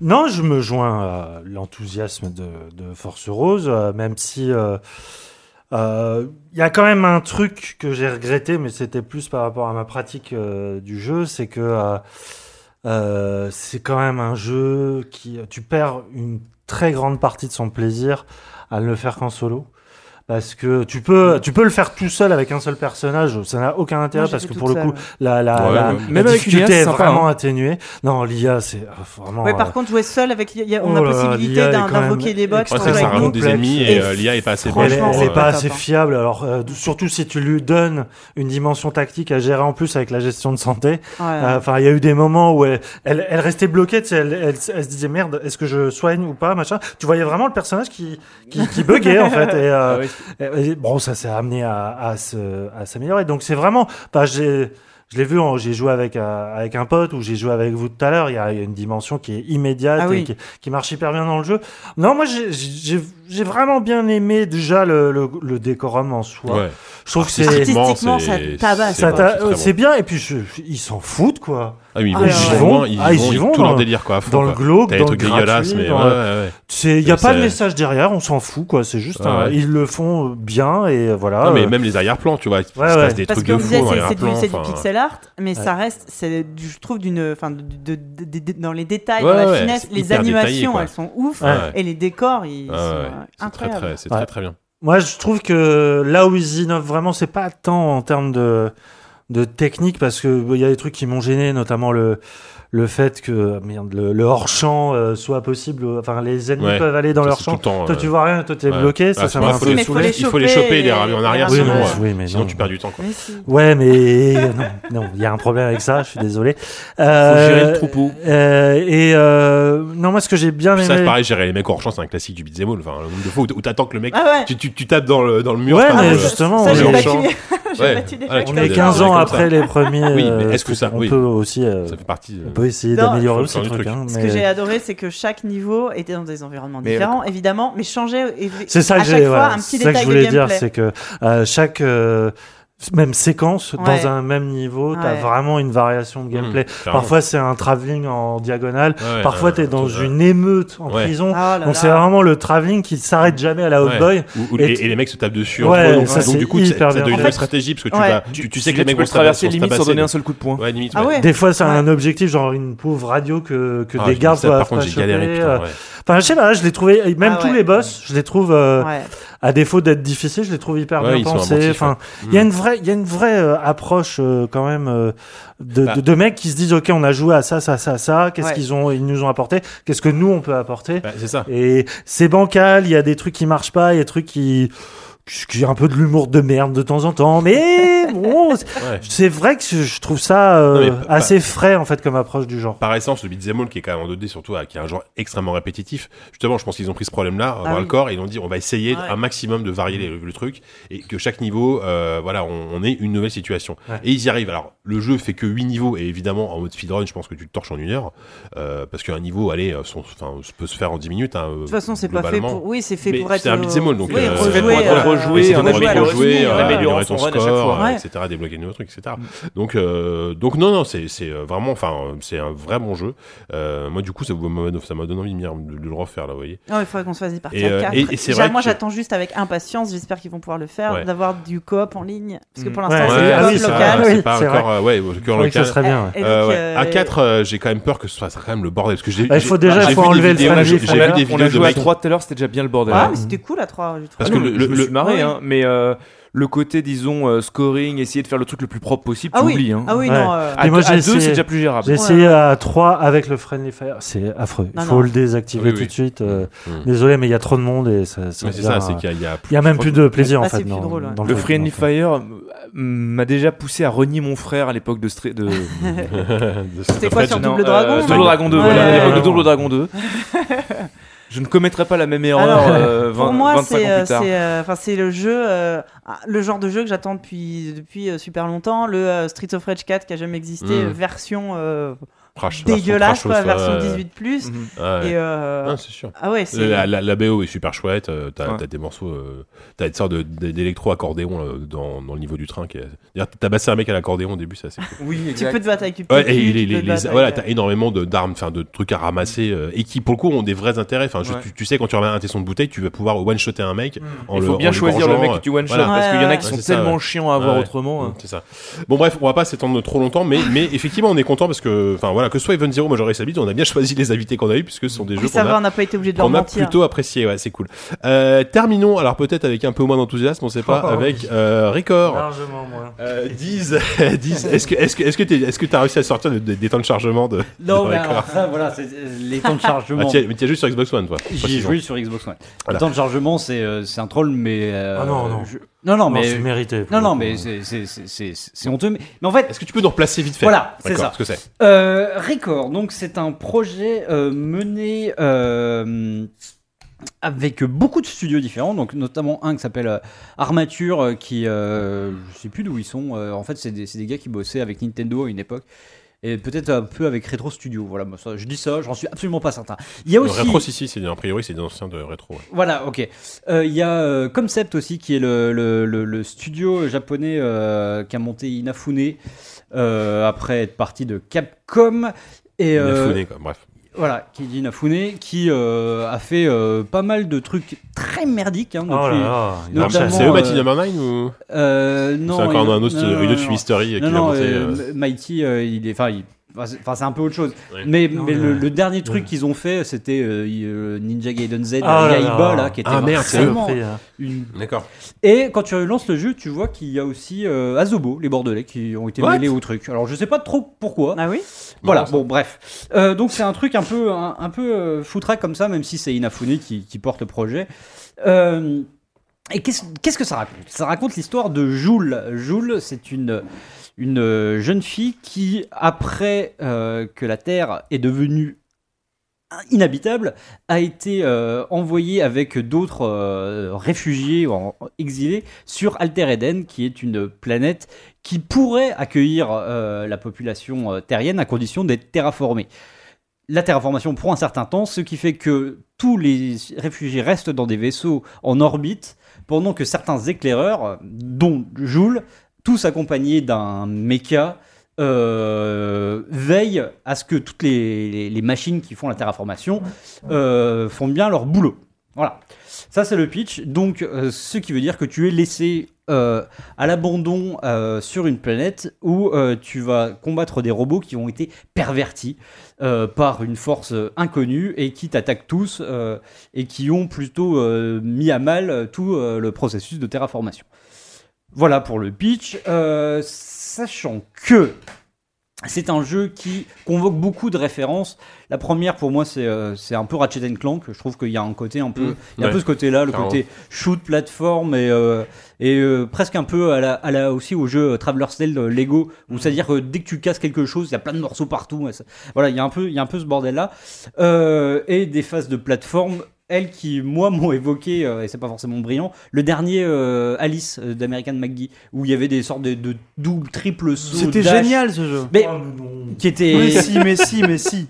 non, je me joins à l'enthousiasme de, Force Rose, euh, même si euh, euh, il y a quand même un truc que j'ai regretté, mais c'était plus par rapport à ma pratique du jeu, c'est que c'est quand même un jeu qui tu perds une très grande partie de son plaisir à ne le faire qu'en solo parce que tu peux tu peux le faire tout seul avec un seul personnage ça n'a aucun intérêt parce que pour le coup la la, ouais, la, ouais. la difficulté est vraiment hein. atténuée. Non l'IA c'est euh, vraiment ouais, par euh... contre jouer seul avec l'IA on a oh possibilité d'invoquer des bots ça, ça raconte des ennemis et, euh, l'IA est pas assez elle, est euh, pas assez hein. fiable. Alors surtout si tu lui donnes une dimension tactique à gérer en plus avec la gestion de santé. Enfin il y a eu des moments où elle restait bloquée elle, elle, se disait merde est-ce que je soigne ou pas machin. Tu voyais vraiment le personnage qui qui, buguait en fait ah euh, bon, ça s'est amené à, se, à s'améliorer. Donc c'est vraiment, bah, j'ai, je l'ai vu, hein, j'ai joué avec euh, avec un pote ou j'ai joué avec vous tout à l'heure. Il y a une dimension qui est immédiate qui, qui, marche hyper bien dans le jeu. Non, moi j'ai, vraiment bien aimé déjà le, le, décorum en soi. Je trouve que c'est artistiquement, c'est, ça tabasse. C'est, bien et puis je, ils s'en foutent quoi. Ah ils vont, ils vont, ils, ah, vont, ils vont, tout leur hein. délire quoi. Dans quoi. le glauque, dans le dégueulasse, mais il ouais, ouais, ouais. y a pas de message derrière, on s'en fout quoi. C'est juste, ils le font bien et voilà. Non, mais même les arrière-plans, tu vois, il se passe des trucs de fou. C'est du, enfin... du pixel art, mais ça reste, je trouve d'une, enfin, de, dans les détails, dans la finesse, les animations, elles sont ouf et les décors, ils sont incroyables. C'est très très bien. Moi, je trouve que là où ils innovent vraiment, c'est pas tant en termes de de technique parce que bah, il y a des trucs qui m'ont gêné, notamment le le fait que ah, merde, le, le hors champ euh, soit possible. Enfin, les ennemis peuvent aller dans leur champ. Toi, euh, tu vois rien, toi, t'es ouais. bloqué. Ah, ça, ça m'a un peu Il faut les choper, et... les ramener en arrière, oui, sinon, mais, euh, oui, mais sinon non. tu perds du temps. Quoi. Mais. Ouais, mais <laughs> non, il y a un problème avec ça. Je suis désolé. Euh, faut gérer le euh, troupeau. et non, moi, ce que j'ai bien aimé. Ça, c'est pareil, gérer les mecs hors champ, c'est un classique du beat'em all. Enfin, le nombre de fois où t'attends que le mec, tu, tu tapes dans le dans le mur. Ouais, justement. On est 15 ans après les premiers. Oui, mais est-ce que ça On peut aussi. Euh, ça fait partie. On peut essayer d'améliorer aussi le truc. Hein, Ce que j'ai adoré, c'est que chaque niveau était dans des environnements euh, différents, évidemment, mais changeait à chaque fois un petit. C'est ça que je voulais dire, c'est que euh, chaque même séquence dans un même niveau, t'as vraiment une variation de gameplay. Parfois c'est un traveling en diagonale, parfois t'es dans une émeute en prison. Donc c'est vraiment le traveling qui s'arrête jamais à la Hotboy. Où, et, les, mecs se tapent dessus. donc, ça, donc du coup ça devient une stratégie parce que tu, sais que les mecs vont traverser limite sans donner un seul coup de poing. Des fois c'est un objectif genre une pauvre radio que des gardes doivent Par contre j'ai galéré. Euh. Enfin je sais pas, je l'ai trouvé même tous les boss, je les trouve. Euh, à défaut d'être difficile, je les trouve hyper bien pensés. Enfin, il y a mm. une vraie, il y a une vraie euh, approche euh, quand même euh, de, bah. de, de, mecs qui se disent ok, on a joué à ça, ça, ça, ça. Qu'est-ce qu'ils ont, ils nous ont apporté? Qu'est-ce que nous on peut apporter? Bah, C'est ça. Et c'est bancal. Il y a des trucs qui marchent pas, il y a des trucs qui qui a un peu de l'humour de merde de temps en temps, mais <laughs> bon, c'est vrai que je trouve ça euh, assez frais en fait comme approche du genre. Par essence, le beat'em all qui est quand même en 2D surtout, euh, qui est un genre extrêmement répétitif. Justement, je pense qu'ils ont pris ce problème-là ah, euh, le corps et ils ont dit on va essayer un maximum de varier le, truc et que chaque niveau, voilà, on, on, ait une nouvelle situation. Et ils y arrivent. Alors, le jeu fait que 8 niveaux et évidemment en mode speedrun, je pense que tu te torches en une heure euh, parce qu'un niveau, allez, son, peut se faire en 10 minutes. Hein, de toute façon, c'est pas fait pour. Oui, c'est fait pour être. C'est un beat'em all, donc. Oui, rejouer, on avait euh, rejoué, améliorer ton score, euh, etc., débloquer de trucs, etc. Donc, euh, donc non, non, c'est vraiment, enfin, c'est un vrai bon jeu. moi, du coup, ça m'a donné envie de, le refaire, là, vous voyez. il faudrait qu'on se fasse des parties à Moi, j'attends juste avec impatience, j'espère qu'ils vont pouvoir le faire, d'avoir du coop en ligne, parce que mm. pour l'instant, c'est ah coop local. C'est pas encore, ouais, coop local. À 4, j'ai quand même peur que ce soit quand même le bordel, parce que j'ai. Bah, il faut déjà, il faut enlever le J'ai vu des vidéos de 3 tout à l'heure, c'était déjà bien le bordel. Ah, mais c'était cool à 3. Parce que ah le ah oui. Hein, mais euh, le côté, disons, euh, scoring, essayer de faire le truc le plus propre possible, ah tu oui. oublies. Hein. Ah oui, non. Euh... Et moi, à essayé, deux, c'est déjà plus gérable. J'ai essayé à 3 avec le Friendly Fire. C'est affreux. Il faut le désactiver tout de suite. Euh. Mm, mm. Désolé, mais il y a trop de monde et ça. c'est ça, c'est qu'il y, a, plus y a même plus de plaisir ah, en fait. Le, Friendly Fire m'a déjà poussé à renier mon frère à l'époque de. <laughs> C'était quoi sur Double Dragon Double Dragon 2, voilà, l'époque de Double Dragon 2. <laughs> je ne commettrai pas la même erreur Alors, euh, pour moi, euh, c'est, euh, le jeu, euh, ah, le genre de jeu que j'attends depuis, euh, depuis super longtemps. Le Streets of Rage 4 qui a jamais existé, mm. version Crash, dégueulasse, quoi, version 18 plus. Mhm. Euh, ah ouais. c'est sûr. La, BO est super chouette. Euh, t'as des morceaux, euh, t'as une sorte d'électro accordéon dans, le niveau du train. T'as bassé un mec à l'accordéon au début, c'est assez <laughs> oui, tu peux te battre avec ouais, les, les, Voilà, t'as énormément d'armes, enfin de trucs à ramasser et qui pour le coup ont des vrais intérêts. Enfin, tu, sais quand tu ramènes un tesson de bouteille, tu vas pouvoir one shotter un mec. Mm. En il faut bien choisir le mec que tu one shot parce qu'il y en a qui sont tellement chiants à avoir autrement. Hein. C'est ça. Bon bref, on va pas s'étendre trop longtemps, mais mais effectivement on est content parce que enfin voilà que soit Even Zero, Majora's Habit, on a bien choisi les invités qu'on a eu puisque ce sont des jeux qu'on a, on a, pas été obligé de leur on a plutôt apprécié, ouais, c'est cool. Euh, terminons, alors peut-être avec un peu moins d'enthousiasme, on sait pas, <laughs> avec euh, Record. Largement moins. Euh, 10, 10 <laughs> est-ce que est-ce que est-ce que tu es, est as réussi à sortir de, de, des temps de chargement de Non, mais alors, ça voilà, euh, les temps de chargement. Ah, mais tu as joué sur Xbox One toi. J'ai joué sur Xbox One. Voilà. Le temps de chargement, c'est euh, c'est un troll mais euh, ah non, non. Non, non, mais. c'est mérité. Non, non, mais hein. c'est honteux. Mais, mais en fait. Est-ce que tu peux nous replacer vite fait? Voilà, c'est ça. ce que c'est. Euh, Record, donc c'est un projet euh, mené. Euh, avec beaucoup de studios différents, donc notamment un qui s'appelle Armature, qui je sais plus d'où ils sont. en fait, c'est des, des, gars qui bossaient avec Nintendo à une époque et peut-être un peu avec Retro Studio. Voilà, ça, je dis ça, j'en suis absolument pas certain. Il y a aussi. Retro, si, si, c'est a priori, c'est des anciens de Retro. Voilà, ok. Euh, il y a euh, Concept aussi, qui est le, le, le, studio japonais euh, qui a monté Inafune après être parti de Capcom. Et, Inafune, quoi, bref. Voilà, Keiji Nafune, qui euh, a fait euh, pas mal de trucs très merdiques. Hein, Depuis, c'est eux, euh, Mighty Number Non. C'est encore un autre, non, une autre non, Mighty, il est, enfin, c'est un peu autre chose. Oui. Mais, Non, mais mais- le, le dernier truc Ouais. qu'ils ont fait, c'était euh, euh, Ninja Gaiden Z Ah là Yaiba, là. là, qui était Ah, merde, c'est vraiment Après, euh, une D'accord. et quand tu lances le jeu, tu vois qu'il y a aussi euh, Azobo, les Bordelais, qui ont été What? mêlés au truc. Alors je sais pas trop pourquoi. Ah oui? Voilà, bon bref. Euh, donc c'est un truc un peu, un, un peu euh, foutraque comme ça, même si c'est Inafune qui, qui porte le projet. Euh, et qu'est-ce qu'est-ce que ça raconte? Ça raconte l'histoire de Joule. Joule, c'est une, une euh, jeune fille qui, après euh, que la Terre est devenue inhabitable, a été euh, envoyée avec d'autres réfugiés en, exilés sur Alter Eden, qui est une planète qui pourrait accueillir la population terrienne à condition d'être terraformée. La terraformation prend un certain temps, ce qui fait que tous les réfugiés restent dans des vaisseaux en orbite, pendant que certains éclaireurs, dont Joule, tous accompagnés d'un mecha, euh, veillent à ce que toutes les, machines qui font la terraformation euh, font bien leur boulot. Voilà. Ça, c'est le pitch. Donc, euh, ce qui veut dire que tu es laissé à l'abandon sur une planète où tu vas combattre des robots qui ont été pervertis par une force inconnue et qui t'attaquent tous et qui ont plutôt mis à mal tout le processus de terraformation. Voilà pour le pitch. Euh, sachant que c'est un jeu qui convoque beaucoup de références. La première, pour moi, c'est euh, c'est un peu Ratchet Clank. Je trouve qu'il y a un côté un peu, Mmh, il y a un peu ce côté-là, le Carrément. côté shoot plateforme et, euh, et euh, presque un peu à la, à la- aussi au jeu euh, Traveler's Tale euh, Lego, où c'est-à-dire que dès que tu casses quelque chose, il y a plein de morceaux partout. ça- voilà, il y a un peu, il y a un peu ce bordel-là Euh, et des phases de plateforme. Elles qui, moi, m'ont évoqué, euh, et c'est pas forcément brillant, le dernier euh, Alice euh, d'American McGee, où il y avait des sortes de, de double, triple sauts. C'était dash. génial ce jeu. Mais Oh, mais qui était. Mais si, mais si, mais si.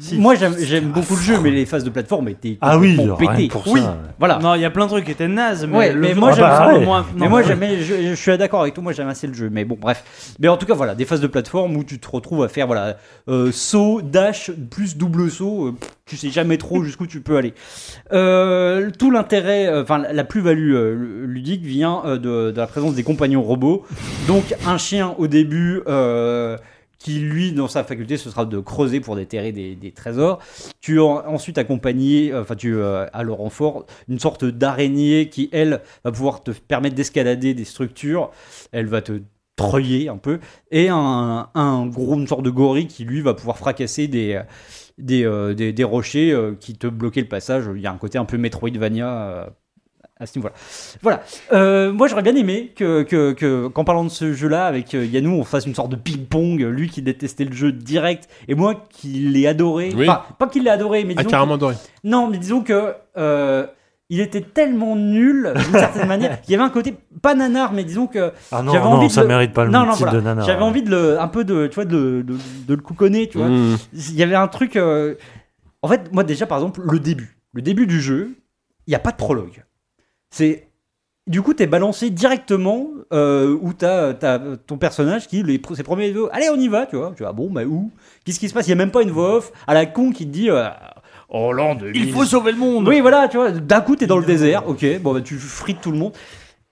Si. Moi j'aime beaucoup le jeu, mais les phases de plateforme étaient Ah oui, pétées. pour oui, ça. voilà. Non, il y a plein de trucs qui étaient nazes, mais, Ouais, le mais jeu moi, me j'aime moins. Mais moi j'aimais, je, je suis d'accord avec toi, moi j'aime assez le jeu. Mais bon, bref. Mais en tout cas, voilà, des phases de plateforme où tu te retrouves à faire voilà euh, saut, dash, plus double saut. euh, tu sais jamais trop <laughs> jusqu'où tu peux aller. Euh, tout l'intérêt, euh, enfin la plus-value euh, ludique vient euh, de, de la présence des compagnons robots. Donc un chien au début. Euh, qui lui, dans sa faculté, ce sera de creuser pour déterrer des, trésors. Tu en- ensuite accompagné, euh, enfin tu euh, as le renfort, une sorte d'araignée qui, elle, va pouvoir te permettre d'escalader des structures. Elle va te treuiller un peu. Et un, un gros, une sorte de gorille qui, lui, va pouvoir fracasser des, euh, rochers euh, qui te bloquaient le passage. Il y a un côté un peu Metroidvania euh, à ce niveau-là. Voilà. Euh, moi, j'aurais bien aimé que, que, que- qu'en parlant de ce jeu-là, avec euh, Yannou, on fasse une sorte de ping-pong. Lui qui détestait le jeu direct, et moi qui l'ai adoré. Oui. Enfin, pas qu'il l'ait adoré, mais Ah, disons carrément doré. non, mais disons que euh, il était tellement nul d'une certaine manière. Il y avait un côté pas nanar, mais disons que Ah non, j'avais non, envie de ça le- mérite pas le non, non, titre voilà. de nanar. J'avais envie de le, un peu de, tu vois, de, de, de le couconner, tu vois. Mmh. Il y avait un truc. euh, En fait, moi déjà, par exemple, le début, le début du jeu, il n'y a pas de prologue. C'est du coup, t'es balancé directement euh, où t'as as ton personnage qui, les, ses premiers vidéos, allez, on y va, tu vois. Tu vois, bon, bah où? Qu'est-ce qui se passe? Il y a même pas une voix off à la con qui te dit. euh, Oh l'an 2000. Il faut sauver le monde. Oui, voilà, tu vois, d'un coup, t'es dans le désert, ok, bon, bah, tu frites tout le monde.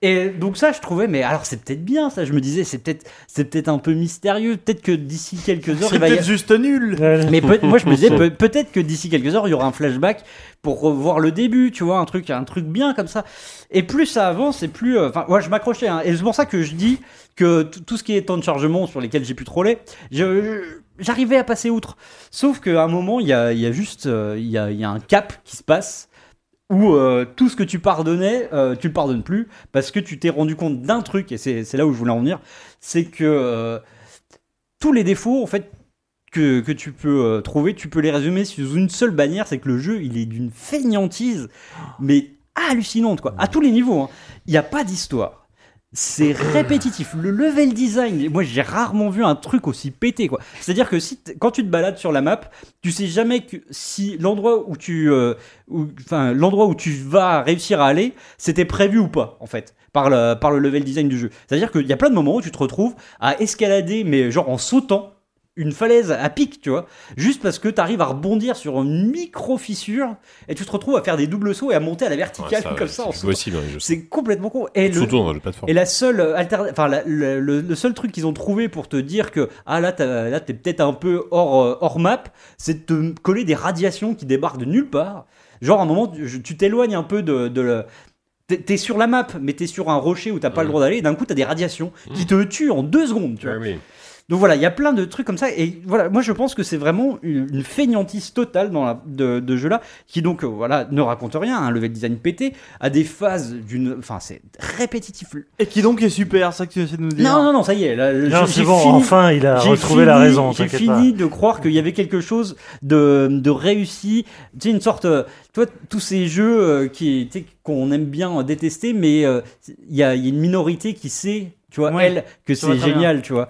Et donc ça, je trouvais, mais alors c'est peut-être bien, ça. Je me disais, c'est peut-être, c'est peut-être un peu mystérieux. Peut-être que d'ici quelques heures, C'est il va y peut-être juste nul. mais peut- moi je me disais <laughs> peut- peut-être que d'ici quelques heures il y aura un flashback pour revoir le début, tu vois, un truc, un truc bien comme ça. Et plus ça avance, et plus, euh, enfin, ouais, je m'accrochais. hein. et c'est pour ça que je dis que t- tout ce qui est temps de chargement sur lesquels j'ai pu troller, je- je- j'arrivais à passer outre. Sauf qu'à un moment il y a, il y a juste, euh, il y, a, il y a un cap qui se passe où euh, tout ce que tu pardonnais, euh, tu le pardonnes plus parce que tu t'es rendu compte d'un truc, et c'est là où je voulais en venir, c'est que euh, tous les défauts, en fait, que, que tu peux trouver, tu peux les résumer sous une seule bannière, c'est que le jeu, il est d'une feignantise, mais hallucinante, quoi, à tous les niveaux. hein. Il n'y a pas d'histoire. C'est répétitif. Le level design, moi j'ai rarement vu un truc aussi pété quoi. C'est-à-dire que si quand tu te balades sur la map, tu sais jamais que si l'endroit où tu, euh, où- enfin l'endroit où tu vas réussir à aller, c'était prévu ou pas en fait par le par le level design du jeu. C'est-à-dire qu'il y a plein de moments où tu te retrouves à escalader mais genre en sautant une falaise à pic, tu vois, juste parce que tu arrives à rebondir sur une micro fissure et tu te retrouves à faire des doubles sauts et à monter à la verticale Ouais, ça, comme ça. c'est complètement con. Et le, plateforme. et la seule alter- enfin la- le, le- le seul truc qu'ils ont trouvé pour te dire que ah là là t'es peut-être un peu hors euh, hors map, c'est de te coller des radiations qui débarquent de nulle part. Genre à un moment tu t'éloignes un peu de, de le- T'es sur la map, mais t'es sur un rocher où t'as pas le droit d'aller, et d'un coup t'as des radiations qui te tuent en deux secondes. Tu vois. Donc voilà, il y a plein de trucs comme ça. Et voilà, moi je pense que c'est vraiment une, une feignantise totale dans la, de, de jeu-là, qui donc euh, voilà ne raconte rien, un level design pété, a des phases d'une. Enfin, c'est répétitif. Et qui donc est super, ça que tu essaies de nous dire. Non, non, non, ça y est. Là, Non, j'ai c'est bon, fini- enfin, il a retrouvé la fini- raison, J'ai fini de croire qu'il y avait quelque chose de, de réussi. Tu sais, une sorte. euh, Tu vois, tous ces jeux euh, qui, tu sais, qu'on aime bien détester, mais euh, il y, a, il y a une minorité qui sait, tu vois, Ouais, elle, que c'est génial, bien. tu vois.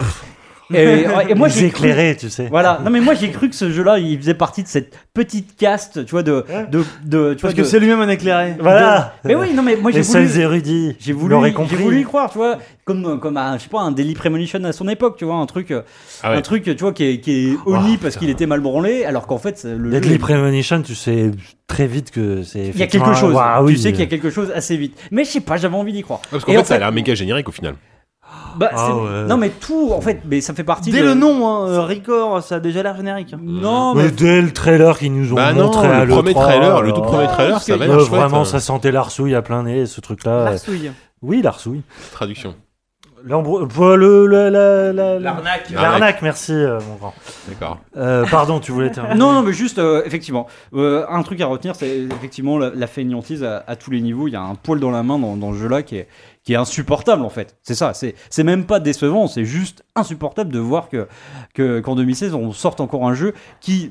Et, <laughs> et moi, Les j'ai éclairés, tu sais. Voilà. Non, mais moi, j'ai cru que ce jeu-là, il faisait partie de cette petite caste, tu vois, de, de, de tu Parce vois, que de- c'est lui-même un éclairé. Voilà. de- Mais oui, non, mais moi, j'ai Les voulu. seuls érudits J'ai voulu, j'ai voulu y croire, tu vois, comme, comme un, je sais pas, un Daily Premonition à son époque, tu vois, un truc, euh, Ah ouais. un truc, tu vois, qui est, qui est honni parce qu'il était mal branlé, alors qu'en fait, le jeu Deadly est- Premonition, tu sais très vite que c'est. il y a quelque chose. Waouh, tu oui. sais qu'il y a quelque chose assez vite. Mais je sais pas, j'avais envie d'y croire. Parce qu'en fait, en ça a l'air méga générique au final. Bah, Ah ouais. Non, mais tout, en fait, mais ça fait partie Dès de- le nom, hein, euh, Record, ça a déjà l'air générique. Non, Mais mais dès le trailer qu'ils nous ont Bah non, montré à le premier l'E3, trailer, le tout alors, premier trailer, ça va euh, être chouette. Vraiment, euh, ça sentait l'arsouille à plein nez, ce truc-là. L'arsouille. Oui, l'arsouille. Traduction. L'arnaque. L'arnaque, merci, euh, mon grand. D'accord. Euh, pardon, tu voulais terminer Non, non, mais juste, euh, effectivement, euh, un truc à retenir, c'est effectivement la, la fainéantise à, à tous les niveaux. Il y a un poil dans la main dans, dans ce jeu-là qui est, qui est insupportable, en fait. C'est ça, c'est c'est même pas décevant, c'est juste insupportable de voir que que- qu'en 2016, on sorte encore un jeu qui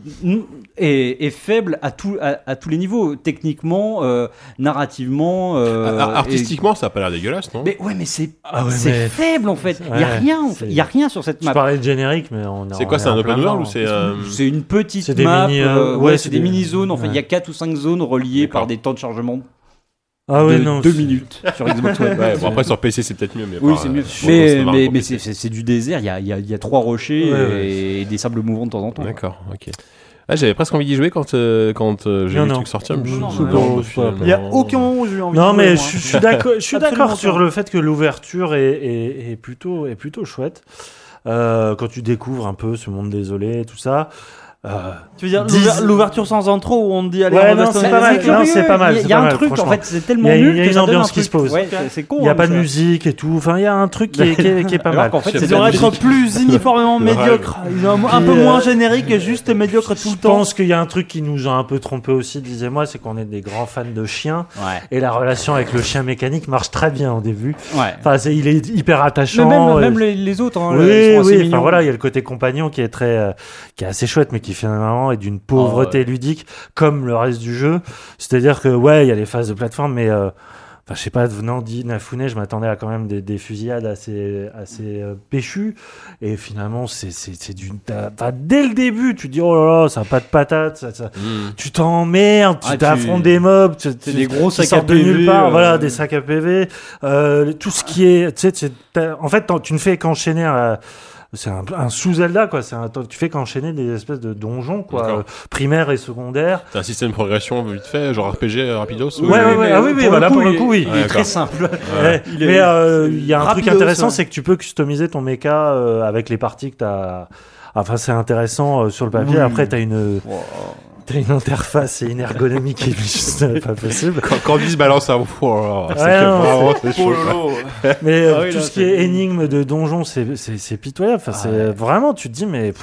est, est faible à, tout, à, à tous les niveaux, techniquement, euh, narrativement. euh, Ah, ah, et- Artistiquement, ça a pas l'air dégueulasse, non? Mais ouais, mais c'est Ah ouais, c'est mais- faible, en fait. Il y a rien, en fait. c'est- il y a rien sur cette Tu map. parlais de générique, mais on C'est on quoi, est c'est un en open world ou c'est. euh, C'est une petite C'est map. mini, ouais, ouais, c'est c'est des des- mini-zones. En fait, il y a. 4 ou 5 zones reliées D'accord. par des temps de chargement Ah ouais, de non. 2 c'est- minutes sur Xbox One. <laughs> Ouais, bon, après sur PC, c'est peut-être mieux. Mais Oui, enfin, c'est mieux. Mais, mais, c'est- du désert. Il y a, il y a- il y a trois rochers Ouais, et, ouais. et des sables mouvants de temps en temps. D'accord, ok. Ah, j'avais presque envie d'y jouer quand, euh, quand euh, j'ai vu le truc sortir. Il y a aucun moment où j'ai envie Non, de mais jouer, je, <laughs> je suis d'accord. Je suis Absolument d'accord sur le fait que l'ouverture est, est, est plutôt est plutôt chouette. Euh, quand tu découvres un peu ce monde désolé, tout ça. Euh, Tu veux dire l'ouverture sans intro où on te dit allez, Ouais, on va non, c'est pas mal. curieux, Non, c'est pas mal, Il y a- y un truc, en fait, c'est tellement Il y a- nul il y a que une ambiance un qui se pose. Ouais, c'est- con. Il n'y a pas de musique et tout. Enfin, il y a un truc qui est, qui est- qui est pas Alors mal. Ils devraient être plus <laughs> uniformément Ouais. médiocres. Ils ont un, un peu Puis, euh, moins générique et juste médiocre tout le Je temps. pense qu'il y a un truc qui nous a un peu trompé aussi, disais-moi, c'est qu'on est des grands fans de chiens. Et la relation avec le chien mécanique marche très bien au début. Enfin, il est hyper attachant. même, et- même les, autres, hein, oui. Enfin voilà, il y a le côté compagnon qui est très, euh, qui est assez chouette, mais qui finalement est d'une pauvreté ludique comme le reste du jeu. C'est-à-dire que ouais, il y a les phases de plateforme, mais euh, enfin je sais pas, venant d'Inafune, je m'attendais à quand même des, des fusillades assez, assez euh, péchues, et finalement c'est, c'est, c'est du, t'as- enfin, dès le début, tu te dis oh là là, ça a pas de patate, ça, ça- Mm. tu t'emmerdes, tu Ah, tu- t'affrontes des mobs, tu- des gros qui sacs à sortent de PV, nulle part, euh, voilà, des sacs à PV, euh, tout ce qui est, tu sais, en fait, tu ne fais qu'enchaîner. euh, c'est un, un sous Zelda quoi. C'est un, tu fais qu'enchaîner des espèces de donjons quoi, euh, primaires et secondaires. T'as un système de progression vite fait, genre RPG rapidos Ouais, ou- ouais, ouais, ah oui, oui, pour voilà, le coup, pour le coup, oui. Il est très simple. Ouais. Il est- Mais euh, il y a un truc intéressant, ouais. c'est que tu peux customiser ton mecha euh, avec les parties que t'as. Enfin, c'est intéressant euh, sur le papier. Oui. Après, t'as une, t'as une interface et une ergonomie qui est juste <laughs> pas possible. Quand Candy se balance un oh, c'est Ouais, vraiment, c'est-. <laughs> Mais euh, Ah oui, tout là, ce qui est énigme de donjon, c'est c'est- c'est pitoyable. Enfin, c'est vraiment, tu te dis, mais.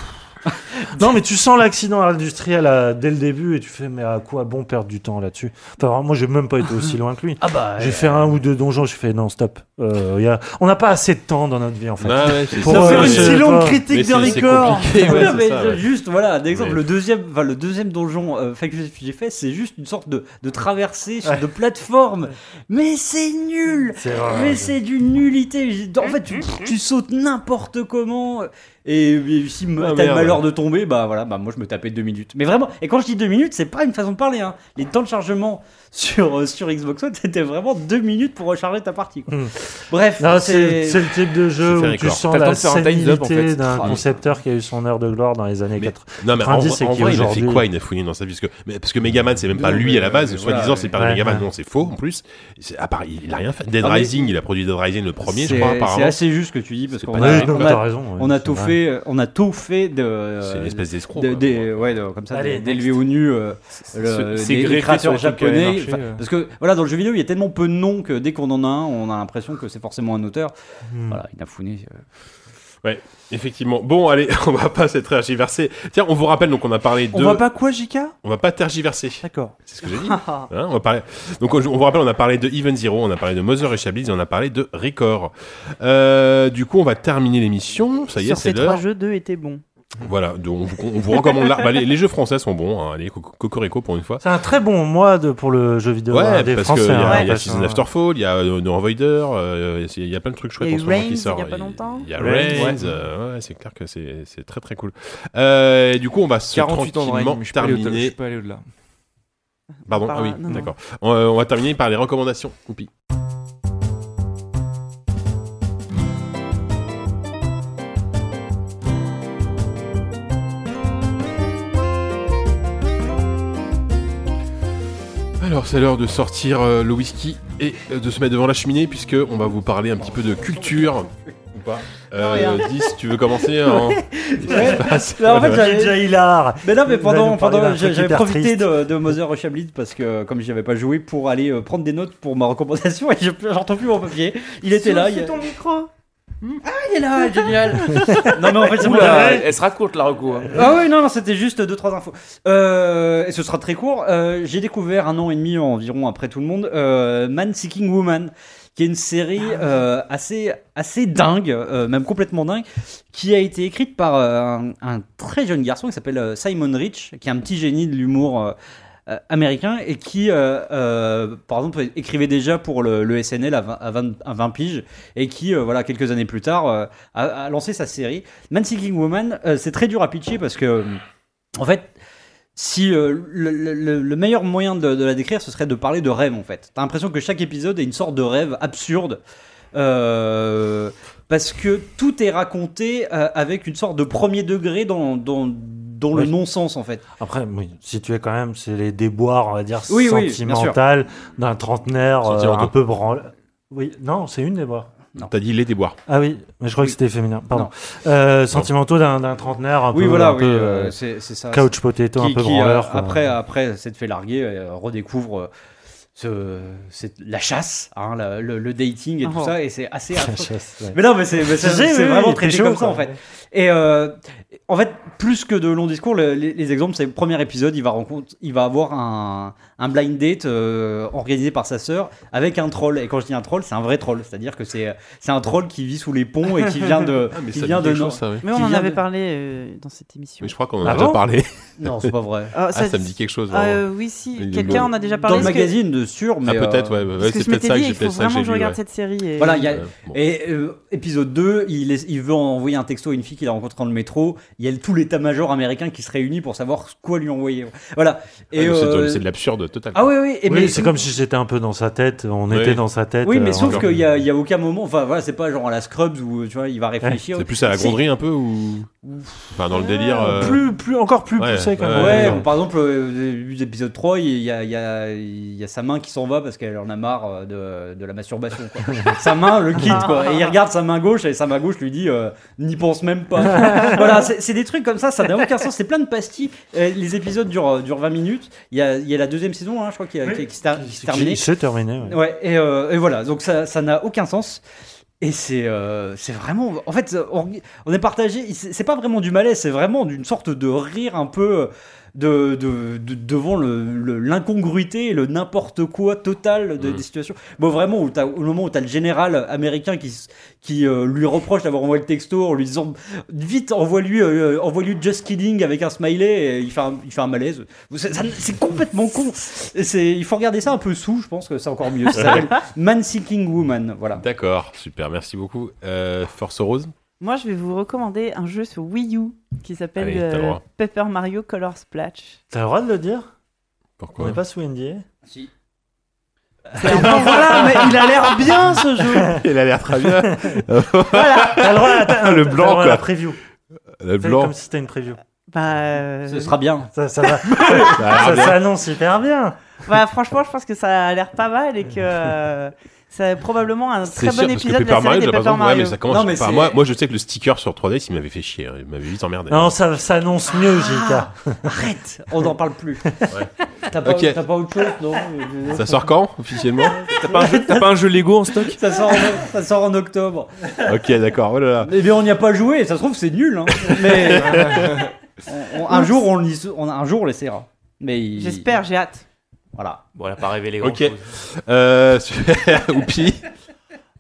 non, mais tu sens l'accident industriel euh, dès le début et tu fais, mais à quoi bon perdre du temps là-dessus? Enfin, vraiment, moi, j'ai même pas été aussi <laughs> loin que lui. Ah bah, J'ai fait un ou deux donjons, j'ai fait non, stop. Euh, y a... On n'a pas assez de temps dans notre vie en fait. Ouais, Pour, ça. Euh, fait une si longue critique c'est Record. ouais, <laughs> Non, c'est mais ça, je- ouais. juste voilà d'exemple le deuxième enfin le deuxième donjon euh, que j'ai- fait c'est juste une sorte de, de traversée Ouais. de plateforme mais c'est nul mais c'est d'une nullité en fait tu, tu sautes n'importe comment et, et si Ah, t'as le malheur de tomber bah voilà bah moi je me tapais deux minutes mais vraiment et quand je dis deux minutes c'est pas une façon de parler hein. les temps de chargement sur, euh, sur Xbox One <laughs> c'était vraiment deux minutes pour recharger ta partie quoi. Hmm. Bref, Non, c'est- le type de jeu où tu sens la sénilité d'un Ah, concepteur qui a eu son heure de gloire dans les années Mais- 80. Non, mais en, 90 vrai, il a fait quoi Inafune dans sa vie? Parce que, mais- parce que Megaman, c'est même pas lui à la base. euh, Soi-disant, c'est pas Megaman. Non, c'est faux en plus. À part, il a rien fait. Dead Rising, il a produit Dead Rising le premier, je c'est- crois, C'est assez juste ce que tu dis parce qu'on a, a- a tout fait, on a tout fait de. C'est une espèce d'escroc. ouais, comme ça, d'élever au nu euh, créateurs les avaient japonais. euh. Parce que voilà, dans le jeu vidéo, il y a tellement peu de noms que dès qu'on en a un, on a l'impression que c'est forcément un auteur. Hmm. Voilà, Inafune. euh, Ouais, effectivement. Bon, allez, <laughs> on va pas se tergiverser. Tiens, on vous rappelle, donc on a parlé de. On va pas quoi, JK On va pas tergiverser. D'accord. C'est ce que j'ai dit. <laughs> Hein, on va parler... Donc on, on vous rappelle, on a parlé de Even Zero, on a parlé de Mother et Chablis et on a parlé de Record. Euh, du coup, on va terminer l'émission. Ça y est, Sur c'est ces trois l'heure. jeux, deux étaient bons. Voilà, donc on vous, on vous recommande là. Bah, les, les jeux français sont bons. Hein. Allez, Coco- Cocorico pour une fois. C'est un très bon mois de, pour le jeu vidéo Ouais, hein, des parce Français. qu'il y hein, a, il y a Season que- After Fall, il y a No Avoider, euh, il y a plein de trucs chouettes Il en ce moment qui il y a sortent. pas longtemps. Il y a Reigns, Reigns, ouais. euh, ouais, c'est clair que c'est très très cool. Euh, et du coup, on va se 48 ans de règne, tranquillement mais je suis pas allé au- je terminer. suis pas allé au-delà. Pardon, Par- ah oui, d'accord. On, euh, on va terminer par les recommandations. Oupi. Alors, c'est l'heure de sortir euh, le whisky et euh, de se mettre devant la cheminée, puisque on va vous parler un petit peu de culture. Ou pas euh, rien. 10, tu veux commencer Mais <laughs> en fait, j'avais- DJ Hilar. Mais non, mais pendant, nous parler pendant d'un truc j'avais hyper profité triste. de, de Mother Chablis parce que comme j'y avais pas joué pour aller euh, prendre des notes pour ma recommandation <laughs> et je- j'entends plus mon papier. Il était là. Il, ton micro. Ah, il est là, génial. <laughs> non mais en fait c'est bon. Oula, elle sera courte la reco. hein. Ah oui, non, non, c'était juste deux trois infos. Euh, et ce sera très court. Euh, J'ai découvert un an et demi environ après tout le monde euh, Man Seeking Woman, qui est une série euh, assez assez dingue, euh, même complètement dingue, qui a été écrite par euh, un, un très jeune garçon qui s'appelle euh, Simon Rich, qui est un petit génie de l'humour. Euh, américain et qui, euh, euh, par exemple, écrivait déjà pour le, SNL à 20, à 20 à 20 piges et qui, voilà, quelques années plus tard, a, lancé sa série. Man Seeking Woman, c'est très dur à pitcher parce que, en fait, si le, le- le meilleur moyen de, la décrire, ce serait de parler de rêve, en fait. T'as l'impression que chaque épisode est une sorte de rêve absurde. parce que tout est raconté avec une sorte de premier degré dans, dans le non-sens en fait. Après, oui, si tu es quand même, c'est les déboires, on va dire, Oui, sentimentales d'un trentenaire euh, un peu branle. Oui, non, c'est une déboire. T'as dit les déboires. Ah oui, mais je crois Oui. que c'était féminin. Pardon. Euh, sentimentaux d'un d'un trentenaire un oui, peu, voilà, un oui, peu euh, euh, c'est ça. couch potato, un peu qui, branleur. euh, quoi. après, après s'être fait larguer, euh, redécouvre euh, ce, c'est la chasse, hein, la- le, le dating et tout Oh. ça, et c'est assez. <laughs> Chasse, ouais. Mais non, mais c'est mais vraiment t'es chaud, comme ça en fait. Et euh, en fait, plus que de longs discours, le- les, les exemples, c'est le premier épisode, il va rencontre, il va avoir un, un blind date euh, organisé par sa sœur avec un troll. Et quand je dis un troll, c'est un vrai troll, c'est-à-dire que c'est c'est un troll qui vit sous les ponts et qui vient de <laughs> Ah, mais qui ça vient de chose, ça, oui. Mais on en avait de- parlé euh, dans cette émission. Oui, je crois qu'on en Ah a déjà bon parlé. Non, c'est pas vrai. Ah, Ah, ça me dit quelque chose. Oui, si. Quelqu'un en a déjà parlé. Dans le magazine, de sûr, mais Ah, peut-être, euh, ouais, ouais, que c'est je peut-être m'étais ça que dit, j'ai il faut peut-être ça vraiment je regarde ouais. cette série. Et... Voilà, il y a- Ouais, bon. Et euh, épisode 2, il, est- il veut envoyer un texto à une fille qu'il a rencontrée dans le métro. Il y a tout l'état-major américain qui se réunit pour savoir quoi lui envoyer. Voilà. Ouais, mais c'est de- euh, C'est de l'absurde total. Ah oui, oui. Et Oui, mais- c'est comme si j'étais un peu dans sa tête, on Oui. était dans sa tête. Oui, mais euh, sauf qu'il y a, il y a aucun moment. Enfin, voilà, c'est pas genre à la Scrubs où tu vois, il va réfléchir. C'est plus à la gronderie un peu ou. Enfin, dans le délire. plus, plus, encore plus Ouais, poussé quand ouais, même. Ouais, ouais. par exemple, l'épisode 3, il y a, il y, a, il y a sa main qui s'en va parce qu'elle en a marre euh, de, de la masturbation. quoi. <laughs> sa main le quitte, quoi. Et il regarde sa main gauche et sa main gauche lui dit euh, N'y pense même pas. <laughs> voilà, c'est des trucs comme ça, ça n'a aucun sens. C'est plein de pastilles. Euh, les épisodes durent, durent 20 minutes. Il y a, il y a la deuxième saison, hein, je crois, qui, a- qui- qui s'est ter- qui s'est terminée. C'est terminé. ouais. Ouais, et, euh, et voilà, donc ça ça n'a aucun sens. Et c'est euh, c'est vraiment. En fait, on, on est partagé. C'est c'est pas vraiment du malaise, c'est vraiment d'une sorte de rire un peu de, de, de- devant l'incongruité le, le n'importe quoi total de, Mm. des situations. Bon, vraiment, où au moment où tu as le général américain qui, euh, lui reproche d'avoir envoyé le texto en lui disant Vite, envoie-lui euh, envoie-lui just kidding avec un smiley, et il fait un, il fait un malaise. C'est complètement con. Il faut regarder ça un peu sous, je pense que c'est encore mieux. Ça s'appelle <laughs> Man Seeking Woman. Voilà. D'accord, super, merci beaucoup. Euh, Force Rose? Moi, je vais vous recommander un jeu sur Wii U qui s'appelle Allez, t'as le euh, droit. Paper Mario Color Splash. T'as le droit de le dire? On Pourquoi n'est pas sous NDA Si. Voilà, mais il a l'air bien ce jeu. <laughs> Il a l'air très bien. <laughs> T'as le droit à- <laughs> t'as- Le t'as blanc, droit à la quoi. preview. Le blanc. Comme si c'était une preview. Bah, euh, Ce sera bien. Ça, ça va. Ça s'annonce hyper bien. bah, franchement, je pense que ça a l'air pas mal et que euh, c'est probablement un très sûr, bon épisode de la série des Paper ouais, Mario. mais ça commence. Non, mais c'est- moi, moi, je sais que le sticker sur 3DS, il m'avait fait chier. Il m'avait vite emmerdé. Non, ça s'annonce mieux, JK. Arrête, on n'en parle plus. T'as pas, autre chose, non Ça sort quand, officiellement <laughs> T'as pas, un jeu- t'as pas un jeu Lego en stock ça sort, en, ça sort en octobre. Ok, d'accord. Oh là là. Eh bien, on n'y a pas joué, ça se trouve, c'est nul. Hein. Mais <laughs> on- on- un, jour, on, l'y- on- un jour, on l'essaiera. Il- J'espère, j'ai hâte. Voilà. Bon, elle a pas révélé grand Ok. Euh, super. <laughs> Oupi.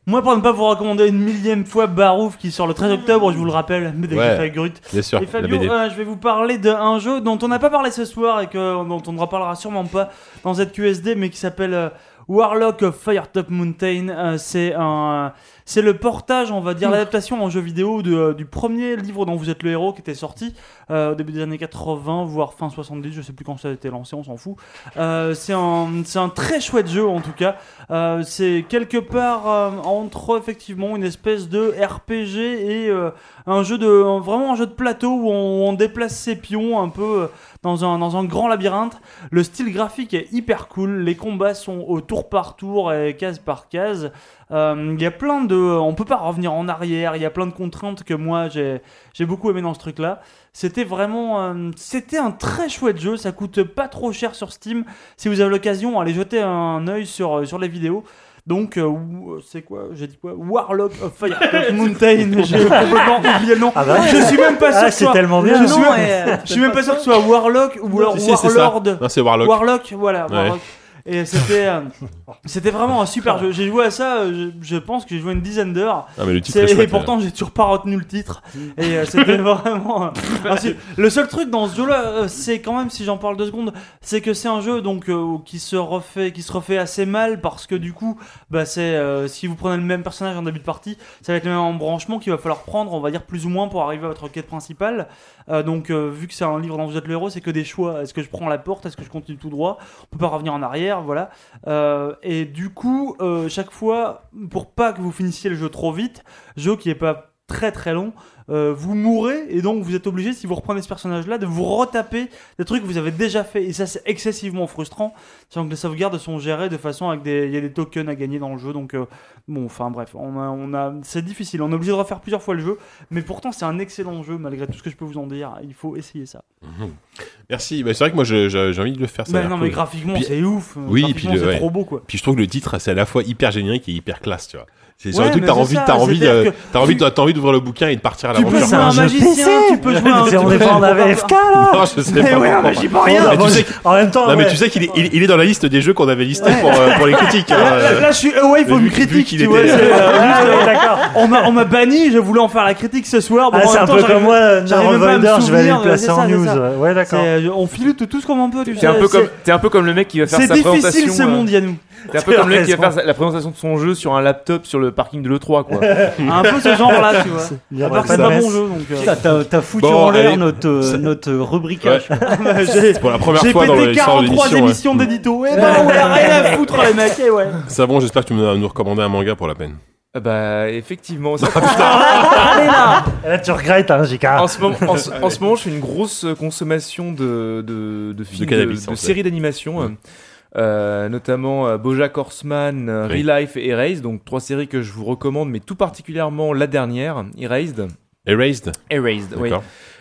Moi, pour ne pas vous recommander une millième fois Barouf qui sort le 13 octobre, je vous le rappelle, <laughs> mais Ouais. Grut. Bien sûr, Et Fabio, euh, je vais vous parler d'un jeu dont on n'a pas parlé ce soir et que, dont on ne reparlera sûrement pas dans ZQSD, mais qui s'appelle euh, Warlock of Firetop Mountain. Euh, c'est un, c'est le portage, on va dire, l'adaptation en jeu vidéo de, euh, du premier livre dont vous êtes le héros qui était sorti euh, au début des années 80, voire fin 70, je sais plus quand ça a été lancé, on s'en fout. Euh, c'est un, très chouette jeu en tout cas. Euh, c'est quelque part euh, entre effectivement une espèce de RPG et euh, un jeu de vraiment un jeu de plateau où on, déplace ses pions un peu euh, dans un, dans un grand labyrinthe. Le style graphique est hyper cool, les combats sont au tour par tour et case par case. Euh, Il y a plein de, on peut pas revenir en arrière. Il y a plein de contraintes que moi j'ai j'ai beaucoup aimé dans ce truc-là. C'était vraiment, euh, c'était un très chouette jeu. Ça coûte pas trop cher sur Steam. Si vous avez l'occasion, allez jeter un œil sur sur les vidéos. Donc, euh, ou- c'est quoi J'ai dit quoi Warlock of Firetop <laughs> Mountain. J'ai complètement <laughs> oublié le nom. Ah bah. Je suis même pas sûr Ah, que ce c'est soit- tellement bien. Je suis, nom même- est- je suis même pas sûr que ce soit Warlock ou alors Si. Warlord. Non, c'est Warlock. Warlock, voilà, Ouais. Warlock. Et c'était, euh, c'était vraiment un super jeu. J'ai joué à ça, euh, je, je pense que j'ai joué une dizaine d'heures. Ah, mais le titre C'est- est chouette, et pourtant, j'ai toujours pas retenu le titre. Et euh, c'était <laughs> vraiment. le seul truc dans ce jeu-là, c'est quand même, si j'en parle deux secondes, c'est que c'est un jeu donc euh, qui se refait, qui se refait assez mal parce que du coup, bah c'est euh, si vous prenez le même personnage en début de partie, ça va être le même embranchement qu'il va falloir prendre, on va dire plus ou moins pour arriver à votre quête principale. Euh, donc, euh, vu que c'est un livre dont vous êtes le héros, c'est que des choix. Est-ce que je prends la porte? Est-ce que je continue tout droit? On peut pas revenir en arrière, voilà. Euh, et du coup, chaque fois, pour pas que vous finissiez le jeu trop vite, jeu qui est pas très très long, euh, vous mourrez et donc vous êtes obligé, si vous reprenez ce personnage-là, de vous retaper des trucs que vous avez déjà fait. Et ça, c'est excessivement frustrant, sachant que les sauvegardes sont gérées de façon avec des, il y a des tokens à gagner dans le jeu. Donc, euh, bon, enfin bref, on a, on a, c'est difficile. On est obligé de refaire plusieurs fois le jeu, mais pourtant c'est un excellent jeu malgré tout ce que je peux vous en dire. Il faut essayer ça. Mhm. Merci. Bah, c'est vrai que moi, j'ai envie de le faire. ça Bah non, mais graphiquement, c'est ouf. Oui, puis le- c'est ouais. trop beau, quoi. Puis je trouve que le titre, c'est à la fois hyper générique et hyper classe, tu vois. C'est Ouais, surtout que mais t'as c'est envie, ça, t'as envie, c'est-à-dire de, que t'as envie, t'as envie d'ouvrir le bouquin et de partir à Tu peux l'aventure. jouer un magicien, tu peux jouer un. on est pas en <laughs> là Non, je sais Mais pas. ouais, pourquoi. mais j'y peux rien. Mais tu sais, En même temps, non, mais ouais. tu sais qu'il est, il, il est dans la liste des jeux qu'on avait listés pour, euh, pour les critiques. hein, Là, je suis away from critique, tu vois. euh, <laughs> euh, d'accord. on m'a on m'a banni, je voulais en faire la critique ce soir. Ah, en c'est même un temps, peu j'arrive- comme moi, je vais aller le placer en news. Ouais, d'accord. On filute tout ce qu'on en peut, tu T'es sais. un, peu c'est- comme, t'es un peu comme le mec qui va faire C'est sa difficile présentation. ce monde, Yannou. T'es un peu comme le mec qui va faire la présentation de son jeu sur un laptop sur le parking de l'E3, quoi. <laughs> Un peu ce genre-là, tu vois. À part que c'est pas bon jeu, donc. euh, Putain, T'as t'as foutu Bon, en l'air allez. notre, euh, notre rubriquage. <laughs> j'ai- C'est pour la première J'ai fois dans pété l'histoire de 43 l'émission. ouais. émissions d'édito. Eh ben <laughs> ouais, rien à foutre, les mecs, eh ouais. Ça bon, j'espère que tu vas nous recommander un manga pour la peine. Ah Bah, effectivement. ça- Allez là Et Là, tu regrettes, hein, JK. en, ce moment, en, ce- en ce moment, je fais une grosse consommation de, de, de films, de, cannabis, de en fait. séries d'animation. euh, euh, notamment euh, Bojack Horseman, euh, Oui. Real Life et Erased, donc trois séries que je vous recommande, mais tout particulièrement la dernière, Erased. Erased. Erased, oui.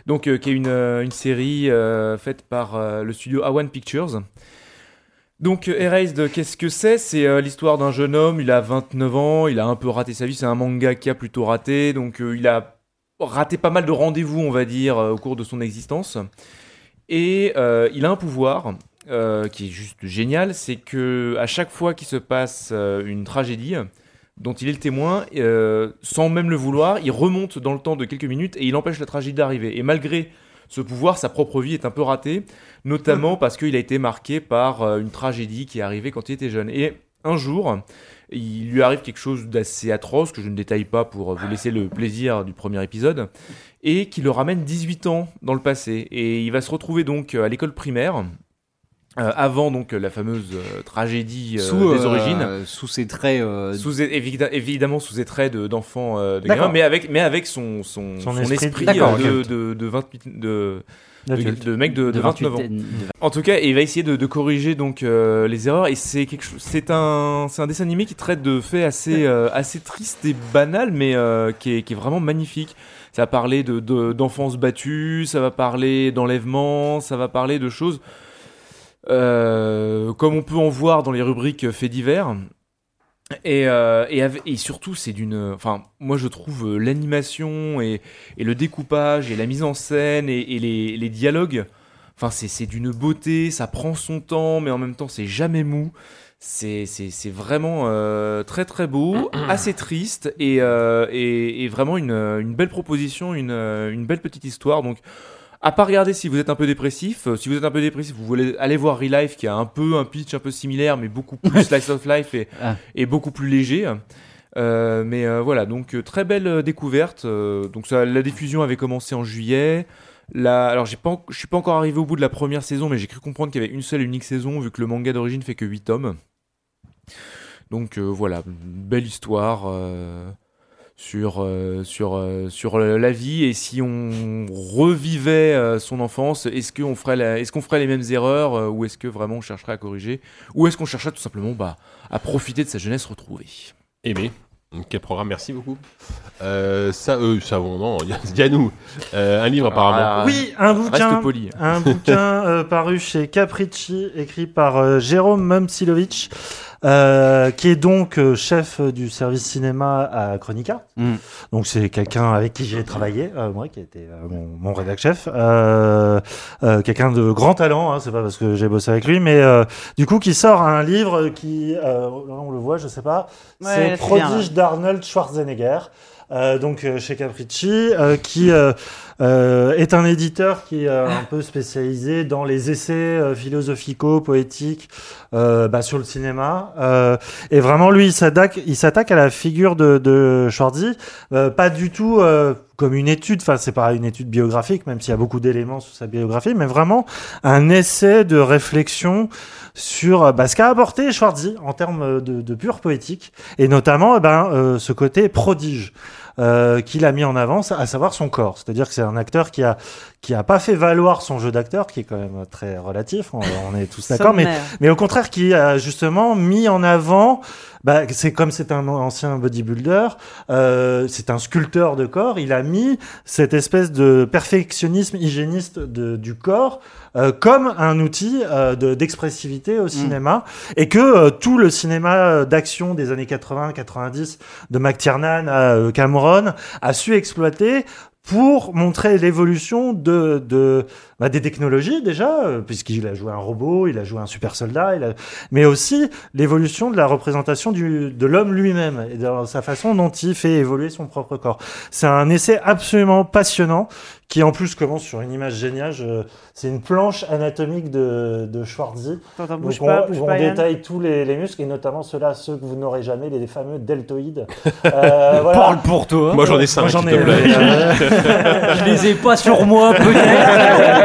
Donc, euh, qui est une, euh, une série faite par le studio A1 Pictures. Donc, Erased, qu'est-ce que c'est? C'est euh, l'histoire d'un jeune homme, il a 29 ans, il a un peu raté sa vie, c'est un manga qui a plutôt raté, donc euh, il a raté pas mal de rendez-vous, on va dire, euh, au cours de son existence. Et il a un pouvoir euh, qui est juste génial, c'est que à chaque fois qu'il se passe euh, une tragédie, dont il est le témoin, euh, sans même le vouloir, il remonte dans le temps de quelques minutes et il empêche la tragédie d'arriver. Et malgré ce pouvoir, sa propre vie est un peu ratée, notamment parce qu'il a été marqué par une tragédie qui est arrivée quand il était jeune. Et un jour, il lui arrive quelque chose d'assez atroce, que je ne détaille pas pour vous laisser le plaisir du premier épisode, et qui le ramène 18 ans dans le passé. Et il va se retrouver donc à l'école primaire, euh, avant donc la fameuse euh, tragédie euh, Sous, des euh, origines. sous ses traits, euh, Sous, évida- évidemment sous ses traits de- d'enfant euh, de gamin, mais avec, mais avec son, son, Son son esprit esprit, de- de, de, de 28 de, de, D'adulte. de mec de, de De 29 ans. 28, de- En tout cas, il va essayer de, de corriger donc euh, les erreurs et c'est quelque chose. C'est un, c'est un dessin animé qui traite de faits assez, euh, assez tristes et banals, mais euh, qui, est, qui est vraiment magnifique. Ça va parler de, de- d'enfance battue, ça va parler d'enlèvement, ça va parler de choses euh, comme on peut en voir dans les rubriques faits divers. Et, euh, et, surtout, c'est d'une. Enfin, moi, je trouve euh, l'animation et, et le découpage et la mise en scène et, les, les dialogues. Enfin, c'est d'une beauté, ça prend son temps, mais en même temps, c'est jamais mou. C'est vraiment euh, très très beau, <clears throat> assez triste et, euh, vraiment une, une belle proposition, une, euh, une belle petite histoire. Donc, à pas regarder si vous êtes un peu dépressif. Euh, si vous êtes un peu dépressif, vous voulez aller voir Relife qui a un peu un pitch un peu similaire, mais beaucoup plus <laughs> slice of life et, Ah. et beaucoup plus léger. Euh, mais euh, voilà, donc euh, très belle euh, découverte. Donc ça, la diffusion avait commencé en juillet. Là, alors j'ai pas, je suis pas encore arrivé au bout de la première saison, mais j'ai cru comprendre qu'il y avait une seule et unique saison vu que le manga d'origine fait que 8 tomes. Donc euh, voilà, belle histoire sur euh, sur euh, sur euh, la vie et si on revivait euh, son enfance, est-ce qu'on ferait la- est-ce qu'on ferait les mêmes erreurs euh, ou est-ce que vraiment on chercherait à corriger ou est-ce qu'on chercherait tout simplement bah, à profiter de sa jeunesse retrouvée? Aimé. Quel programme, merci beaucoup. Euh, ça, euh, ça, bon, non, Yannou, euh, un livre apparemment. Ah, Oui, un reste bouquin, poli. un bouquin euh, paru chez Capricci, écrit par euh, Jérôme Momsilovic, euh, qui est donc euh, chef du service cinéma à Chronica. Mm. Donc c'est quelqu'un avec qui j'ai travaillé, euh, moi qui était euh, mon, mon rédac chef, euh, euh, quelqu'un de grand talent. Hein, c'est pas parce que j'ai bossé avec lui, mais euh, du coup qui sort un livre qui, euh, on le voit, je sais pas, Ouais, c'est Prodige d'Arnold Schwarzenegger. Euh, donc euh, chez Capricci, euh, qui euh, euh, est un éditeur qui est un peu spécialisé dans les essais philosophicaux, poétiques euh, bah, sur le cinéma. Et vraiment, lui, il s'attaque, à la figure de, de euh, pas du tout comme une étude. Enfin, c'est pas une étude biographique, même s'il y a beaucoup d'éléments sur sa biographie, mais vraiment un essai de réflexion sur euh, bah, ce qu'a apporté Schwarzy en termes de, de pure poétique, et notamment eh ben, euh, ce côté prodige euh, qu'il a mis en avant, à savoir son corps. C'est-à-dire que c'est un acteur qui a qui a pas fait valoir son jeu d'acteur, qui est quand même très relatif. On, on est tous <laughs> d'accord, mais mais au contraire qui a justement mis en avant. Bah, c'est comme c'est un ancien bodybuilder, euh, c'est un sculpteur de corps. Il a mis cette espèce de perfectionnisme hygiéniste de, du corps euh, comme un outil euh, de- d'expressivité au cinéma et que euh, tout le cinéma d'action des années 80-90 de McTiernan à euh, Cameron a su exploiter pour montrer l'évolution de, de bah, des technologies déjà, euh, puisqu'il a joué un robot, il a joué un super soldat, il a... mais aussi l'évolution de la représentation du, de l'homme lui-même et dans sa façon dont il fait évoluer son propre corps. C'est un essai absolument passionnant qui en plus commence sur une image géniale. Je- C'est une planche anatomique de, de Schwarzy. Attends, Donc bouge on, pas, bouge on pas, Yann. détaille tous les, les muscles et notamment ceux-là, ceux que vous n'aurez jamais, les, les fameux deltoïdes. <laughs> Euh, voilà. Parle pour toi. Moi, j'en ai cinq, Moi, j'en s'il ai. te plaît. euh, <laughs> Je les ai pas sur moi, peut-être. <laughs>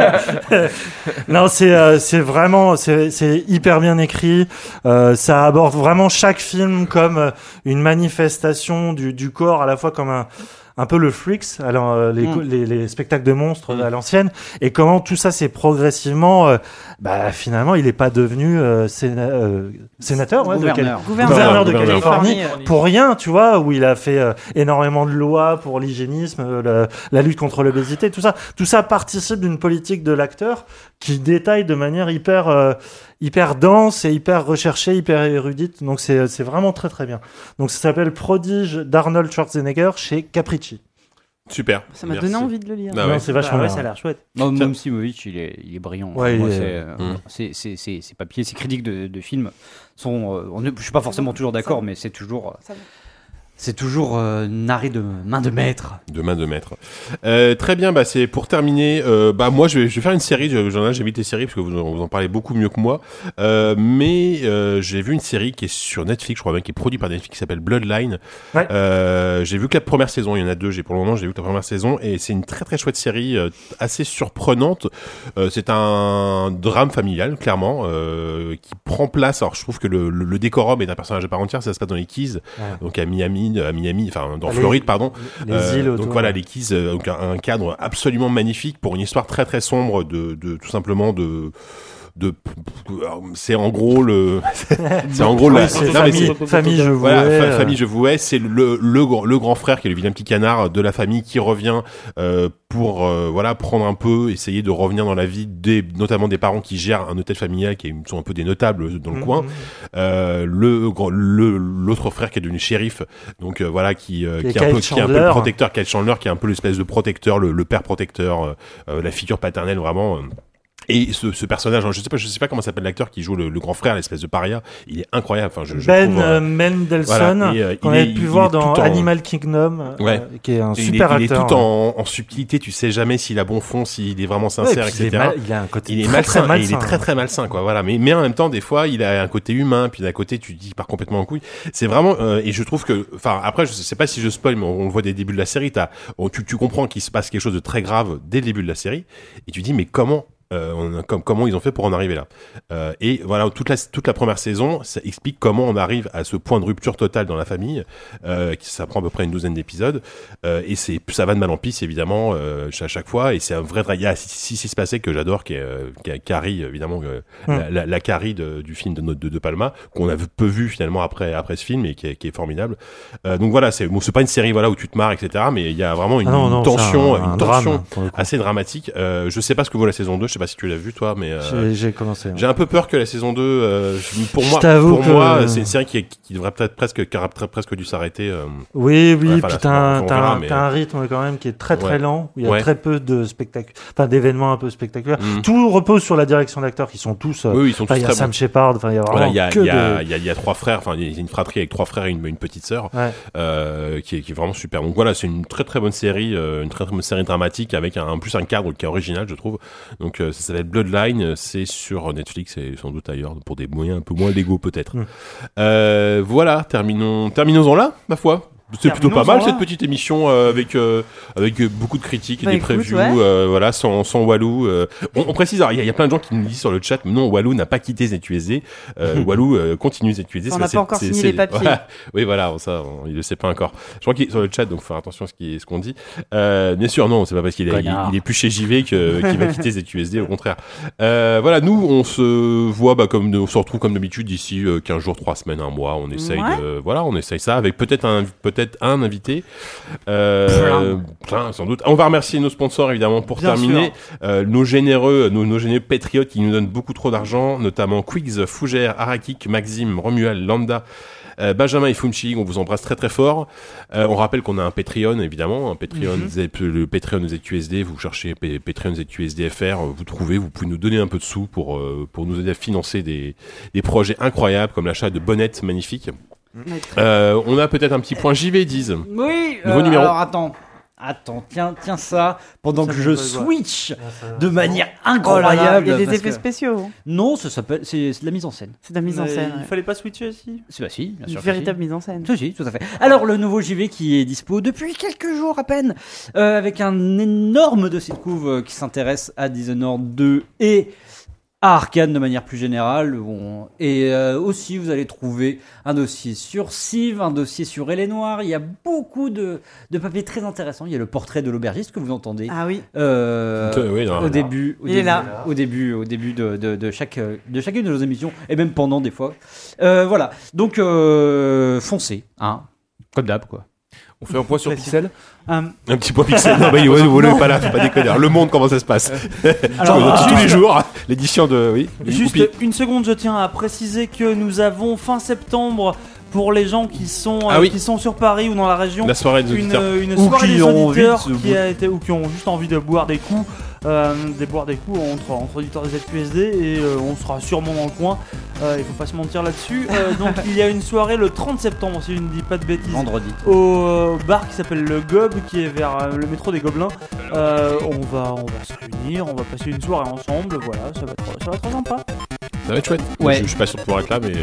non, c'est euh, vraiment c'est c'est hyper bien écrit. Euh, ça aborde vraiment chaque film comme euh, une manifestation du du corps, à la fois comme un un peu le Freaks, alors euh, les, Mm. les, les spectacles de monstres à l'ancienne, et comment tout ça s'est progressivement, euh, bah finalement, il n'est pas devenu euh, séna- euh, sénateur, ouais, de Gouverneur. Cali- Gouverneur. gouverneur de Gouverneur. Californie, pour rien, tu vois, où il a fait euh, énormément de lois pour l'hygiénisme, euh, la lutte contre l'obésité, tout ça. Tout ça participe d'une politique de l'acteur qui détaille de manière hyper, euh, hyper dense et hyper recherchée, hyper érudite. Donc c'est c'est vraiment très très bien. Donc ça s'appelle Prodige d'Arnold Schwarzenegger chez Capricci. Super. Ça m'a donné envie de le lire. Ah Non, ouais. c'est vachement Bah ouais, bien. ça a l'air chouette. Non, Momsimovic, il est, il est brillant. Ouais, Moi, est- c'est, euh, Mm. c'est- c'est- c'est- ses papiers, ses critiques de, de films sont. euh, on est- je suis pas forcément toujours d'accord, mais c'est toujours. euh, Ça. C'est toujours euh, narré de main de maître. De main de maître. Euh, très bien, bah c'est pour terminer. Euh, bah moi, je vais, je vais faire une série. je- J'en ai j'invite les séries parce que vous, en- vous en parlez beaucoup mieux que moi. Euh, mais euh, j'ai vu une série qui est sur Netflix, je crois bien, qui est produite par Netflix, qui s'appelle Bloodline. Ouais. Euh, j'ai vu que la première saison. Il y en a deux. J'ai pour le moment, j'ai vu que la première saison et c'est une très très chouette série, euh, assez surprenante. Euh, c'est un drame familial, clairement, euh, qui prend place. Alors, je trouve que le, le, le décorum est un personnage à part entière. Ça se passe dans les Keys, Ouais. donc à Miami, à Miami, enfin dans Les- Floride, pardon. les Euh, îles donc voilà, les Keys, euh, donc un, un cadre absolument magnifique pour une histoire très très sombre de, de tout simplement de de c'est en gros le <laughs> c'est en gros la famille- je voilà, euh. famille je vouais c'est le, le grand- le grand frère qui est le vilain petit canard de la famille qui revient euh, pour euh, voilà prendre un peu essayer de revenir dans la vie des notamment des parents qui gèrent un hôtel familial qui sont un peu des notables dans le Mhm. coin euh, le l'autre frère qui est devenu shérif donc euh, voilà qui euh, Qui est qui est un peu qui est un peu le protecteur Kyle Chandler qui est un peu l'espèce de protecteur le, le père protecteur euh, euh, la figure paternelle vraiment euh, et ce, ce personnage, hein, je sais pas, je sais pas comment s'appelle l'acteur qui joue le, le grand frère, l'espèce de paria. Il est incroyable. Enfin, je, je Ben trouve, euh, euh, Mendelssohn, voilà, et, euh, est- avait pu il voir est dans en- Animal Kingdom, euh, Ouais. qui est un Et super il est, acteur. Il est tout en, en subtilité. Tu sais jamais s'il a bon fond, s'il est vraiment sincère, Ouais, et puis il est etc. mal- il a un côté il est très, malsain, très et il malsain, est très hein. très malsain, quoi. Voilà. Mais mais en même temps, des fois, il a un côté humain, puis d'un côté, tu te dis, il part complètement en couille. C'est vraiment. euh, et je trouve que, enfin, après, je sais pas si je spoil, mais on, on le voit dès le début de la série. T'as, on- tu, tu comprends qu'il se passe quelque chose de très grave dès le début de la série, et tu dis, mais comment euh, on comme, comment ils ont fait pour en arriver là. Euh, et voilà, toute la, toute la première saison, ça explique comment on arrive à ce point de rupture totale dans la famille, euh, qui ça prend à peu près une douzaine d'épisodes, et c'est ça va de mal en pis évidemment à chaque fois, et c'est un vrai, il y a si se passait que j'adore, qui est, Carrie évidemment, Mm. la, la, la Carrie de- du film de, de, de Palma, qu'on a peu vu finalement après après ce film et qui est, qui est formidable. Donc voilà, c'est bon, pas une série voilà où tu te marres etc, mais il y a vraiment une, Ah non, une non, tension, un- un une drame, tension assez dramatique. Je sais pas ce que vaut la saison 2, je sais pas si tu l'as vu toi, mais euh, J'ai- commencé, ouais. J'ai un peu peur que la saison 2, euh, pour moi, pour que- moi, c'est une série qui, qui devrait peut-être presque, presque dû s'arrêter. euh, Oui, oui, puis enfin, là, t'as un, mais- rythme quand même qui est très très Ouais. lent, où il y a Ouais. très peu de spectacles, enfin d'événements un peu spectaculaires. Mhm. Tout repose sur la direction d'acteurs qui sont tous. Oui, ils sont tous Il y a très Sam. Shepard, enfin il y a vraiment Voilà, il y a, que il y, a, y, y trois frères, enfin il y a une fratrie avec trois frères et une, une petite sœur, qui, est, qui est vraiment super. Donc voilà, c'est une très très bonne série, une très très bonne série dramatique avec un, en plus un cadre qui est original, je trouve. Donc ça s'appelle Bloodline, c'est sur Netflix et sans doute ailleurs pour des moyens un peu moins légaux peut-être. Euh, voilà, terminons, terminons-en là, ma foi. C'est plutôt pas mal cette petite émission euh, avec euh, avec euh, beaucoup de critiques et Bah, des écoute, previews, ouais. euh, voilà, sans, sans Walou. euh. On, on précise, alors, il y, a- il y a plein de gens qui nous disent sur le chat, mais non, Walou n'a pas quitté ZQSD. Euh, <laughs> Walou euh, continue ZQSD. On c'est- n'a c'est- pas encore c'est- signé les papiers. Voilà. <laughs> Oui, voilà, ça, on- il le sait pas encore. Je crois qu'il est sur le chat, donc faut faire attention à ce qui- ce qu'on dit. Euh, bien sûr, non, c'est pas parce qu'il est, il, est plus chez JV que- <laughs> qu'il va quitter ZQSD, au contraire. Euh, voilà, nous, on se voit, bah, comme, on se retrouve comme d'habitude d'ici euh, 15 jours, 3 semaines, un mois. On essaye Ouais. de, voilà, on essaye ça avec peut-être un, peut-être un invité. Euh, plein, sans doute. On va remercier nos sponsors, évidemment, pour Bien terminer. Euh, nos généreux, nos, nos généreux patriotes qui nous donnent beaucoup trop d'argent, notamment Quigs, Fougère, Arakik, Maxime, Romuald, Lambda, euh, Benjamin et Funchi, on vous embrasse très très fort. Euh, on rappelle qu'on a un Patreon, évidemment, un Patreon, Mhm. Z- le Patreon ZQSD, vous cherchez Patreon ZQSDFR, vous trouvez, vous pouvez nous donner un peu de sous pour, pour nous aider à financer des, des projets incroyables comme l'achat de bonnettes magnifiques. Euh, on a peut-être un petit point JV, disent. Oui, Nouveau euh, numéro. alors attends. Attends, tiens, tiens ça, pendant Ça, que je switch de manière Oh là là, incroyable. il y a des parce effets que- spéciaux. Non, ça s'appelle, c'est c'est de la mise en scène. C'est de la mise en Mais scène. Il ouais. fallait pas switcher aussi C'est bah si, bien Une sûr. que véritable si. mise en scène. Si, si, tout à fait. Alors, le nouveau JV qui est dispo depuis quelques jours à peine, euh, avec un énorme dossier de couve euh, qui s'intéresse à Dishonored 2 et à Arkane de manière plus générale. Bon, et euh, aussi, vous allez trouver un dossier sur Civ, un dossier sur Elle Noire. Il y a beaucoup de, de papiers très intéressants. Il y a le portrait de l'aubergiste que vous entendez. Ah oui. Euh, oui, non, au début, au Il est début, là. au début, au début de, de, de chaque, de chacune de nos émissions et même pendant des fois. Euh, voilà. Donc euh, foncez, hein, comme d'hab quoi. On fait un point sur Pixel Un petit point pixel. Non, il- ouais, vous voulez pas là, faut pas déconner. Le monde, comment ça se passe <laughs> Alors, Tous les jours, l'édition de. Oui. Juste une seconde, je tiens à préciser que nous avons fin septembre pour les gens qui sont, euh, Ah oui. qui sont sur Paris ou dans la région. La soirée des une, auditeurs. une Ou soirée qui des auditeurs qui a été, ou qui ont juste envie de boire des coups, euh, des boire des coups entre, entre auditeurs des ZQSD et euh, on sera sûrement dans le coin. Euh, il faut pas se mentir là-dessus. Euh, <laughs> donc il y a une soirée le 30 septembre, si je ne dis pas de bêtises, Vendredi. au euh, bar qui s'appelle le Gob, qui est vers euh, le métro des Gobelins. Euh, on va, on va se réunir, on va passer une soirée ensemble. Voilà, ça va être, ça va être sympa. Ça va être chouette. Ouais. Je, je suis pas sûr de pouvoir être là, mais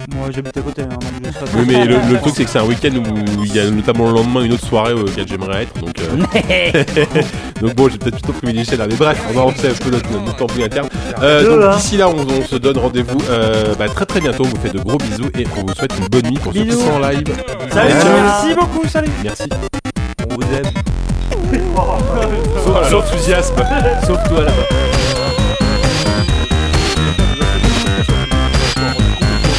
euh. Moi j'habite à côté. hein, donc je serai Oui, mais le, truc, c'est que c'est un week-end où il y a notamment le lendemain une autre soirée auquel j'aimerais être. Donc, euh, <laughs> donc bon, j'ai peut-être plutôt privilégié là. Mais bref, on va relancer un peu notre, notre tambouille interne. Euh, donc hein. d'ici là, on, on se donne rendez-vous euh, bah, très très bientôt. On vous fait de gros bisous et on vous souhaite une bonne nuit pour ceux qui Bisous. sont en live. Salut, merci beaucoup, salut. Merci. On vous aime. Sauf enthousiasme. Sauf toi là-bas.